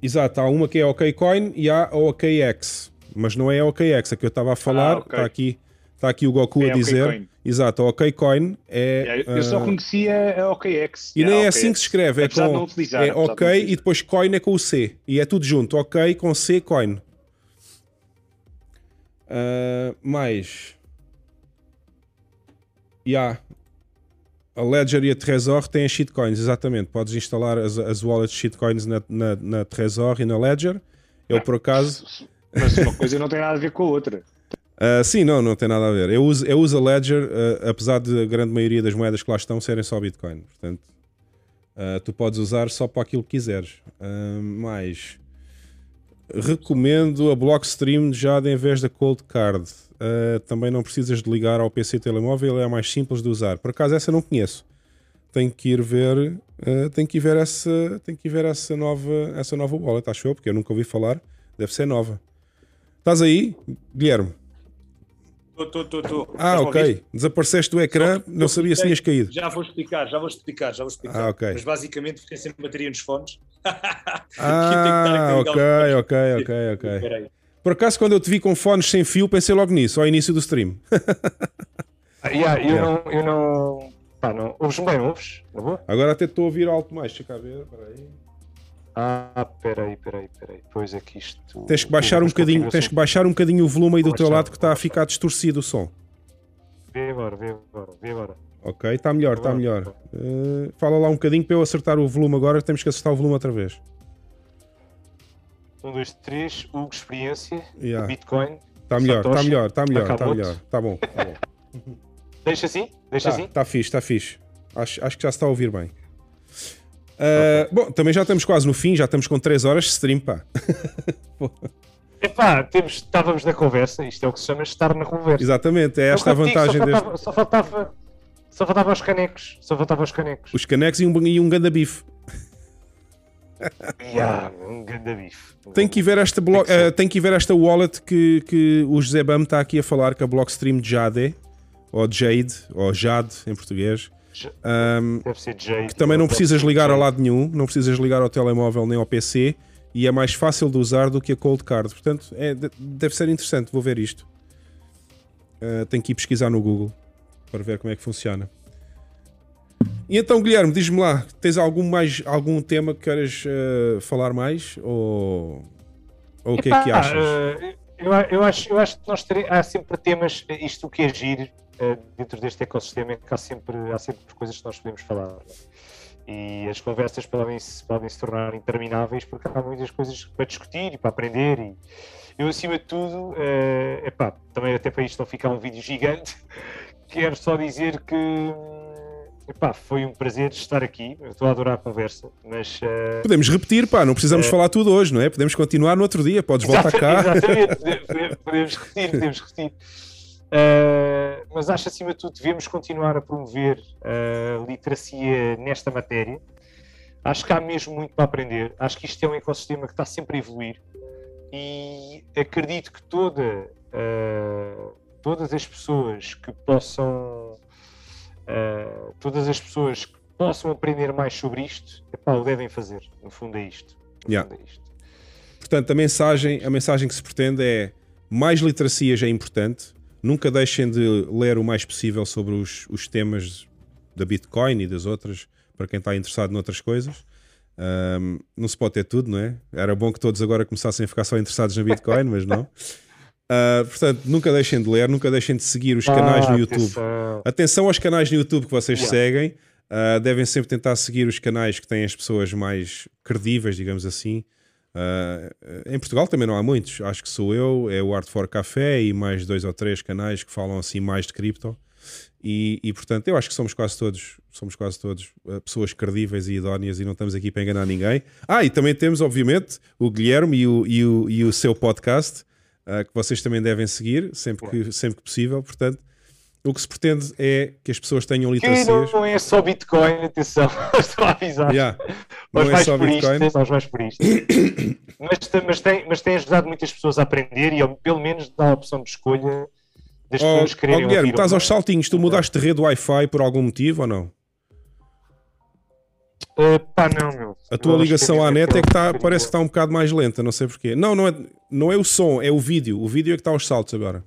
[SPEAKER 1] Exato, há uma que é OKCoin e há a OKX mas não é a OKX, a que eu estava a falar. Está ah, okay. aqui, tá aqui o Goku é a dizer. OKCoin. Exato, a OKCoin é.
[SPEAKER 2] Eu só ah, conhecia a OKX.
[SPEAKER 1] E nem é assim que se escreve, é com. Utilizar, é OK e depois coin é com o C. E é tudo junto, OK com C, coin. Uh, mais. Yeah. A Ledger e a Trezor têm as shitcoins, exatamente. Podes instalar as, as wallets shitcoins na, na, na Trezor e na Ledger. Eu, ah, por acaso.
[SPEAKER 2] Mas uma coisa não tem nada a ver com a outra.
[SPEAKER 1] Uh, sim, não, não tem nada a ver. Eu uso, eu uso a Ledger, uh, apesar de a grande maioria das moedas que lá estão serem só Bitcoin. Portanto, uh, tu podes usar só para aquilo que quiseres. mas recomendo a Blockstream já em vez da Cold Card. também não precisas de ligar ao PC telemóvel, é a mais simples de usar. Por acaso essa não conheço. Tenho que ir ver, tenho que ir ver essa, tenho que ir ver essa nova, essa nova wallet, acho eu, porque eu nunca ouvi falar. Deve ser nova. Estás aí, Guilherme?
[SPEAKER 3] Estou, estou, estou.
[SPEAKER 1] Ah, ok. Desapareceste do ecrã, não sabia se tinhas caído.
[SPEAKER 3] Já vou explicar, já vou explicar, já vou explicar.
[SPEAKER 1] Ah, ok.
[SPEAKER 3] Mas basicamente fiquei sem bateria nos fones. <laughs>
[SPEAKER 1] ah, ok, ok, ok, ok. Por acaso, quando eu te vi com fones sem fio, pensei logo nisso, ao início do stream. <laughs>
[SPEAKER 2] ah, yeah, eu, yeah. Não, eu não. Pá, não. Ouves-me bem, ouves?
[SPEAKER 1] Agora até estou a ouvir alto mais, deixa cá ver, peraí.
[SPEAKER 2] Ah, peraí, peraí, peraí. Pois é que isto.
[SPEAKER 1] Tens que baixar um bocadinho, tens que baixar um bocadinho o volume aí do teu lado que está a ficar distorcido o som.
[SPEAKER 2] Vê agora, vê agora, vê agora.
[SPEAKER 1] Ok, está melhor, está melhor. Uh, fala lá um bocadinho para eu acertar o volume agora, temos que acertar o volume outra vez.
[SPEAKER 2] Um, dois, três, Hugo Experiência, yeah. Bitcoin.
[SPEAKER 1] Está melhor, está melhor, está melhor, está melhor. Está bom, tá bom. <laughs>
[SPEAKER 2] Deixa assim? Deixa
[SPEAKER 1] tá,
[SPEAKER 2] assim?
[SPEAKER 1] Está fixe, está fixe. Acho, acho que já se está a ouvir bem. Uh, bom, também já estamos quase no fim, já estamos com 3 horas de stream, pá. <laughs>
[SPEAKER 2] Epá, temos, estávamos na conversa, isto é o que se chama estar na conversa.
[SPEAKER 1] Exatamente, é esta a vantagem
[SPEAKER 2] só
[SPEAKER 1] faltava,
[SPEAKER 2] deste... Só faltava, só faltava os canecos, só faltava os canecos.
[SPEAKER 1] Os canecos e um, e um ganda bife. <laughs>
[SPEAKER 2] yeah, um ganda bife.
[SPEAKER 1] tem que ver esta, blo... tem, que uh, tem que ver esta wallet que, que o José Bam está aqui a falar, que é a Blockstream Jade, ou Jade, ou Jade em português. Um,
[SPEAKER 2] Deve ser Jade.
[SPEAKER 1] Que também não precisas ligar ao lado nenhum, não precisas ligar ao telemóvel nem ao PC e é mais fácil de usar do que a Cold Card. Portanto, é, deve ser interessante. Vou ver isto. Uh, tenho que ir pesquisar no Google para ver como é que funciona. E então, Guilherme, diz-me lá, tens algum, mais, algum tema que queres uh, falar mais? Ou, ou o que é que achas? Uh,
[SPEAKER 2] eu, eu, acho, eu acho que nós teremos, há sempre temas, isto que é giro, dentro deste ecossistema, é que há sempre, há sempre coisas que nós podemos falar. E as conversas podem -se, podem se tornar intermináveis porque há muitas coisas para discutir e para aprender. E eu, acima de tudo, uh, epá, também até para isto não ficar um vídeo gigante, <laughs> quero só dizer que Epá, foi um prazer estar aqui. Eu estou a adorar a conversa, mas. Uh,
[SPEAKER 1] podemos repetir, pá, não precisamos uh, falar tudo hoje, não é? Podemos continuar no outro dia, podes voltar cá.
[SPEAKER 2] Exatamente, <laughs> podemos repetir, podemos repetir. Uh, mas acho acima de tudo devemos continuar a promover a literacia nesta matéria. Acho que há mesmo muito para aprender. Acho que isto é um ecossistema que está sempre a evoluir e acredito que toda, todas as pessoas que possam uh, todas as pessoas que possam aprender mais sobre isto, epá, o devem fazer. No fundo é isto.
[SPEAKER 1] Yeah. Fundo é isto. Portanto, a mensagem, a mensagem que se pretende é mais literacia já é importante. Nunca deixem de ler o mais possível sobre os, os temas da Bitcoin e das outras, para quem está interessado noutras coisas. Um, não se pode ter tudo, não é? Era bom que todos agora começassem a ficar só interessados na Bitcoin, mas não. Uh, portanto, nunca deixem de ler, nunca deixem de seguir os canais ah, no YouTube. Atenção. aos canais no YouTube que vocês seguem. Uh, devem sempre tentar seguir os canais que têm as pessoas mais credíveis, digamos assim. Uh, em Portugal também não há muitos. Acho que sou eu, é o Art for Café e mais dois ou três canais que falam assim mais de cripto. E, e, portanto, eu acho que somos quase todos, somos quase todos pessoas credíveis e idóneas e não estamos aqui para enganar ninguém. Ah, e também temos, obviamente, o Guilherme e o, e o, e o seu podcast uh, que vocês também devem seguir sempre que, sempre que possível. Portanto, o que se pretende é que as pessoas tenham literacias.
[SPEAKER 2] Que não é só Bitcoin, atenção, <laughs> estou a avisar.
[SPEAKER 1] Yeah. Não é só Bitcoin.
[SPEAKER 2] Mas, <coughs> mas, tem, mas tem ajudado muitas pessoas a aprender e pelo menos dá a opção de escolha das oh, pessoas quererem.
[SPEAKER 1] Oh, Guilherme, estás aos saltinhos, tu mudaste de rede Wi-Fi por algum motivo ou não?
[SPEAKER 2] Uh, pá, não, meu.
[SPEAKER 1] A tua ligação à net é que está, parece que está um bocado mais lenta, não sei porquê. Não, não é, não é o som, é o vídeo. O vídeo é que está aos saltos agora.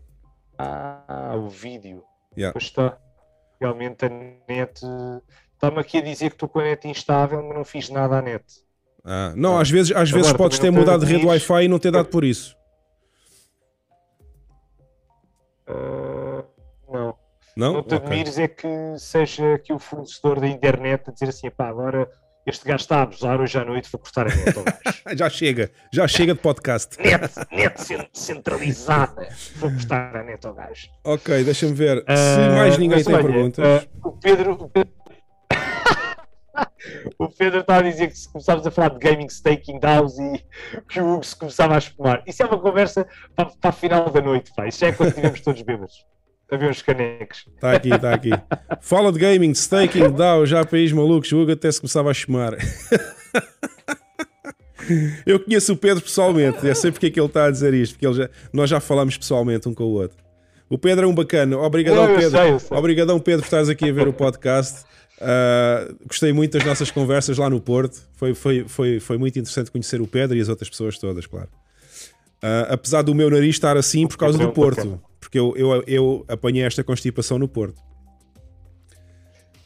[SPEAKER 2] Ah, o vídeo.
[SPEAKER 1] Yeah.
[SPEAKER 2] Pois está. Realmente a net. Está-me aqui a dizer que estou com a net instável, mas não fiz nada à net.
[SPEAKER 1] Ah, não, às vezes, às vezes podes ter mudado de rede Wi-Fi e não ter dado por isso.
[SPEAKER 2] Uh, não.
[SPEAKER 1] Não?
[SPEAKER 2] Não te okay. admires é que seja que o fornecedor da internet a dizer assim, pá, agora este gajo está a abusar hoje à noite, vou cortar a net ao gajo.
[SPEAKER 1] já chega, já chega de podcast.
[SPEAKER 2] net, net centralizada, vou cortar a net ao gajo.
[SPEAKER 1] Ok, deixa-me ver. Uh, Se mais ninguém tem olha, perguntas. Uh,
[SPEAKER 2] o Pedro. <laughs> O Pedro... está a dizer que se começámos a falar de gaming staking DAOs e que o Hugo se começava a espumar. Isso é uma conversa para, para a final da noite, pá. Isso é quando estivermos todos bêbados a ver os canecos.
[SPEAKER 1] Está aqui, está aqui. Fala de gaming, staking, DAO, já país malucos, o Hugo até se começava a chamar. <laughs> Eu conheço o Pedro pessoalmente, eu sei porque é que ele está a dizer isto, porque já, nós já falámos pessoalmente um com o outro. O Pedro é um bacana. Obrigadão, Pedro. Sei, eu sei. Obrigadão, Pedro, por estares aqui a ver o podcast. Uh, gostei muito das nossas conversas lá no Porto. Foi, foi, foi, foi muito interessante conhecer o Pedro e as outras pessoas todas, claro. Uh, apesar do meu nariz estar assim por causa do Porto, porque eu, eu, eu apanhei esta constipação no Porto.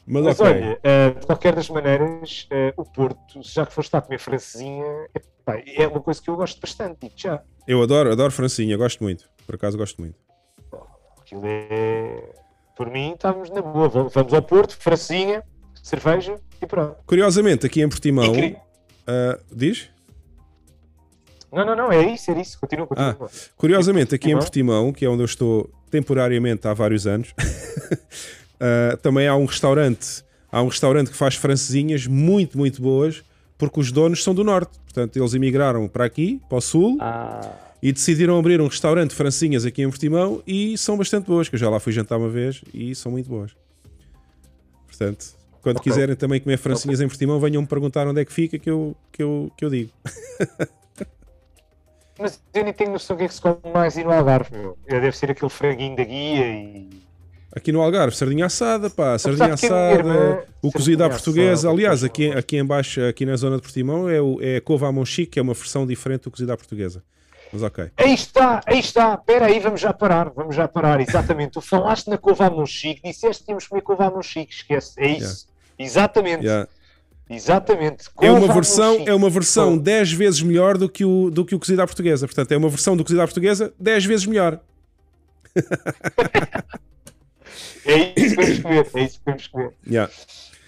[SPEAKER 2] Mas, Mas okay. olha, uh, de qualquer das maneiras, uh, o Porto, já que foste lá comer francesinha, é, é uma coisa que eu gosto bastante, digo já.
[SPEAKER 1] Eu adoro, adoro francesinha, gosto muito. Por acaso gosto muito.
[SPEAKER 2] Aquilo é. Por mim, estávamos na boa. Vamos ao Porto, francesinha, cerveja e pronto.
[SPEAKER 1] Curiosamente, aqui em Portimão. Uh, diz?
[SPEAKER 2] Não, não, não, é isso, é isso. Continua, continua. Ah,
[SPEAKER 1] curiosamente, aqui em Portimão, que é onde eu estou temporariamente há vários anos, Uh, <laughs> também há um restaurante, há um restaurante que faz francesinhas muito, muito boas, porque os donos são do norte. Portanto, eles emigraram para aqui, para o sul, ah. e decidiram abrir um restaurante de francinhas aqui em Portimão e são bastante boas, que eu já lá fui jantar uma vez e são muito boas. Portanto, quando okay. quiserem também comer francinhas okay. em Portimão, venham me perguntar onde é que fica que eu, que eu, que eu digo. <laughs>
[SPEAKER 2] Mas eu nem tenho noção do que é que se come mais ir no Algarve, meu. Deve ser aquele franguinho da guia e
[SPEAKER 1] Aqui no Algarve, sardinha assada, pá, sardinha assada, o cozido à portuguesa. Aliás, aqui, aqui em baixo, aqui na zona de Portimão, é, o, é a couve à monchique, que é uma versão diferente do cozido à portuguesa. Mas ok.
[SPEAKER 2] Aí está, aí está. Espera aí, vamos já parar, vamos já parar. Exatamente. tu falaste na couve à monchique, disseste que tínhamos que comer couve à monchique, esquece. É isso. Yeah. Exatamente. Yeah. Exatamente.
[SPEAKER 1] é uma versão, é uma versão 10 vezes melhor do que, o, do que o cozido à portuguesa. Portanto, é uma versão do cozido à portuguesa 10 vezes melhor.
[SPEAKER 2] É isso que podemos comer, é isso que podemos comer. Yeah.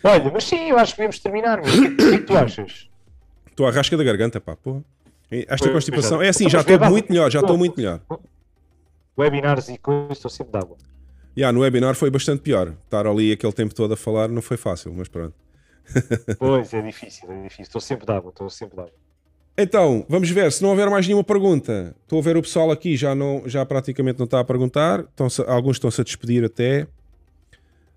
[SPEAKER 2] Olha, mas sim, eu acho que podemos terminar. O que, é que tu achas?
[SPEAKER 1] Estou à rasca da garganta, pá, porra. Esta constipação. É assim, já estou muito melhor, já estou muito melhor.
[SPEAKER 2] Webinars e coisas, estou sempre de água.
[SPEAKER 1] Yeah, no webinar foi bastante pior. Estar ali aquele tempo todo a falar não foi fácil, mas pronto.
[SPEAKER 2] Pois, é difícil, é difícil. Estou sempre água, estou sempre água.
[SPEAKER 1] Então, vamos ver, se não houver mais nenhuma pergunta, estou a ver o pessoal aqui, já, não, já praticamente não está a perguntar, estão alguns estão-se a despedir até.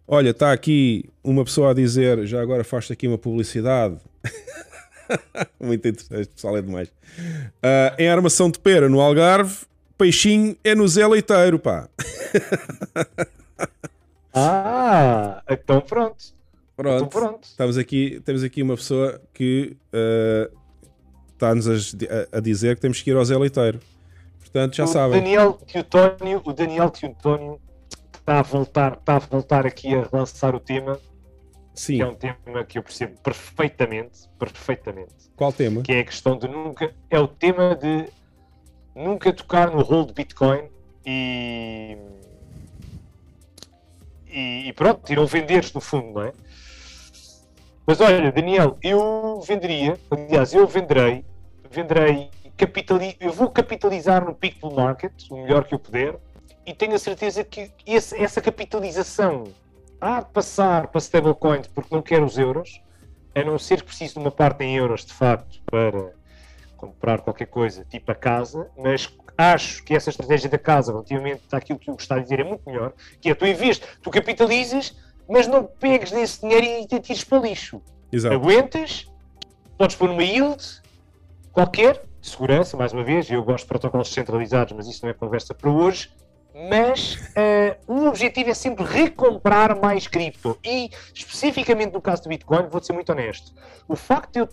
[SPEAKER 1] Olha, está aqui uma pessoa a dizer, já agora faz aqui uma publicidade. <laughs> Muito interessante, pessoal, é demais. Uh, em armação de pera no Algarve, peixinho é no Zé Leiteiro, pá. <laughs>
[SPEAKER 2] ah, então pronto.
[SPEAKER 1] Pronto. Então pronto. Estamos aqui, temos aqui uma pessoa que uh, está-nos a, a, dizer que temos que ir ao Zé Leiteiro. Portanto, já
[SPEAKER 2] o
[SPEAKER 1] sabem.
[SPEAKER 2] Daniel Teotónio, o Daniel Teotónio está a voltar, está a voltar aqui a relançar o tema. Sim. Que é um tema que eu percebo perfeitamente, perfeitamente.
[SPEAKER 1] Qual tema?
[SPEAKER 2] Que é a questão de nunca, é o tema de nunca tocar no rol de Bitcoin e e, e pronto, e não venderes no fundo, não é? Mas olha, Daniel, eu venderia, aliás, eu venderei, venderei, capitali eu vou capitalizar no People Market, o melhor que eu puder, e tenho a certeza que esse, essa capitalização há de passar para stablecoins porque não quero os euros, a não ser que preciso de uma parte em euros de facto para comprar qualquer coisa, tipo a casa, mas acho que essa estratégia da casa, relativamente àquilo que o a dizer, é muito melhor, que é tu em vez, tu capitalizas, mas não pegues nesse dinheiro e te tires para lixo. Exato. Aguentas, podes pôr numa yield qualquer, de segurança, mais uma vez, eu gosto de protocolos centralizados, mas isso não é conversa para hoje, mas uh, o objetivo é sempre recomprar mais cripto. E, especificamente no caso do Bitcoin, vou ser muito honesto, o facto de eu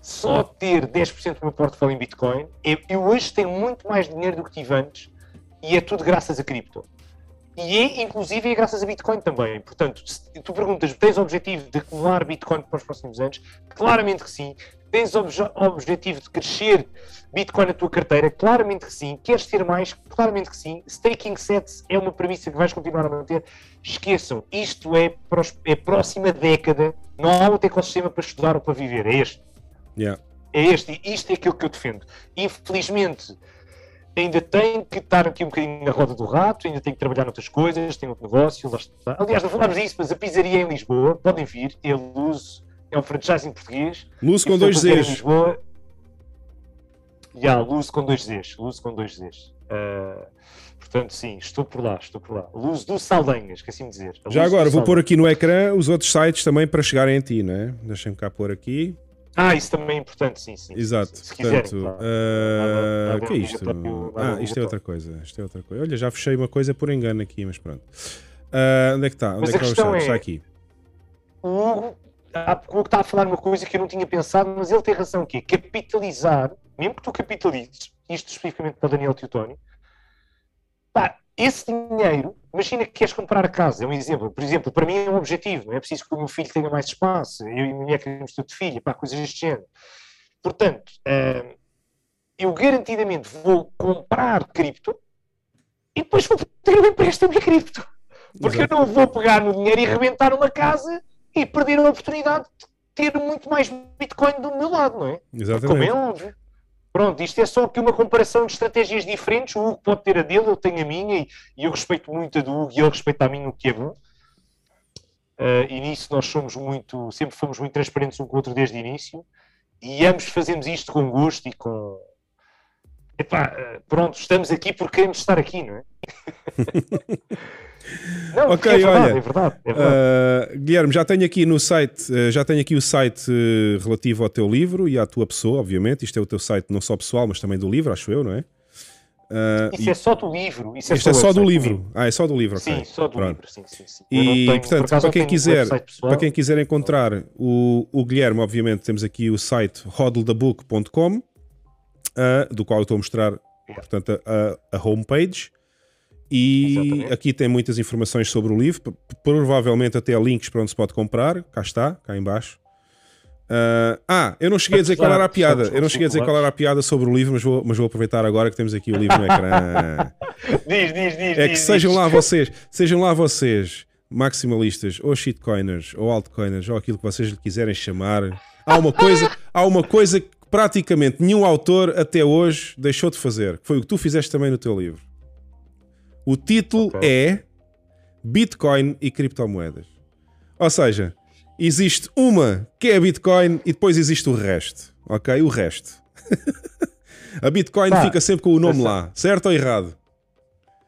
[SPEAKER 2] só ter 10% do meu portfólio em Bitcoin, eu, eu, hoje tenho muito mais dinheiro do que tive antes e é tudo graças a cripto. E é, inclusive, é graças a Bitcoin também. Portanto, se tu perguntas, tens o objetivo de acumular Bitcoin para os próximos anos? Claramente que sim. Tens o obje objetivo de crescer Bitcoin na tua carteira? Claramente que sim. Queres ter mais? Claramente que sim. Staking sets é uma premissa que vais continuar a manter. Esqueçam, isto é, é próxima década. Não há outro ecossistema para estudar ou para viver. É este.
[SPEAKER 1] Yeah.
[SPEAKER 2] É este. Isto é aquilo que eu defendo. Infelizmente, ainda tem que estar aqui um bocadinho na roda do rato, ainda tem que trabalhar noutras coisas, tem outro negócio. Aliás, não falámos disso, mas a pizzaria em Lisboa, podem vir, é Luz, é um franchising português.
[SPEAKER 1] Luz com dois Z's. Lisboa,
[SPEAKER 2] Yeah, Luz com dois Zs. Luz com dois Zs. Uh, portanto, sim, estou por lá, estou por lá. Luz do Saldanhas, que assim dizer.
[SPEAKER 1] Já agora, vou pôr aqui no ecrã os outros sites também para chegarem a ti, não é? Deixem-me cá pôr aqui.
[SPEAKER 2] Ah, isso também é importante, sim, sim.
[SPEAKER 1] Exato.
[SPEAKER 2] Se
[SPEAKER 1] Portanto, quiserem, uh, o que é isto? ah, isto é outra coisa. Isto é outra coisa. Olha, já fechei uma coisa por engano aqui, mas pronto. Uh, onde é que está? Onde mas é que está? É... Está aqui.
[SPEAKER 2] O Hugo, o está a falar uma coisa que eu não tinha pensado, mas ele tem razão que capitalizar, mesmo que tu capitalizes, isto especificamente para o Daniel Teotónio, pá, esse dinheiro, imagina que queres comprar a casa, é um exemplo. Por exemplo, para mim é um objetivo, não é preciso que o meu filho tenha mais espaço, eu e a minha mulher queremos ter de filho, pá, coisas deste género. Portanto, uh, eu garantidamente vou comprar cripto e depois vou ter um empréstimo de cripto. Porque Exato. eu não vou pegar no dinheiro e arrebentar uma casa e perder a oportunidade de ter muito mais Bitcoin do meu lado, não é?
[SPEAKER 1] Exatamente.
[SPEAKER 2] Como é óbvio. Pronto, isto é só aqui uma comparação de estratégias diferentes. O Hugo pode ter a dele, eu tenho a minha, e, e eu respeito muito a do Hugo e ele respeita a mim o que é bom. Uh, e nisso nós somos muito, sempre fomos muito transparentes um com o outro desde o início, e ambos fazemos isto com gosto e com. Epá, uh, pronto, estamos aqui porque queremos estar aqui, não é? <laughs>
[SPEAKER 1] Não, ok, é verdade, olha, é verdade, é verdade. Uh, Guilherme, já tenho aqui no site, uh, já tenho aqui o site uh, relativo ao teu livro e à tua pessoa, obviamente. Isto é o teu site não só pessoal, mas também do livro, acho eu, não é?
[SPEAKER 2] isso e... é só do livro. Isso é
[SPEAKER 1] Isto
[SPEAKER 2] só
[SPEAKER 1] é só do livro. Ah, é só do livro,
[SPEAKER 2] ok. Sim, só do Pronto. livro, sim, sim, sim.
[SPEAKER 1] E, tenho, portanto, para quem, quiser, para quem quiser encontrar o, o Guilherme, obviamente, temos aqui o site hodldabook.com, do qual eu estou a mostrar, portanto, a, a homepage. E Exatamente. aqui tem muitas informações sobre o livro, provavelmente até links para onde se pode comprar. Cá está, cá embaixo. Uh, ah, eu não cheguei a dizer qual era a piada. Eu não cheguei a dizer qual era a piada sobre o livro, mas vou, mas vou aproveitar agora que temos aqui o livro no ecrã. <laughs>
[SPEAKER 2] diz, diz, diz.
[SPEAKER 1] É que sejam lá vocês, sejam lá vocês, maximalistas, ou shitcoiners, ou altcoiners, ou aquilo que vocês lhe quiserem chamar. Há uma coisa, há uma coisa que praticamente nenhum autor até hoje deixou de fazer, que foi o que tu fizeste também no teu livro. O título okay. é Bitcoin e criptomoedas. Ou seja, existe uma que é Bitcoin e depois existe o resto. Ok? O resto. <laughs> a Bitcoin fica sempre com o nome lá, certo ou errado?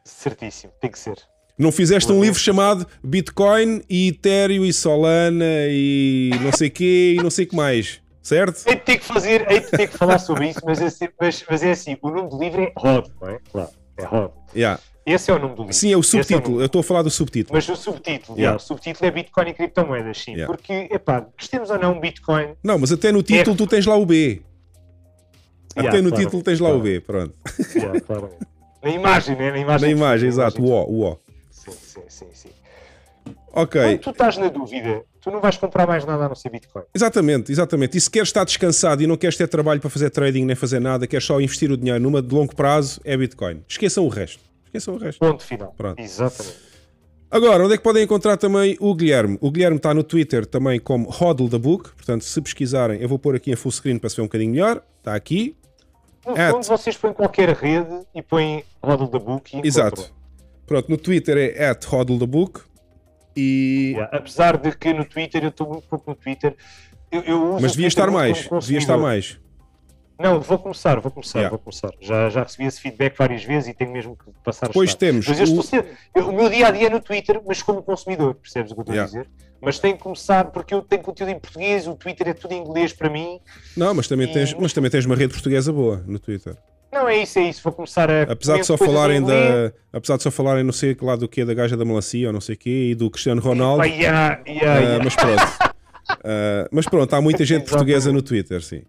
[SPEAKER 2] Certíssimo, tem que ser.
[SPEAKER 1] Não fizeste um livro chamado Bitcoin e Ethereum e Solana e não sei quê e não sei o que mais, certo?
[SPEAKER 2] Hei de ter que fazer, hei de ter que falar sobre isso, mas é, assim, mas, mas é assim, o nome do livro é Rod, não é? Claro, é Rod.
[SPEAKER 1] Yeah.
[SPEAKER 2] Esse é o nome do livro.
[SPEAKER 1] Sim, é o subtítulo. É o eu estou a falar do subtítulo.
[SPEAKER 2] Mas o subtítulo, yeah. Yeah, o subtítulo é Bitcoin e criptomoedas, sim. Yeah. Porque, epá, gostemos ou não, Bitcoin.
[SPEAKER 1] Não, mas até no título é... tu tens lá o B. Até no claro, título tens lá claro. o B, pronto.
[SPEAKER 2] Claro. <laughs> Na imagem, né? Na imagem,
[SPEAKER 1] na imagem exato, o O. O
[SPEAKER 2] O. Sim, sim, sim. sim.
[SPEAKER 1] Ok.
[SPEAKER 2] Quando tu estás na dúvida, tu não vais comprar mais nada a não ser Bitcoin.
[SPEAKER 1] Exatamente, exatamente. E se queres estar descansado e não queres ter trabalho para fazer trading nem fazer nada, queres só investir o dinheiro numa de longo prazo, é Bitcoin. Esqueçam o resto. Esqueçam o resto.
[SPEAKER 2] Ponto final. Pronto. Exatamente.
[SPEAKER 1] Agora, onde é que podem encontrar também o Guilherme? O Guilherme está no Twitter também como Hodl the Book, portanto, se pesquisarem, eu vou pôr aqui em full screen para se ver um bocadinho melhor. Está aqui.
[SPEAKER 2] No At... fundo, vocês põem qualquer rede e põem Hodl the Book e
[SPEAKER 1] Exato. Pronto, no Twitter é at Hodl the Book. E...
[SPEAKER 2] Yeah, apesar de que no Twitter, eu estou muito pouco no Twitter. Eu, eu
[SPEAKER 1] Mas devia estar mais, devia estar mais.
[SPEAKER 2] Não, vou começar, vou começar, yeah. vou começar. Já, já recebi esse feedback várias vezes e tenho mesmo que passar
[SPEAKER 1] Depois temos.
[SPEAKER 2] Mas o... Ser, eu, o meu dia a dia é no Twitter, mas como consumidor, percebes o que eu estou yeah. a dizer? Mas tenho que começar porque eu tenho conteúdo em português, o Twitter é tudo em inglês para mim.
[SPEAKER 1] Não, mas também, e... tens, mas também tens uma rede portuguesa boa no Twitter.
[SPEAKER 2] Não, é isso, é isso. Vou começar a.
[SPEAKER 1] Apesar de só falarem da. Apesar de só falarem não sei lá do que da gaja da melancia ou não sei o quê e do Cristiano Ronaldo.
[SPEAKER 2] yeah, yeah,
[SPEAKER 1] uh, mas pronto. uh, <laughs> mas pronto, há muita <laughs> gente portuguesa no Twitter, sim.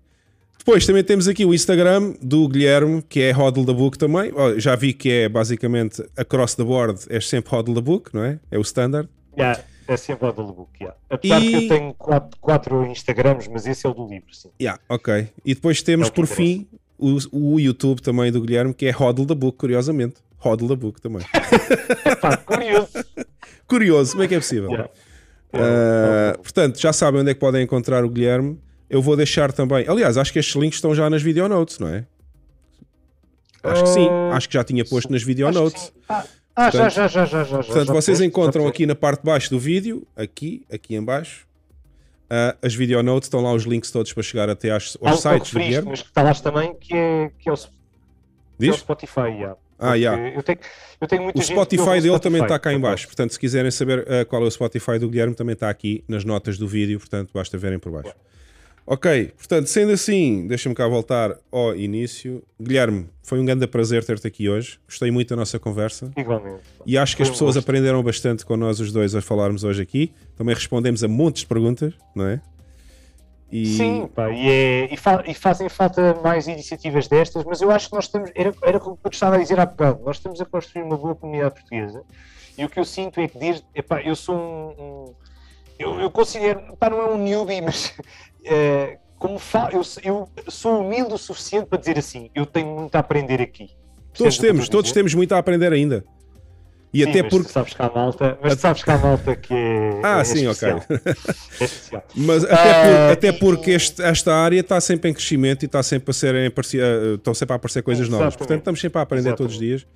[SPEAKER 1] Depois também temos aqui o Instagram do Guilherme, que é Hodl the Book também. Já vi que é basicamente across the board, é sempre Hodl the Book, não é? É o standard.
[SPEAKER 2] Yeah, é sempre Hodl the Book, yeah. Apesar e... que eu tenho quatro, quatro Instagrams, mas esse é o do livro, sim.
[SPEAKER 1] Yeah, ok. E depois temos, é por fim, o, o YouTube também do Guilherme, que é Hodl the Book, curiosamente. Hodl the Book também. <laughs>
[SPEAKER 2] Epá, curioso.
[SPEAKER 1] curioso, como é que é possível? Yeah. Uh, portanto, já sabem onde é que podem encontrar o Guilherme. Eu vou deixar também. Aliás, acho que estes links estão já nas video notes, não é? Acho que sim. Ah, acho que já tinha posto nas video notes.
[SPEAKER 2] Ah, ah portanto, já, já, já, já,
[SPEAKER 1] Portanto,
[SPEAKER 2] já
[SPEAKER 1] vocês encontram aqui na parte de baixo do vídeo, aqui, aqui em baixo, uh, as video notes, estão lá os links todos para chegar até aos, aos sites do Guilherme.
[SPEAKER 2] Mas que está lá também, que é, que é, o, que é o Spotify, yeah.
[SPEAKER 1] Ah, yeah.
[SPEAKER 2] eu, tenho, eu tenho muita
[SPEAKER 1] O Spotify dele também está cá em baixo. Portanto, se quiserem saber uh, qual é o Spotify do Guilherme, também está aqui nas notas do vídeo. Portanto, basta verem por baixo. Ok, portanto, sendo assim, deixa-me cá voltar ao início. Guilherme, foi um grande prazer ter-te aqui hoje. Gostei muito da nossa conversa.
[SPEAKER 2] Igualmente.
[SPEAKER 1] E acho que as pessoas aprenderam bastante com nós os dois a falarmos hoje aqui. Também respondemos a montes de perguntas, não é?
[SPEAKER 2] E... Sim, pá, e, é, e, fa e, fazem falta mais iniciativas destas, mas eu acho que nós estamos, era, era como eu estava a dizer há bocado, nós estamos a construir uma boa comunidade portuguesa e o que eu sinto é que desde, epá, eu sou um, um eu, eu, considero, pá, não é um newbie, mas é, <laughs> como fa eu, eu, sou humilde o suficiente para dizer assim, eu tenho muito a aprender aqui.
[SPEAKER 1] Todos temos, todos temos muito a aprender ainda.
[SPEAKER 2] E sim, até porque. sabes que há malta, mas sabes que há malta que é.
[SPEAKER 1] Ah,
[SPEAKER 2] é
[SPEAKER 1] sim,
[SPEAKER 2] especial.
[SPEAKER 1] ok. <laughs> É. Mas até, por, uh, até porque este, esta área está sempre em crescimento e está sempre a ser, estão sempre a aparecer coisas Exatamente. novas. Portanto, estamos sempre a aprender Exatamente. todos os dias.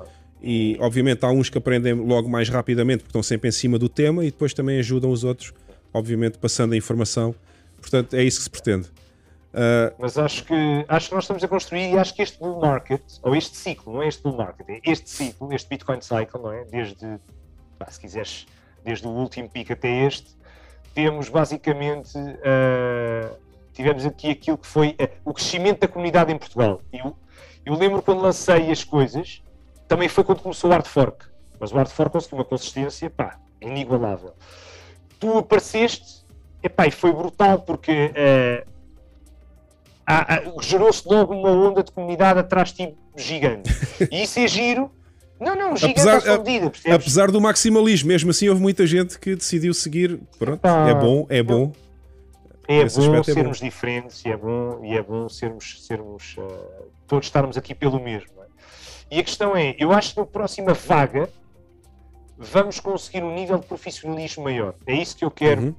[SPEAKER 1] E, obviamente, há uns que aprendem logo mais rapidamente porque estão sempre em cima do tema e depois também ajudam os outros, obviamente, passando a informação. Portanto, é isso que se pretende.
[SPEAKER 2] Uh, Mas acho que, acho que nós estamos a construir e acho que este bull market, ou este ciclo, não é este bull market, é este ciclo, este Bitcoin cycle, não é? Desde, se quiseres, desde o último pico até este, temos basicamente, uh, tivemos aqui aquilo que foi uh, o crescimento da comunidade em Portugal. Eu, eu lembro quando lancei as coisas, também foi quando começou o hard fork, mas o hard fork conseguiu uma consistência, pá, inigualável. Tu apareceste, epá, e foi brutal porque gerou-se logo uma onda de comunidade atrás de ti gigante. <laughs> E isso é giro. Não, não, gigante apesar, à medida,
[SPEAKER 1] Apesar do maximalismo, mesmo assim houve muita gente que decidiu seguir. Pronto, é bom, é bom.
[SPEAKER 2] É bom sermos é bom. diferentes e é bom, e é bom sermos, sermos uh, todos estarmos aqui pelo mesmo. É? E a questão é, eu acho que na próxima vaga vamos conseguir um nível de profissionalismo maior. É isso que eu quero, uhum.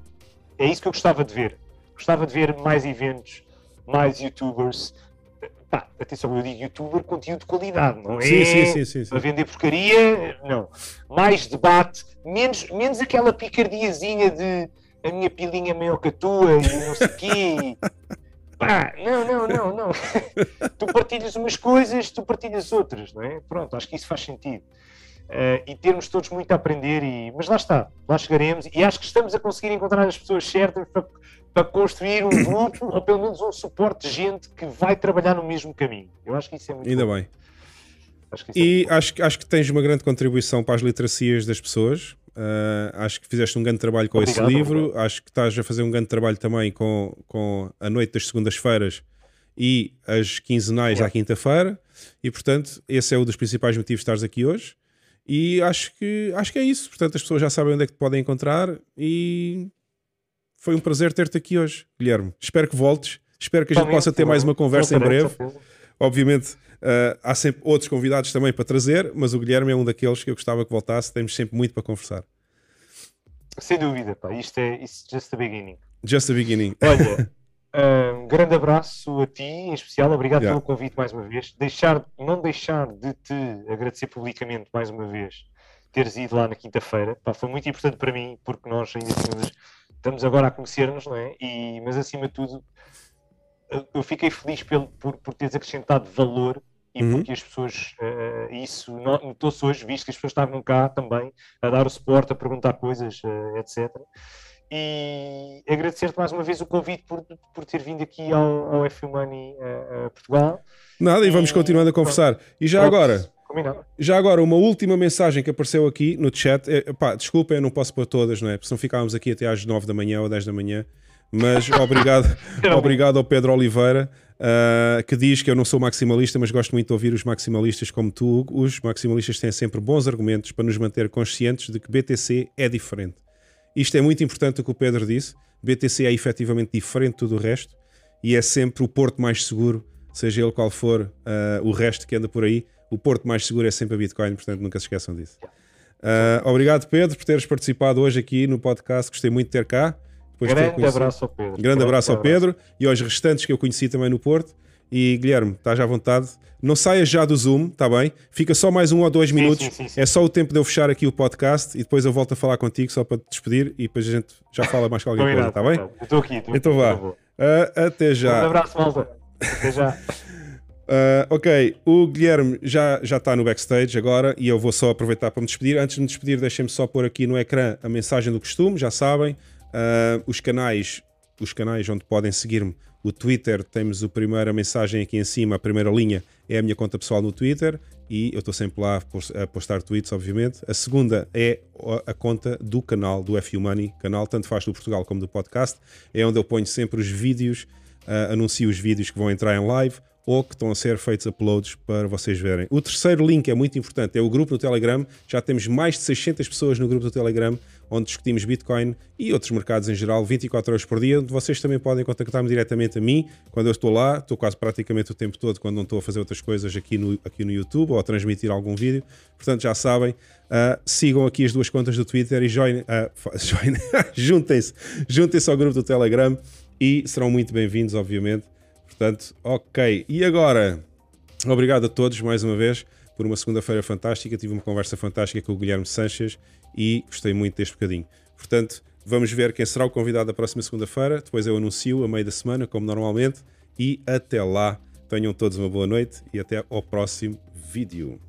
[SPEAKER 2] é isso que eu gostava de ver. Gostava de ver mais eventos, mais youtubers. Pá, atenção, eu digo youtuber conteúdo de qualidade, não é?
[SPEAKER 1] Sim, sim, sim, sim, sim.
[SPEAKER 2] Para vender porcaria, não. Mais debate, menos, menos aquela picardiazinha de a minha pilinha é maior que a tua e não sei o quê. <laughs> Pá, não, não, não, não. <laughs> tu partilhas umas coisas, tu partilhas outras, não é? Pronto, acho que isso faz sentido. Uh, e termos todos muito a aprender, e... mas lá está, lá chegaremos e acho que estamos a conseguir encontrar as pessoas certas para, para construir um grupo ou pelo menos um suporte de gente que vai trabalhar no mesmo caminho. Eu acho que isso é muito
[SPEAKER 1] Ainda
[SPEAKER 2] bom.
[SPEAKER 1] bem. Acho e é acho, acho que tens uma grande contribuição para as literacias das pessoas. Uh, acho que fizeste um grande trabalho com obrigado, esse livro. Obrigado. Acho que estás a fazer um grande trabalho também com, com a noite das segundas-feiras e as quinzenais é. à quinta-feira. E portanto, esse é um dos principais motivos de estares aqui hoje. E acho que, acho que é isso. Portanto, as pessoas já sabem onde é que te podem encontrar e foi um prazer ter-te aqui hoje, Guilherme. Espero que voltes. Espero que a gente possa ter mais uma conversa em breve. Obviamente, uh, há sempre outros convidados também para trazer, mas o Guilherme é um daqueles que eu gostava que voltasse. Temos sempre muito para conversar.
[SPEAKER 2] Sem dúvida, pá. Isto é isto just the beginning.
[SPEAKER 1] Just the beginning.
[SPEAKER 2] Olha, <laughs> um grande abraço a ti, em especial, obrigado yeah. pelo convite mais uma vez. Deixar, não deixar de te agradecer publicamente mais uma vez teres ido lá na quinta-feira. Foi muito importante para mim, porque nós ainda estamos agora a conhecer-nos, não é? E, mas acima de tudo, eu fiquei feliz pelo, por, por teres acrescentado valor e uhum. porque as pessoas, uh, isso notou-se hoje, visto que as pessoas estavam cá também a dar o suporte, a perguntar coisas, uh, etc e agradecer-te mais uma vez o convite por, por ter vindo aqui ao, ao F Money a, a Portugal.
[SPEAKER 1] Nada, e, e vamos continuando a conversar. E já agora, Combinado. já agora, uma última mensagem que apareceu aqui no chat. É, pá, desculpa, eu não posso pôr todas, não é? Porque senão ficávamos aqui até às 9 da manhã ou 10 da manhã. Mas <laughs> obrigado, obrigado ao Pedro Oliveira. Uh, que diz que eu não sou maximalista, mas gosto muito de ouvir os maximalistas como tu. Os maximalistas têm sempre bons argumentos para nos manter conscientes de que BTC é diferente. Isto é muito importante o que o Pedro disse. BTC é efetivamente diferente de tudo o resto e é sempre o porto mais seguro, seja ele qual for uh, o resto que anda por aí. O porto mais seguro é sempre a Bitcoin, portanto nunca se esqueçam disso. Uh, obrigado, Pedro, por teres participado hoje aqui no podcast. Gostei muito de ter cá.
[SPEAKER 2] Depois Grande abraço ao Pedro.
[SPEAKER 1] Grande, Grande abraço ao Pedro abraço. e aos restantes que eu conheci também no Porto. E Guilherme, estás à vontade. Não saias já do Zoom, está bem? Fica só mais um ou dois minutos. Sim, sim, sim, é só o tempo de eu fechar aqui o podcast e depois eu volto a falar contigo só para te despedir e depois a gente já fala mais com alguém coisa, está bem?
[SPEAKER 2] Estou aqui. Tô
[SPEAKER 1] então vá. Uh, até já.
[SPEAKER 2] Um abraço, malta. Até já.
[SPEAKER 1] Uh, <laughs> ok, o Guilherme já, já está no backstage agora e eu vou só aproveitar para me despedir. Antes de me despedir, deixem-me só pôr aqui no ecrã a mensagem do costume, já sabem. Uh, os canais os canais onde podem seguir-me O Twitter, temos a primeira mensagem aqui em cima, a primeira linha é a minha conta pessoal no Twitter e eu estou sempre lá a postar tweets, obviamente. A segunda é a conta do canal do FU Money, canal tanto faz do Portugal como do podcast. É onde eu ponho sempre os vídeos, uh, anuncio os vídeos que vão entrar em live ou que estão a ser feitos uploads para vocês verem. O terceiro link é muito importante, é o grupo do Telegram. Já temos mais de 600 pessoas no grupo do Telegram, onde discutimos Bitcoin e outros mercados em geral, 24 horas por dia, onde vocês também podem contactar-me diretamente a mim. Quando eu estou lá, estou quase praticamente o tempo todo, quando não estou a fazer outras coisas aqui no, aqui no YouTube ou a transmitir algum vídeo. Portanto, já sabem, uh, sigam aqui as duas contas do Twitter e join, uh, <laughs> juntem-se juntem ao grupo do Telegram e serão muito bem-vindos, obviamente. Portanto, ok. E agora, obrigado a todos mais uma vez por uma segunda-feira fantástica. Tive uma conversa fantástica com o Guilherme Sanches e gostei muito deste bocadinho. Portanto, vamos ver quem será o convidado da próxima segunda-feira. Depois eu anuncio a meio da semana, como normalmente. E até lá, tenham todos uma boa noite e até ao próximo vídeo.